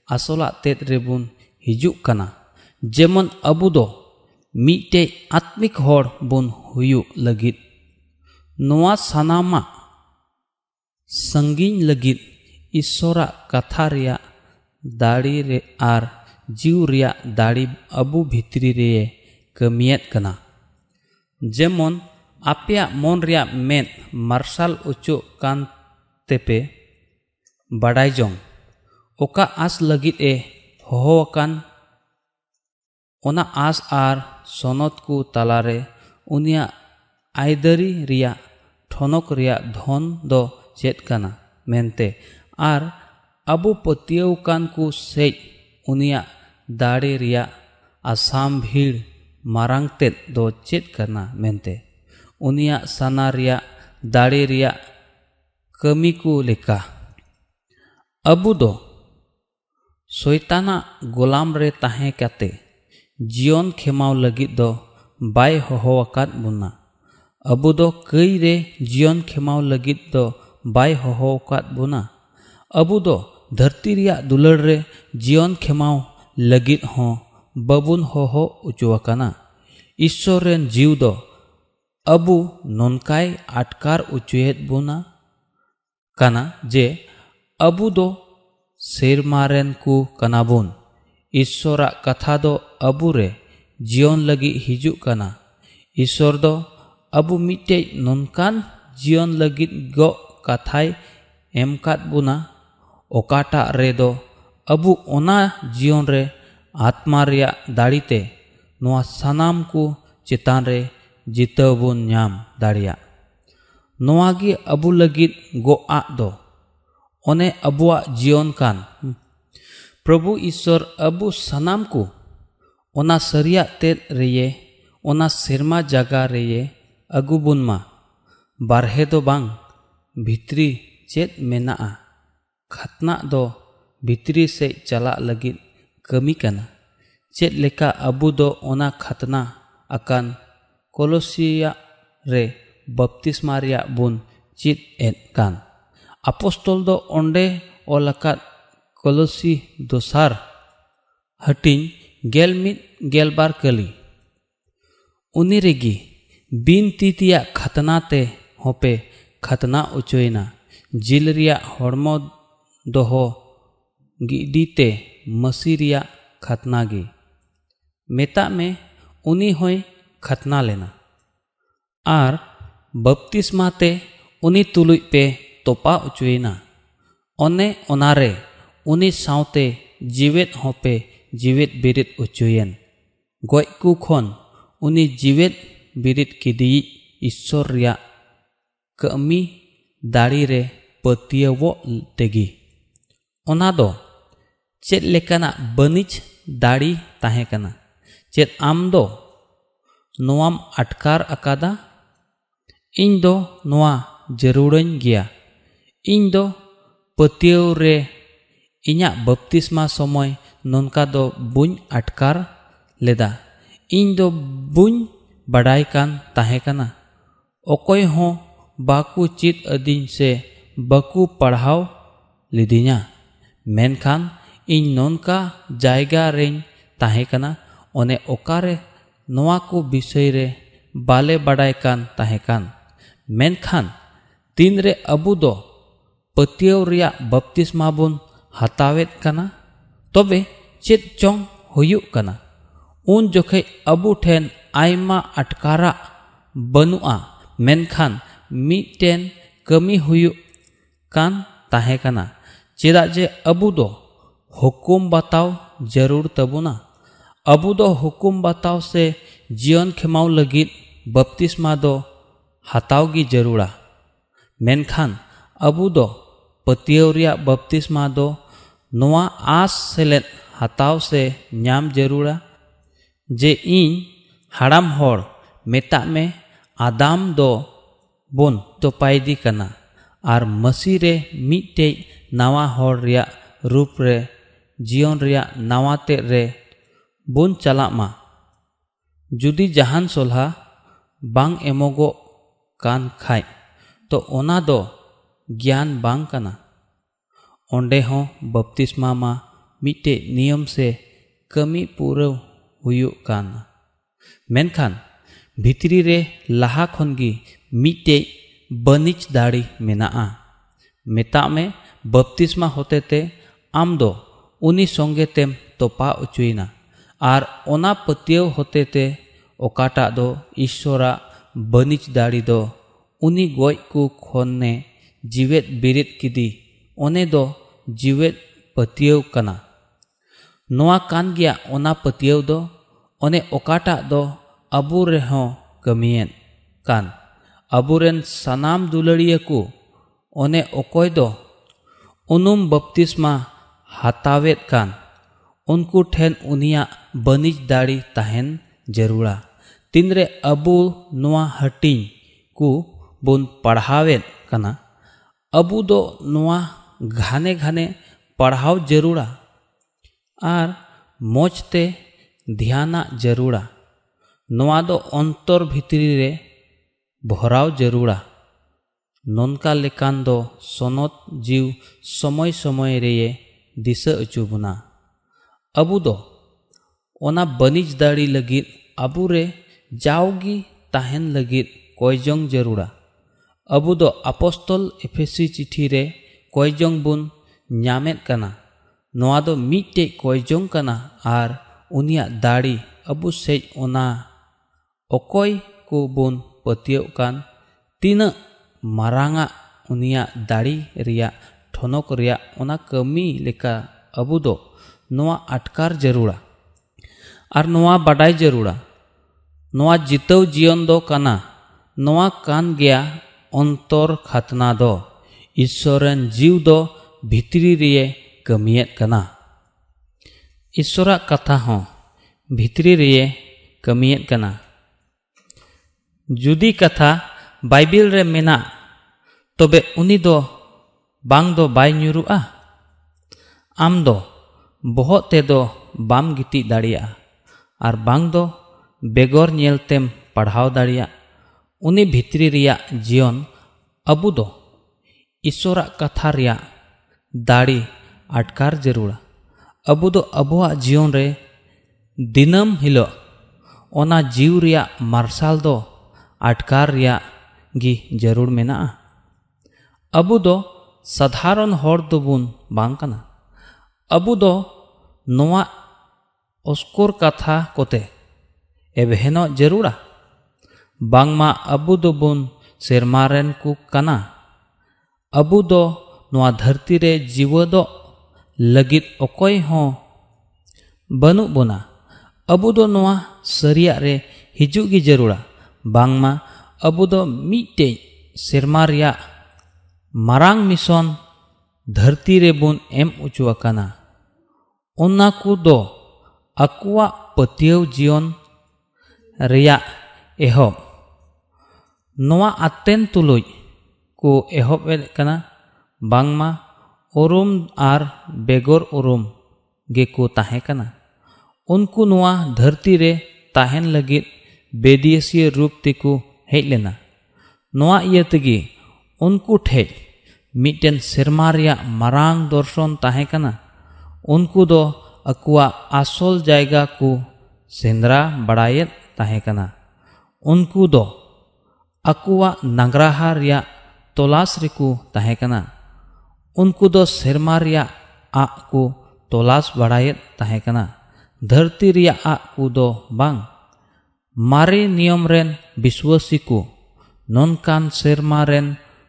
आसला तेद रेबुन हिजुक काना जेमन अबू दो मीटे आत्मिक होड़ बुन हुयुक लगित नोआ सनामा संगीन लगित जीव रिया दाड़ी अबू भितरी रे कमियत कना। जेमन आपेया मन रिया मेन मार्शल उचु कान तेपे बड़ाई जोंग। ओका आस लगित ए होहोकान ओना आस आर सनत को तालारे उनिया आयदरी रिया ठनक रिया धन दो चेत काना मेनते। आर अबु दाड़े आसाम भीड़ मारांग तेद दो चेत करना मेनते उनिया सना रिया दाड़े रिया कमी को लेका अबु दो शैताना गोलाम रे ताहे काते जीवन खेमाव लगित दो बाय होहोवाकात बुना अबु दो कई रे जीवन खेमाव लगित दो बाय होहोवाकात बुना अबु दो धरती रिया दुलड़ लगित होहो उचुवाकाना ईश्वर जीव दो अबु ननकाय आटकार उचुएत बुना काना जे अबु दो सेरमारेन को कनाबुन ईश्वरा कथा दो अबु रे जीवन लगी हिजु कना ईश्वर दो अबु मिटे ननकान जीवन लगी गो कथाय एमकात बुना ओकाटा रे अबु जीवन रे आत्मा दाड़ीते नोआ सनाम को चितान रे नाम दाड़िया अबु लगी आ दो, ओने अबुआ जीवन कान। प्रभु ईश्वर अबु सनाम को सरिया तेद रेये ओना सेरमा जगा रेये अगुबुन मा। बारहे दो बांग, भित्री चेत मेना खतना दो भित्री से चला लगित कमी कना चेत लेका अबु दो खतना कोलोसिया बपतिस्मा बुन चित mit gel bar kali uni regi bin titiya khatna te hope khatna uchoina jil riya hormo doho gidite मसी खतना गी। मेता में उनी होय खतना लेना। आर बपतिस्मा ते उनी तुलुई पे तोपा उचुना ओने ओनारे उनी साउते जीवित होपे जीवित बिरित उचुयन गय को खन उनी जीवित बिरित किदी ईश्वर रिया। कमी दाड़ी रे पतियवो तेगी। ओना दो ᱪᱮᱫ ᱞᱮᱠᱟᱱᱟᱜ ᱵᱟᱹᱱᱤᱡ ᱫᱟᱲᱮ ᱛᱟᱦᱮᱸ ᱠᱟᱱᱟ ᱪᱮᱫ ᱟᱢ ᱫᱚ ᱱᱚᱣᱟᱢ ᱟᱴᱠᱟᱨ ᱟᱠᱟᱫᱟ ᱤᱧ ᱫᱚ ᱱᱚᱣᱟ ᱡᱟᱹᱨᱩᱲᱟᱹᱧ ᱜᱮᱭᱟ ᱤᱧ ᱫᱚ ᱯᱟᱹᱛᱭᱟᱹᱣ ᱨᱮ ᱤᱧᱟᱹᱜ ᱵᱟᱯᱛᱤᱥᱢᱟ ᱥᱚᱢᱚᱭ ᱱᱚᱝᱠᱟ ᱫᱚ ᱵᱟᱹᱧ ᱟᱴᱠᱟᱨ ᱞᱮᱫᱟ ᱤᱧ ᱫᱚ ᱵᱟᱹᱧ ᱵᱟᱰᱟᱭ ᱠᱟᱱ ᱛᱟᱦᱮᱸ ᱠᱟᱱᱟ ᱚᱠᱚᱭ ᱦᱚᱸ ᱵᱟᱠᱚ ᱪᱮᱫ ᱟᱹᱫᱤᱧ ᱥᱮ ᱵᱟᱠᱚ ᱯᱟᱲᱦᱟᱣ ᱞᱤᱫᱤᱧᱟ ᱢᱮᱱᱠᱷᱟᱱ ᱤᱧ ᱱᱚᱝᱠᱟ ᱡᱟᱭᱜᱟ ᱨᱮᱧ ᱛᱟᱦᱮᱸ ᱠᱟᱱᱟ ᱚᱱᱮ ᱚᱠᱟᱨᱮ ᱱᱚᱣᱟ ᱠᱚ ᱵᱤᱥᱚᱭ ᱨᱮ ᱵᱟᱞᱮ ᱵᱟᱰᱟᱭ ᱠᱟᱱ ᱛᱟᱦᱮᱸ ᱠᱟᱱ ᱢᱮᱱᱠᱷᱟᱱ ᱛᱤᱱᱨᱮ ᱟᱵᱚ ᱫᱚ ᱯᱟᱹᱛᱭᱟᱹᱣ ᱨᱮᱭᱟᱜ ᱵᱟᱯᱛᱤᱥᱢᱟ ᱵᱚᱱ ᱦᱟᱛᱟᱣᱮᱫ ᱠᱟᱱᱟ ᱛᱚᱵᱮ ᱪᱮᱫ ᱪᱚᱝ ᱦᱩᱭᱩᱜ ᱠᱟᱱᱟ ᱩᱱ ᱡᱚᱠᱷᱮᱡ ᱟᱵᱚ ᱴᱷᱮᱱ ᱟᱭᱢᱟ ᱟᱴᱠᱟᱨᱟᱜ ᱵᱟᱹᱱᱩᱜᱼᱟ ᱢᱮᱱᱠᱷᱟᱱ ᱢᱤᱫᱴᱮᱱ ᱠᱟᱹᱢᱤ ᱦᱩᱭᱩᱜ ᱠᱟᱱ ᱛᱟᱦᱮᱸ ᱠᱟᱱᱟ ᱪᱮᱫᱟᱜ ᱡᱮ ᱟᱵᱚ ᱫᱚ हुकुम बताओ ज़रूर तबुना। अब दो हुकुम बताओ से जीवन खेमाव लगी बपतिस्मा दो हताव की जरूरा मेनखान अब दो पतियोरिया बपतिस्मा दो नवा आस सेले हताव से न्याम जरूरा। जे इन हड़ाम होर मेता में आदाम दो बोन तोपायदी कना। और मसीरे मीटे नवा होर रिया रूप रे जीवन नवा रे बन चलामा जुदी जहाँ सलहा बांग एमोगो कान खाय तो ओना दो ज्ञान बांग काना ओंडे हो बपतिस्मा मा मिटे नियम से कमी पूरा हुयुक काना मेनखान भितरी रे लहा खनगी मिटे बनिच दाड़ी मेना आ मेता में बपतिस्मा होते ते आम दो ᱩᱱᱤ ᱥᱚᱸᱜᱮ ᱛᱮᱢ ᱛᱚᱯᱟ ᱚᱪᱚᱭᱮᱱᱟ ᱟᱨ ᱚᱱᱟ ᱯᱟᱹᱛᱭᱟᱹᱣ ᱦᱚᱛᱮᱛᱮ ᱚᱠᱟᱴᱟᱜ ᱫᱚ ᱤᱥᱥᱚᱨᱟᱜ ᱵᱟᱹᱱᱤᱡ ᱫᱟᱲᱮ ᱫᱚ ᱩᱱᱤ ᱜᱚᱡ ᱠᱚ ᱠᱷᱚᱱᱮ ᱡᱤᱣᱮᱫ ᱵᱮᱨᱮᱫ ᱠᱮᱫᱮ ᱚᱱᱮ ᱫᱚ ᱡᱤᱣᱮᱫ ᱯᱟᱹᱛᱭᱟᱹᱣ ᱠᱟᱱᱟ ᱱᱚᱣᱟ ᱠᱟᱱ ᱜᱮᱭᱟ ᱚᱱᱟ ᱯᱟᱹᱛᱭᱟᱹᱣ ᱫᱚ ᱚᱱᱮ ᱚᱠᱟᱴᱟᱜ ᱫᱚ ᱟᱵᱚ ᱨᱮᱦᱚᱸ ᱠᱟᱹᱢᱤᱭᱮᱫ ᱠᱟᱱ ᱟᱵᱚᱨᱮᱱ ᱥᱟᱱᱟᱢ ᱫᱩᱞᱟᱹᱲᱤᱭᱟᱹ ᱠᱚ ᱚᱱᱮ ᱚᱠᱚᱭ ᱫᱚ ᱩᱱᱩᱢ ᱵᱟᱯᱛᱤᱥᱢᱟ ᱦᱟᱛᱟᱣᱮᱫ ᱠᱟᱱ ᱩᱱᱠᱩ ᱴᱷᱮᱱ ᱩᱱᱤᱭᱟᱜ ᱵᱟᱹᱱᱤᱡ ᱫᱟᱲᱮ ᱛᱟᱦᱮᱱ ᱡᱟᱹᱨᱩᱲᱟ ᱛᱤᱱᱨᱮ ᱟᱵᱚ ᱱᱚᱣᱟ ᱦᱟᱹᱴᱤᱧ ᱠᱚ ᱵᱚᱱ ᱯᱟᱲᱦᱟᱣᱮᱫ ᱠᱟᱱᱟ ᱟᱵᱚ ᱫᱚ ᱱᱚᱣᱟ ᱜᱷᱟᱱᱮ ᱜᱷᱟᱱᱮ ᱯᱟᱲᱦᱟᱣ ᱡᱟᱹᱨᱩᱲᱟ ᱟᱨ ᱢᱚᱡᱽ ᱛᱮ ᱫᱷᱮᱭᱟᱱᱟᱜ ᱡᱟᱹᱨᱩᱲᱟ ᱱᱚᱣᱟ ᱫᱚ ᱚᱱᱛᱚᱨ ᱵᱷᱤᱛᱨᱤ ᱨᱮ ᱵᱷᱚᱨᱟᱣ ᱡᱟᱹᱨᱩᱲᱟ ᱱᱚᱝᱠᱟ ᱞᱮᱠᱟᱱ ᱫᱚ ᱥᱚᱱᱚᱛ ᱡᱤᱣ ᱥᱚᱢᱚᱭ ᱥᱚᱢᱚᱭ ᱨᱮᱭᱮ ᱫᱤᱥᱟᱹ ᱚᱪᱚ ᱵᱚᱱᱟ ᱟᱵᱚ ᱫᱚ ᱚᱱᱟ ᱵᱟᱹᱱᱤᱡ ᱫᱟᱲᱮ ᱞᱟᱹᱜᱤᱫ ᱟᱵᱚᱨᱮ ᱡᱟᱣᱜᱮ ᱛᱟᱦᱮᱱ ᱞᱟᱹᱜᱤᱫ ᱠᱚᱭᱡᱚᱝ ᱡᱟᱹᱨᱩᱲᱟ ᱟᱵᱚ ᱫᱚ ᱟᱯᱚᱥᱛᱚᱞ ᱮᱯᱷᱮᱥᱤ ᱪᱤᱴᱷᱤ ᱨᱮ ᱠᱚᱭᱡᱚᱝ ᱵᱚᱱ ᱧᱟᱢᱮᱫ ᱠᱟᱱᱟ ᱱᱚᱣᱟ ᱫᱚ ᱢᱤᱫᱴᱮᱡ ᱠᱚᱭᱡᱚᱝ ᱠᱟᱱᱟ ᱟᱨ ᱩᱱᱤᱭᱟᱜ ᱫᱟᱲᱮ ᱟᱵᱚ ᱥᱮᱡ ᱚᱱᱟ ᱚᱠᱚᱭ ᱠᱚ ᱵᱚᱱ ᱯᱟᱹᱛᱭᱟᱹᱜ ᱠᱟᱱ ᱛᱤᱱᱟᱹᱜ ᱢᱟᱨᱟᱝᱟᱜ ᱩᱱᱤᱭᱟᱜ ᱫᱟᱲᱮ ᱨᱮᱭᱟᱜ ᱴᱷᱚᱱᱚᱠ ᱨᱮᱭᱟᱜ ᱚᱱᱟ ᱠᱟᱹᱢᱤ ᱞᱮᱠᱟ ᱟᱵᱚ ᱫᱚ ᱱᱚᱣᱟ ᱟᱴᱠᱟᱨ ᱡᱟᱹᱨᱩᱲᱟ ᱟᱨ ᱱᱚᱣᱟ ᱵᱟᱰᱟᱭ ᱡᱟᱹᱨᱩᱲᱟ ᱱᱚᱣᱟ ᱡᱤᱛᱟᱹᱣ ᱡᱤᱭᱚᱱ ᱫᱚ ᱠᱟᱱᱟ ᱱᱚᱣᱟ ᱠᱟᱱ ᱜᱮᱭᱟ ᱚᱱᱛᱚᱨ ᱠᱷᱟᱛᱱᱟ ᱫᱚ ᱤᱥᱥᱚᱨᱮᱱ ᱡᱤᱣ ᱫᱚ ᱵᱷᱤᱛᱨᱤ ᱨᱮᱭ ᱠᱟᱹᱢᱤᱭᱮᱫ ᱠᱟᱱᱟ ᱤᱥᱥᱚᱨᱟᱜ ᱠᱟᱛᱷᱟ ᱦᱚᱸ ᱵᱷᱤᱛᱨᱤ ᱨᱮᱭ ᱠᱟᱹᱢᱤᱭᱮᱫ ᱠᱟᱱᱟ ᱡᱩᱫᱤ ᱠᱟᱛᱷᱟ ᱵᱟᱭᱵᱮᱞ ᱨᱮ ᱢᱮᱱᱟᱜ ᱛᱚᱵᱮ ᱩᱱᱤ ᱫᱚ ᱵᱟᱝ ᱫᱚ ᱵᱟᱭ ᱧᱩᱨᱩᱜᱼᱟ ᱟᱢ ᱫᱚ ᱵᱚᱦᱚᱜ ᱛᱮᱫᱚ ᱵᱟᱢ ᱜᱤᱛᱤᱡ ᱫᱟᱲᱮᱭᱟᱜᱼᱟ ᱟᱨ ᱵᱟᱝ ᱫᱚ ᱵᱮᱜᱚᱨ ᱧᱮᱞᱛᱮᱢ ᱯᱟᱲᱦᱟᱣ ᱫᱟᱲᱮᱭᱟᱜ ᱩᱱᱤ ᱵᱷᱤᱛᱨᱤ ᱨᱮᱭᱟᱜ ᱡᱤᱭᱚᱱ ᱟᱵᱚ ᱫᱚ ᱤᱥᱥᱚᱨᱟᱜ ᱠᱟᱛᱷᱟ ᱨᱮᱭᱟᱜ ᱫᱟᱲᱮ ᱟᱴᱠᱟᱨ ᱡᱟᱹᱨᱩᱲᱟ ᱟᱵᱚ ᱫᱚ ᱟᱵᱚᱣᱟᱜ ᱡᱤᱭᱚᱱ ᱨᱮ ᱫᱤᱱᱟᱹᱢ ᱦᱤᱞᱳᱜ ᱚᱱᱟ ᱡᱤᱣ ᱨᱮᱭᱟᱜ ᱢᱟᱨᱥᱟᱞ ᱫᱚ ᱟᱴᱠᱟᱨ ᱨᱮᱭᱟᱜ ᱜᱮ ᱡᱟᱹᱨᱩᱲ ᱢᱮᱱᱟᱜᱼᱟ ᱟᱵᱚ ᱫᱚ ᱥᱟᱫᱷᱟᱨᱚᱱ ᱦᱚᱲ ᱫᱚᱵᱚᱱ ᱵᱟᱝ ᱠᱟᱱᱟ ᱟᱵᱚ ᱫᱚ ᱱᱚᱣᱟ ᱚᱥᱠᱚᱨ ᱠᱟᱛᱷᱟ ᱠᱚᱛᱮ ᱮᱵᱷᱮᱱᱚᱜ ᱡᱟᱹᱨᱩᱲᱟ ᱵᱟᱝᱢᱟ ᱟᱵᱚ ᱫᱚᱵᱚᱱ ᱥᱮᱨᱢᱟ ᱨᱮᱱ ᱠᱚ ᱠᱟᱱᱟ ᱟᱵᱚ ᱫᱚ ᱱᱚᱣᱟ ᱫᱷᱟᱹᱨᱛᱤ ᱨᱮ ᱡᱤᱣᱟᱹᱫᱚᱜ ᱞᱟᱹᱜᱤᱫ ᱚᱠᱚᱭ ᱦᱚᱸ ᱵᱟᱹᱱᱩᱜ ᱵᱚᱱᱟ ᱟᱵᱚ ᱫᱚ ᱱᱚᱣᱟ ᱥᱟᱹᱨᱤᱭᱟᱜ ᱨᱮ ᱦᱤᱡᱩᱜ ᱜᱮ ᱡᱟᱹᱨᱩᱲᱟ ᱵᱟᱝᱢᱟ ᱟᱵᱚ ᱫᱚ ᱢᱤᱫᱴᱮᱡ ᱥᱮᱨᱢᱟ ᱨᱮᱭᱟᱜ ᱢᱟᱨᱟᱝ ᱢᱤᱥᱚᱱ ᱫᱷᱟᱹᱨᱛᱤ ᱨᱮᱵᱚᱱ ᱮᱢ ᱚᱪᱚ ᱟᱠᱟᱱᱟ ᱚᱱᱟ ᱠᱚᱫᱚ ᱟᱠᱚᱣᱟᱜ ᱯᱟᱹᱛᱭᱟᱹᱣ ᱡᱤᱭᱚᱱ ᱨᱮᱭᱟᱜ ᱮᱦᱚᱵ ᱱᱚᱣᱟ ᱟᱛᱮᱱ ᱛᱩᱞᱩᱡ ᱠᱚ ᱮᱦᱚᱵ ᱮᱫ ᱠᱟᱱᱟ ᱵᱟᱝᱢᱟ ᱩᱨᱩᱢ ᱟᱨ ᱵᱮᱜᱚᱨ ᱩᱨᱩᱢ ᱜᱮᱠᱚ ᱛᱟᱦᱮᱸ ᱠᱟᱱᱟ ᱩᱱᱠᱩ ᱱᱚᱣᱟ ᱫᱷᱟᱹᱨᱛᱤ ᱨᱮ ᱛᱟᱦᱮᱱ ᱞᱟᱹᱜᱤᱫ ᱵᱮᱫᱤᱭᱟᱹᱥᱤᱭᱟᱹ ᱨᱩᱯ ᱛᱮᱠᱚ ᱦᱮᱡ ᱞᱮᱱᱟ ᱱᱚᱣᱟ ᱤᱭᱟᱹ ᱛᱮᱜᱮ उनको ठेज मिट्टन सेरमा दर्शन तहेकना उनको दो अकुआ आसल जायगा को सेंद्रा बड़ायत तहेकना उनको दो अकुआ नगराहा तलाश रेको तहेकना उनको दो सेरमा आ को तलाश बड़ायत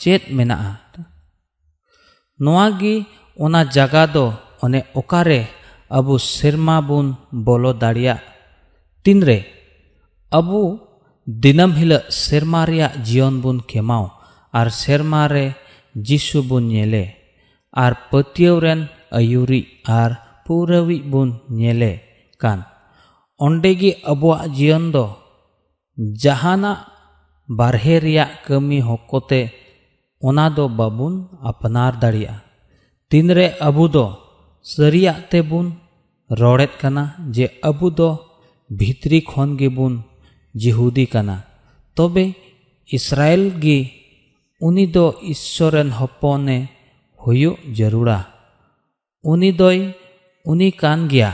चेत मेना जगह ओकारे अबु सेरमा बुन बोलो दाड़िया तीन अबु दिनम हिल सेरमा जीवन बुन खेमाओ और सेरमा रे जिसु बुन और अयुरी और पूरवी बुन नेले कान ओंडेगी अबुआ जीवन दो जहाना बारहे कमी होकोते ओना दो बाबुन अपनार दाड़िया। तीन अबु सरिया तेबुन रोड़ेत कना, जे अबु दो भितरी खन गेबुन जिहुदी तबे इसराइल गी उनी दो ईश्वरन हपने हुयो जरूरा उनी दोय उनी कान गया,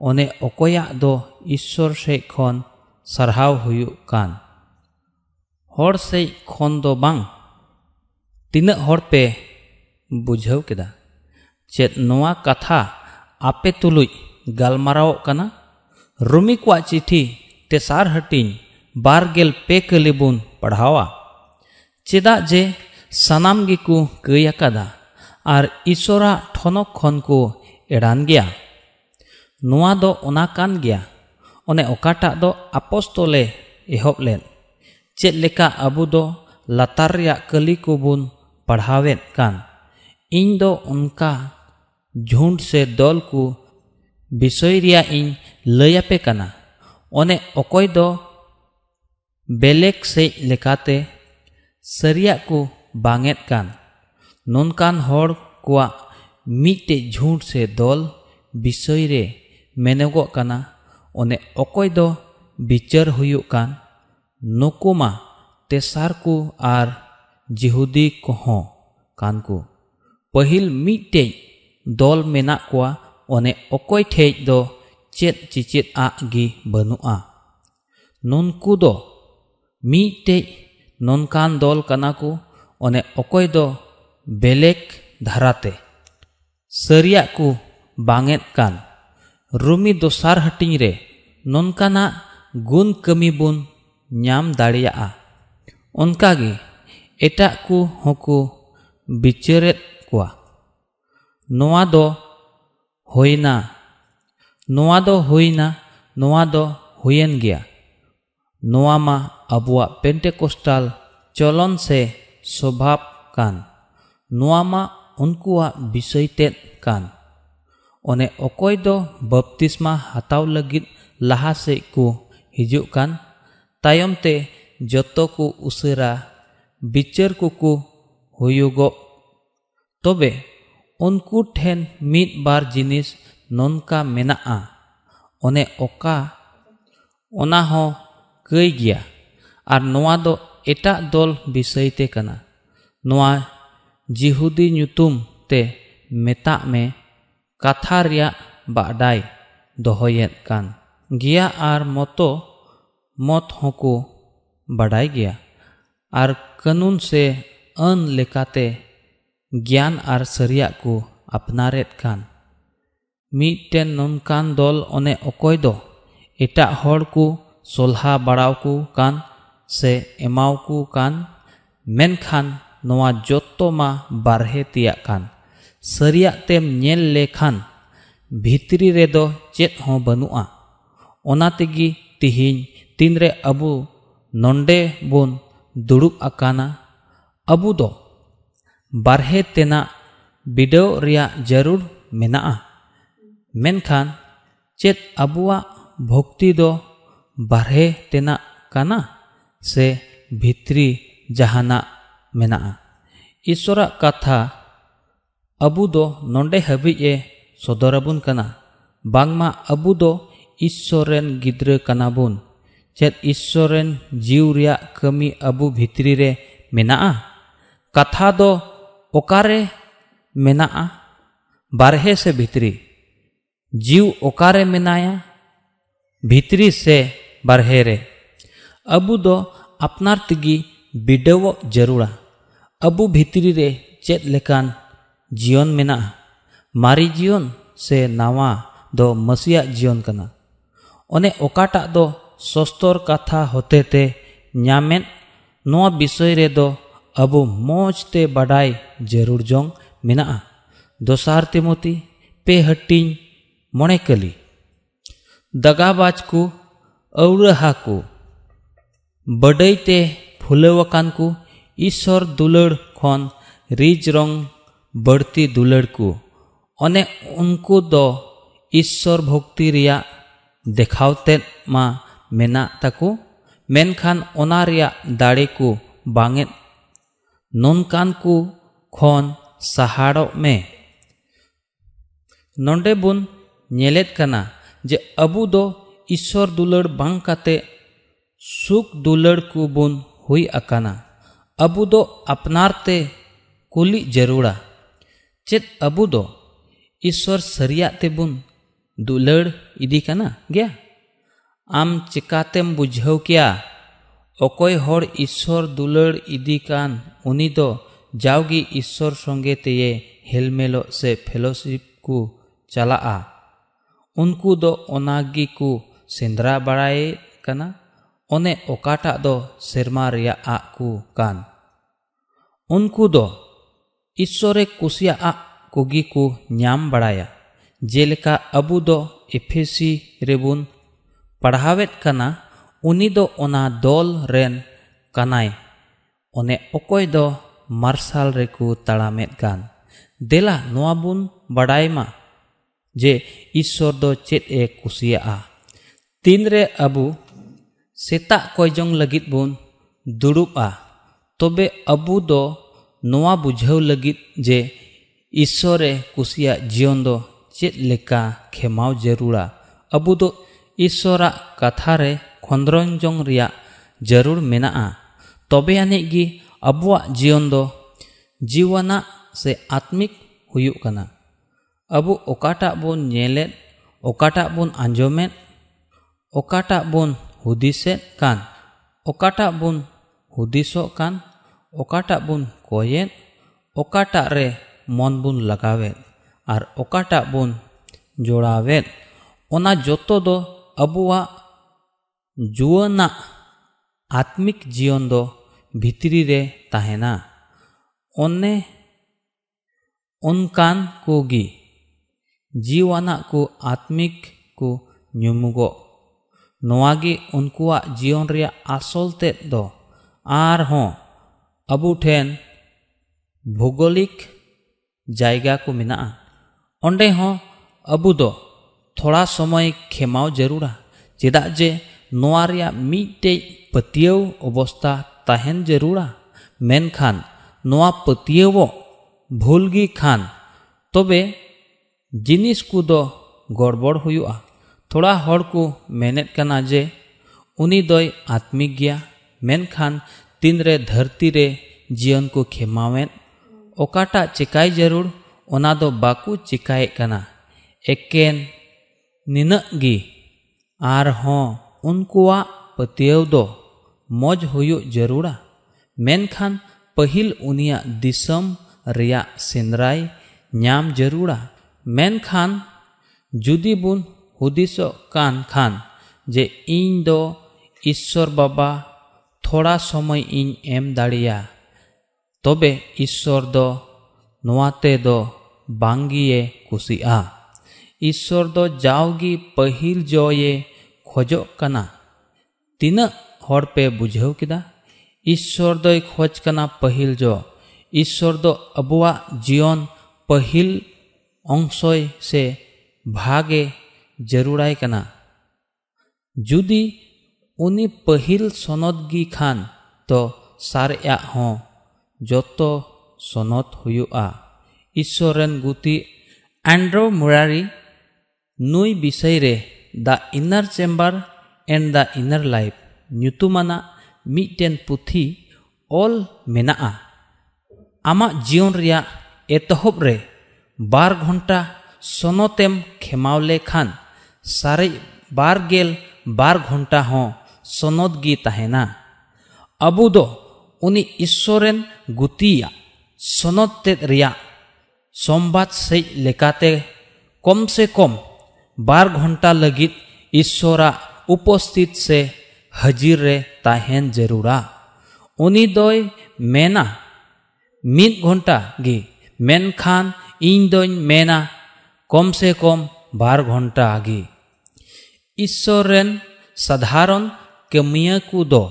ओने अकया दो ईश्वर से खन सरहाव हुयो कान। हर से खन दो बांग तीन पे बुझाव के चेत नोआ कथा आपे तुलुज गलमाराव कना रुमी को चिठी तेसार हटिंग बारगेल पे कलिबुन पढ़ावा चेदा जे सनाम गिकु कयकादा और ईश्वरा ठनक खन को एड़ान गया नोआ दो ओना कान गया ओने ओकाटा दो अपोस्तोले एहब लेन चेद लेका अबु दो लातार कली को कान। इन दो से दल को विषय रिया इन लयापे कना। ओने अकय दो बेलेक से लेकाते सरिया को कुआ मिटे झुंड से दल विषय रे मेनेगो काना। ओने अकय दो विचार कान। नुकुमा तेसार को ᱡᱤᱦᱩᱫᱤ ᱠᱚᱦᱚᱸ ᱠᱟᱱ ᱠᱚ ᱯᱟᱹᱦᱤᱞ ᱢᱤᱫᱴᱮᱡ ᱫᱚᱞ ᱢᱮᱱᱟᱜ ᱠᱚᱣᱟ ᱚᱱᱮ ᱚᱠᱚᱭ ᱴᱷᱮᱡ ᱫᱚ ᱪᱮᱫ ᱪᱮᱪᱮᱫ ᱟᱜ ᱜᱮ ᱵᱟᱹᱱᱩᱜᱼᱟ ᱱᱩᱱᱠᱩ ᱫᱚ ᱢᱤᱫᱴᱮᱡ ᱱᱚᱱᱠᱟᱱ ᱫᱚᱞ ᱠᱟᱱᱟ ᱠᱚ ᱚᱱᱮ ᱚᱠᱚᱭ ᱫᱚ ᱵᱮᱞᱮᱠ ᱫᱷᱟᱨᱟᱛᱮ ᱥᱟᱹᱨᱤᱭᱟᱜ ᱠᱚ ᱵᱟᱝᱮᱫ ᱠᱟᱱ ᱨᱩᱢᱤ ᱫᱚᱥᱟᱨ ᱦᱟᱹᱴᱤᱧ ᱨᱮ ᱱᱚᱱᱠᱟᱱᱟᱜ ᱜᱩᱱ ᱠᱟᱹᱢᱤ ᱵᱚᱱ ᱧᱟᱢ ᱫᱟᱲᱮᱭᱟᱜᱼᱟ ᱚᱱᱠᱟᱜᱮ ᱮᱴᱟᱜ ᱠᱚ ᱦᱚᱸᱠᱚ ᱵᱤᱪᱟᱹᱨᱮᱫ ᱠᱚᱣᱟ ᱱᱚᱣᱟ ᱫᱚ ᱦᱩᱭᱱᱟ ᱱᱚᱣᱟ ᱫᱚ ᱦᱩᱭᱱᱟ ᱱᱚᱣᱟ ᱫᱚ ᱦᱩᱭᱮᱱ ᱜᱮᱭᱟ ᱱᱚᱣᱟ ᱢᱟ ᱟᱵᱚᱣᱟᱜ ᱯᱮᱱᱴᱮᱠᱳᱥᱴᱟᱞ ᱪᱚᱞᱚᱱ ᱥᱮ ᱥᱚᱵᱷᱟᱵ ᱠᱟᱱ ᱱᱚᱣᱟ ᱢᱟ ᱩᱱᱠᱩᱣᱟᱜ ᱵᱤᱥᱚᱭ ᱛᱮᱫ ᱠᱟᱱ ᱚᱱᱮ ᱚᱠᱚᱭ ᱫᱚ ᱵᱟᱯᱛᱤᱥᱢᱟ ᱦᱟᱛᱟᱣ ᱞᱟᱹᱜᱤᱫ ᱞᱟᱦᱟ ᱥᱮᱫ ᱠᱚ ᱦᱤᱡᱩᱜ ᱠᱟᱱ ᱛᱟᱭᱚᱢ ᱛᱮ ᱡᱚᱛᱚ ᱠᱚ ᱩᱥᱟᱹᱨᱟ ᱵᱤᱪᱟᱹᱨ ᱠᱚᱠᱚ ᱦᱩᱭᱩᱜᱚᱜ ᱛᱚᱵᱮ ᱩᱱᱠᱩ ᱴᱷᱮᱱ ᱢᱤᱫ ᱵᱟᱨ ᱡᱤᱱᱤᱥ ᱱᱚᱝᱠᱟ ᱢᱮᱱᱟᱜᱼᱟ ᱚᱱᱮ ᱚᱠᱟ ᱚᱱᱟ ᱦᱚᱸ ᱠᱟᱹᱭ ᱜᱮᱭᱟ ᱟᱨ ᱱᱚᱣᱟ ᱫᱚ ᱮᱴᱟᱜ ᱫᱚᱞ ᱵᱤᱥᱚᱭ ᱛᱮ ᱠᱟᱱᱟ ᱱᱚᱣᱟ ᱡᱤᱦᱩᱫᱤ ᱧᱩᱛᱩᱢ ᱛᱮ ᱢᱮᱛᱟᱜ ᱢᱮ ᱠᱟᱛᱷᱟ ᱨᱮᱭᱟᱜ ᱵᱟᱰᱟᱭ ᱫᱚᱦᱚᱭᱮᱫ ᱠᱟᱱ ᱜᱮᱭᱟ ᱟᱨ ᱢᱚᱛᱚ ᱢᱚᱛ ᱦᱚᱸᱠᱚ ᱵᱟᱰᱟᱭ ᱜᱮᱭᱟ ᱟᱨ ᱠᱟᱹᱱᱩᱱ ᱥᱮ ᱟᱹᱱ ᱞᱮᱠᱟᱛᱮ ᱜᱮᱭᱟᱱ ᱟᱨ ᱥᱟᱹᱨᱤᱭᱟᱜ ᱠᱚ ᱟᱯᱱᱟᱨᱮᱫ ᱠᱟᱱ ᱢᱤᱫᱴᱮᱱ ᱱᱚᱝᱠᱟᱱ ᱫᱚᱞ ᱚᱱᱮ ᱚᱠᱚᱭ ᱫᱚ ᱮᱴᱟᱜ ᱦᱚᱲ ᱠᱚ ᱥᱚᱞᱦᱟ ᱵᱟᱲᱟᱣ ᱠᱚ ᱠᱟᱱ ᱥᱮ ᱮᱢᱟᱣ ᱠᱚ ᱠᱟᱱ ᱢᱮᱱᱠᱷᱟᱱ ᱱᱚᱣᱟ ᱡᱚᱛᱚ ᱢᱟ ᱵᱟᱨᱦᱮ ᱛᱮᱭᱟᱜ ᱠᱟᱱ ᱥᱟᱹᱨᱤᱭᱟᱜ ᱛᱮᱢ ᱧᱮᱞ ᱞᱮᱠᱷᱟᱱ ᱵᱷᱤᱛᱨᱤ ᱨᱮᱫᱚ ᱪᱮᱫ ᱦᱚᱸ ᱵᱟᱹᱱᱩᱜᱼᱟ ᱚᱱᱟ ᱛᱮᱜᱮ ᱛᱤᱦᱤᱧ ᱛᱤᱱᱨᱮ ᱟᱵᱚ ᱱᱚᱰᱮ ᱵᱚᱱ ᱫᱩᱲᱩᱵ ᱟᱠᱟᱱᱟ ᱟᱵᱚ ᱫᱚ ᱵᱟᱨᱦᱮ ᱛᱮᱱᱟᱜ ᱵᱤᱰᱟᱹᱣ ᱨᱮᱭᱟᱜ ᱡᱟᱹᱨᱩᱲ ᱢᱮᱱᱟᱜᱼᱟ ᱢᱮᱱᱠᱷᱟᱱ ᱪᱮᱫ ᱟᱵᱚᱣᱟᱜ ᱵᱷᱚᱠᱛᱤ ᱫᱚ ᱵᱟᱨᱦᱮ ᱛᱮᱱᱟᱜ ᱠᱟᱱᱟ ᱥᱮ ᱵᱷᱤᱛᱨᱤ ᱡᱟᱦᱟᱱᱟᱜ ᱢᱮᱱᱟᱜᱼᱟ ᱤᱥᱥᱚᱨᱟᱜ ᱠᱟᱛᱷᱟ ᱟᱵᱚ ᱫᱚ ᱱᱚᱰᱮ ᱦᱟᱹᱵᱤᱡ ᱮ ᱥᱚᱫᱚᱨ ᱟᱵᱚᱱ ᱠᱟᱱᱟ ᱵᱟᱝᱢᱟ ᱟᱵᱚ ᱫᱚ ᱤᱥᱥᱚᱨ ᱨᱮᱱ ᱜᱤᱫᱽᱨᱟᱹ ᱠᱟᱱᱟ ᱵᱚᱱ ᱪᱮᱫ ᱤᱥᱥᱚᱨ ᱨᱮᱱ ᱡᱤᱣ ᱨᱮᱭᱟᱜ ᱠᱟᱹᱢᱤ ᱟᱵᱚ ᱵᱷᱤᱛᱨᱤ ᱨᱮ ᱢᱮᱱᱟᱜᱼᱟ ᱠᱟᱛᱷᱟ ᱫᱚ ᱚᱠᱟᱨᱮ ᱢᱮᱱᱟᱜᱼᱟ ᱵᱟᱨᱦᱮ ᱥᱮ ᱵᱷᱤᱛᱨᱤ ᱡᱤᱣ ᱚᱠᱟᱨᱮ ᱢᱮᱱᱟᱭᱟ ᱵᱷᱤᱛᱨᱤ ᱥᱮ ᱵᱟᱨᱦᱮ ᱨᱮ ᱟᱵᱚ ᱫᱚ ᱟᱯᱱᱟᱨ ᱛᱮᱜᱮ ᱵᱤᱰᱟᱹᱣᱚᱜ ᱡᱟᱹᱨᱩᱲᱟ ᱟᱵᱚ ᱵᱷᱤᱛᱨᱤ ᱨᱮ ᱪᱮᱫ ᱞᱮᱠᱟᱱ ᱡᱤᱭᱚᱱ ᱢᱮᱱᱟᱜᱼᱟ ᱢᱟᱨᱮ ᱡᱤᱭᱚᱱ ᱥᱮ ᱱᱟᱣᱟ ᱫᱚ ᱢᱟᱹᱥᱤᱭᱟᱜ ᱡᱤᱭᱚᱱ ᱠᱟᱱᱟ ᱚᱱᱮ ᱚᱠᱟᱴᱟᱜ ᱫᱚ ᱥᱚᱥᱛᱚᱨ ᱠᱟᱛᱷᱟ ᱦᱚᱛᱮᱛᱮ ᱧᱟᱢᱮᱫ ᱱᱚᱣᱟ ᱵᱤᱥᱚᱭ ᱨᱮᱫᱚ ᱟᱵᱚ ᱢᱚᱡᱽ ᱛᱮ ᱵᱟᱰᱟᱭ ᱡᱟᱹᱨᱩᱲ ᱡᱚᱝ ᱢᱮᱱᱟᱜᱼᱟ ᱫᱚᱥᱟᱨ ᱛᱤᱢᱚᱛᱤ ᱯᱮ ᱦᱟᱹᱴᱤᱧ ᱢᱚᱬᱮ ᱠᱟᱹᱞᱤ ᱫᱟᱜᱟᱵᱟᱡ ᱠᱚ ᱟᱹᱣᱨᱟᱹᱦᱟ ᱠᱚ ᱵᱟᱰᱟᱭ ᱛᱮ ᱯᱷᱩᱞᱟᱹᱣᱟᱠᱟᱱ ᱠᱚ ᱤᱥᱥᱚᱨ ᱫᱩᱞᱟᱹᱲ ᱠᱷᱚᱱ ᱨᱤᱡ ᱨᱚᱝ ᱵᱟᱹᱲᱛᱤ ᱫᱩᱞᱟᱹᱲ ᱠᱚ ᱚᱱᱮ ᱩᱱᱠᱩ ᱫᱚ ᱤᱥᱥᱚᱨ ᱵᱷᱚᱠᱛᱤ ᱨᱮᱭᱟᱜ ᱫᱮᱠᱷᱟᱣ ᱛᱮᱫ ᱢᱟ ᱢᱮᱱᱟᱜ ᱛᱟᱠᱚ ᱢᱮᱱᱠᱷᱟᱱ ᱚᱱᱟ ᱨᱮᱭᱟᱜ ᱫᱟᱲᱮ ᱠᱚ ᱵᱟᱝᱮᱫ ᱱᱚᱝᱠᱟᱱ ᱠᱚ ᱠᱷᱚᱱ ᱥᱟᱦᱟᱲᱚᱜ ᱢᱮ ᱱᱚᱸᱰᱮ ᱵᱚᱱ ᱧᱮᱞᱮᱫ ᱠᱟᱱᱟ ᱡᱮ ᱟᱵᱚ ᱫᱚ ᱤᱥᱥᱚᱨ ᱫᱩᱞᱟᱹᱲ ᱵᱟᱝ ᱠᱟᱛᱮ ᱥᱩᱠ ᱫᱩᱞᱟᱹᱲ ᱠᱚ ᱵᱚᱱ ᱦᱩᱭ ᱟᱠᱟᱱᱟ ᱟᱵᱚ ᱫᱚ ᱟᱯᱱᱟᱨ ᱛᱮ ᱠᱩᱞᱤᱜ ᱡᱟᱹᱨᱩᱲᱟ ᱪᱮᱫ ᱟᱵᱚ ᱫᱚ ᱤᱥᱥᱚᱨ ᱥᱟᱹᱨᱤᱭᱟᱜ ᱛᱮᱵᱚᱱ ᱫᱩᱞᱟᱹᱲ ᱤᱫᱤ ᱠᱟᱱᱟ ᱜᱮᱭᱟ ᱟᱢ ᱪᱤᱠᱟᱛᱮᱢ ᱵᱩᱡᱷᱟᱹᱣ ᱠᱮᱭᱟ ᱚᱠᱚᱭ ᱦᱚᱲ ᱤᱥᱥᱚᱨ ᱫᱩᱞᱟᱹᱲ ᱤᱫᱤ ᱠᱟᱱ ᱩᱱᱤ ᱫᱚ ᱡᱟᱣᱜᱮ ᱤᱥᱥᱚᱨ ᱥᱚᱸᱜᱮ ᱛᱮᱭᱮ ᱦᱮᱞᱢᱮᱞᱚᱜ ᱥᱮ ᱯᱷᱮᱞᱳᱥᱤᱯ ᱠᱚ ᱪᱟᱞᱟᱜᱼᱟ ᱩᱱᱠᱩ ᱫᱚ ᱚᱱᱟ ᱜᱮᱠᱚ ᱥᱮᱸᱫᱽᱨᱟ ᱵᱟᱲᱟᱭᱮᱫ ᱠᱟᱱᱟ ᱚᱱᱮ ᱚᱠᱟᱴᱟᱜ ᱫᱚ ᱥᱮᱨᱢᱟ ᱨᱮᱭᱟᱜ ᱟᱜ ᱠᱚ ᱠᱟᱱ ᱩᱱᱠᱩ ᱫᱚ ᱤᱥᱥᱚᱨᱮ ᱠᱩᱥᱤᱭᱟᱜ ᱠᱚᱜᱮ ᱠᱚ ᱧᱟᱢ ᱵᱟᱲᱟᱭᱟ ᱡᱮᱞᱮᱠᱟ ᱟᱵᱚ ᱫᱚ ᱮᱯᱷᱮᱥᱤ ᱨᱮᱵᱚᱱ ᱯᱟᱲᱦᱟᱣᱮᱫ ᱠᱟᱱᱟ ᱩᱱᱤ ᱫᱚ ᱚᱱᱟ ᱫᱚᱞ ᱨᱮᱱ ᱠᱟᱱᱟᱭ ᱚᱱᱮ ᱚᱠᱚᱭ ᱫᱚ ᱢᱟᱨᱥᱟᱞ ᱨᱮᱠᱚ ᱛᱟᱲᱟᱢᱮᱫ ᱠᱟᱱ ᱫᱮᱞᱟ ᱱᱚᱣᱟ ᱵᱚᱱ ᱵᱟᱰᱟᱭ ᱢᱟ ᱡᱮ ᱤᱥᱥᱚᱨ ᱫᱚ ᱪᱮᱫ ᱮ ᱠᱩᱥᱤᱭᱟᱜᱼᱟ ᱛᱤᱱᱨᱮ ᱟᱵᱚ ᱥᱮᱛᱟᱜ ᱠᱚᱭᱡᱚᱝ ᱞᱟᱹᱜᱤᱫ ᱵᱚᱱ ᱫᱩᱲᱩᱵᱼᱟ ᱛᱚᱵᱮ ᱟᱵᱚ ᱫᱚ ᱱᱚᱣᱟ ᱵᱩᱡᱷᱟᱹᱣ ᱞᱟᱹᱜᱤᱫ ᱡᱮ ᱤᱥᱥᱚᱨᱮ ᱠᱩᱥᱤᱭᱟᱜ ᱡᱤᱭᱚᱱ ᱫᱚ ᱪᱮᱫ ᱞᱮᱠᱟ ᱠᱷᱮᱢᱟᱣ ᱡᱟᱹᱨᱩᱲᱟ ᱟᱵᱚ ᱫᱚ ईश्वरा कथारे खंद्रंजों रिया ज़रूर मेना तबे आनी गी अबवा जीवन दो जीवना से आत्मिक हुयुक कना अब ओकाटा बोन नेलेत ओकाटा बन आंजोमेत ओकाटा बोन हुदिसेत कान ओकाटा बोन हुदिसो रे मन बन लगावेत और ओकाटा बन जोड़ावेत जो दो अब जुआना आत्मिक जीवन दो भित्री रे ताहेना। उन्ने उनकान को गी जीवाना को आत्मिक को नुमुगो नोवागे उनकुआ जीवन रे आसल ते दो। आर हो अबु ठेन भौगोलिक जायगा को मिना। ओंडे हो अबु दो थोड़ा समय खेमाव ज़रूर चेदा जे नोरिया मीटे पतियव अवस्था तहन जरूरा मेन खान नोआ पतियवो भूलगी खान तबे जिनिस कुदो गड़बड़ हुआ थोड़ा हर को मेनेत जे उनी दो आत्मिक गया मेन खान तिनरे धरती रे जीवन को खेमावेन ओकाटा चिकाई ज़रूर ओना दो बाकू एकेन ᱱᱤᱱᱟᱹᱜ ᱜᱮ ᱟᱨᱦᱚᱸ ᱩᱱᱠᱩᱣᱟᱜ ᱯᱟᱹᱛᱭᱟᱹᱣ ᱫᱚ ᱢᱚᱡᱽ ᱦᱩᱭᱩᱜ ᱡᱟᱹᱨᱩᱲᱟ ᱢᱮᱱᱠᱷᱟᱱ ᱯᱟᱹᱦᱤᱞ ᱩᱱᱤᱭᱟᱜ ᱫᱤᱥᱚᱢ ᱨᱮᱭᱟᱜ ᱥᱮᱸᱫᱽᱨᱟᱭ ᱧᱟᱢ ᱡᱟᱹᱨᱩᱲᱟ ᱢᱮᱱᱠᱷᱟᱱ ᱡᱩᱫᱤ ᱵᱚᱱ ᱦᱩᱫᱤᱥᱚᱜ ᱠᱟᱱ ᱠᱷᱟᱱ ᱡᱮ ᱤᱧ ᱫᱚ ᱤᱥᱥᱚᱨ ᱵᱟᱵᱟ ᱛᱷᱚᱲᱟ ᱥᱚᱢᱚᱭ ᱤᱧ ᱮᱢ ᱫᱟᱲᱮᱭᱟᱜᱼᱟ ᱛᱚᱵᱮ ᱤᱥᱥᱚᱨ ᱫᱚ ᱱᱚᱣᱟ ᱛᱮᱫᱚ ᱵᱟᱝᱜᱮᱭ ᱠᱩᱥᱤᱜᱼᱟ ईश्वर दो जावगी पहिल जो ये खोजो कना। तीना हर पे बुझाव किदा? ईश्वर दो खोज कना पहिल जो। ईश्वर दो अबुआ जीवन पहिल अंशय से भागे जरूराय कना। जुदी उनी पहिल सनदगी खान तो सारे हों, जोतो सनद हुआ ईश्वरन गुती एंड्रो मुरारी ᱱᱩᱭ ᱵᱤᱥᱚᱭ ᱨᱮ the inner chamber and the inner life ᱧᱩᱛᱩᱢᱟᱱᱟᱜ ᱢᱤᱫᱴᱮᱱ ᱯᱩᱛᱷᱤ ᱚᱞ ᱢᱮᱱᱟᱜᱼᱟ ᱟᱢᱟᱜ ᱡᱤᱭᱚᱱ ᱨᱮᱭᱟᱜ ᱮᱛᱚᱦᱚᱵ ᱨᱮ ᱵᱟᱨ ᱜᱷᱚᱱᱴᱟ ᱥᱚᱱᱚᱛᱮᱢ ᱠᱷᱮᱢᱟᱣ ᱞᱮᱠᱷᱟᱱ ᱥᱟᱨᱮᱡ ᱵᱟᱨᱜᱮᱞ ᱵᱟᱨ ᱜᱷᱚᱱᱴᱟ ᱦᱚᱸ ᱥᱚᱱᱚᱛ ᱜᱮ ᱛᱟᱦᱮᱱᱟ ᱟᱵᱚ ᱫᱚ ᱩᱱᱤ ᱤᱥᱥᱚᱨᱮᱱ ᱜᱩᱛᱤᱭᱟᱜ ᱥᱚᱱᱚᱛ ᱛᱮᱫ ᱨᱮᱭᱟᱜ ᱥᱚᱢᱵᱟᱫ ᱥᱮᱡ ᱞᱮᱠᱟᱛᱮ ᱠᱚᱢ ᱥᱮ ᱠᱚᱢ ᱵᱟᱨ ᱜᱷᱚᱱᱴᱟ ᱞᱟᱹᱜᱤᱫ ᱤᱥᱥᱚᱨᱟᱜ ᱩᱯᱚᱥᱛᱷᱤᱛ ᱥᱮ ᱦᱟᱹᱡᱤᱨ ᱨᱮ ᱛᱟᱦᱮᱱ ᱡᱟᱹᱨᱩᱲᱟ ᱩᱱᱤ ᱫᱚᱭ ᱢᱮᱱᱟ ᱢᱤᱫ ᱜᱷᱚᱱᱴᱟ ᱜᱮ ᱢᱮᱱᱠᱷᱟᱱ ᱤᱧ ᱫᱚᱧ ᱢᱮᱱᱟ ᱠᱚᱢ ᱥᱮ ᱠᱚᱢ ᱵᱟᱨ ᱜᱷᱚᱱᱴᱟ ᱜᱮ ᱤᱥᱥᱚᱨ ᱨᱮᱱ ᱥᱟᱫᱷᱟᱨᱚᱱ ᱠᱟᱹᱢᱤᱭᱟᱹ ᱠᱚᱫᱚ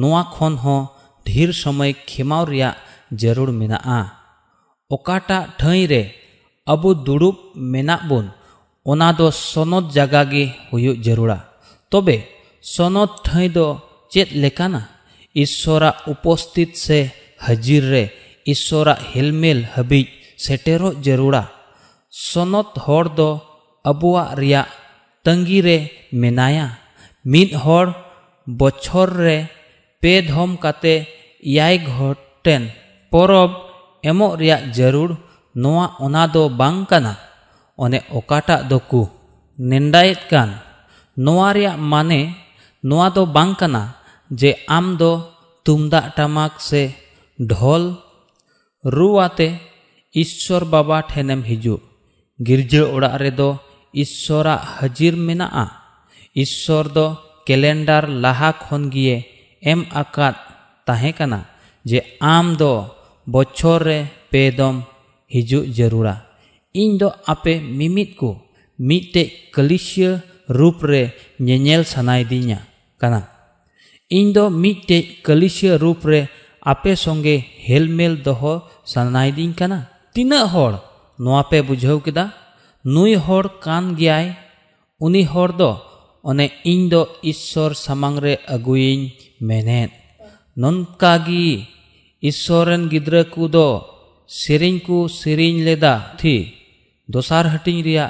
ᱱᱚᱣᱟ ᱠᱷᱚᱱ ᱦᱚᱸ ᱰᱷᱮᱨ ᱥᱚᱢᱚᱭ ᱠᱷᱮᱢᱟᱣ ᱨᱮᱭᱟᱜ ᱡᱟᱹᱨᱩᱲ ᱢᱮᱱᱟᱜᱼᱟ ᱚᱠᱟᱴᱟᱜ ᱴᱷᱟᱹᱭ ᱨᱮ ᱟᱵᱚ ᱫᱩᱲᱩᱵ ᱢᱮᱱᱟᱜ ᱵᱚᱱ बुन ओना दो सनद जगह गे हुयु जरूरा तबे सनद ठई चेत लेकाना, ईश्वरा उपस्थित से हजीर रे, ईश्वरा हेलमेल सेटेरो जरूरा अबुआ रिया तंगी रे मेनाया मिद हर बछर रे पे घटेन। परब एमो रिया ज़रूर ओना दो दोकु रिया माने नोआ दो बांग काना जे आम दो तुमदा टमाक से ढोल रुआते ईश्वर बाबा ठेनेम हिजु गिरजा ओड़ा रे दो ईश्वरा हजीर मेना ईश्वर दो कैलेंडर लाहा खन गिए एम आकाद ताहे कना जे आम दो बछर रे पेदम हिजु जरूरा आपे मिमित को मिटे कलिशिय रूप कना इन दो मिटे कलिशिय रूप रे आपे संगे हेलमेल दोहो कना तीना पे बुझाव किदा नुई दो ओने इन दो ईश्वर सामांग रे अगुइन मेनेत ननकागी ईश्वरन गिद्र को सेरिंग दोसार हटिंग रिया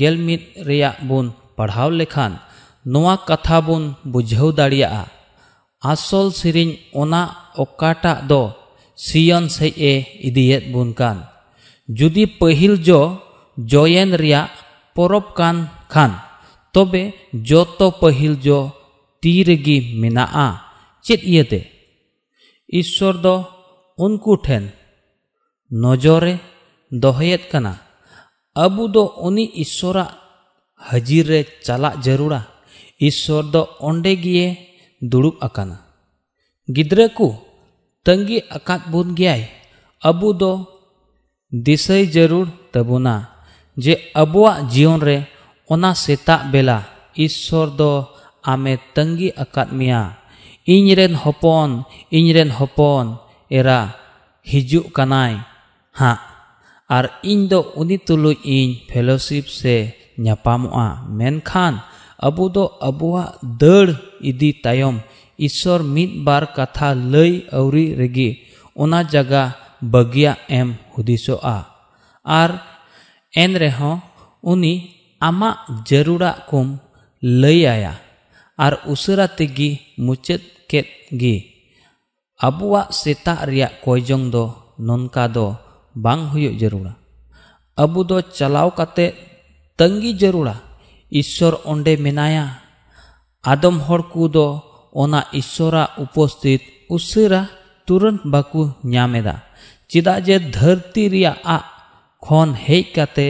गेल मित रिया बुन पढ़ाव लेखान नोआ कथा बुन बुझाव दाड़िया आसल सेरिंग ओकाटा दो सियन से ए इदियत बुन कान जुदी पहिल जो जयन परब कान खान तबे जोतो पहिल जो तीरगी मेना चेत इयते ईश्वर दो उनको ठेन नजरे दोहयत कना अबु ईश्वरा हजीर रे चला जरूरा। ईश्वर दो ओंडे गिए दुड़ुब अकाना। गिद्रे को तंगी अकात बुन गयाय अबु दिसई ज़रूर तबुना, जे अबुआ जीवन रे ओना सेता बेला। ईश्वर दो आमे तंगी अकात मिया। इनरेन हपन इनरेन हपन, एरा हिजु कनाय हाँ ᱟᱨ ᱤᱧ ᱫᱚ ᱩᱱᱤ ᱛᱩᱞᱩᱡ ᱤᱧ ᱯᱷᱮᱞᱚᱥᱤᱯ ᱥᱮ ᱧᱟᱯᱟᱢᱚᱜᱼᱟ ᱢᱮᱱᱠᱷᱟᱱ ᱟᱵᱚ ᱫᱚ ᱟᱵᱚᱣᱟᱜ ᱫᱟᱹᱲ ᱤᱫᱤ ᱛᱟᱭᱚᱢ ᱤᱥᱥᱚᱨ ᱢᱤᱫ ᱵᱟᱨ ᱠᱟᱛᱷᱟ ᱞᱟᱹᱭ ᱟᱹᱣᱨᱤ ᱨᱮᱜᱮ ᱚᱱᱟ ᱡᱟᱭᱜᱟ ᱵᱟᱹᱜᱤᱭᱟ ᱮᱢ ᱦᱩᱫᱤᱥᱚᱜᱼᱟ ᱟᱨ ᱮᱱ ᱨᱮᱦᱚᱸ ᱩᱱᱤ ᱟᱢᱟᱜ ᱡᱟᱹᱨᱩᱲᱟᱜ ᱠᱚᱢ ᱞᱟᱹᱭ ᱟᱭᱟ ᱟᱨ ᱩᱥᱟᱹᱨᱟ ᱛᱮᱜᱮ ᱢᱩᱪᱟᱹᱫ ᱠᱮᱫ ᱜᱮ ᱟᱵᱚᱣᱟᱜ ᱥᱮᱛᱟᱜ ᱨᱮᱭᱟᱜ ᱠᱚᱭᱡᱚᱝ ᱫᱚ ᱱᱚᱝᱠᱟ ᱫᱚ ᱵᱟᱝ ᱦᱩᱭᱩᱜ ᱡᱟᱹᱨᱩᱲᱟ ᱟᱵᱚ ᱫᱚ ᱪᱟᱞᱟᱣ ᱠᱟᱛᱮ ᱛᱟᱺᱜᱤ ᱡᱟᱹᱨᱩᱲᱟ ᱤᱥᱥᱚᱨ ᱚᱸᱰᱮ ᱢᱮᱱᱟᱭᱟ ᱟᱫᱚᱢ ᱦᱚᱲ ᱠᱚᱫᱚ ᱚᱱᱟ ᱤᱥᱥᱚᱨᱟᱜ ᱩᱯᱚᱥᱛᱷᱤᱛ ᱩᱥᱟᱹᱨᱟ ᱛᱩᱨᱟᱹᱱᱛ ᱵᱟᱠᱚ ᱧᱟᱢᱮᱫᱟ ᱪᱮᱫᱟᱜ ᱡᱮ ᱫᱷᱟᱹᱨᱛᱤ ᱨᱮᱭᱟᱜ ᱟᱜ ᱠᱷᱚᱱ ᱦᱮᱡ ᱠᱟᱛᱮ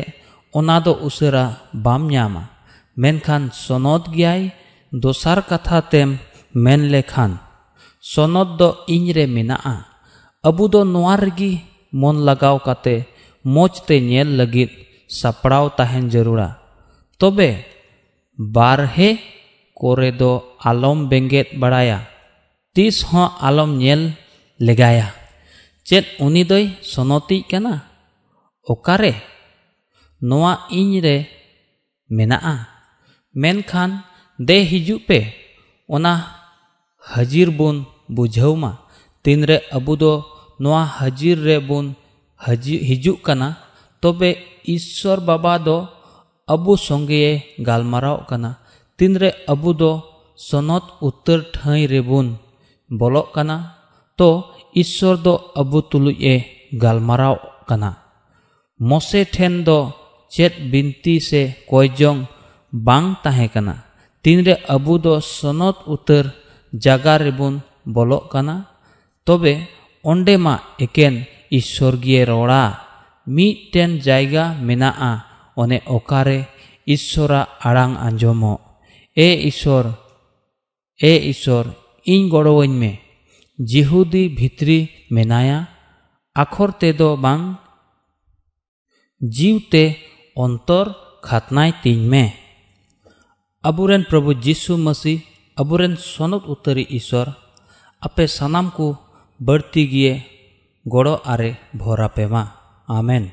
ᱚᱱᱟ ᱫᱚ ᱩᱥᱟᱹᱨᱟ ᱵᱟᱢ ᱧᱟᱢᱟ ᱢᱮᱱᱠᱷᱟᱱ ᱥᱚᱱᱚᱛ ᱜᱮᱭᱟᱭ ᱫᱚᱥᱟᱨ ᱠᱟᱛᱷᱟ ᱛᱮᱢ ᱢᱮᱱ ᱞᱮᱠᱷᱟᱱ ᱥᱚᱱᱚᱛ ᱫᱚ ᱤᱧᱨᱮ ᱢᱮᱱᱟᱜᱼᱟ ᱟᱵᱚ ᱫᱚ ᱱᱚᱣᱟ ᱨᱮᱜᱮ ᱢᱚᱱ ᱞᱟᱜᱟᱣ ᱠᱟᱛᱮ ᱢᱚᱡᱽ ᱛᱮ ᱧᱮᱞ ᱞᱟᱹᱜᱤᱫ ᱥᱟᱯᱲᱟᱣ ᱛᱟᱦᱮᱱ ᱡᱟᱹᱨᱩᱲᱟ ᱛᱚᱵᱮ ᱵᱟᱨᱦᱮ ᱠᱚᱨᱮ ᱫᱚ ᱟᱞᱚᱢ ᱵᱮᱸᱜᱮᱫ ᱵᱟᱲᱟᱭᱟ ᱛᱤᱥ ᱦᱚᱸ ᱟᱞᱚᱢ ᱧᱮᱞ ᱞᱮᱜᱟᱭᱟ ᱪᱮᱫ ᱩᱱᱤ ᱫᱚᱭ ᱥᱚᱱᱚᱛᱤᱜ ᱠᱟᱱᱟ ᱚᱠᱟᱨᱮ ᱱᱚᱣᱟ ᱤᱧ ᱨᱮ ᱢᱮᱱᱟᱜᱼᱟ ᱢᱮᱱᱠᱷᱟᱱ ᱫᱮ ᱦᱤᱡᱩᱜ ᱯᱮ ᱚᱱᱟ ᱦᱟᱹᱡᱤᱨ ᱵᱚᱱ ᱵᱩᱡᱷᱟᱹᱣ ᱢᱟ ᱛᱤᱱᱨᱮ ᱟᱵᱚ ᱫᱚ हजीर रे बुन हिजुक कना तबे ईश्वर बाबा दो संगे गालमाराव कना तीन रे अबु दो सनत उत्तर ठाई रे बुन बोलो कना तो ईश्वर दो अबु तुलुए गालमाराव कना मोसे ठेन दो चेत बिनती से कोयजोंग बांग ताहे कना तीन रे अबु दो सनत उत्तर जगा रेबुन बोलो कना तबे ओंडे मा एकेन ईश्वरगीय रोड़ा मीटेन जायगा मेनाआ ओने ओकारे ईश्वरा आड़ांग आंजमो ए ईश्वर ए ईश्वर इन गड़ोवኝ में जिहुदी भित्री मेनाया आखर तेदो बांग जीवते अंतर खातनाय तीन में अबुरेन प्रभु जीशु मसीह अबुरेन सनत उत्तरी ईश्वर आपे सनाम को बढ़ती गिए गड़ो आरे भोरा पे मा आमेन